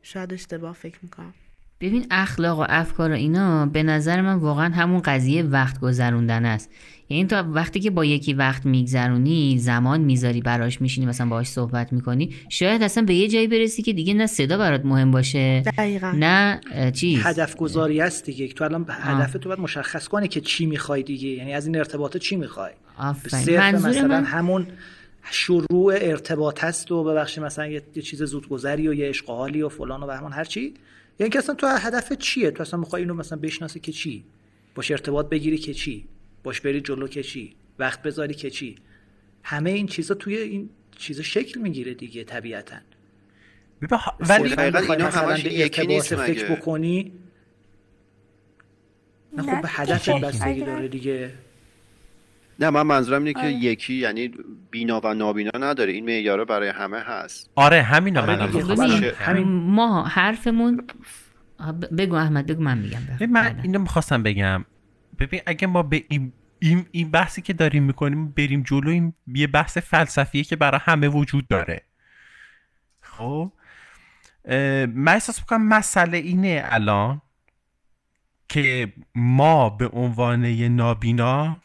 شاید اشتباه فکر می‌کنم. ببین اخلاق و افکار و اینا به نظر من واقعا همون قضیه وقت گذروندن است. یعنی تا وقتی که با یکی وقت میگذرونی زمان می‌ذاری براش میشینی مثلا باهاش صحبت می‌کنی شاید اصلا به یه جایی برسی که دیگه نه صدا برات مهم باشه دقیقا. نه چیز. هدف گذاری است دیگه. تو الان هدف تو باید مشخص کنی که چی می‌خوای دیگه. یعنی از این ارتباطات چی می‌خوای؟ آفرین. منظور مثلا من... همون شروع ارتباط هست و ببخشید مثلا یه, چیز زودگذری و یه اشغالی و فلان و بهمان هر چی. یعنی که اصلا تو هدف چیه؟ تو اصلا می‌خوای اینو مثلا بشناسی که چی؟ باش ارتباط بگیری که چی؟ باش بری جلو که چی؟ وقت بذاری که چی؟ همه این چیزا توی این چیزا شکل می‌گیره دیگه طبیعتا. ولی اینا همش یکی نیست فکر بکنی نه خب به هدف بستگی داره دیگه. نه من منظورم اینه که یکی یعنی بینا و نابینا نداره. این معیارا برای همه هست. آره همینا آره من همین. ما حرفمون بگو احمد بگو من میگم من اینو می‌خواستم بگم. ببین اگه ما به این این, این بحثی که داریم می‌کنیم بریم جلو این یه بحث فلسفیه که برای همه وجود داره. خب؟ من احساس می‌کنم مسئله اینه الان که ما به عنوان نابینا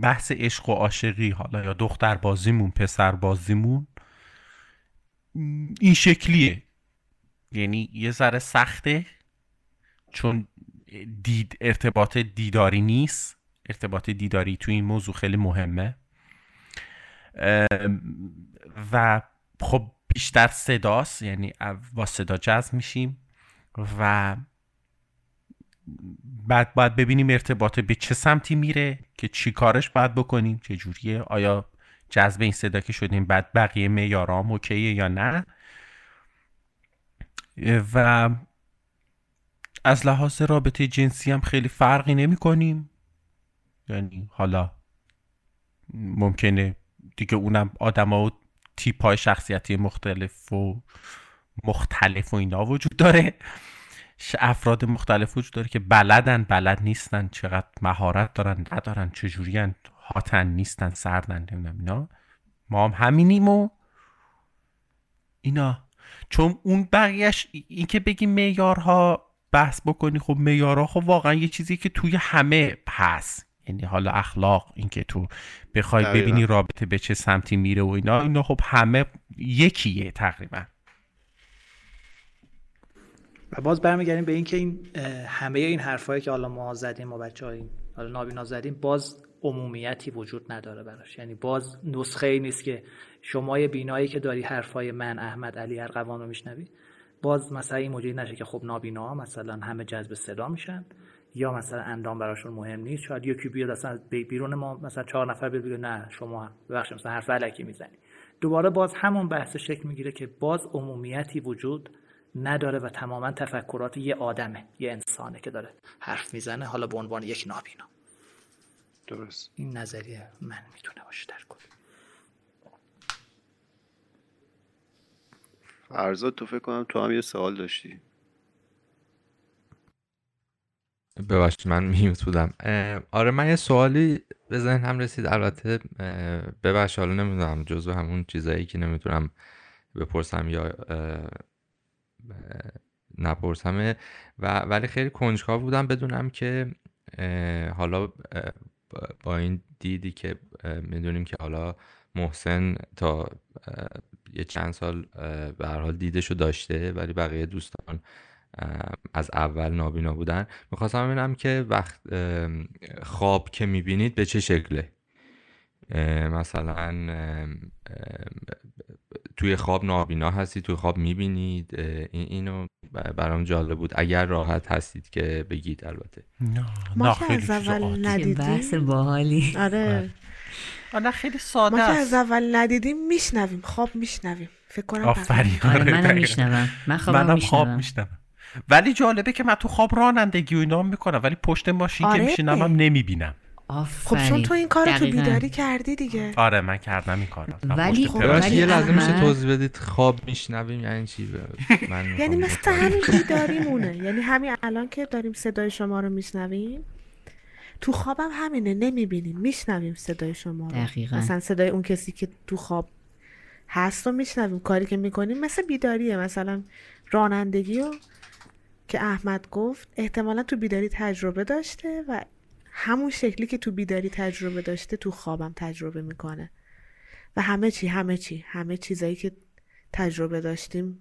بحث عشق و عاشقی حالا یا دختر بازیمون پسر بازیمون این شکلیه. یعنی یه ذره سخته چون دید ارتباط دیداری نیست. ارتباط دیداری تو این موضوع خیلی مهمه. و خب بیشتر صداست یعنی با صدا جذب میشیم. و بعد باید ببینیم ارتباط به چه سمتی میره که چی کارش باید بکنیم چه جوریه آیا جذب این صدا که شدیم بعد بقیه میارام اوکیه یا نه. و از لحاظ رابطه جنسی هم خیلی فرقی نمی کنیم. یعنی حالا ممکنه دیگه اونم آدم ها و تیپ های شخصیتی مختلف و مختلف و اینا وجود داره. افراد مختلف وجود داره که بلدن بلد نیستن چقدر مهارت دارن ندارن چجوری هاتن نیستن سردن نمی‌دونم اینا. ما هم همینیم و اینا. چون اون بقیهش این که بگیم میارها بحث بکنی خب میارها خب واقعا یه چیزی که توی همه هست. یعنی حالا اخلاق اینکه تو بخوای ببینی رابطه به چه سمتی میره و اینا اینا خب همه یکیه تقریبا. و باز برمیگردیم به اینکه این همه این حرفایی که حالا ما زدیم و بچه این حالا نابینا زدیم باز عمومیتی وجود نداره براش. یعنی باز نسخه ای نیست که شما بینایی که داری حرفای من احمد علی ارقوان رو میشنوی باز مثلا این موجود نشه که خب نابینا مثلا همه جذب صدا میشن یا مثلا اندام براشون مهم نیست. شاید یکی بیاد اصلا بیرون ما مثلا چهار نفر بیاد بگه نه شما ببخشید مثلا حرف علکی می‌زنی. دوباره باز همون بحث شکل می‌گیره که باز عمومیتی وجود نداره و تماما تفکرات یه آدمه یه انسانه که داره حرف می‌زنه. حالا به عنوان یک نابینا. درست. این نظریه من می‌تونه باشه در کل فرزاد تو فکر کنم تو هم یه سوال داشتی. ببخشید من میوت بودم. آره من یه سوالی به ذهن هم رسید. البته ببخش حالا نمی‌دونم جزو همون چیزایی که نمی‌تونم بپرسم یا نپرسمه. و ولی خیلی کنجکاو بودم بدونم که حالا با این دیدی که می‌دونیم که حالا محسن تا یه چند سال به هر حال دیدشو داشته ولی بقیه دوستان از اول نابینا بودن. می‌خواستم ببینم که وقت خواب که می‌بینید به چه شکله. مثلا توی خواب نابینا هستی توی خواب می‌بینید این اینو برام جالب بود. اگر راحت هستید که بگید البته. ما که از اول ندیدیم. بحث باحالی. آره. آره خیلی ساده ما که از اول ندیدیم میشنویم. خواب میشنویم. فکر کنم آفرین. آره آره، منم دقیقاً. میشنوم. من خوابم منم خواب میشنوم. میشنوم ولی جالبه که من تو خواب رانندگی و اینا می‌کنم ولی پشت ماشین که آره. میشینم هم نمی‌بینم. خب آفرین چون تو این کار تو. بیداری کردی دیگه. آره من کردم این کار ولی خب، ولی یه لحظه میشه توضیح بدید خواب میشنویم یعنی چی؟ ب- من یعنی مثل. همین بیداریمونه یعنی همین الان که داریم صدای شما رو میشنویم تو خوابم همینه نمی‌بینیم. میشنویم صدای شما رو. دقیقاً. مثلا صدای اون کسی که تو خواب هست و میشنویم. کاری که می‌کنیم مثل بیداریه. مثلا رانندگی رو که احمد گفت احتمالا تو بیداری تجربه داشته و همون شکلی که تو بیداری تجربه داشته تو خوابم تجربه می‌کنه. و همه چی همه چی همه چیزایی که تجربه داشتیم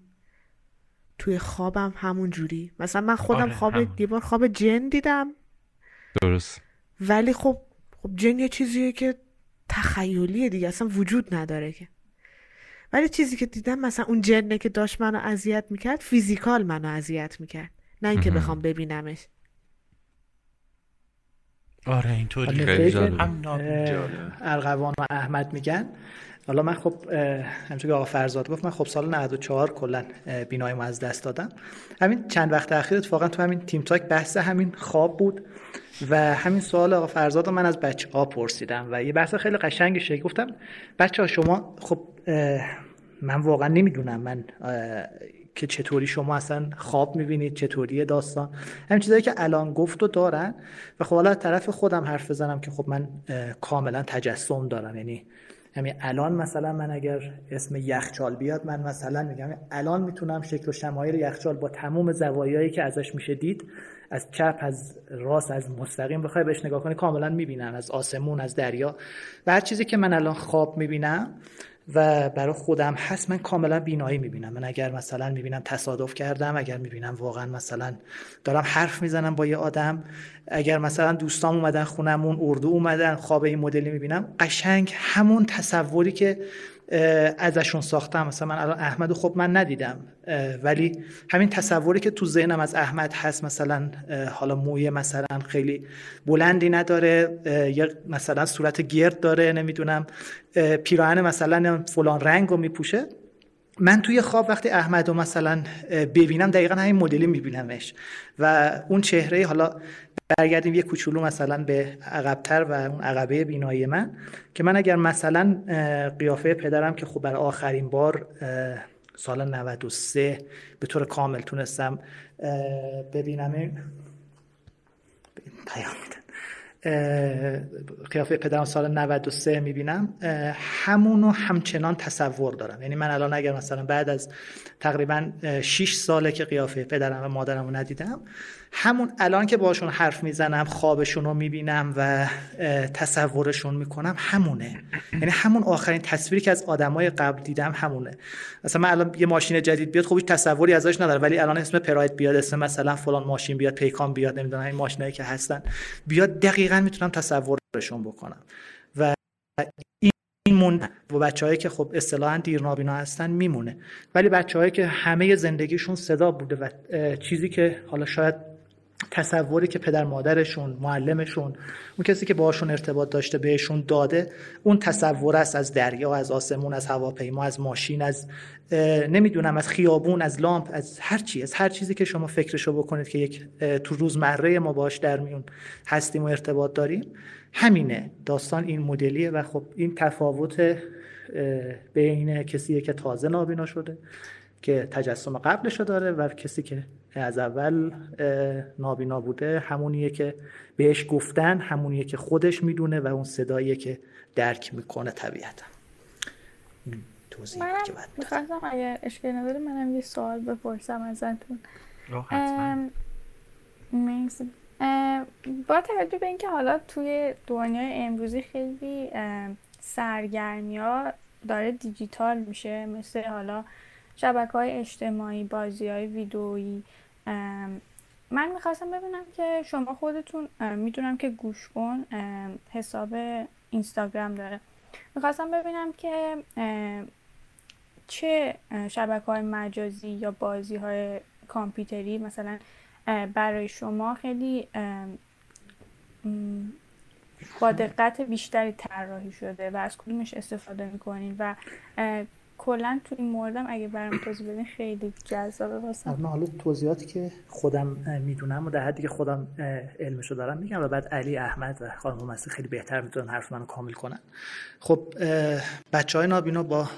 توی خوابم همون جوری. مثلا من خودم آره، خواب همون. یه بار خواب جن دیدم. درست. ولی خب خب جن یه چیزیه که تخیلیه دیگه اصلا وجود نداره که. ولی چیزی که دیدم مثلا اون جنه که داشت منو اذیت می‌کرد فیزیکال منو اذیت می‌کرد. نه اینکه. بخوام ببینمش آره اینطوری حالا خیلی نکته جالب. که هم نابینا. اه، ارغوان و احمد میگن. حالا من خب همونطور که آقا فرزاد گفت من خب سال 94 کلا بیناییمو از دست دادم. همین چند وقت اخیر اتفاقا تو همین تیم تاک بحث همین خواب بود و همین سوال آقا فرزاد رو من از بچه ها پرسیدم و یه بحث خیلی قشنگی شد گفتم. بچه ها شما خب من واقعا نمی‌دونم. من که چطوری شما اصلا خواب می‌بینید چطوری داستان. همین چیزایی که الان گفت و دارن. و خب حالا طرف خودم حرف بزنم که خب من کاملا تجسم دارم. یعنی همین الان مثلا من اگر اسم یخچال بیاد من مثلا میگم الان می‌تونم شکل و شمایل یخچال با تمام زوایایی که ازش میشه دید از چپ از راست از مستقیم بخوای بهش نگاه کنی کاملا می‌بینم. از آسمون از دریا. و هر چیزی که من الان خواب می‌بینم و برای خودم هست من کاملا بینایی می‌بینم. من اگر مثلا می‌بینم تصادف کردم اگر می‌بینم واقعا مثلا دارم حرف می‌زنم با یه آدم اگر مثلا دوستام اومدن خونمون اردو اومدن خواب این مدلی می‌بینم قشنگ همون تصوری که ازشون ساختم. مثلا من الان احمد خب من ندیدم. ولی همین تصوری که تو ذهنم از احمد هست مثلا حالا موی مثلا خیلی بلندی نداره. یا مثلا صورت گرد داره نمی‌دونم. اه، پیراهن مثلا فلان رنگ رو میپوشه. من توی خواب وقتی احمد رو مثلا ببینم دقیقا همین مدلی میبینمش. و اون چهره حالا برگردیم یه کوچولو مثلا به عقبتر و اون عقبه بینایی من که من اگر مثلا قیافه پدرم که خب برای آخرین بار سال 93 به طور کامل تونستم ببینم پیام قیافه پدرم سال 93 می‌بینم همونو همچنان تصور دارم. یعنی من الان اگر مثلا بعد از تقریبا 6 ساله که قیافه پدرم و مادرم رو ندیدم همون الان که باشون حرف می‌زنم خوابشون رو می‌بینم و تصورشون می‌کنم همونه. یعنی همون آخرین تصویری که از آدمای قبل دیدم همونه. مثلا من الان یه ماشین جدید بیاد خب هیچ تصوری ازش نداره ولی الان اسم پراید بیاد اسم مثلا فلان ماشین بیاد پیکان بیاد نمی‌دونم این ماشینایی که هستن. بیاد دقیقا می‌تونم تصورشون بکنم. و این مون و بچههایی که خب اصطلاحا دیرنابینا هستن میمونه. ولی بچههایی که همه زندگیشون صدا بوده و چیزی که حالا شاید تصوری که پدر مادرشون معلمشون اون کسی که باشون ارتباط داشته بهشون داده اون تصور است از دریا از آسمون از هواپیما از ماشین از نمی‌دونم از خیابون از لامپ از هر چی از هر چیزی که شما فکرشو بکنید که یک تو روزمره ما باش در میون هستیم و ارتباط داریم. همینه. داستان این مدلیه و خب این تفاوت بین کسی که تازه نابینا شده که تجسم قبلشو داره و کسی که از اول نابینا بوده همونیه که بهش گفتن همونیه که خودش می‌دونه و اون صداییه که درک می‌کنه طبیعتا. توضیح منم که بدم. می‌خواستم اگر اشکال نداره منم یه سوال بپرسم ازتون. مرسی با توجه به اینکه حالا توی دنیای امروزی خیلی سرگرمی ها داره دیجیتال میشه مثل حالا شبکه های اجتماعی بازی های ویدئویی من می‌خواستم ببینم که شما خودتون می‌دونم که گوش کن حساب اینستاگرام داره. می‌خواستم ببینم که چه شبکه های مجازی یا بازی های کامپیوتری مثلا برای شما خیلی با دقت بیشتری طراحی شده و از کدومش استفاده می‌کنین و کلا تو این موردم اگه برام توضیح بدین خیلی جذابه واسم. من حالا توضیحاتی که خودم می‌دونم و در حدی که خودم علمشو دارم میگم و بعد علی احمد و خانم مسی خیلی بهتر می‌تونن حرف منو کامل کنن. خب بچه های نابینا با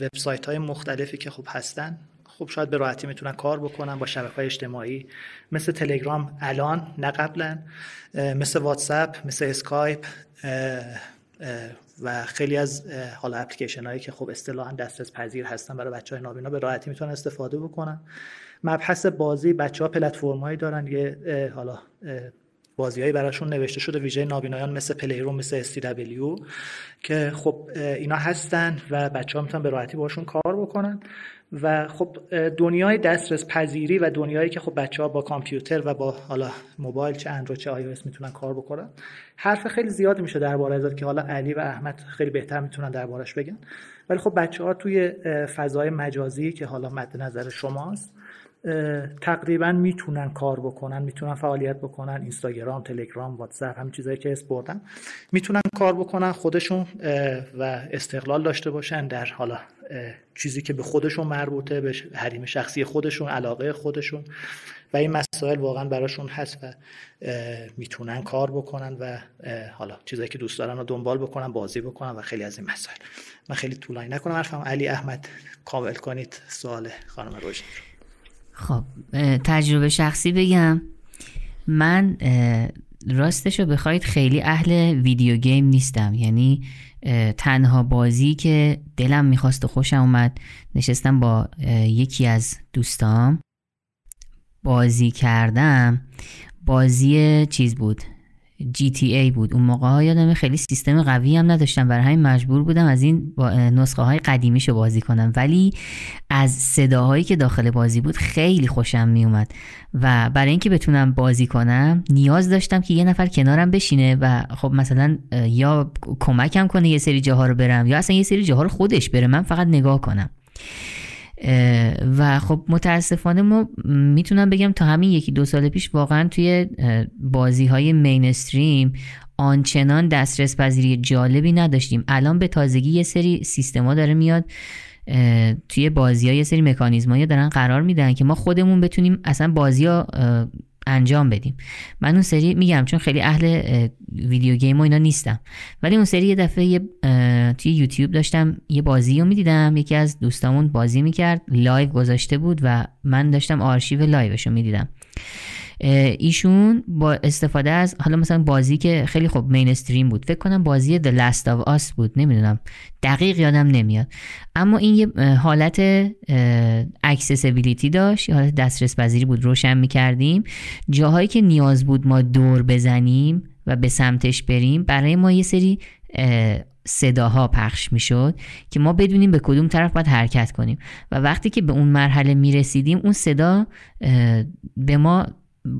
وبسایت های مختلفی که خب هستن خب شاید به راحتی می‌تونن کار بکنن با شبکه های اجتماعی. مثل تلگرام الان نه قبلا مثل واتساپ مثل اسکایپ و خیلی از حالا اپلیکیشن هایی که خب اصطلاحا دسترس پذیر هستن برای بچه های نابینا به راحتی می‌تونن استفاده بکنن. مبحث بازی بچه ها پلتفرم هایی دارن یه حالا بازیهایی براشون نوشته شده ویژه نابینایان مثل پلی روم مثل STW که خب اینا هستن و بچه ها می‌تونن به راحتی باشون کار بکنن. و خب دنیای دسترس پذیری و دنیایی که خب بچه ها با کامپیوتر و با حالا موبایل چه اندروید چه آی می‌تونن کار بکنن. حرف خیلی زیادی میشه درباره ازت که حالا علی و احمد خیلی بهتر می‌تونن دربارش بگن. ولی خب بچه ها توی فضای مجازی که حالا مد نظر شماست تقریبا می‌تونن کار بکنن می‌تونن فعالیت بکنن. اینستاگرام تلگرام واتساپ همین چیزایی که اسم بردم می‌تونن کار بکنن خودشون و استقلال داشته باشن در حالا چیزی که به خودشون مربوطه به حریم شخصی خودشون علاقه خودشون. و این مسائل واقعا براشون هست و می‌تونن کار بکنن و حالا چیزایی که دوست دارن رو دنبال بکنن بازی بکنن و خیلی از این مسائل. من خیلی طولانی نکنم. حرفم علی احمد. کامل کنید. سوال خانم روشن رو. خب تجربه شخصی بگم. من راستش رو بخواید خیلی اهل ویدیو گیم نیستم. یعنی تنها بازی که دلم می‌خواست و خوشم اومد نشستم با یکی از دوستام. بازی کردم بازی چیز بود؟ GTA بود. اون موقع ها یادمه خیلی سیستم قوی هم نداشتم. برای همین مجبور بودم از این با- نسخه های قدیمیشو بازی کنم. ولی از صداهایی که داخل بازی بود خیلی خوشم میومد. و برای اینکه بتونم بازی کنم نیاز داشتم که یه نفر کنارم بشینه و خب مثلا یا کمکم کنه یه سری جاها رو برم یا اصلا یه سری جاها رو خودش بره. من فقط نگاه کنم. و خب متاسفانه ما می‌تونم بگم تا همین یکی دو سال پیش واقعا توی بازی های مینستریم آنچنان دسترس پذیری جالبی نداشتیم. الان به تازگی یه سری سیستما داره میاد توی بازی ها یه سری مکانیزم دارن قرار میدن که ما خودمون بتونیم اصلا بازی ها انجام بدیم. من اون سری میگم چون خیلی اهل اه، ویدیو گیم و اینا نیستم. ولی اون سری یه دفعه یه توی یوتیوب داشتم یه بازی رو می‌دیدم. یکی از دوستامون بازی می‌کرد live گذاشته بود و من داشتم آرشیو live ش رو می‌دیدم. ایشون با استفاده از حالا مثلا بازی که خیلی خب mainstream بود. فکر کنم بازی The Last of Us بود. نمی‌دونم. دقیق یادم نمیاد. اما این یه حالت accessibility داشت. یه حالت دسترس پذیری بود. روشن می‌کردیم. جاهایی که نیاز بود ما دور بزنیم و به سمتش بریم برای ما یه سری اه، صداها پخش می‌شد که ما بدونیم به کدوم طرف باید حرکت کنیم. و وقتی که به اون مرحله می‌رسیدیم اون صدا به ما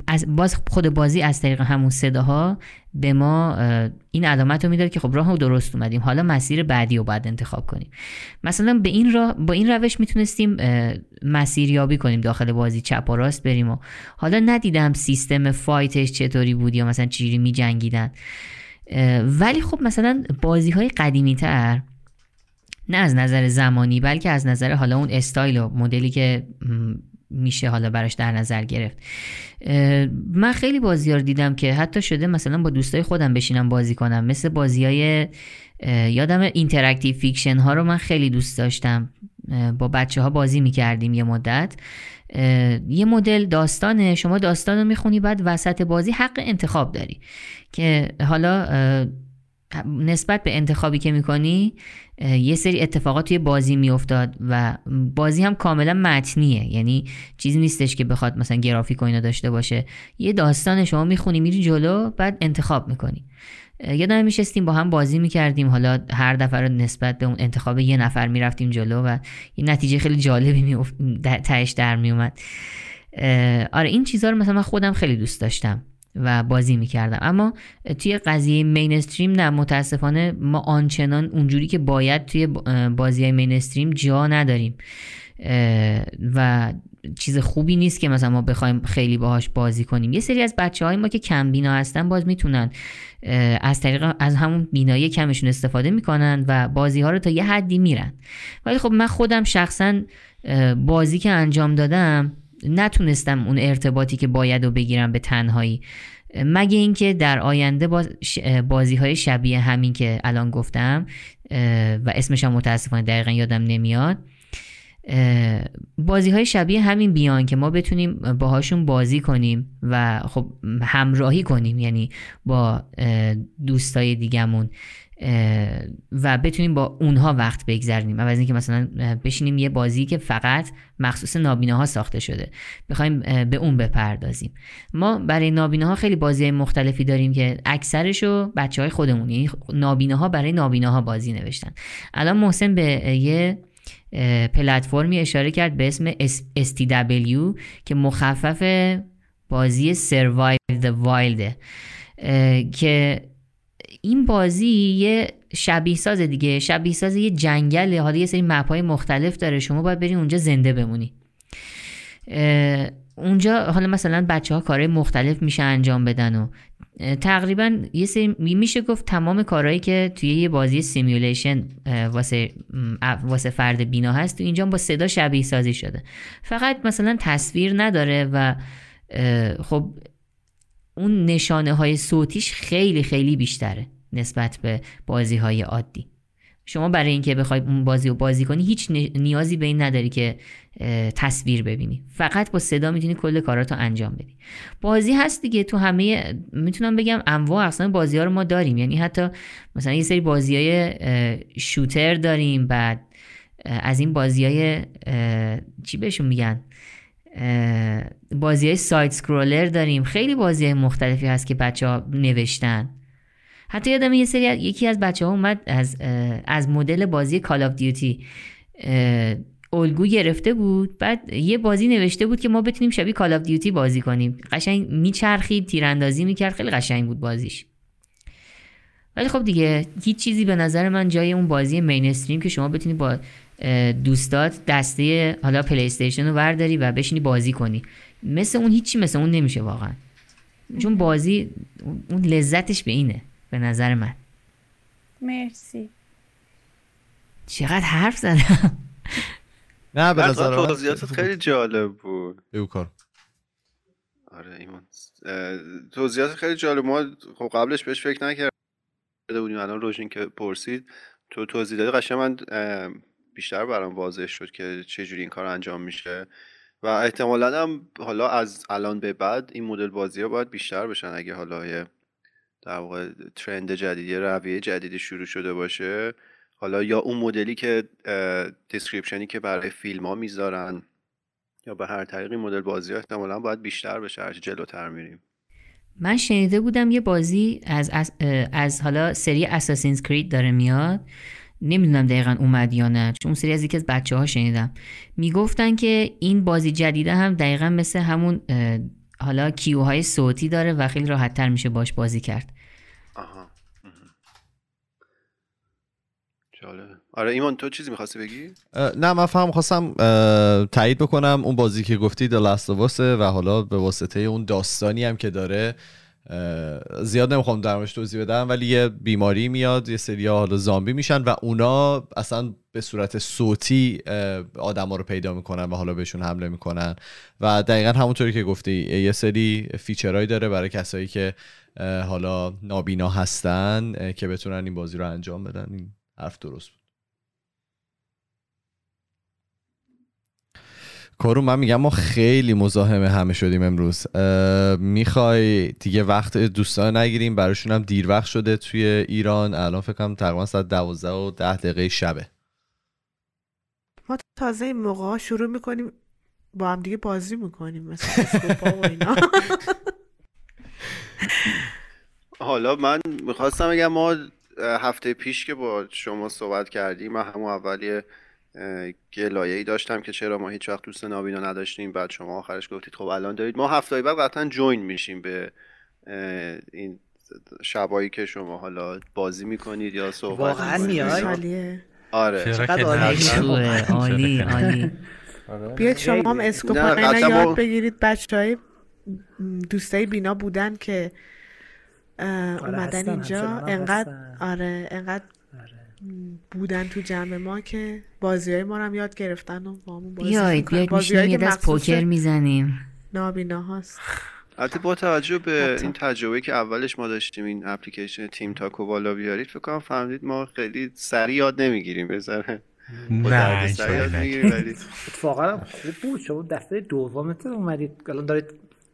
از باز خود بازی از طریق همون صداها به ما این علامت رو می‌داد که خب راه رو درست اومدیم. حالا مسیر بعدی رو باید انتخاب کنیم. مثلا به این راه با این روش می‌تونستیم اه، مسیریابی کنیم داخل بازی چپ و راست بریم و حالا ندیدم سیستم فایتش چطوری بود یا مثلا چجوری میجنگیدن. ولی خب مثلا بازی های قدیمی تر نه از نظر زمانی بلکه از نظر حالا اون استایل و مدلی که میشه حالا براش در نظر گرفت. من خیلی بازی رو دیدم که حتی شده مثلا با دوستای خودم بشینم بازی کنم. مثل بازی های یادم interactive fiction ها رو من خیلی دوست داشتم. با بچه ها بازی می‌کردیم یه مدت. یه مدل داستانه. شما داستان رو می‌خونی بعد وسط بازی حق انتخاب داری. که حالا نسبت به انتخابی که می‌کنی یه سری اتفاقات توی بازی میافتاد و بازی هم کاملا متنیه. یعنی چیزی نیستش که بخواد مثلا گرافیک و اینا داشته باشه. یه داستان شما می‌خونی میری جلو بعد انتخاب می‌کنی. یادم میشستیم با هم بازی می‌کردیم. حالا هر دفعه رو نسبت به اون انتخاب یه نفر می‌رفتیم جلو و یه نتیجه خیلی جالبی میوف... تهش در میومد آره این چیزها رو مثلا من خودم خیلی دوست داشتم. و بازی می‌کردم. اما توی قضیه مینستریم نه متاسفانه ما آنچنان اونجوری که باید توی بازی های مینستریم جا نداریم. و چیز خوبی نیست که مثلا ما بخوایم خیلی باهاش بازی کنیم. یه سری از بچه های ما که کم بینا هستن باز می‌تونن از طریق از همون بینایی کمشون استفاده می‌کنن و بازی ها رو تا یه حدی میرن. ولی خب من خودم شخصا بازی که انجام دادم نتونستم اون ارتباطی که باید رو بگیرم به تنهایی. مگه اینکه در آینده باز بازی های شبیه همین که الان گفتم و اسمش هم متاسفانه دقیقا یادم نمیاد بازی های شبیه همین بیان که ما بتونیم باهاشون بازی کنیم و خب همراهی کنیم یعنی با دوستای دیگمون و بتونیم با اونها وقت بگذرونیم. از اینکه مثلا بشینیم یه بازی که فقط مخصوص نابیناها ساخته شده. بخوایم به اون بپردازیم. ما برای نابیناها خیلی بازی مختلفی داریم که اکثرشو بچه های خودمون یعنی نابیناها برای نابیناها بازی نوشتن. الان محسن به یه پلتفرمی اشاره کرد به اسم STW که مخفف بازی Survive the Wild که این بازی یه شبیه ساز دیگه شبیه ساز یه جنگل حالا یه سری map های مختلف داره. شما باید برین اونجا زنده بمونی. اونجا حالا مثلا بچه ها کارهای مختلف میشه انجام بدن و تقریبا یه سری میشه گفت تمام کارهایی که توی یه بازی simulation واسه واسه فرد بینا هست تو اینجا با صدا شبیه سازی شده. فقط مثلا تصویر نداره و خب اون نشانه های صوتیش خیلی خیلی بیشتره. نسبت به بازی های عادی. شما برای اینکه بخوای اون بازی رو بازی کنی هیچ نیازی به این نداری که تصویر ببینی. فقط با صدا می‌تونی کل کاراتو انجام بدی. بازی هست دیگه تو همه می‌تونم بگم انواع اصلا بازی ها رو ما داریم. یعنی حتی مثلا یه سری بازی های شوتر داریم بعد از این بازی های چی بهشون میگن؟ بازی های side scroller داریم. خیلی بازی های مختلفی هست که بچه ها نوشتن. حتی یادم یه سری یکی از بچه ها اومد از, از مدل بازی Call of Duty الگو گرفته بود. بعد یه بازی نوشته بود که ما بتونیم شبیه Call of Duty بازی کنیم. قشنگ میچرخید تیراندازی می‌کرد. خیلی قشنگ بود بازیش. ولی خب دیگه هیچ چیزی به نظر من جای اون بازی mainstream که شما بتونی با دوستات دسته حالا پلی استیشن رو ورداری و بشینی بازی کنی. مثل اون هیچی مثل اون نمیشه واقعا. چون بازی اون لذتش به اینه. به نظر من. مرسی. چقدر حرف زدم؟ نه به نظر توضیحاتت خیلی جالب بود. بگو کار آره ایمان توضیحات خیلی جالب. ما خب قبلش بهش فکر نکرده بودیم الان روشین که پرسید. تو توضیح دادی قشنگ من بیشتر برام واضح شد که چجوری این کار انجام میشه. و احتمالا هم حالا از الان به بعد این مدل بازی ها باید بیشتر بشن اگه حالا یه در واقع trend جدیدی رویه جدیدی شروع شده باشه. حالا یا اون مدلی که description ی که برای فیلم ها می‌ذارن یا به هر طریقی مدل بازی ها احتمالا باید بیشتر بشه هرچی جلوتر میریم. من شنیده بودم یه بازی از, از, از حالا سری اساسینز کرید داره میاد. نمی‌دونم دقیقا اومد یا نه چون سری از یکی از بچه ها شنیدم. می‌گفتن که این بازی جدیده هم دقیقا مثل همون حالا کیوهای صوتی داره و خیلی راحت تر میشه باش بازی کرد. آها. جالبه. آره ایمان تو چیزی می‌خواستی بگی؟ نه من فهم خواستم تایید بکنم اون بازی که گفتی دلاستواسه و حالا به واسطه اون داستانی هم که داره زیاد نمی‌خوام درمش توضیح بدم ولی یه بیماری میاد یه سری حالا زامبی میشن و اونا اصلا به صورت صوتی آدما رو پیدا می‌کنن و حالا بهشون حمله می‌کنن. و دقیقا همونطوری که گفتی یه سری فیچرهایی داره برای کسایی که حالا نابینا هستن که بتونن این بازی رو انجام بدن. این حرف درست بود. کرو من میگم ما خیلی مزاحم همه شدیم امروز. می‌خوای دیگه وقت دوستان نگیریم براشون هم دیر وقت شده توی ایران. الان فکر کنم تقریبا ساعت دوازده و ده دقیقه شبه. ما تازه این موقع شروع می‌کنیم با هم دیگه بازی می‌کنیم مثل اسکوپا و اینا. حالا من می‌خواستم بگم ما هفته پیش که با شما صحبت کردیم من همون اولی گلایه ای داشتم که چرا ما هیچ وقت دوست نابینا نداشتیم. بعد شما آخرش گفتید خب الان دارید. ما هفته بعد قطعا جوین میشیم به این شبایی که شما حالا بازی می‌کنید یا صحبت واقعا میای آره. چقدر عالی عالی عالی بیاید شما هم اسکوپا نه، اینا قطعا یاد بگیرید بچه های دوستای بینا بودن که اه، اومدن اینجا. انقدر. آره انقدر بودن تو جمع ما که بازی های ما رو هم یاد گرفتن و با همون بازی. بیاید بازی‌هایی میشینیم یه که دست پوکر می‌زنیم. نابینا هاست. البته با توجه به حتی. این تجربه که اولش ما داشتیم این اپلیکیشن تیم تاکو بالا بیارید فکر کنم فهمیدید ما خیلی سریع یاد نمی‌گیریم بذاره با نه اتفاقا خوب بود شما دفعه دومتون اومدید. الان دارید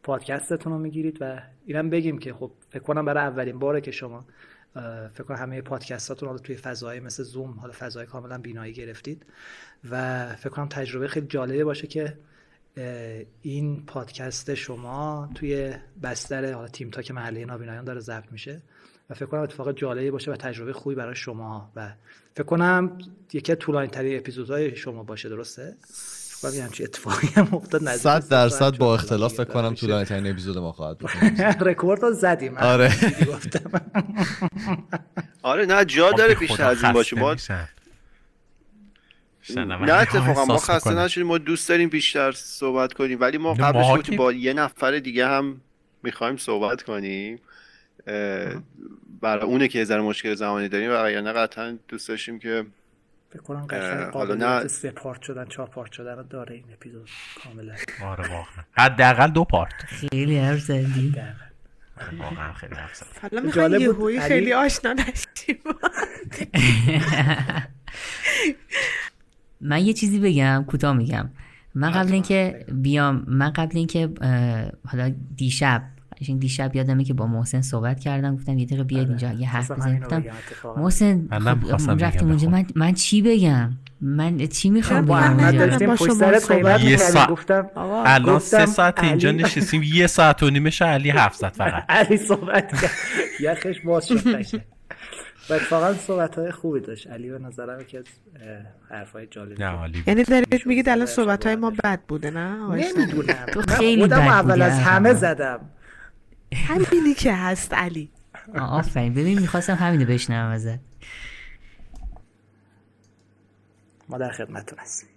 پادکستتون رو می‌گیرید و اینم بگیم که خب فکر کنم برای اولین باره که شما فکر کنم همه پادکستاتون رو توی فضای مثل زوم حالا فضای کاملا بینایی گرفتید. و فکر کنم تجربه خیلی جالبه باشه که این پادکست شما توی بستر حالا تیم تاک محله نابینایان داره ضبط میشه. و فکر کنم اتفاق جالبی باشه و تجربه خوبی برای شما و فکر کنم یکی از طولانی ترین اپیزودهای شما باشه درسته؟ کنم یه همچین اتفاقی هم افتاد نزدیک صد سه درصد ساعت با. اختلاف فکر کنم. طولانی ترین اپیزود ما خواهد بود. رکورد رو زدیم. آره. گفتم. آره نه جا داره خب، بیشتر از این باشه. ما نه اتفاقا ما خسته نشدیم. ما دوست داریم بیشتر صحبت کنیم. ولی ما قبلش گفتیم که- با یه نفر دیگه هم می‌خوایم صحبت کنیم. برای اونه که یه ذره مشکل زمانی داریم. و نه قطعا دوست داشتیم که فکر کنم قشنگ قابلیت نه- سه پارت شدن چهار پارت شدن رو داره این اپیزود کاملا. آره واقعا. حداقل دو پارت. خیلی حرف زدی واقعا خیلی حرف زدی. حالا یهویی خیلی آشنا نشیم. من یه چیزی بگم کوتاه میگم. من قبل اینکه بیام من قبل اینکه حالا دیشب قشنگ دیشب یادمه که با محسن صحبت کردم گفتم یه دقیقه بیاید اینجا یه حرف بزنیم. گفتم. محسن خب، رفتیم اونجا. بخون. من, من چی بگم؟ من چی می‌خوام با بگم داشتیم پشت سرت صحبت یه. ساعت- گفتم الان سه ساعت اینجا علی- نشستیم. یه ساعت و نیمه علی حرف زد فقط. علی صحبت کرد. یخش باز شد و اتفاقا صحبت های خوبی داشت. علی به نظرم که از حرف های جالبی یعنی دارید میگید الان صحبت های ما. بد بوده نه؟ نمی‌دونم. تو خیلی بد اول از همه. زدم. همینی که هست علی. آه، آفرین. ببین می‌خواستم همینو بشنوم ازت. ما در خدمتتون هستیم.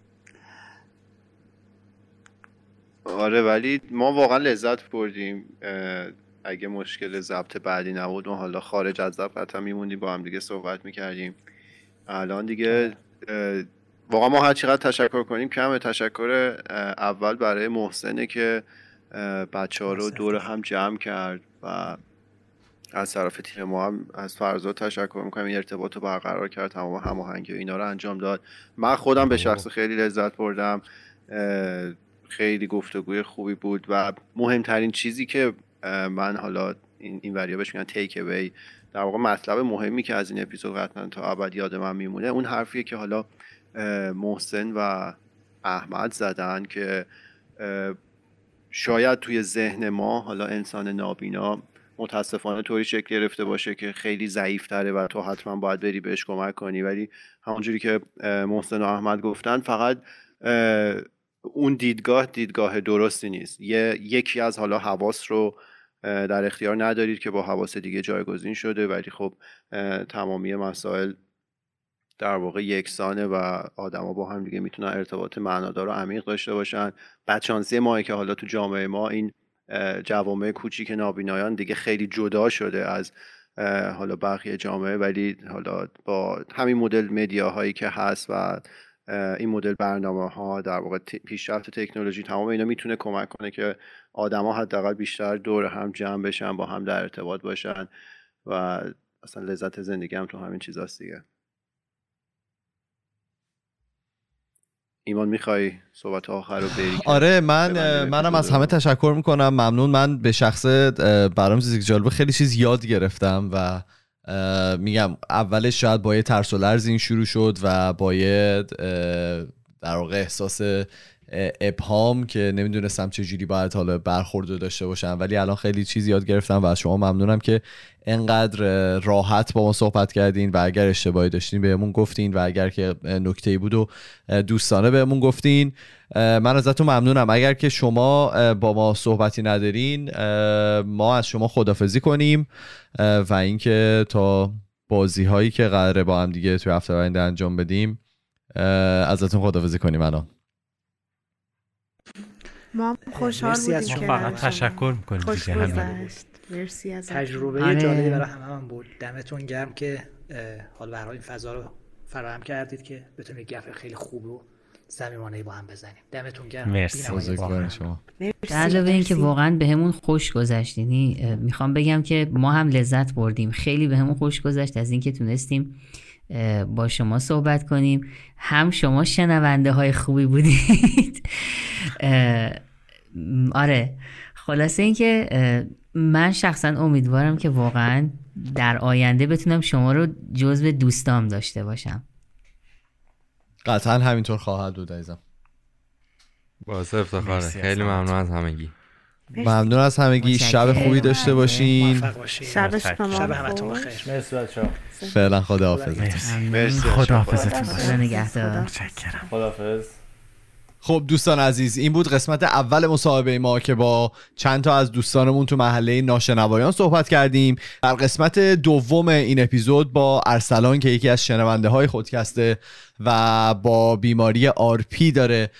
آره ولی ما واقعا لذت بردیم. اگه مشکل ضبط بعدی نبود ما حالا خارج از ضبط قطعا میموندیم با هم دیگه صحبت می‌کردیم. الان دیگه واقعا ما هر چقدر تشکر کنیم کمه تشکر اول برای محسنه که بچه ها رو. دور هم جمع کرد و از طرف تیم ما هم از فرزاد تشکر می‌کنم. این ارتباط رو برقرار کرد تمام هماهنگی و اینا رو انجام داد. من خودم به شخص خیلی لذت بردم. خیلی گفتگوی خوبی بود و مهمترین چیزی که من حالا این این وریا بهش میگن تیک اوی در واقع مطلب مهمی که از این اپیزود قطعا تا ابد یاد من میمونه اون حرفیه که حالا محسن و احمد زدن که شاید توی ذهن ما حالا انسان نابینا متاسفانه طوری شکل گرفته باشه که خیلی ضعیف تره و تو حتما باید بری بهش کمک کنی. ولی همونجوری که محسن و احمد گفتن فقط اون دیدگاه دیدگاه درستی نیست. یه یکی از حالا حواس رو در اختیار ندارید که با حواس دیگه جایگزین شده ولی خب تمامی مسائل در واقع یکسانه و آدما با هم دیگه می‌تونن ارتباط معنادار و عمیق داشته باشن. بدشانسی ما که حالا تو جامعه ما این جوامع کوچیک نابینایان دیگه خیلی جدا شده از حالا بقیه جامعه. ولی حالا با همین مدل مدیاهایی که هست و این مدل برنامه ها در واقع پیشرفت تکنولوژی تمام اینا می‌تونه کمک کنه که آدما حداقل بیشتر دور هم جمع بشن با هم در ارتباط باشن و اصلا لذت زندگی هم تو همین چیزاست دیگه. ایمان می‌خوای صحبت آخر رو بری آره من منم از. همه تشکر می‌کنم ممنون من به شخص برام چیزی که جالبه خیلی چیز یاد گرفتم و میگم اولش شاید با یه ترس و لرز این شروع شد و با یه در واقع احساس ابهام که نمی‌دونستم چجوری باید حالا برخورد داشته باشم ولی الان خیلی چیز یاد گرفتم و از شما ممنونم که انقدر راحت با ما صحبت کردین و اگر اشتباهی داشتین بهمون گفتین و اگر که نکته بود و دوستانه بهمون گفتین من ازتون ممنونم. اگر که شما با ما صحبتی ندارین ما از شما خدافزی کنیم و اینکه تا بازی هایی که قراره با هم دیگه توی هفته آینده انجام بدیم ازتون خدافزی کنیم الان. ما هم خوشحال مرسی از بودیم ما که فقط شما تشکر می‌کنیم خوش دیگه همین مرسی از تجربه آره. جالبی برای همه من بود. دمتون گرم که حالا به حال این فضا رو فراهم کردید که بتونیم یک گپ خیلی خوب و صمیمانه با هم بزنیم دمتون گرم. مرسی. بزرگوار واقعا. شما. به علاوه اینکه. واقعا بهمون خوش گذشت. یعنی می‌خوام بگم که ما هم لذت بردیم. خیلی بهمون خوش گذشت از اینکه تونستیم با شما صحبت کنیم. هم شما شنونده های خوبی بودید. آره. خلاصه اینکه من شخصا امیدوارم که واقعا در آینده بتونم شما رو جزو دوستام داشته باشم. قطعا همینطور خواهد بود عزیزم. باعث افتخاره. خیلی. ممنون از همگی. ممنون از همگی. شب. خوبی داشته باشین. شب شما شب هم همتون. بخیر. مرسی. بچه فعلا خداحافظ. خداحافظتون خدا باشه نگهدار. متشکرم. خدافز خب دوستان عزیز این بود قسمت اول مصاحبه ما که با چند تا از دوستانمون تو محله ناشنوایان صحبت کردیم. در قسمت دوم این اپیزود با ارسلان که یکی از شنونده های خودکسته و با بیماری آرپی داره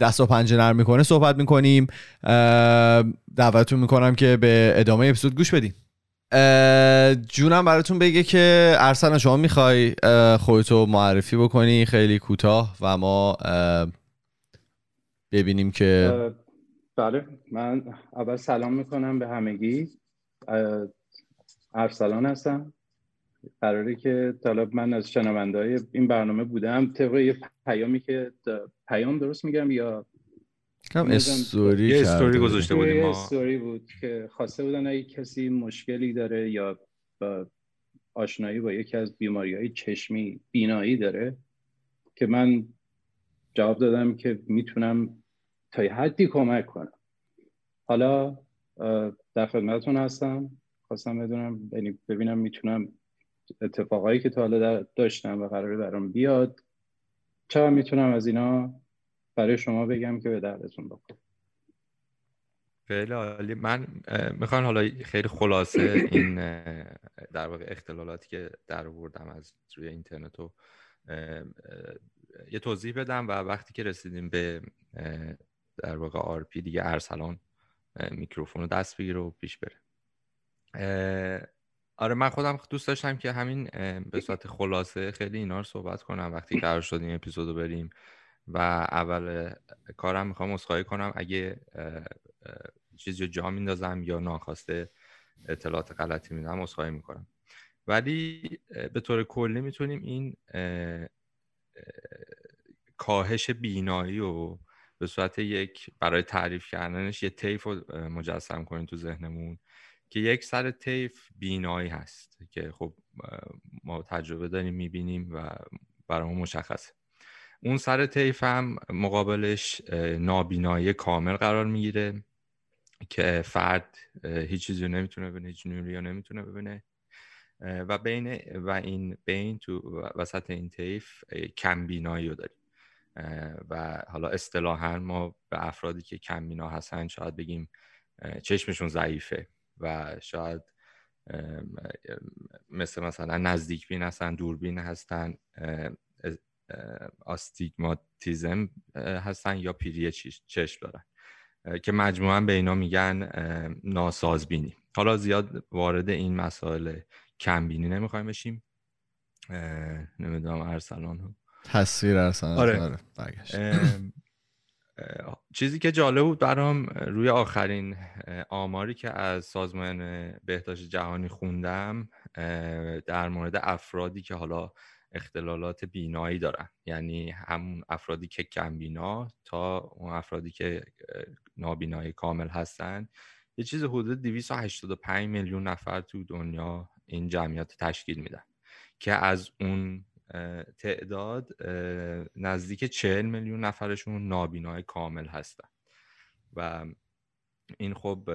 دست و پنجه نرم می‌کنه صحبت می‌کنیم. دعوتتون می‌کنم که به ادامه اپیزود گوش بدیم جونم براتون بگه که ارسلان شما می‌خوای خودتو معرفی بکنی خیلی کوتاه و ما ببینیم که بله من اول سلام می‌کنم به همگی ارسلان هستم قراره که طالب من از شنونده های این برنامه بودم طبق یه پیامی که پیام درست میگم یا کم. استوری یه استوری. گذاشته بودیم یه ما استوری بود که خواسته بودن اگه کسی مشکلی داره یا با آشنایی با یکی از بیماری های چشمی بینایی داره که من جواب دادم که می‌تونم تا یه حدی کمک کنم. حالا در خدمتتون هستم. خواستم بدونم یعنی ببینم می‌تونم اتفاقایی که تا حالا داشتم و قراره برام بیاد چقدر می‌تونم از اینا برای شما بگم که به دردتون بخوره؟ خیلی عالی. من می‌خوام حالا خیلی خلاصه این در واقع اختلالاتی که در آوردم از روی اینترنت رو یه توضیح بدم و وقتی که رسیدیم به در واقع آرپی دیگه ارسلان میکروفون رو دست بگیره و پیش بره. آره من خودم دوست داشتم که همین به صورت خلاصه خیلی اینا رو صحبت کنم. وقتی قرار شد این اپیزود بریم و اول کارم می‌خوام عذرخواهی کنم. اگه چیزی رو جا میندازم یا ناخواسته اطلاعات غلطی میدم عذرخواهی می‌کنم. ولی به طور کلی می‌تونیم این اه، اه، کاهش بینایی و به صورت یک برای تعریف کردنش یه طیف رو مجسم کنیم تو ذهنمون که یک سر طیف بینایی هست که خب ما تجربه داریم می‌بینیم و برامون مشخصه. اون سر طیف هم مقابلش نابینایی کامل قرار می‌گیره که فرد هیچ چیزی نمی‌تونه ببینه هیچ نوری رو نمی‌تونه ببینه. و بین و این بین تو وسط این اه، کم بینایی رو داریم. و حالا اصطلاحا ما به افرادی که کم بینا هستن شاید بگیم چشمشون ضعیفه و شاید مثل مثلا نزدیک بین هستن دوربین هستن آستیگماتیزم هستن یا پیری چش- چشم دارن. که مجموعا به اینا میگن ناسازبینی. حالا زیاد وارد این مسائل کمبینی نمی‌خوایم بشیم. نمی‌دونم ارسلان تصویر ارسلان. آره. آره چیزی که جالب بود برام روی آخرین آماری که از سازمان بهداشت جهانی خوندم در مورد افرادی که حالا اختلالات بینایی دارن. یعنی همون افرادی که کم بینا تا اون افرادی که نابینای کامل هستن. یه چیز حدود 285 میلیون نفر تو دنیا این جمعیت تشکیل میدن که از اون تعداد نزدیک 40 میلیون نفرشون نابینای کامل هستن. و این خب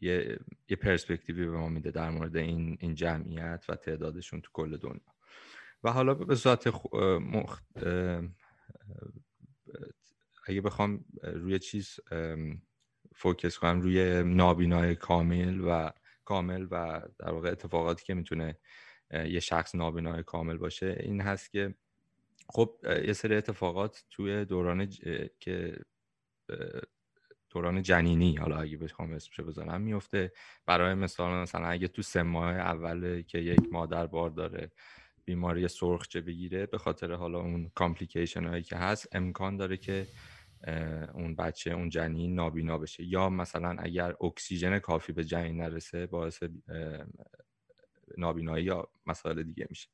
یه, یه پرسپکتیوی به ما میده در مورد این, این جمعیت و تعدادشون تو کل دنیا. و حالا به صورت مخت... اگه بخوام روی چیز focus کنم روی نابینای کامل و کامل و در واقع اتفاقاتی که می‌تونه یه شخص نابینای کامل باشه این هست که خب یه سری اتفاقات توی دوران که دوران جنینی حالا اگه بخوام اسمش بزنم میفته. برای مثال مثلا اگه تو سه ماه اول که یک مادر بار داره بیماری سرخچه بگیره به خاطر حالا اون complication هایی که هست امکان داره که اون بچه اون جنین نابینا بشه. یا مثلا اگر اکسیژن کافی به جنین نرسه باعث نابینایی یا مسائل دیگه میشه.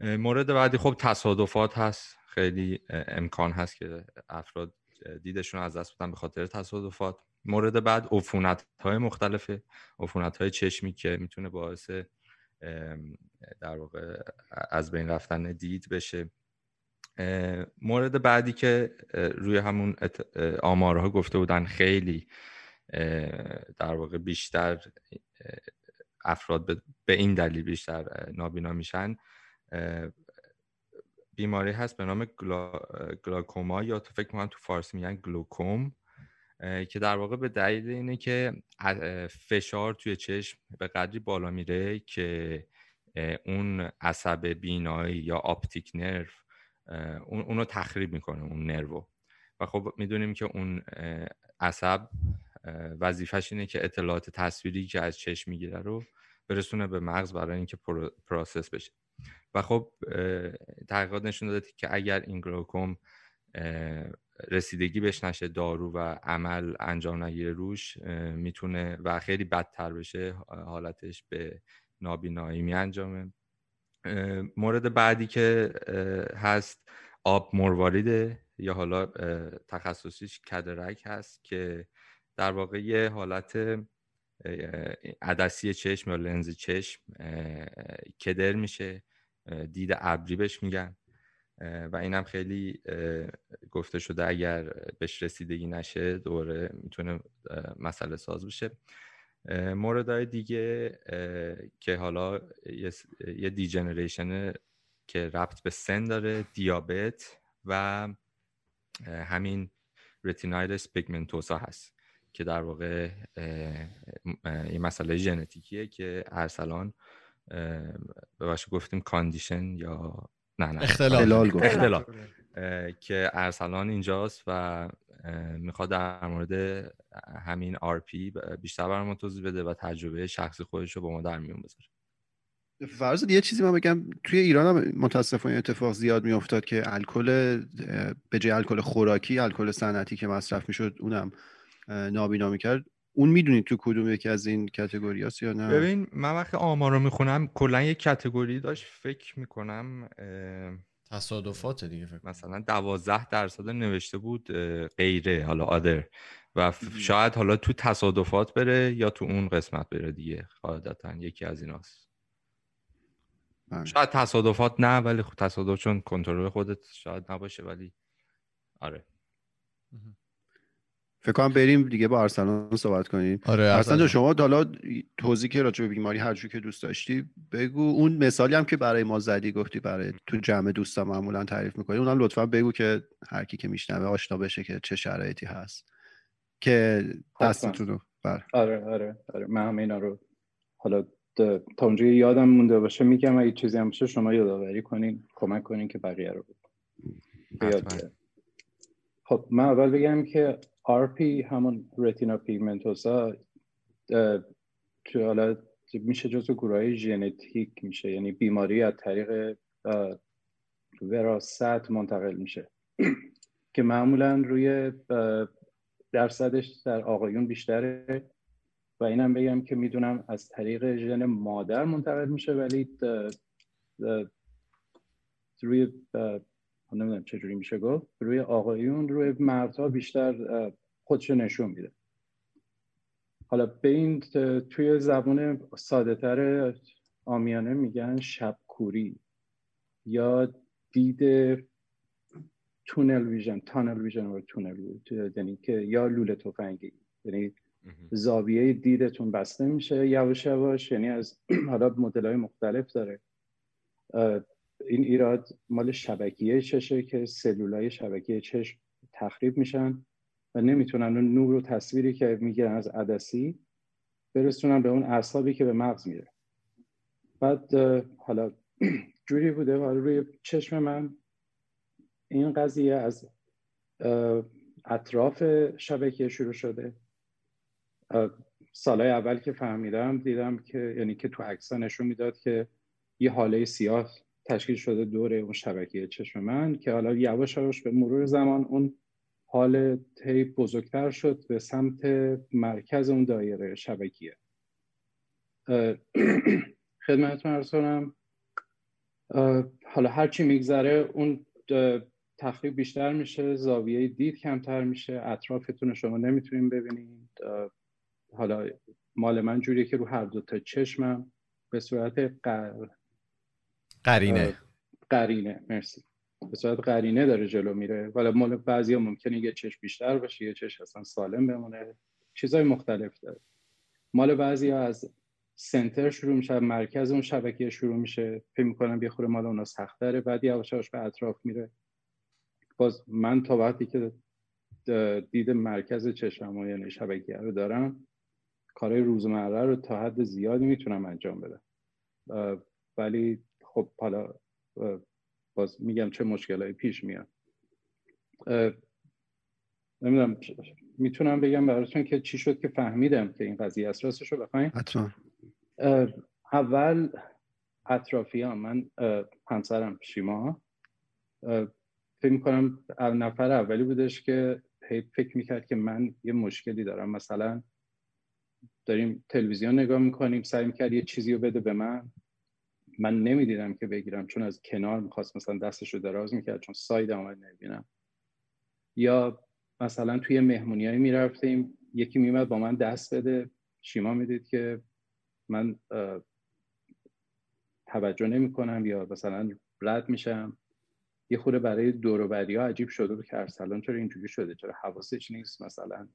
مورد بعدی خب تصادفات هست. خیلی امکان هست که افراد دیدشون از دست بدن به خاطر تصادفات. مورد بعد عفونت های مختلفه. عفونت های چشمی که می‌تونه باعث در واقع از بین رفتن دید بشه. مورد بعدی که روی همون آمارها گفته بودن خیلی در واقع بیشتر افراد به این دلیل بیشتر نابینا میشن. بیماری هست به نام گلا... گلاکوما یا تو فکر کنم تو فارسی میگن گلوکوم. که در واقع به دلیل اینه که فشار توی چشم به قدری بالا میره که اون عصب بینایی یا optic nerve اون اونو تخریب می‌کنه اون nerve. و خب می‌دونیم که اون عصب وظیفش اینه که اطلاعات تصویری که از چشم می‌گیره رو برسونه به مغز برای اینکه process بشه. و خب تحقیقات نشون داده که اگر این گلوکوم رسیدگی بهش نشه دارو و عمل انجام نگیره روش می‌تونه و خیلی بدتر بشه حالتش به نابینایی می انجامه مورد بعدی که هست آب مرواریده یا حالا تخصصیش کدرک هست که در واقع یه حالت عدسی چشم یا لنز چشم کدر میشه دید ابری بهش میگن. و اینم خیلی گفته شده اگر بهش رسیدگی نشه دوره می‌تونه مسئله ساز بشه. موردهای دیگه که حالا یه degeneration که ربط به سن داره دیابت و همین retinitis pigmentosa هست. که در واقع یه مسئله ژنتیکیه که ارسلان ببخشید گفتیم condition یا نه نه اختلال. اختلال که ارسلان اینجاست و می‌خواد در مورد همین پی بیشتر برای ما توضیح بده و تجربه شخصی خودش رو با ما در میون بذاره. فرض یه چیزی من بگم. توی ایران هم متاسفانه اتفاق زیاد میافتاد که الکل به جای الکل خوراکی الکل صنعتی که مصرف می‌شد اونم نابینا می‌کرد. اون می‌دونید تو کدوم یکی از این کتگوری هست یا نه؟ ببین من وقتی آمار رو می‌خونم کلا یک کتگوری داشت فکر می‌کنم تصادفات دیگه فکر مثلا دوازده درصد نوشته بود غیره حالا آدر. و شاید حالا تو تصادفات بره یا تو اون قسمت بره دیگه قاعدتا یکی از ایناست. بله. شاید تصادفات نه ولی خب تصادف چون کنترل خودت شاید نباشه ولی آره. فکر کنم بریم دیگه با ارسلان صحبت کنیم. آره ارسلان شما حالا توضیح که راجع به بیماری هر که دوست داشتی بگو. اون مثالی هم که برای ما زدی گفتی برای تو جمع دوستا معمولا تعریف می‌کنی. اونم لطفا بگو که هر کی که میشنوه آشنا بشه که چه شرایطی هست. که دستتون رو. بر آره آره آره. من هم اینا رو حالا تا اونجا یادم مونده باشه میگم. اگه چیزی هم باشه شما یادآوری کنین کمک کنین که بقیه رو بیاد. خب من اول بگم که RP همون رتینا پیگمنتوسا تو حالا میشه جزو گروه ژنتیک میشه یعنی بیماری از طریق وراست منتقل میشه. که معمولا روی درصدش در آقایون بیشتره. و اینم بگم که می‌دونم از طریق ژن مادر منتقل میشه ولی روی نمی‌دونم چجوری میشه گفت روی آقایون روی مردها بیشتر خودشو نشون میده. حالا به این توی زبان ساده تر آمیانه میگن شبکوری یا دید تونل ویژن تانل ویژن و تونل یعنی که یا لوله تفنگی. یعنی زاویه دیدتون بسته میشه یواش یواش یعنی از حالا مدل های مختلف داره. این ایراد مال شبکیه چشه که سلولای شبکیه چشم تخریب میشن و نمی‌تونن اون نور و تصویری که می‌گیرن از عدسی برسونن به اون اعصابی که به مغز میره. بعد حالا جوری بوده. حالا روی چشم من این قضیه از اطراف شبکه شروع شده. سالهای اول که فهمیدم دیدم که یعنی که تو عکسا نشون می‌داد که یه حاله سیاه تشکیل شده دور اون شبکه چشم من که حالا یواش یواش به مرور زمان اون حال تیپ بزرگتر شد به سمت مرکز اون دایره شبکیه خدمتتون ارز کنم حالا هرچی میگذره اون تخریب بیشتر میشه زاویه دید کمتر میشه اطرافتون شما نمی‌تونین ببینید حالا مال من جوریه که رو هر دو تا چشمم به صورت. قرینه. قرینه مرسی. به صورت قرینه داره جلو میره. ولی مال بعضی ها ممکنه یه چشم بیشتر باشه یه چشم اصلا سالم بمونه. چیزای مختلف داره. مال بعضی ها از سنتر شروع میشه مرکز اون شبکه شروع میشه. فکر می‌کنم یه خوره مال اونا سخت داره بعد یواش به اطراف میره. باز من تا وقتی که دید مرکز چشم یعنی شبکیه رو دارم کارهای روزمره رو تا حد زیادی می‌تونم انجام بدم. ولی خب حالا باز میگم چه مشکلایی پیش میاد. نمی‌دونم می‌تونم بگم براتون که چی شد که فهمیدم که این قضیه است راستش رو بخواین؟ اول اطرافیان من همسرم شیما. فکر می‌کنم نفر اولی بودش که فکر می‌کرد که من یه مشکلی دارم. مثلا داریم تلویزیون نگاه می‌کنیم سعی می‌کرد یه چیزی رو بده به من. من نمی‌دیدم که بگیرم چون از کنار می‌خواست مثلا دستش رو دراز می‌کرد چون ساید آمد نمی‌بینم. یا مثلا توی مهمونیایی می‌رفتیم یکی میمد با من دست بده. شیما می‌دید که من توجه نمی کنم یا مثلا رد میشم. یه خوره برای دوروبری ها عجیب شده بود که ارسلان چرا اینجوری شده چرا حواسش نیست مثلا.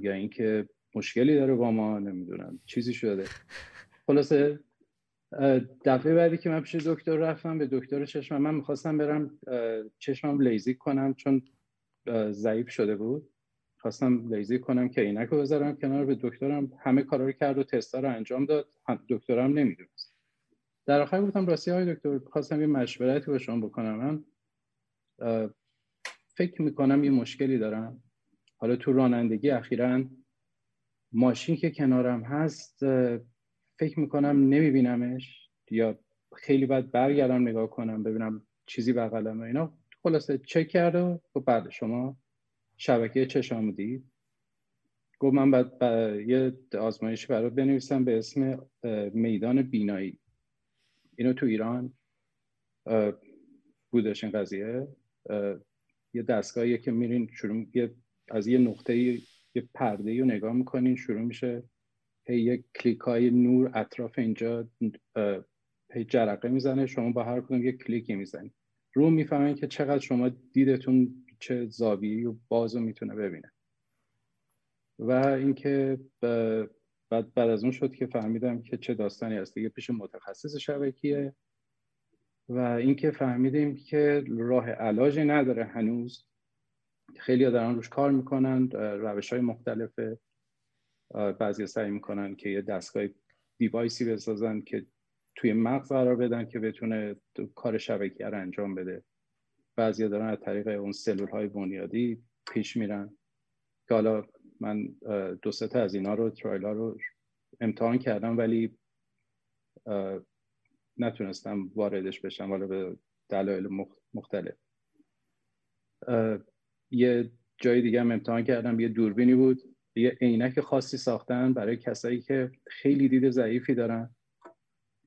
یا اینکه مشکلی داره با ما نمی‌دونم چیزی شده. خلاصه دفعه بعدی که من پیش دکتر رفتم به دکتر چشمم من می‌خواستم برم چشمم لیزیک کنم چون ضعیف شده بود. خواستم لیزیک کنم که عینک رو بذارم کنار به دکترم همه کارا رو کرد و تستا رو انجام داد. دکترم نمی‌دونست. در آخر گفتم راستی های دکتر خواستم یه مشورتی با شما بکنم. من فکر می‌کنم یه مشکلی دارم. حالا تو رانندگی اخیرا ماشین که کنارم هست فکر می‌کنم نمیبینمش. یا خیلی باید برگردم نگاه کنم ببینم چیزی بغلم اینا خلاصه چک کرده و خب بعد شما شبکه چشم دید گفت من بعد یه آزمایشی برای بنویسم به اسم میدان بینایی. اینو تو ایران بودش این قضیه. یه دستگاهیه که میرین شروع از یه نقطه یه پرده رو نگاه می‌کنین شروع میشه هی یک کلیک های نور اطراف اینجا هی جرقه می‌زنه. شما با هر کدوم یک کلیکی می‌زنید رو می‌فهمین که چقدر شما دیدتون چه زاویه‌ای و بازو می‌تونه ببینه. و اینکه بعد بعد از اون شد که فهمیدم که چه داستانی هست. دیگه پیش متخصص شبکیه. و اینکه فهمیدیم که راه علاجی نداره هنوز. خیلی ها دارن روش کار می‌کنن روش های مختلفه. بعضی سعی می‌کنن که یه دستگاه دیوایسی بسازن که توی مغز قرار بدن که بتونه کار شبکیه رو انجام بده. بعضی دارن از طریق اون سلول های بنیادی پیش میرن. که حالا من دو سه از اینا رو ترایل رو امتحان کردم ولی نتونستم واردش بشم حالا به دلایل مختلف. یه جای دیگه هم امتحان کردم. یه دوربینی بود. یه عینک خاصی ساختن برای کسایی که خیلی دید ضعیفی دارن.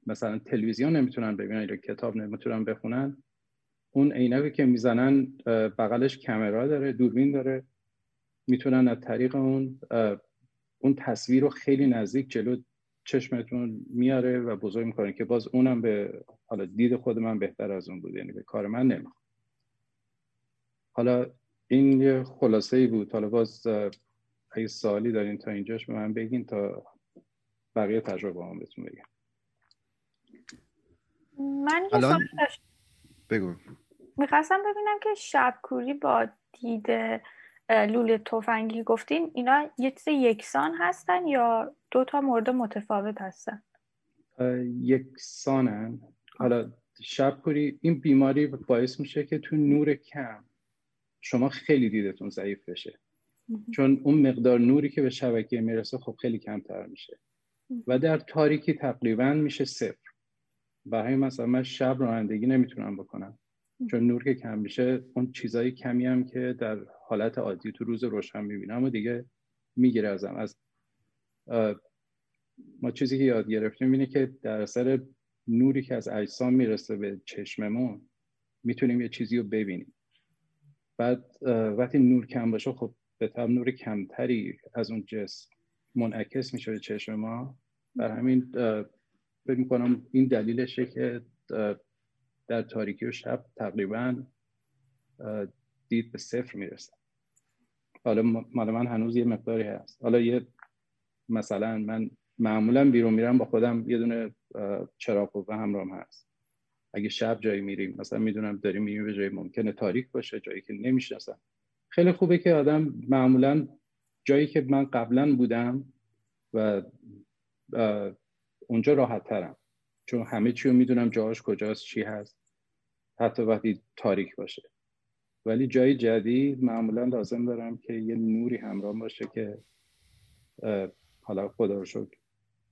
مثلا تلویزیون نمی‌تونن ببینن یا کتاب نمی‌تونن بخونن. اون عینکی که می‌زنن بغلش کامرا داره دوربین داره. می‌تونن از طریق اون اون تصویر رو خیلی نزدیک جلو چشمتون میاره و بزرگ می‌کنه که باز اونم به حالا دید خود من بهتر از اون بود یعنی به کار من نمی‌خواد. حالا این یه خلاصه ای بود. حالا باز اگه سوالی دارین تا اینجاش به من بگین تا بقیه تجربه هم بهتون بگم. من الان... بگو. می‌خواستم ببینم که شبکوری با دید لوله تفنگی گفتین اینا یه چیز یکسان هستن یا دو تا مورد متفاوت هستن؟ یکسانن. حالا شبکوری این بیماری باعث میشه که تو نور کم شما خیلی دیدتون ضعیف بشه. چون اون مقدار نوری که به شبکه می‌رسه خب خیلی کمتر میشه. و در تاریکی تقریبا میشه صفر. برای مثلا من شب رانندگی نمی‌تونم بکنم. چون نور که کم میشه اون چیزایی کمی هم که در حالت عادی تو روز روشن می‌بینم و دیگه می‌گیره ازم. از ما چیزی که یاد گرفتیم اینه که در اثر نوری که از اجسام می‌رسه به چشممون می‌تونیم یه چیزی رو ببینیم. بعد وقتی نور کم باشه خب به طب نور کمتری از اون جسم منعکس میشه به چشم ما. بر همین فکر می‌کنم این دلیلشه که در تاریکی و شب تقریبا دید به صفر می‌رسه حالا مال من هنوز یه مقداری هست. حالا یه مثلا من معمولا بیرون میرم با خودم یه دونه چراغ قوه همراهم هست. اگه شب جایی میریم مثلا می‌دونم داریم میریم به جایی ممکنه تاریک باشه جایی که نمی‌شناسم. خیلی خوبه که آدم معمولا جایی که من قبلا بودم و اونجا راحت ترم چون همه چی رو می‌دونم جاش کجاست چی هست. حتی وقتی تاریک باشه. ولی جای جدید معمولا لازم دارم که یه نوری همراه باشه که حالا خدا رو شکر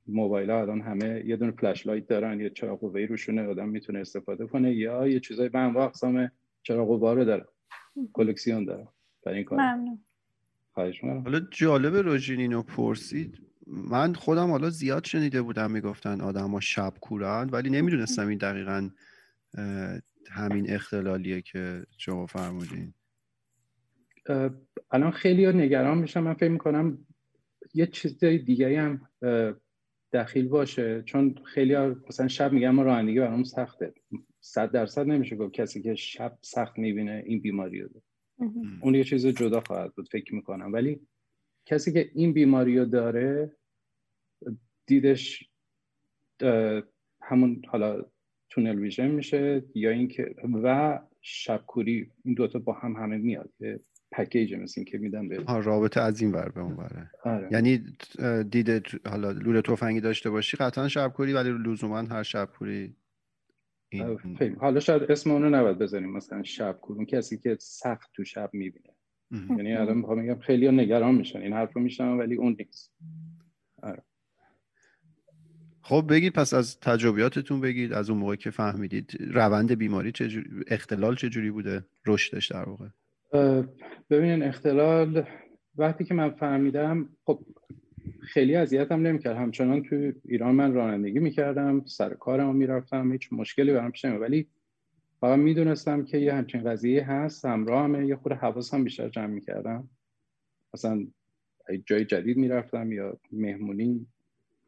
موبایل ها الان همه یه دونه فلش لایت دارن یه چراغ قوه‌ای روشونه آدم می‌تونه استفاده کنه. یا یه چیزای به انواع اقسام چراغ قوه رو دارن کلکسیون دارن برای این کار. ممنون. حالا جالب روژینینو پرسید. من خودم حالا زیاد شنیده بودم می‌گفتن آدم ها شب کورن ولی نمی‌دونستم این دقیقا همین اختلالیه که شما فرمودین. الان خیلی نگران میشم من فکر می‌کنم یه چیز دیگه هم دخیل باشه. چون خیلی ها مثلا شب میگن ما رانندگی برام سخته. صد درصد نمیشه گفت کسی که شب سخت می‌بینه این بیماری رو اون یه چیز جدا خواهد بود فکر می‌کنم. ولی کسی که این بیماری رو داره دیدش همون حالا تونل ویژن میشه یا اینکه و شبکوری این دوتا با هم همه میاد که پکیج مثل که میدن به رابطه از این ور به اون آره. یعنی دیده حالا لوله تفنگی داشته باشی قطعا شبکوری ولی لزوما هر شبکوری این... حالا شاید اسم اونو نباید بزنیم مثلا شبکور اون کسی که سخت تو شب می‌بینه. یعنی الان می‌خوام میگم خیلی نگران میشن. این حرف رو میشنم ولی اون نیست. آره. خب بگید پس از تجربیاتتون بگید از اون موقع که فهمیدید روند بیماری چجوری اختلال چجوری بوده؟ رشدش در واقع. ببینین اختلال وقتی که من فهمیدم خب خیلی اذیتم نمی‌کرد. همچنان تو ایران من رانندگی می‌کردم سر کارم می‌رفتم هیچ مشکلی برام پیش ولی فقط می‌دونستم که یه همچین قضیه هست همه یه خود حواسم بیشتر جمع می‌کردم. مثلا جای جدید می‌رفتم یا مهمونی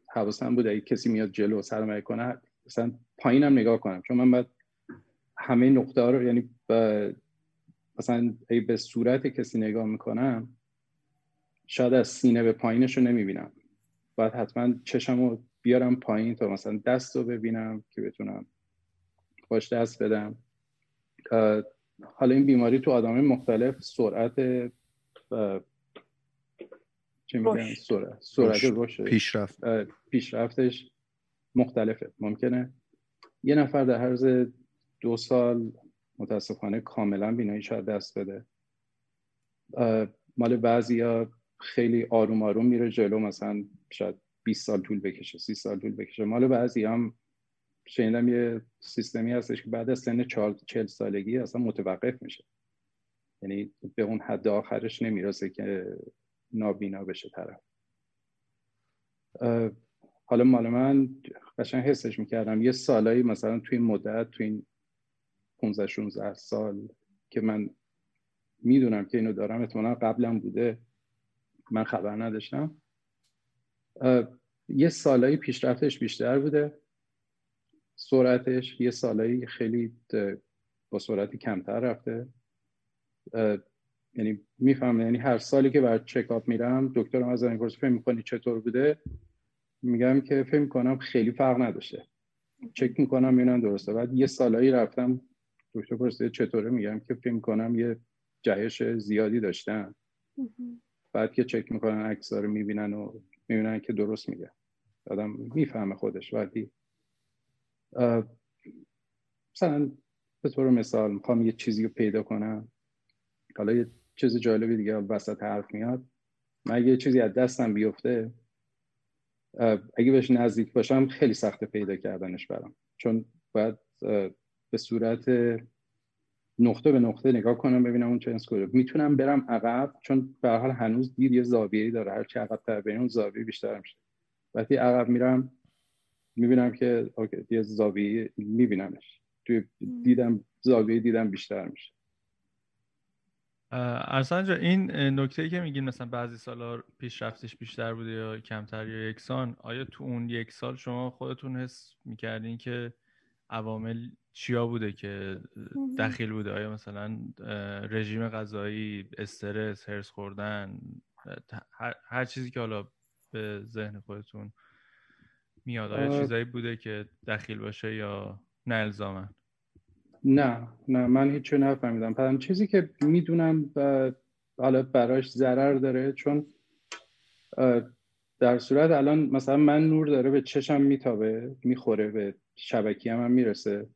حواسم بود اگه کسی میاد جلو سلام کنه مثلا پایینم نگاه کنم. چون من باید همه نقطه ها رو یعنی مثلا ای به صورت کسی نگاه می‌کنم شاید از سینه به پایینش رو نمی‌بینم. باید حتما چشم رو بیارم پایین تا مثلا دست رو ببینم که بتونم باش دست بدم. حالا این بیماری تو آدم مختلف سرعت چه میگن؟ سرعت سرعت رشد. پیشرفت. پیشرفتش مختلفه. ممکنه یه نفر در عرض دو سال متاسفانه کاملا بینایی شاید دست بده. مال بعضی خیلی آروم آروم میره جلو مثلا شاید 20 سال طول بکشه 30 سال طول بکشه. مال بعضی هم شنیدم یه سیستمی هستش که بعد از سن 40 سالگی اصلا متوقف میشه. یعنی به اون حد آخرش نمی‌رسه که نابینا بشه طرف. حالا مال من قشنگ حسش می‌کردم. یه سالایی مثلا توی این مدت توی این 15 16 سال که من می‌دونم که اینو دارم اتمالا قبلا بوده. من خبر نداشتم. یه سالایی پیشرفتش بیشتر بوده. سرعتش یه سالایی خیلی با سرعتی کمتر رفته. یعنی می‌فهمم یعنی هر سالی که بر چکاپ میرم دکترم از این فکر می‌کنی چطور بوده؟ میگم که فکر می‌کنم خیلی فرق نداشته. چک می‌کنم می‌بینم درسته. بعد یه سالایی رفتم دکتر پرسید چطوره؟ میگم که فکر می‌کنم یه جهش زیادی داشتن بعد که چک می‌کنن عکس رو می‌بینن و می‌بینن که درست میگه. آدم می‌فهمه خودش. وقتی مثلا به طور مثال می‌خوام یه چیزی رو پیدا کنم. حالا یه چیز جالبی دیگه وسط حرف میاد. من یه چیزی از دستم بیفته اگه بهش نزدیک باشم خیلی سخت پیدا کردنش برام. چون باید به صورت نقطه به نقطه نگاه کنم ببینم اون چه کجا می‌تونم برم عقب چون به حال هنوز دید یه زاویه‌ای داره. هر چی عقب تر اون زاویه بیشتر میشه. وقتی عقب میرم می‌بینم که اوکی یه زاویه میبینمش. توی دیدم زاویه دیدم بیشتر میشه. ارسان جا این نکته که میگین مثلا بعضی سالا پیشرفتش بیشتر بوده یا کمتر یا یکسان آیا تو اون یک سال شما خودتون حس می‌کردین که عوامل چیا بوده که دخیل بوده؟ آیا مثلا رژیم غذایی استرس هرس خوردن هر, چیزی که حالا به ذهن خودتون میاد آیا چیزایی بوده که دخیل باشه یا نه الزامن نه نه من هیچی نفهمیدم. پس چیزی که می‌دونم حالا براش ضرر داره چون در صورت الان مثلا من نور داره به چشم میتابه می‌خوره به شبکی هم, هم می‌رسه.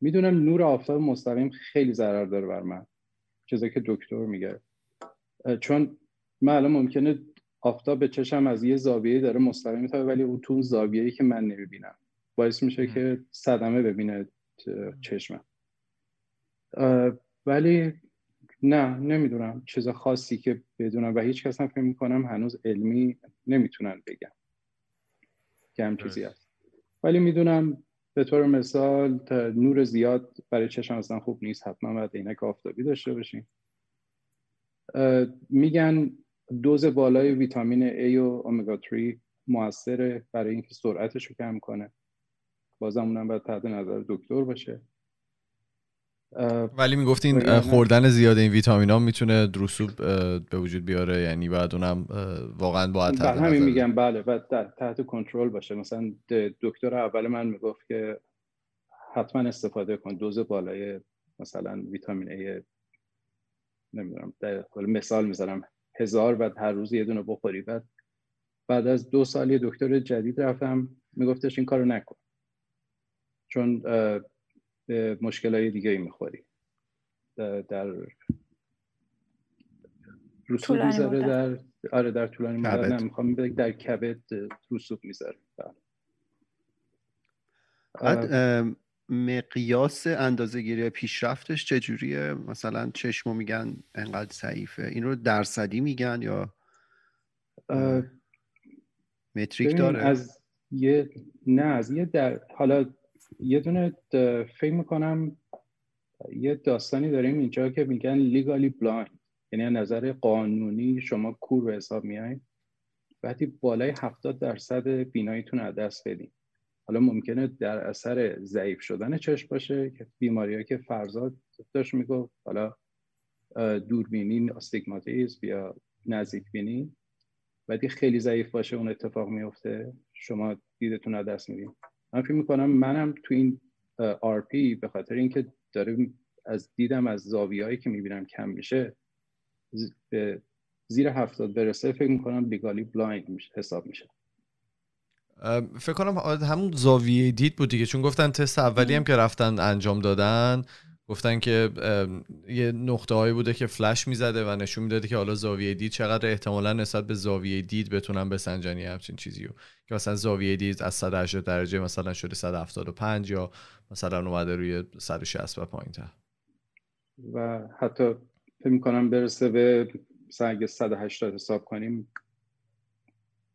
می‌دونم نور آفتاب مستقیم خیلی ضرر داره بر من. چیزی که دکتر میگه. چون من الان ممکنه آفتاب به چشم از یه زاویه داره مستقیم میتابه ولی اون تو زاویه‌ای که من نمی‌بینم. باعث میشه که صدمه ببینه چشمم. ولی نه نمی‌دونم. چیز خاصی که بدونم و هیچ کس هم فکر می‌کنم هنوز علمی نمی‌تونن بگم که هم چیزی هست. ولی می‌دونم به طور مثال نور زیاد برای چشم اصلا خوب نیست حتما باید عینک آفتابی داشته باشیم. میگن دوز بالای ویتامین A و اومگا 3 موثره برای اینکه سرعتش رو کم کنه. بازم اونم باید تحت نظر دکتر باشه. ولی می‌گفتین خوردن زیاد این ویتامین ها می‌تونه رسوب به وجود بیاره یعنی بعد اونم واقعا باید تحت همین میگم بله و تحت کنترل باشه. مثلا دکتر اول من می‌گفت که حتما استفاده کن دوز بالای مثلا ویتامین ای نمی‌دونم مثال می‌ذارم هزار بعد هر روز یه دونه بخوری. بعد بعد از دو سال یه دکتر جدید رفتم میگفتش این کارو نکن. چون به مشکل های دیگه ای می‌خوری. در رسوب می‌ذاره در آره در طولانی مدت. نمی‌خوام در کبد رسوب می‌ذاره. بله. بعد مقیاس اندازه گیری پیشرفتش چجوریه؟ مثلا چشمو میگن انقدر ضعیفه. این رو درصدی میگن یا متریک داره؟ از یه نه از یه در حالا یه دونه فکر می‌کنم یه داستانی داریم اینجا که میگن legally blind یعنی نظر قانونی شما کور به حساب میایین وقتی بالای 70 درصد بیناییتون از دست بدین. حالا ممکنه در اثر ضعیف شدن چشم باشه که بیماری که فرزاد داشت می‌گفت. حالا دوربینی استیگماتیزم یا نزدیک بینی وقتی خیلی ضعیف باشه اون اتفاق میفته شما دیدتون از دست میدین. من فکر می‌کنم منم تو این پی به خاطر اینکه داره از دیدم از زاویه‌ای که می‌بینم کم میشه زیر هفتاد برسه فکر می‌کنم legally blind میشه حساب میشه. فکر کنم همون زاویه دید بود دیگه چون گفتن تست اولی هم که رفتن انجام دادن. گفتن که یه نقطه هایی بوده که فلش می‌زده و نشون می‌داده که حالا زاویه دید چقدر احتمالا نسبت به زاویه دید بتونن بسنجن یه همچین چیزی رو. که مثلا زاویه دید از 180 درجه مثلا شده 175 یا مثلا اومده روی 160 و پایین تر و حتی فکر می‌کنم برسه به مثلا اگه 180 حساب کنیم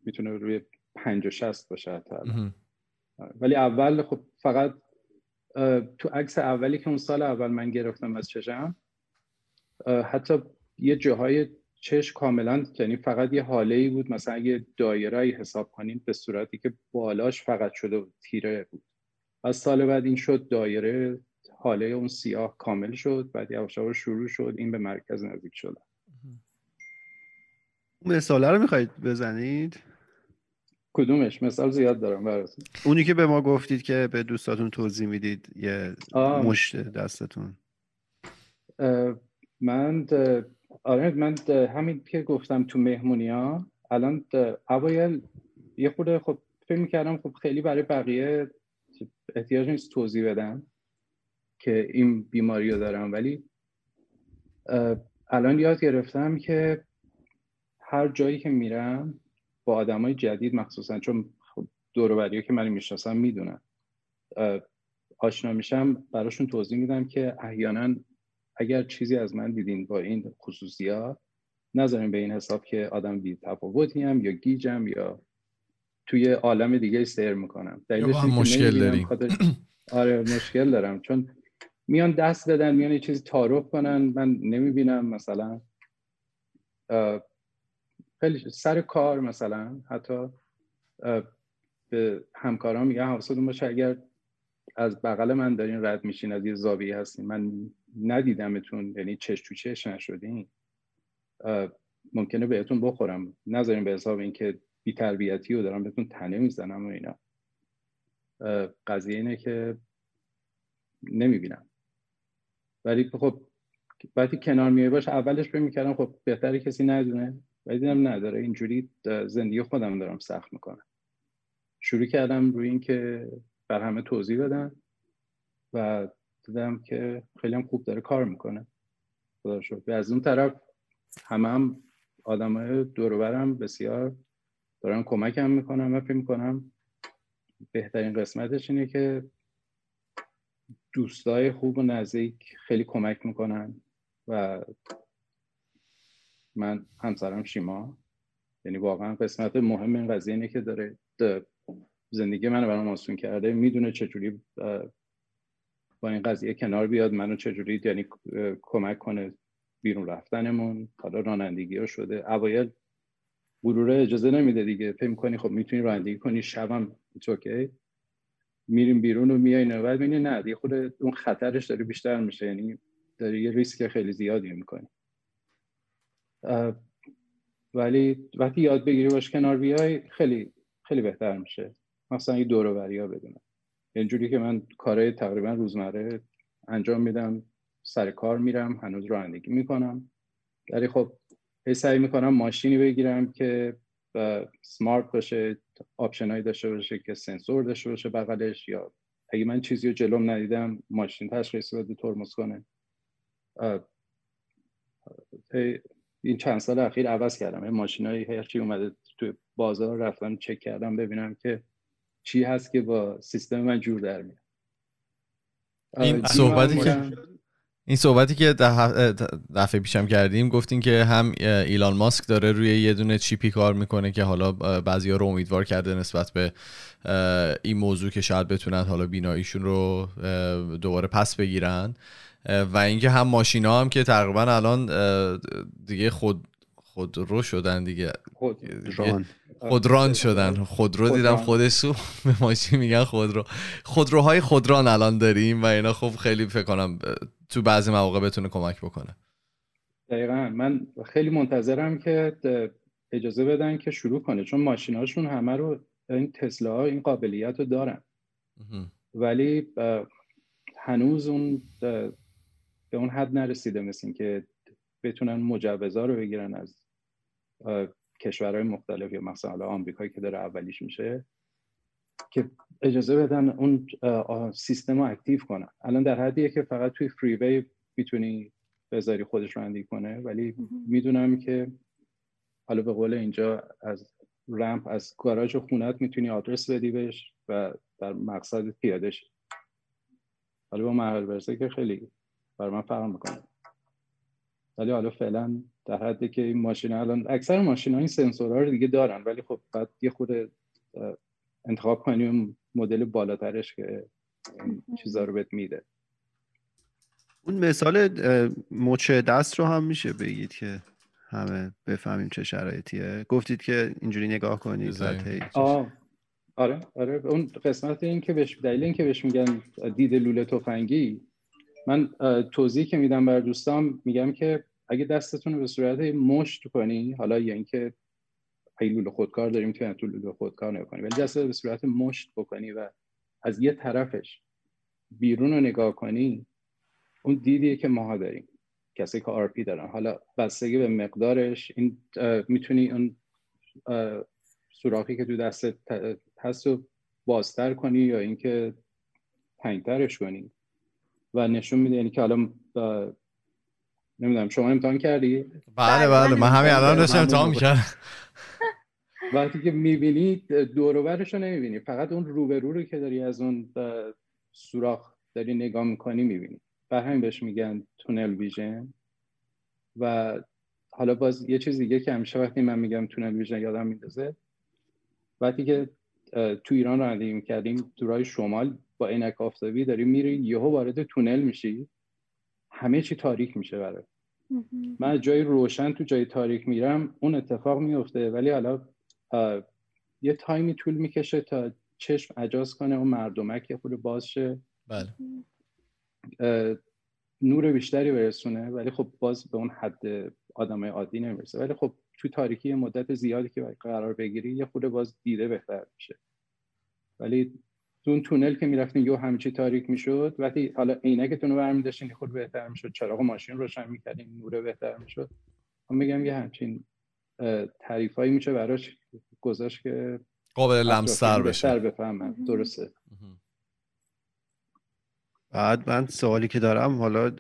می‌تونه روی پنج و شست باشه حتی ولی اول خب فقط تو عکس اولی که اون سال اول من گرفتم از چشم حتی یه جاهای چش کاملا یعنی فقط یه حاله ای بود مثلا اگه دایره حساب کنیم به صورتی که بالاش فقط شده بود تیره بود. از سال بعد این شد دایره حاله اون سیاه کامل شد بعد یواش شروع شد این به مرکز نزدیک شد مثاله رو می‌خواید بزنید؟ کدومش؟ مثال زیاد دارم براتون. اونی که به ما گفتید که به دوستاتون توضیح می‌دید یه مشت دستتون. من آره من همین که گفتم تو مهمونی ها الان اوایل یه خورده خب فکر می‌کردم خب خیلی برای بقیه احتیاج نیست توضیح بدم که این بیماری رو دارم ولی الان یاد گرفتم که هر جایی که میرم با آدمای جدید مخصوصا چون خب دوروبری که من می‌شناسم می‌دونن. آشنا میشم براشون توضیح میدم که احیانا اگر چیزی از من دیدین با این خصوصیات نذارین به این حساب که آدم بی تفاوتی هم یا گیجم یا توی عالم دیگه سیر می‌کنم. دلیلش مشکل داریم. آره مشکل دارم. چون میان دست بدن میان یه چیزی تعارف کنن من نمی‌بینم مثلا خیلی سر کار مثلا حتی به همکاران میگم حواستون باشه اگر از بغل من دارین رد میشین از یه زاویه هستین من ندیدمتون یعنی چش تو چش نشدین ممکنه بهتون بخورم. نذارین به حساب اینکه بی تربیتی رو دارم بهتون تنه می‌زنم و اینا. قضیه اینه که نمی‌بینم. ولی خب وقتی کنار میای باش اولش فکر می‌کردم خب بهتره کسی ندونه. ولی دیدم نداره اینجوری زندگی خودم دارم سخت می‌کنم شروع کردم روی اینکه بر همه توضیح بدم و دیدم که خیلی هم خوب داره کار می‌کنه. خدا شد از اون طرف همه هم آدم های دوروبرم بسیار دارن کمکم می‌کنم و فکر می‌کنم بهترین قسمتش اینه که دوستای خوب و نزدیک خیلی کمک می‌کنن. و من همسرم شیما. یعنی واقعا قسمت مهم این قضیه اینه که داره زندگی منو برام آسون کرده می‌دونه چجوری با این قضیه کنار بیاد منو چجوری یعنی کمک کنه بیرون رفتنمون. حالا رانندگی ها شده. اوایل غروره اجازه نمیده دیگه. فکر کنی خب می‌تونی رانندگی کنی شبم اوکی میریم بیرون و میای بعد می‌بینی نه دیگه خود اون خطرش داره بیشتر میشه. یعنی داره یه ریسک خیلی زیادی می‌کنی. ولی وقتی یاد بگیری باش کنار بیای خیلی خیلی بهتر میشه. مثلا این دور ها بدونم اینجوری که من کارهای تقریبا روزمره انجام میدم سر کار میرم هنوز رانندگی می‌کنم. ولی خب سعی می‌کنم ماشینی بگیرم که سمارت باشه آپشنایی داشته باشه که سنسور داشته باشه بغلش یا اگه من چیزی رو جلوم ندیدم ماشین تشخیص بده ترمز کنه. این چند سال اخیر عوض کردم. این ماشینایی هر چی اومده تو بازار رفتم چک کردم ببینم که چی هست که با سیستم من جور در میاد. این صحبتی که این صحبتی که دفعه پیشم کردیم گفتین که هم ایلان ماسک داره روی یه دونه چیپی کار می‌کنه که حالا بعضی ها رو امیدوار کرده نسبت به این موضوع که شاید بتونن حالا بیناییشون رو دوباره پس بگیرن. و اینکه هم ماشینا هم که تقریبا الان دیگه خود خودرو شدن دیگه. خودران خودران شدن. خودرو دیدم خودشو به ماشین میگن خودرو. خودروهای خودران الان داریم و اینا خب خیلی فکر کنم تو بعضی مواقع بتونه کمک بکنه. دقیقا. من خیلی منتظرم که اجازه بدن که شروع کنه چون ماشیناشون همه رو این تسلا ها این قابلیت رو دارن. ولی هنوز اون به اون حد نرسیده مثل که بتونن مجوزا رو بگیرن از کشورهای مختلف یا مثلا آمریکایی که داره اولیش میشه که اجازه بدن اون سیستم رو اکتیو کنن. الان در حدیه که فقط توی فریوی می‌تونی بذاری خودش رانندگی کنه ولی می‌دونم که حالا به قول اینجا از رمپ از گاراژ و خونت می‌تونی آدرس بدی بهش و در مقصد پیاده شی حالا با برسه که خیلی برای من فرق می‌کنه. ولی حالا فعلا در حدی که این ماشین الان اکثر ماشین ها این سنسورها رو دیگه دارن ولی خب بعد یه خود انتخاب کنی اون مدل بالاترش که این چیزا رو بهت میده. اون مثال مچ دست رو هم میشه بگید که همه بفهمیم چه شرایطیه؟ گفتید که اینجوری نگاه کنید آه. آره آره. اون قسمت این که بهش دلیل این که بهش میگن دید لوله تفنگی من توضیح که میدم بر دوستان میگم که اگه دستتون رو به صورت مشت کنی حالا یا اینکه اگه خودکار داریم تو تو لوله خودکار نکنی ولی دست به صورت مشت بکنی و از یه طرفش بیرون رو نگاه کنی اون دیدیه که ماها داریم کسی که آرپی دارن. حالا بستگی به مقدارش این می‌تونی اون سوراخی که تو دستت هست رو بازتر کنی یا اینکه تنگترش کنی. و نشون میده یعنی که حالا نمی‌دونم شما امتحان کردی؟ بله بله من همین الان داشتم امتحان می‌کردم. وقتی که می‌بینی دوروبرش رو نمی‌بینی. فقط اون روبرو رو که داری از اون سوراخ داری نگاه می‌کنی می‌بینی. بر همین بهش میگن تونل ویژن. و حالا باز یه چیز دیگه که همیشه وقتی من میگم تونل ویژن یادم میندازه. وقتی که تو ایران رانندگی می‌کردیم تو راه شمال با عینک آفتابی داری میری یهو وارد تونل میشی. همه چی تاریک میشه برای من جای روشن تو جای تاریک میرم اون اتفاق میفته. ولی حالا یه تایمی طول می‌کشه تا چشم عجاز کنه اون مردمک یه خود باز شه. بله. نور بیشتری برسونه. ولی خب باز به اون حد آدمای عادی نمی‌رسه. ولی خب تو تاریکی مدت زیادی که قرار بگیری یه خود باز دیده بهتر میشه. ولی تو اون تونل که می‌رفتین یه همچی تاریک می‌شد. وقتی حالا عینکتون رو برمی داشتین خود بهتر می‌شد. چراغ ماشین روشن می‌کردین نور بهتر می‌شد. من میگم یه همچین تعریفایی میشه براش گذاشت که قابل لمستر بشه. بفهمم درسته. بعد من سوالی که دارم حالا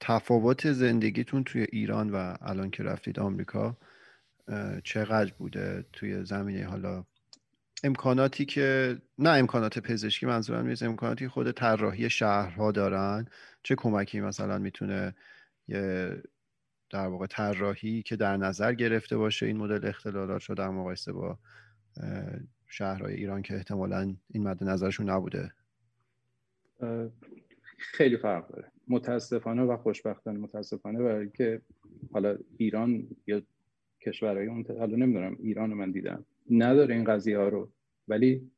تفاوت زندگیتون توی ایران و الان که رفتید آمریکا چقدر بوده توی زمینه حالا امکاناتی که نه امکانات پزشکی منظورم نیست. امکاناتی خود طراحی شهرها دارن. چه کمکی مثلا می‌تونه یه در واقع طراحی که در نظر گرفته باشه این مدل اختلالات رو در مقایسه با شهرهای ایران که احتمالا این مد نظرشون نبوده. خیلی فرق داره. متاسفانه و خوشبختانه. متاسفانه برای که حالا ایران یا کشورهای اون حالا نمی‌دونم ایران من دیدم. نداره این قضیه ها رو. ولی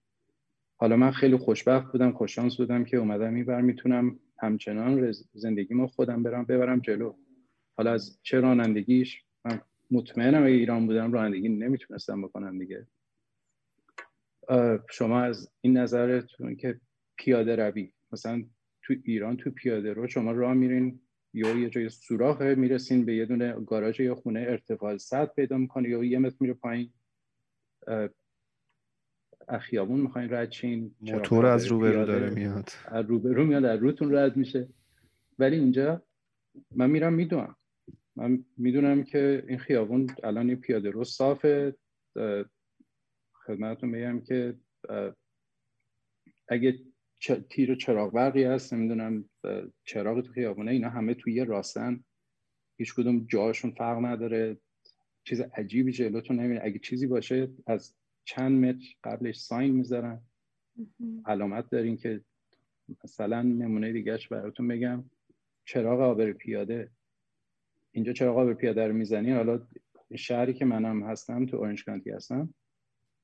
حالا من خیلی خوشبخت بودم خوششانس بودم که اومدم این بر می‌تونم همچنان زندگی ما خودم برم ببرم جلو. حالا از چه رانندگیش؟ من مطمئنم اگه ایران بودم رانندگی نمی‌تونستم بکنم دیگه. شما از این نظرتون که پیاده روی مثلا تو ایران تو پیاده رو شما راه میرین؟ یا یه جای سوراخ می‌رسین به یه دونه گاراژ یا خونه ارتفاع صد پیدا می‌کنه یا یه متر میره پایین؟ اخیابون می‌خواین رد چین موتور از روبرو داره میاد. از روبرو میاد از روتون رد میشه. ولی اینجا من میرم می‌دونم. من می‌دونم که این خیابون الان این پیاده رو صافه. خدمتتون بگم که اگه تیر چراغ برقی هست نمی‌دونم چراغ تو خیابونه اینا همه توی راستن. هیچ کدوم جاشون فرق نداره. چیز عجیبی جلوتون نمیره اگه چیزی باشه از چند متر قبلش ساین می‌ذارن علامت دارین که مثلا نمونه دیگهش براتون بگم. چراغ آبر پیاده. اینجا چراغ آبر پیاده رو می‌زنی. حالا شهری که منم هستم تو اورنج کانتی هستم.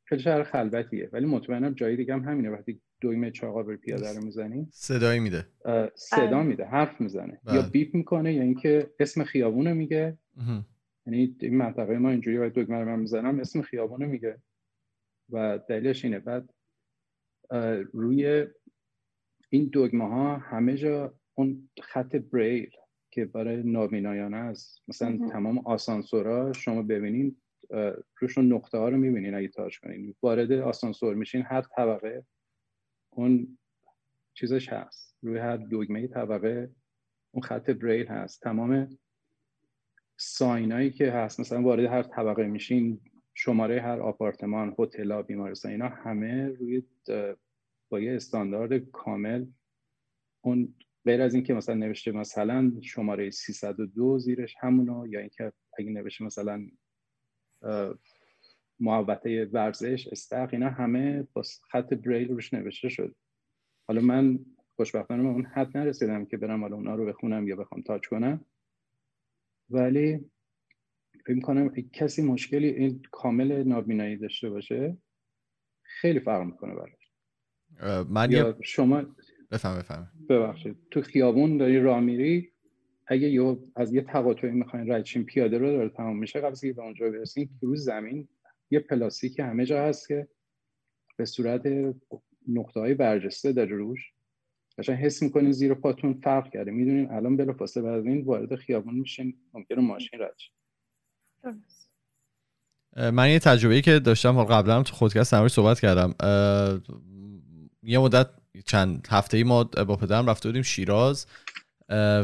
خیلی شهر خلوتیه. ولی مطمئنم جایی دیگه هم همینه. وقتی دویم چراغ آبر پیاده رو می‌زنی صدایی میده. صدا بله. میده. حرف می‌زنه. یا بله. بیپ می‌کنه یا اینکه اسم خیابونه میگه. یعنی این منطقه ما اینجوری وقتی دکمه رو من می‌زنم اسم خیابونه میگه. و دلیلش اینه. بعد روی این دگمه ها همه جا اون خط بریل که برای نابینایانه است مثلا تمام آسانسورها شما ببینین روشون نقطه ها رو می‌بینین اگه تاش کنین. وارد آسانسور میشین هر طبقه اون چیزش هست. روی هر دگمه طبقه اون خط بریل هست. تمام ساینایی که هست مثلا وارد هر طبقه میشین شماره هر آپارتمان هتل بیمارستان اینا همه روی با یه استاندارد کامل. اون غیر از اینکه مثلا نوشته مثلا شماره 302 زیرش همونو یا اینکه اگه نوشته مثلا محوطه ورزش استق اینا همه با خط بریل روش نوشته شد. حالا من خوشبختانه به اون حد نرسیدم که برم حالا اونا رو بخونم یا بخوام تاچ کنم. ولی فکر کنم کسی مشکلی این کامل نابینایی داشته باشه خیلی فرق می‌کنه براش. من یا شما بفهم بفهم. ببخشید. تو خیابون داری راه میری اگه یه از یه تقاطعی می‌خواین رد پیاده رو داره تمام میشه قبل که به اونجا برسین رو زمین یه پلاستیک همه جا هست که به صورت نقطه های برجسته داره روش. قشنگ حس می‌کنین زیر پاتون فرق کرده. می‌دونین الان بلافاصله بعد این وارد خیابون میشین ممکنه ماشین رد من یه تجربه که داشتم قبلا تو خودکست نماری صحبت کردم. یه مدت چند هفته ای ما با پدرم رفته بودیم شیراز.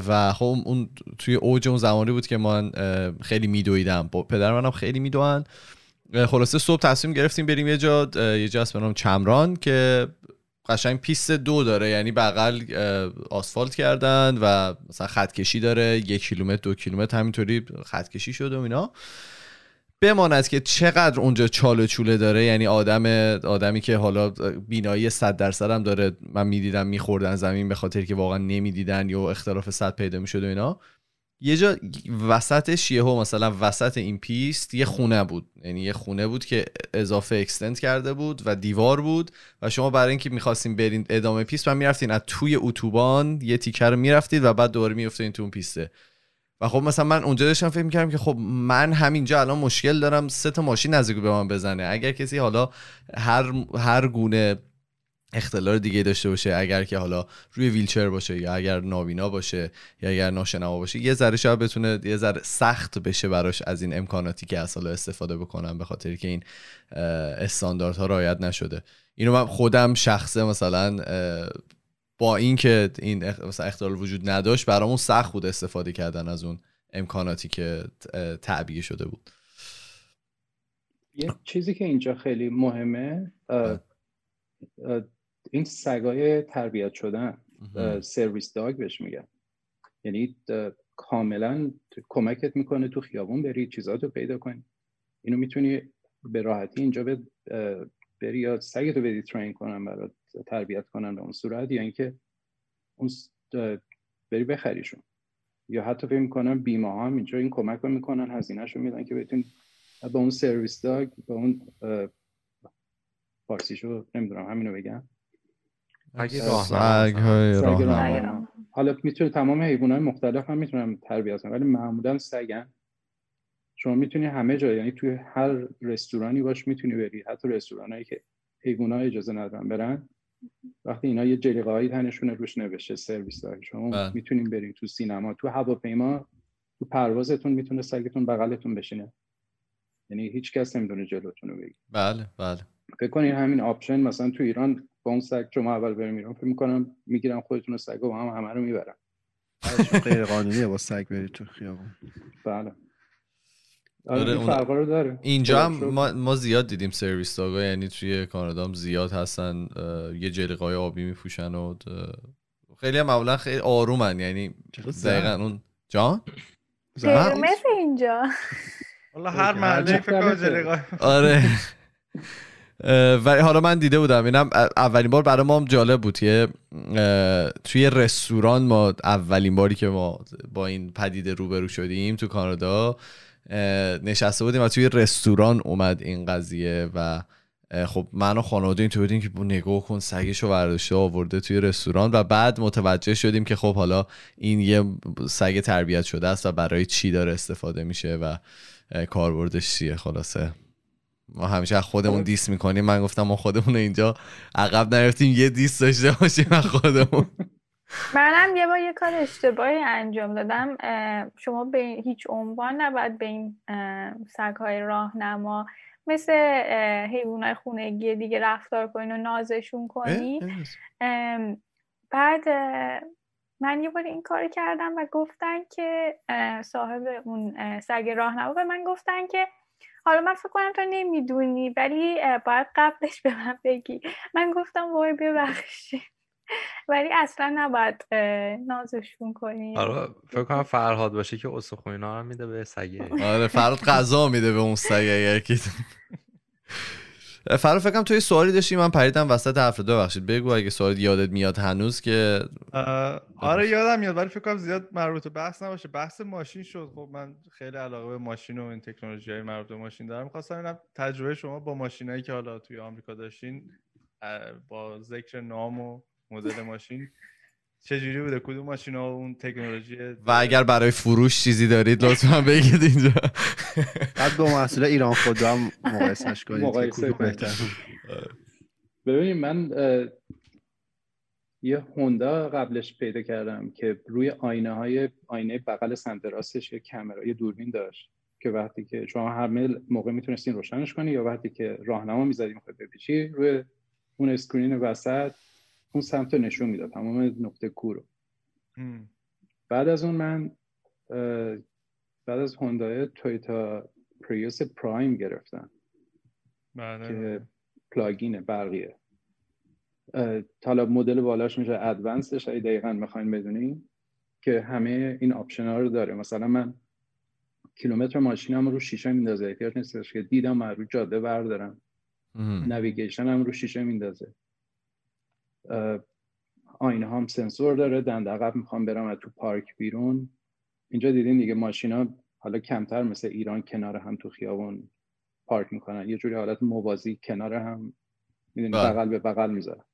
و خب اون توی اوج اون زمانی بود که من خیلی میدویدم. با پدر منم خیلی میدوان خلاصه صبح تصمیم گرفتیم بریم یه جا یه جا اسم چمران که قشنگ پیست دو داره یعنی بغل آسفالت کردن و مثلا خط کشی داره یک کیلومتر دو کیلومتر همینطوری خط کشی شده و اینا. بماند که چقدر اونجا چال و چوله داره یعنی آدم آدمی که حالا بینایی 100 درصد هم داره من می‌دیدم میخوردن زمین به خاطر که واقعا نمی‌دیدن یا اختلاف صد پیدا می‌شد و اینا. یه جا وسطش یهو مثلا وسط این پیست یه خونه بود. یعنی یه خونه بود که اضافه extend کرده بود و دیوار بود و شما برای اینکه می‌خواستین برین ادامه پیست و می‌رفتین از توی اتوبان یه تیکه رو می‌رفتید و بعد دوباره میافتین تو اون پیسته. و خب مثلا من اونجا داشتم فکر می‌کردم که خب من همینجا الان مشکل دارم سه تا ماشین نزدیک به من بزنه. اگر کسی حالا هر هر گونه اختلال دیگه داشته باشه اگر که حالا روی ویلچر باشه یا اگر نابینا باشه یا اگر ناشنوا باشه یه ذره شاید بتونه یه ذره سخت بشه براش از این امکاناتی که اصلا استفاده بکنم به خاطر که این استانداردها رعایت نشده. اینو من خودم شخصه مثلا با اینکه این مثلا اختلال وجود نداشت برامون سخت بود استفاده کردن از اون امکاناتی که تعبیه شده بود. یه چیزی که اینجا خیلی مهمه این سگای تربیت شدن سرویس داگ بهش میگن. یعنی کاملا کمکت می‌کنه تو خیابون بری چیزاتو پیدا کنی. اینو می‌تونی به راحتی اینجا بری یا سگتو بدی ترین کنن برات تربیت کنن به اون صورت یا اینکه اون بری بخریشون یا حتی فکر می‌کنم بیمه ها هم اینجا این کمک رو می‌کنن هزینهشو میدن که بتونی به اون سرویس داگ به اون فارسیشو نمی‌دونم همینو بگم. حالا می‌تونه تمام حیوانات مختلف هم می‌تونن تربیت کنن ولی معمولا سگن شما می‌تونی همه جا یعنی توی هر رستورانی باش می‌تونی بری. حتی رستورانایی که حیونا اجازه ندارن برن وقتی اینا یه جلیقه هایی تنشون روش نوشته سرویس داری شما بله. می‌تونیم بریم تو سینما تو هواپیما تو پروازتون می‌تونه سگتون بغلتون بشینه. یعنی هیچ کس نمی‌دونه جلوتون رو بگی بله بله. فکر کنید همین option مثلا تو ایران با اون سگ شما اول بریم ایران فکر می‌کنم می‌گیرم خودتون سگ و هم همه رو می‌برم. غیر قانونیه با سگ برید تو خیابون. بله. آره این رو داره. اینجا هم ما, ما زیاد دیدیم service dog ا یعنی توی کانادا هم زیاد هستن یه جلیقای آبی میپوشن و خیلی هم معمولا خیلی آرومن یعنی دقیقا اون جان؟ قرمز اینجا. والله هر محله فکر آره. ولی حالا من دیده بودم اینم اولین بار برای ما هم جالب بود. که توی رستوران ما اولین باری که ما با این پدیده روبرو شدیم تو کانادا نشسته بودیم و توی رستوران اومد این قضیه و خب من و خانواده اینطور بودیم که نگاه کن سگشو برداشته آورده توی رستوران و بعد متوجه شدیم که خب حالا این یه سگ تربیت شده است و برای چی داره استفاده میشه و کاربردش چیه خلاصه. ما همیشه خودمون دیس می‌کنیم. من گفتم ما خودمون اینجا عقب نرفتیم یه دیس داشته باشیم از خودمون. منم یه بار یه کار اشتباهی انجام دادم. شما به هیچ عنوان نباید به این سگهای راهنما مثل حیوانات خونگی دیگه رفتار کنین و نازشون کنی. بعد من یه بار این کار کردم و گفتن که صاحب اون سگ راهنما به من گفتن که حالا من فکر کنم تو نمی‌دونی ولی باید قبلش به من بگی. من گفتم وای ببخشید. ولی اصلا نباید نازشون کنی. آره فکر کنم فرهاد باشه که استخوینا رو میده به سگه. آره فرهاد غذا میده به اون سگه اگر فرا فکرم توی سوالی داشتی من پریدم وسط حرف دو بخشید. بگو اگه سوال یادت میاد هنوز که آره یادم میاد ولی فکر کنم زیاد مربوط به بحث نباشه. بحث ماشین شد. خب من خیلی علاقه به ماشین و این تکنولوژی های مربوط به ماشین دارم. می‌خواستم ببینم تجربه شما با ماشینایی که حالا توی آمریکا داشتین با ذکر نام و مدل ماشین چجوری بوده؟ کدوم ماشینا اون تکنولوژی و اگر برای فروش چیزی دارید لطفا بگید اینجا. بعد با محصول ایران خود هم مقایسش کنید. مقایسه بهتر ببینید من یه هوندا قبلش پیدا کردم که روی آینه های آینه بغل سمت راستش یه کامرا یه دوربین داشت که وقتی که شما هر موقع می‌تونستین روشنش کنی یا وقتی که راهنما می‌زدیم خود بپیچی روی اون اسکرین وسط اون سمت نشون می‌داد تمام نقطه کو رو. بعد از اون من بعد از هوندای تویوتا پریوس پرایم گرفتم. بله که plug-in ه برقیه. حالا مدل بالاش میشه advanced ش اگه دقیقا می‌خواین بدونین که همه این option ها رو داره. مثلا من کیلومتر ماشینم رو شیشه میندازه. احتیاج نیستش که دیدم من رو جاده بردارم. navigation هم رو شیشه میندازه. آینه هم سنسور داره دند عقب می‌خوام برم از تو پارک بیرون. اینجا دیدین دیگه ماشینا حالا کمتر مثل ایران کنار هم تو خیابون پارک می‌کنن. یه جوری حالت موازی کنار هم می‌دونی بغل به بغل می‌ذارن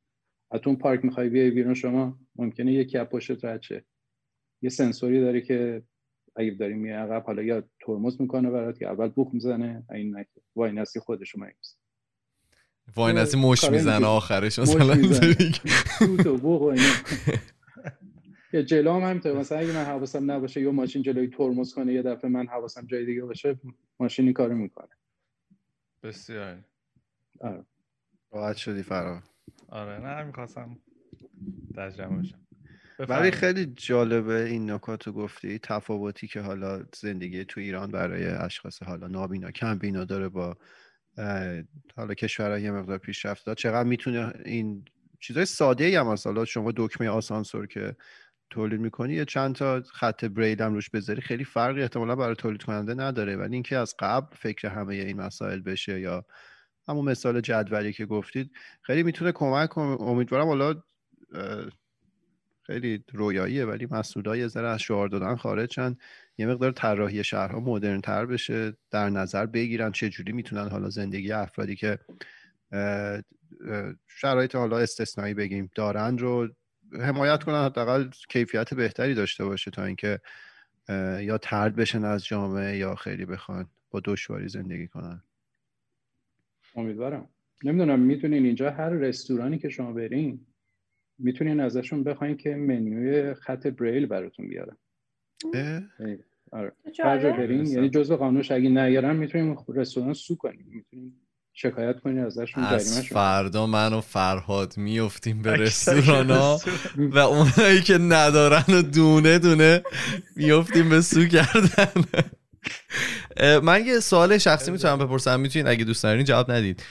از اون پارک می‌خوای بیای بیرون شما ممکنه یکی از پشت رد شه یه سنسوری داره که اگه داری میای عقب حالا یا ترمز می‌کنه برات که اول بوق می‌زنه این وای نسی خودش می‌گیره وای نسی مش می‌زنه آخرش مثلا یا جلو هم همینطور مثلا اگه من حواسم نباشه یا ماشین جلوی ترمز کنه یه دفعه من حواسم جای دیگه باشه ماشین این کارو می‌کنه. بسیار. آره. راحت شدی فرا آره نه می‌خواستم ترجمه بشم. ولی خیلی جالبه این نکات رو گفتی تفاوتی که حالا زندگی تو ایران برای اشخاص حالا نابینا کم بینا داره با حالا کشورهای یه مقدار پیشرفت داد. چقدر می‌تونه این چیزای ساده ای هم حالا شما دکمه آسانسور که تولید می‌کنی یه چند تا خط بریل هم روش بذاری خیلی فرقی احتمالا برای تولید کننده نداره. ولی اینکه از قبل فکر همه این مسائل بشه یا همون مثال جدولی که گفتید خیلی می‌تونه کمک امیدوارم حالا خیلی رویاییه ولی مسئولای یه ذره از شعار دادن خارج شن. یه مقدار طراحی شهرها مدرن تر بشه در نظر بگیرن چه جوری می‌تونن حالا زندگی افرادی که شرایط حالا استثنایی بگیم دارن رو حمایت کنن حداقل کیفیت بهتری داشته باشه تا اینکه یا ترد بشن از جامعه یا خیلی بخوان با دشواری زندگی کنن. امیدوارم. نمی‌دونم می‌تونین اینجا هر رستورانی که شما برین می‌تونین ازشون بخواین که منیوی خط بریل براتون بیارن. آره. هر برین یعنی جزء قانونش اگه نیارن می‌تونین رستوران سو کنین می‌تونین شکایت کنین ازشون از فردا من و فرهاد میفتیم به رستوران. ها و اونایی که ندارن و دونه دونه میفتیم به سو کردن. من یه سوال شخصی می‌تونم بپرسم. می‌تونین اگه دوست دارین جواب ندید.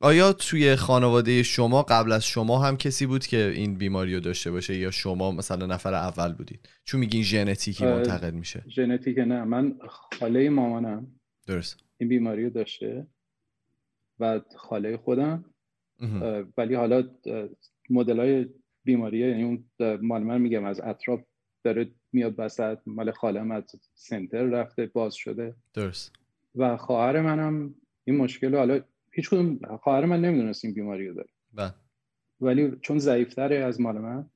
آیا توی خانواده شما قبل از شما هم کسی بود که این بیماری رو داشته باشه یا شما مثلا نفر اول بودید؟ چون میگین ژنتیکی منتقل میشه. ژنتیک نه. من خاله مامانم. درست. این بیماری رو داشته و خاله خودم. ولی حالا مدل های بیماری یعنی اون مال من میگم از اطراف داره میاد وسط مال خالم از سنتر رفته باز شده. درست. و خواهر منم این مشکل حالا هیچ کدوم خواهر من نمی‌دونست این بیماری رو داره. بله. ولی چون ضعیفتره از مال من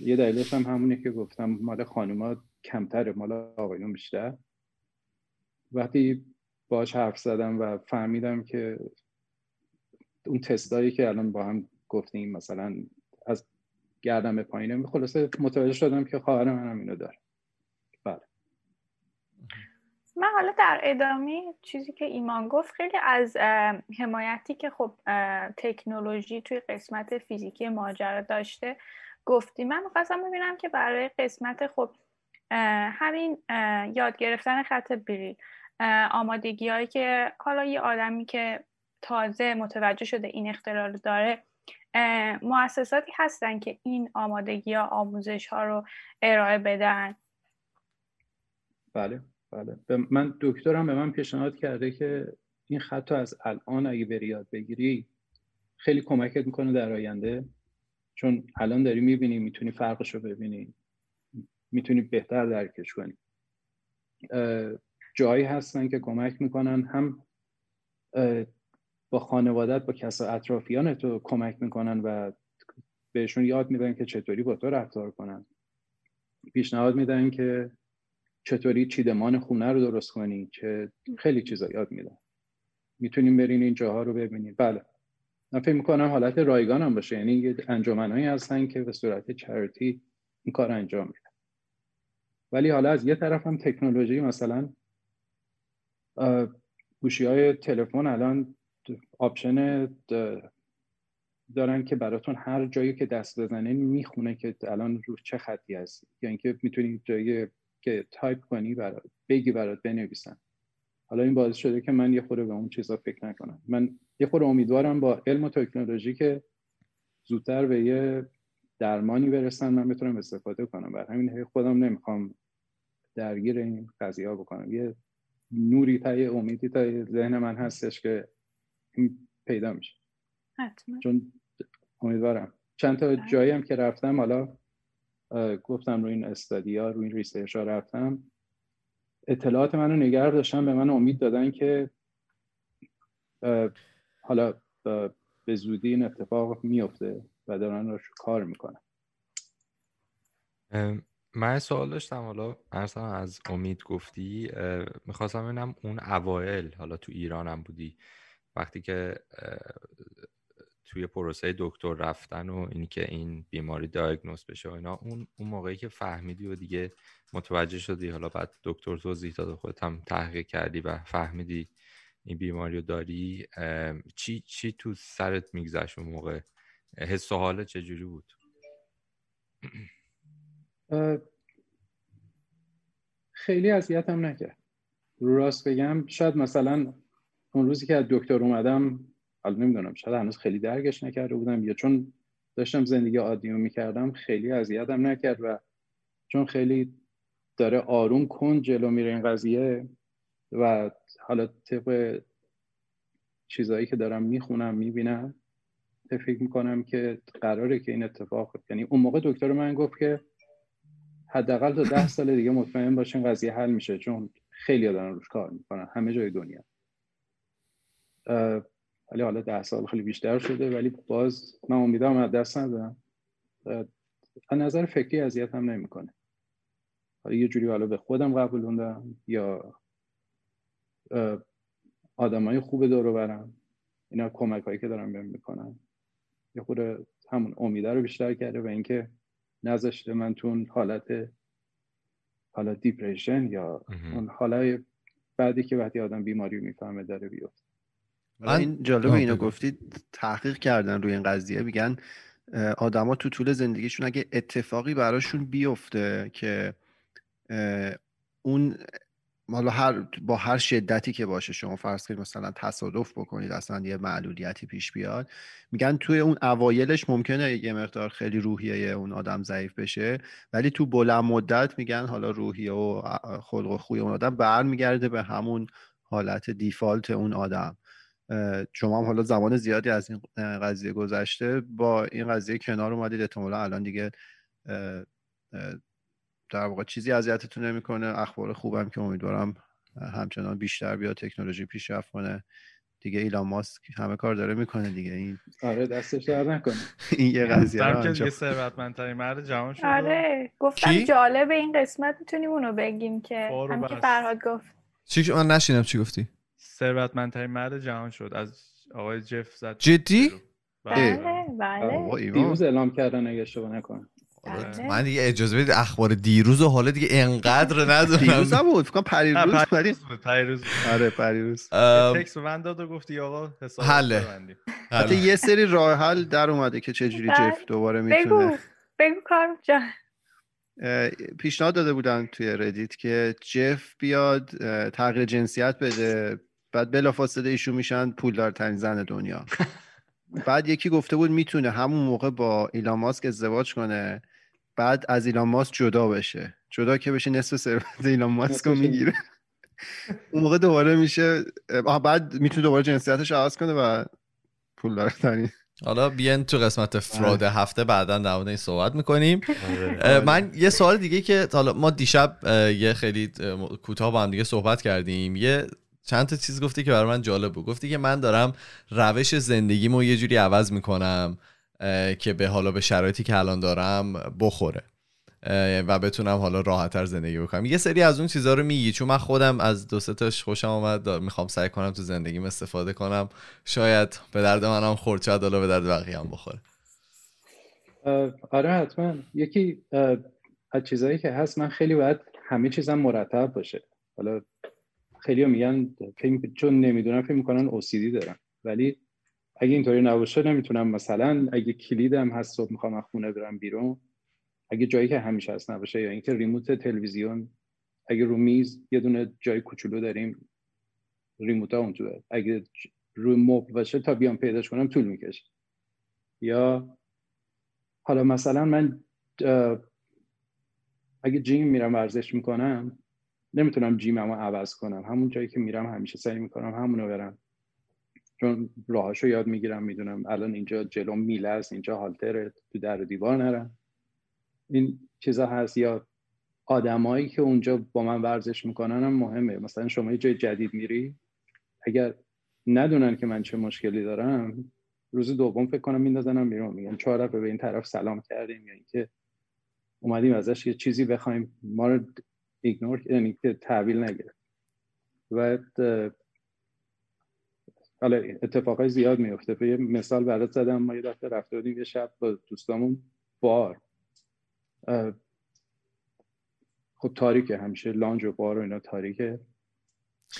یه دلیلش هم همونه که گفتم مال خانوما کمتره مال آقایون بیشتر. وقتی باش حرف زدم و فهمیدم که اون تستایی که الان با هم گفتیم مثلا از گردم به پایینه خلاصه متوجه شدم که خواهر منم اینو داره. بله. من حالا در ادامه چیزی که ایمان گفت خیلی از حمایتی که خب تکنولوژی توی قسمت فیزیکی ماجرا داشته گفتی. من می‌خواستم ببینم که برای قسمت خب همین یاد گرفتن خط بریل آمادگی هایی که حالا یه آدمی که تازه متوجه شده این اختلال داره مؤسساتی هستن که این آمادگی ها آموزش ها رو ارائه بدن. بله بله. من دکترم به من پیشنهاد کرده که این خط از الان اگه بری یاد بگیری خیلی کمکت می‌کنه در آینده. چون الان داری می‌بینی می‌تونی فرقش رو ببینی. می‌تونی بهتر درکش کنی. جایی هستن که کمک می‌کنن. هم با خانوادت با کس اطرافیان تو کمک می‌کنن و بهشون یاد میدن که چطوری با تو رفتار کنن. پیشنهاد میدن که چطوری چیدمان خونه رو درست کنی که خیلی چیزا یاد میدن. می‌تونیم برین این جاها رو ببینیم. بله. من فکر می‌کنم حالت رایگان هم باشه. یعنی انجمنهایی هستن که به صورت چریتی این کار انجام میدن. ولی حالا از یه طرف هم تکنولوژی مثلا گوشی های تلفن الان آپشن دارن که براتون هر جایی که دست بزنه می‌خونه که الان رو چه خطی هستی یا یعنی اینکه می‌تونی جایی که تایپ کنی برات بگی برات بنویسن. حالا این باعث شده که من یه خورده به اون چیزا فکر نکنم. من یه خورده امیدوارم با علم و تکنولوژی که زودتر به یه درمانی برسن من بتونم استفاده کنم. بر همین خودم نمی‌خوام درگیر این قضیه ها بکنم. یه نوری تای امیدی تای ذهن من هستش که پیدا میشه. حتما. چون امیدوارم. چند تا بله. جایی هم که رفتم حالا گفتم روی این استادیا روی این ریسرچ ها رفتم. اطلاعات منو نگه داشتن به من امید دادن که حالا به زودی این اتفاق میفته و دارن روش کار می‌کنن. من سوال داشتم حالا ارسان از امید گفتی می‌خواستم ببینم اون اوایل حالا تو ایرانم بودی وقتی که توی پروسه دکتر رفتن و اینکه این بیماری دایگنوز بشه و اینا اون اون موقعی که فهمیدی و دیگه متوجه شدی حالا بعد دکتر توضیح داد خودت هم تحقیق کردی و فهمیدی این بیماری رو داری چی چی تو سرت میگذشت اون موقع؟ حس و حالت چجوری بود؟ خیلی اذیتم نکرد. راست بگم شاید مثلا اون روزی که از دکتر اومدم حالا نمی‌دونم شاید هنوز خیلی درگش نکرده بودم یا چون داشتم زندگی عادی رو می‌کردم خیلی اذیتم نکرد و چون خیلی داره آروم کن جلو میره این قضیه و حالا طبق چیزهایی که دارم می‌خونم می‌بینم فکر می‌کنم که قراره که این اتفاق یعنی اون موقع دکتر من گفت که حداقل تا ده سال دیگه مطمئن باشین قضیه حل میشه چون خیلی دارن روش کار می‌کنن همه جای دنیا. ولی حالا ده سال خیلی بیشتر شده ولی باز من امیدوارم از دست ندارم از نظر فکری اذیت هم نمی‌کنه. حالا یه جوری حالا به خودم قبولوندم یا آدمای خوب دور برم. اینا کمک هایی که دارم بهم می‌کنن. یه خود همون امیده رو بیشتر کرده و اینکه نذاشته من تو اون حالت حالا دیپریشن یا اون حالای بعدی که وقتی آدم بیماری می‌فهمه داره بیفته. این جالب اینو گفتید تحقیق کردن روی این قضیه. میگن آدما تو طول زندگیشون اگه اتفاقی براشون بیفته که اون حالا هر با هر شدتی که باشه شما فرض کنید مثلا تصادف بکنید اصلا یه معلولیتی پیش بیاد میگن توی اون اوایلش ممکنه یه مقدار خیلی روحیه اون آدم ضعیف بشه ولی تو بلند مدت میگن حالا روحیه و خلق و خوی اون آدم برمیگرده به همون حالت دیفالت اون آدم. شما هم حالا زمان زیادی از این قضیه گذشته با این قضیه کنار اومدید احتمالا الان دیگه در واقع چیزی اذیتتون نمی‌کنه. اخبار خوبم که امیدوارم همچنان بیشتر بیاد تکنولوژی پیشرفت کنه. دیگه ایلان ماسک همه کار داره می‌کنه دیگه. این آره دستش در نکنه. این یه قضیه رو که دیگه ثروتمندترین مرد جهان شد آره گفتم جالب این قسمت می‌تونیم اونو بگیم که هم که فرهاد گفت. چی؟ من نشینم چی گفتی؟ ثروتمندترین مرد جهان شد. از آقای جف زد جدی؟ بله. بله. دیروز اعلام کردن اگه اشتباه نکنم. بله. من دیگه اجازه بدید اخبار دیروز و حالا دیگه انقدر ندارم. دیروز هم بود فکر پریروز پریروز آره پریروز. تکس به من داد و گفتی آقا حساب حله. حتی یه سری راه حل در اومده که چجوری جف دوباره می‌تونه. بگو بگو کار جان. پیشنهاد داده بودن توی ردیت که جف بیاد تغییر جنسیت بده. بعد بلافاصله ایشون میشن پولدارترین زن دنیا. بعد یکی گفته بود می‌تونه همون موقع با ایلان ماسک ازدواج کنه بعد از ایلان ماسک جدا بشه. جدا که بشه نصف ثروت ایلان ماسک رو می‌گیره. اون موقع دوباره میشه آه، بعد می‌تونه دوباره جنسیتش عوض کنه و پول داره حالا بیان تو قسمت فراد آره. هفته بعدا در مورد این صحبت می‌کنیم. من یه سوال دیگه که حالا ما دیشب یه خیلی اه، کوتاه با هم دیگه صحبت کردیم. یه چند تا چیز گفتی که برای من جالب بود. گفتی که من دارم روش زندگیمو یه جوری عوض می‌کنم که به حالا به شرایطی که الان دارم بخوره و بتونم حالا راحتتر زندگی بکنم. یه سری از اون چیزها رو میگی. چون من خودم از دو تاش خوشم دا- می‌خوام سعی کنم تو زندگیم استفاده کنم. شاید به درد منم خورد شاید حالا به درد بقیه هم بخوره. آره حتما. یکی از چیزایی که هست من خیلی باید همه چیزم مرتب باشه. حالا خیلی میگن چون نمی‌دونم فکر می‌کنن OCD دارم ولی اگه اینطوری نباشه نمی‌تونم مثلا اگه کلیدم هست صبح می‌خوام از خونه برم بیرون اگه جایی که همیشه هست نباشه یا اینکه ریموت تلویزیون اگه رو میز یه دونه جای کوچولو داریم ریموت اون توه اگه روی مبل باشه تا بیام پیداش کنم طول می‌کشه. یا حالا مثلا من اگه جیم میرم ورزش می‌کنم نمی‌تونم جیممو عوض کنم. همون جایی که میرم همیشه سعی می‌کنم همونو برم. چون راهاشو یاد می‌گیرم می‌دونم الان اینجا جلو میله است اینجا هالتره تو در و دیوار نرم. این چیزا هست یا آدمایی که اونجا با من ورزش می‌کنن هم مهمه. مثلا شما یه جای جدید میری اگر ندونن که من چه مشکلی دارم روز دوم فکر کنم میندازنم بیرون. میگن چهار به این طرف سلام کردیم یا اینکه اومدیم ازش یه چیزی بخوایم. ما رو ایگنور یعنی که تحویل نگرفت. و حالا اتفاقای زیاد میفته. یه مثال برات زدم. ما یه دفعه رفته بودیم یه شب با دوستامون بار. خب تاریکه همیشه. lounge و بار و اینا تاریکه.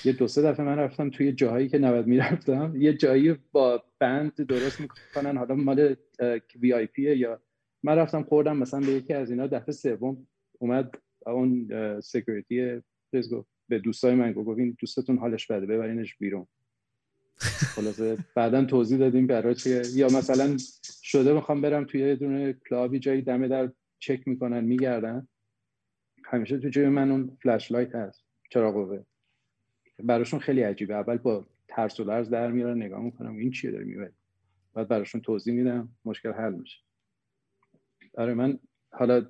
یه دو سه دفعه من رفتم توی جاهایی که نباید می‌رفتم. یه جایی با بند درست می‌کنن. حالا مال VIP ه یا من رفتم خوردم. مثلا به یکی از اینا دفعه سوم اومد اون security چیز گفت به دوستای من گفت این دوستتون حالش بده ببرینش بیرون. خلاصه بعدا توضیح دادیم برای چیه. یا مثلا شده می‌خوام برم توی یه دونه club ی جایی دمه در چک می‌کنن میگردن. همیشه تو جیب من اون flashlight هست چراغ قوه. براشون خیلی عجیبه. اول با ترس و لرز در میارن نگاه می‌کنم این چیه داره می‌بری بعد براشون توضیح میدم مشکل حل میشه. آره من حالا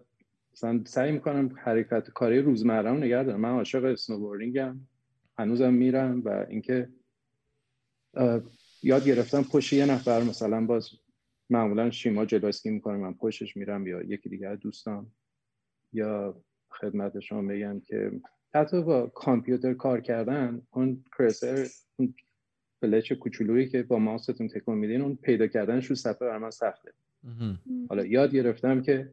مثلا سعی می‌کنم حرکت کاری روزمره رو نگه دارم. من عاشق snowboarding م هنوزم میرم و اینکه یاد گرفتم پشت یه نفر مثلا باز معمولا شیما جلو اسکی می‌کنه من پشتش میرم یا یکی دیگه از دوستان یا خدمت شما بگم که حتی با کامپیوتر کار کردن اون کرسر اون فلش کوچولویی که با ماوستون تکون میدین اون پیدا کردنش رو صفحه برای من سخته. حالا یاد گرفتم که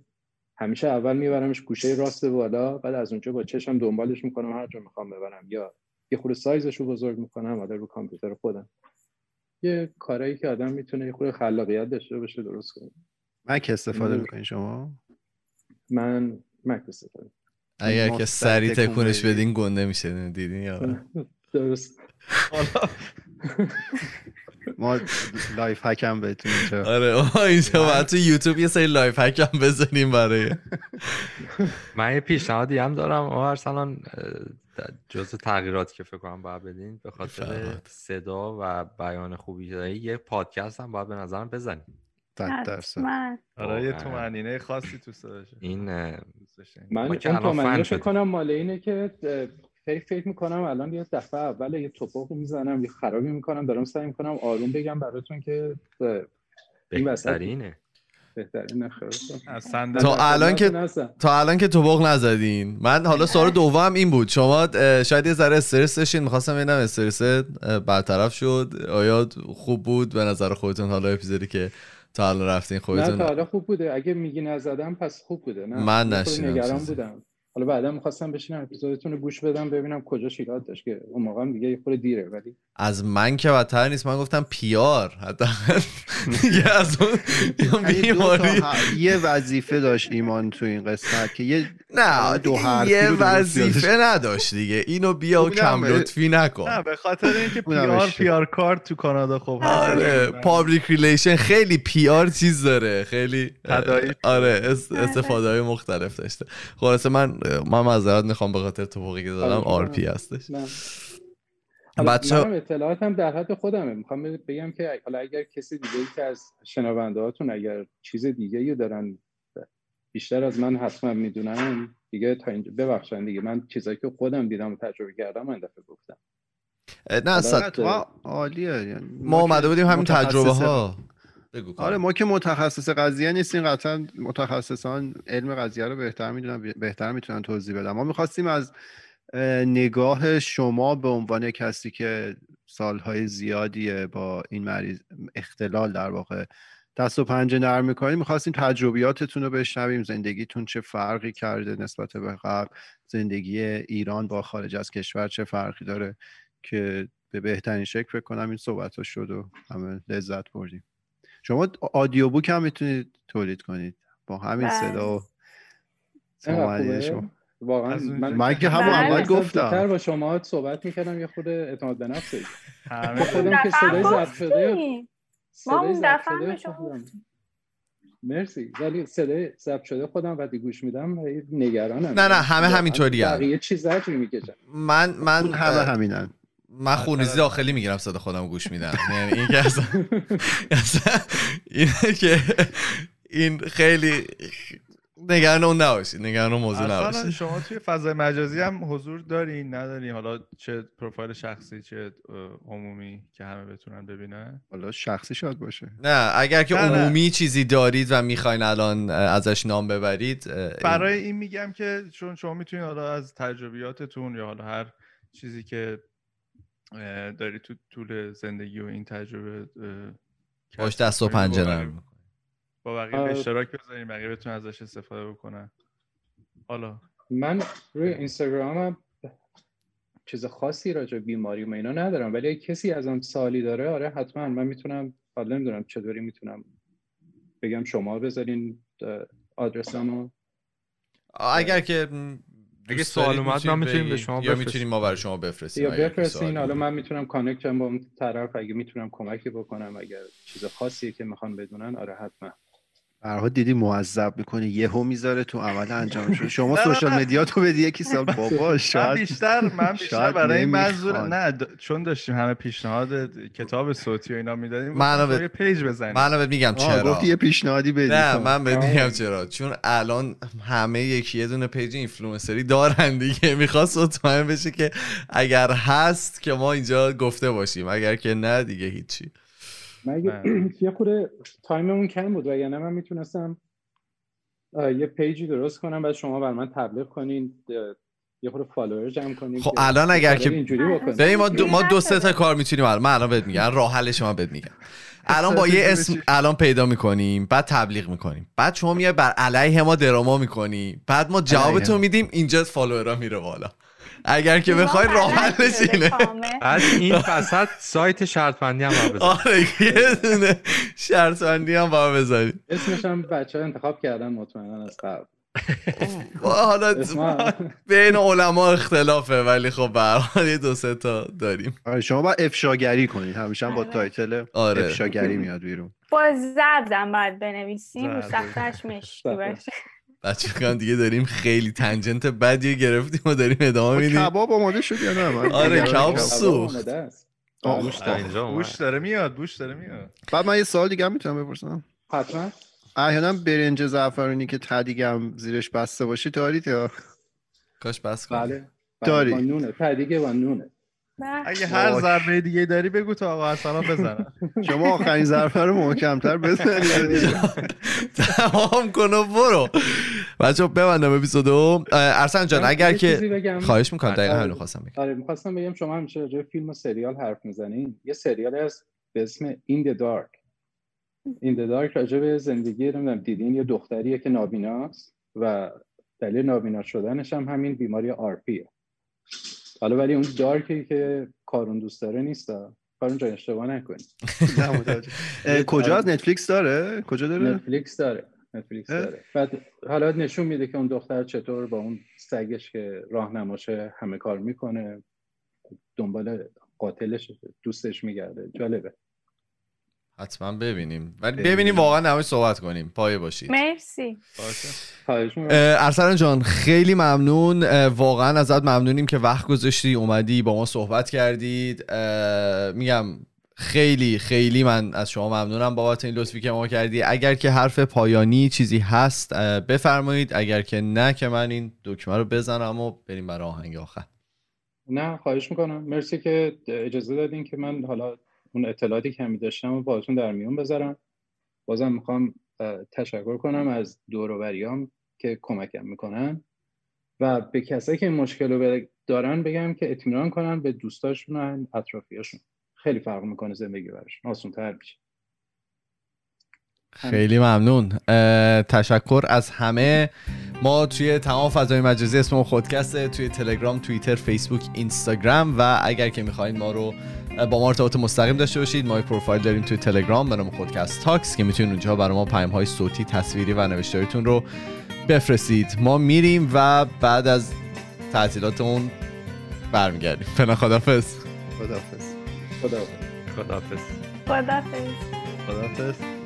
همیشه اول میبرمش گوشه راست بالا بعد از اونجا با چشم دنبالش می‌کنم هر جا می‌خوام ببرم. یا یه خورده سایزش رو بزرگ می‌کنم حالا رو کامپیوتر خودم. یه کارایی که آدم می‌تونه یه خورده خلاقیت داشته باشه درست کنه. مک استفاده. می‌کنین شما؟ من مک استفاده اگر که سری تکون تکونش بدی. بدین گنده میشه دیدین یا درست. ما life hack هم بهتون اینجا آره ما اینجا باید تو یوتیوب یه سری life hack هم بزنیم برای من یه پیشنهادی هم دارم آقا ارسلان جز تغییراتی که فکر کنم باید بدین به خاطر. صدا و بیان خوبی که داری یه پادکست هم باید به نظرم بزنیم درصد آره یه. تومنینه خاصی تو صداشه این. من اون فن فکر. کنم مال اینه که اه، فکر می‌کنم الان یه دفعه اول یه توپق می‌زنم یه خرابی می‌کنم دارم سعی می‌کنم آروم بگم براتون که بهترینه. بهترین تا الان که. تا الان که توبق نزدین. من حالا سوال دوم این بود. شما شاید یه ذره استرس داشتین. می‌خواستم ببینم استرس برطرف شد. آیا خوب بود؟ به نظر خودتون حالا اپیزودی که تا الان رفتین نه تا خودتون حالا خوب بوده. اگه میگی نزدم پس خوب بوده. نه من نشنیدم نگران. بودم. حالا بعدا می‌خواستم بشینم اپیزودتون رو گوش بدم ببینم کجا شیرات داشت که اون موقع هم دیگه یه خورده دیره ولی از من که بدتر نیست. من گفتم پیار حتی دیگه از اون یعنی بیماری. یه وظیفه داشت ایمان تو این قسمت که یه نه دو یه وظیفه نداشت دیگه. اینو بیا و کم لطفی نکن. نه به خاطر اینکه پیار. پیار کارت تو کانادا خب آره. پابلیک ریلیشن خیلی پیار چیز داره. خیلی تداعی. آره اس- استفاده های مختلف داشته. خلاصه من من معذرت می‌خوام به خاطر توفیقی که دادم خواهش آر پی می‌کنم. هستش. بچه منم اطلاعاتم در حد خودمه. می‌خوام بگم که حالا اگر کسی دیگه ای که از شنونده هاتون اگر چیز دیگه ای دارن بیشتر از من حتما می‌دونن دیگه تا اینجا ببخشن دیگه من چیزایی که خودم دیدم و تجربه کردم من دفعه گفتم. نه اصلا عالیه. یعنی ما اومده بودیم همین تجربه ها بگو آره ما که متخصص قضیه نیستیم قطعا متخصصان علم قضیه رو بهتر می‌دونن بهتر می‌تونن توضیح بدن. ما می‌خواستیم از اه، نگاه شما به عنوان کسی که سالهای زیادی با این مریض اختلال در واقع دست و پنجه نرم می‌کنیم می‌خواستیم تجربیاتتون رو بشنویم. زندگیتون چه فرقی کرده نسبت به قبل؟ زندگی ایران با خارج از کشور چه فرقی داره؟ که به بهترین شکل فکر کنم این صحبت ها شد و همه لذت بردیم. شما آدیو بوک هم می‌تونید تولید کنید. با همین بله. صدا و؟ شما. واقعا من من که همون بله. اول گفتم. با شما صحبت می‌کردم یه خود اعتماد به نفس همه خودم که صدای ضبط شده. ما اون دفعه مرسی. ولی صدای ضبط شده خودم وقتی گوش میدم نگرانم. نه، نه، همه واقعا همینطوری هم. بقیه چیز زجر می‌کشن؟ من من همه همینن. من خونریزی داخلی می‌گیرم صدا خودم رو گوش میدم. یعنی این که اصلا اینه که این خیلی نگران اون نباشید نگران اون موضوع اصلا نباشید. شما توی فضای مجازی هم حضور دارین ندارین؟ حالا چه پروفایل شخصی چه عمومی که همه بتونن ببینن؟ حالا شخصی شاید باشه. نه اگر که نه، نه. عمومی چیزی دارید و می‌خواین الان ازش نام ببرید برای این میگم که چون شما می‌تونید حالا از تجربیاتتون یا حالا هر چیزی که داری تو طول زندگی و این تجربه باش دست و پنجه با نرم. با بقیه به آه. اشتراک بذارین بقیه بتونن ازش استفاده بکنن. حالا. من روی اینستاگرامم چیز خاصی راجع به بیماری و اینا ندارم ولی اگه کسی ازم سوالی داره آره حتما. من می‌تونم حالا نمی‌دونم چطوری می‌تونم بگم شما بذارین آدرسمو اگر که اگه سوال اومد، ما می‌تونیم به. شما یا بفرستیم. می‌تونیم ما برای شما بفرستیم یا بفرستین حالا. من می‌تونم کانکت با اون طرف اگه می‌تونم کمکی بکنم اگر چیز خاصیه که می‌خوان بدونن آره حتما برها دیدی معذب می‌کنه یهو می‌ذاره تو عمل انجام شد شما سوشال. مدیا تو بدی یکی سال بابا من شاید بیشتر من بیشتر شاید برای این منظور. نه د- چون داشتیم همه پیشنهاد کتاب صوتی و اینا می‌دادیم منو گفتم به- پیج بزنیم من بهت میگم آه، چرا گفتی یه پیشنهادی بدی نه خب. من بهت آه. میگم چرا چون الان همه یکی یه دونه پیج اینفلوئنسری دارن دیگه می‌خواست مطمئن بشه که اگر هست که ما اینجا گفته باشیم اگر که نه دیگه هیچی من اگه یه خورده time مون کم بود وگرنه من می‌تونستم یه page ی درست کنم. بعد شما بر من تبلیغ کنین یه خورده follower جمع کنین خب الان اگر که ببین ما دو, ما دو سه تا کار می‌تونیم الان. من الان بهت میگم راه حلش من بهت میگم. الان با یه اسم الان پیدا می‌کنیم بعد تبلیغ می‌کنیم. بعد شما میای بر علیه ما drama می‌کنی. بعد ما جوابتو. میدیم اینجا follower ا میره بالا. اگر که بخوای راه حلش اینه. بعد این وسط سایت شرط بندی هم باید. آره یه دونه شرط بندی هم باید بذاریم اسمش هم بچه ها انتخاب کردن مطمئنا از قبل حالا بین علما اختلافه ولی خب به هر حال یه دو سه تا داریم آره شما باید افشاگری کنید همیشه هم با آره. title آره. افشاگری میاد بیرون با زردم باید بنویسیم. سختش مشکی. باشه بچه دیگه داریم خیلی tangent بدی گرفتیم و داریم ادامه میدیم. کباب آماده شد یا نه؟ من آره، کباب. سوخت. بوش داره میاد بوش داره میاد. بعد من یه سوال دیگه هم می‌تونم بپرسم. حتما. احیانا برنج زعفرانی که هم زیرش بسته باشه دارید یا؟ کاش بس کن بله. بله، داری. با نونه. تدیگه با نونه. نه. اگه هر. ضربه دیگه داری بگو تا آقا ارسلان بزنم شما آخرین ظرفه رو محکمتر بزنید. تمام کن و برو. بچه ببندم اپیزودو. ارسن جان اگر که. خواهش می‌کنم دقیقا آره. همین خواستم بگم. آره می‌خواستم بگم شما همیشه راجع فیلم و سریال حرف می‌زنین یه سریال هست به اسم In the Dark. In the Dark راجع به زندگی نمی‌دونم دیدین یه دختریه که نابیناست و دلیل نابینا شدنش هم همین بیماری آرپیه حالا ولی اون دارکی که کارون دوست داره نیست. کارون جای اشتباه نکنی. کجا؟ از نتفلیکس داره؟ کجا داره؟ نتفلیکس داره. نتفلیکس؟ داره. بعد حالا نشون میده که اون دختر چطور با اون سگش که راهنماشه همه کار می‌کنه دنبال قاتلش دوستش میگرده. جالبه. حتما ببینیم. ولی ببینیم. واقعا نمای صحبت کنیم. پایه باشید. مرسی. ارسلان جان خیلی ممنون. واقعا ازت ممنونیم که وقت گذاشتی اومدی با ما صحبت کردید میگم خیلی خیلی من از شما ممنونم بابت این لطفی که ما کردی. اگر که حرف پایانی چیزی هست بفرمایید. اگر که نه که من این دکمه رو بزنم و بریم برای آهنگ آخر. نه خواهش می‌کنم. مرسی که اجازه دادین که من حالا اون اطلاعاتی که همی داشتم و باهاتون در میون بذارم. بازم می‌خوام تشکر کنم از دوروبریام که کمکم می‌کنن. و به کسایی که مشکل رو دارن بگم که اطمینان کنن به دوستاشون و اطرافیاشون. خیلی فرق می‌کنه زندگی برش. آسون تر میشه. خیلی ممنون. تشکر از همه. ما توی تمام فضای مجازی اسم خودکسته توی تلگرام توییتر فیسبوک اینستاگرام و اگر که می‌خواین ما رو با ما ارتباط مستقیم داشته باشید. ما پروفایل داریم توی تلگرام به نام خودکست تاکس که می‌تونید اونجا برای ما پیام های صوتی تصویری و نوشتاریتون رو بفرستید. ما میریم و بعد از تعطیلاتمون برمیگردیم. فعلا خدافظ خدافظ خدافظ خدافظ خدافظ خدافظ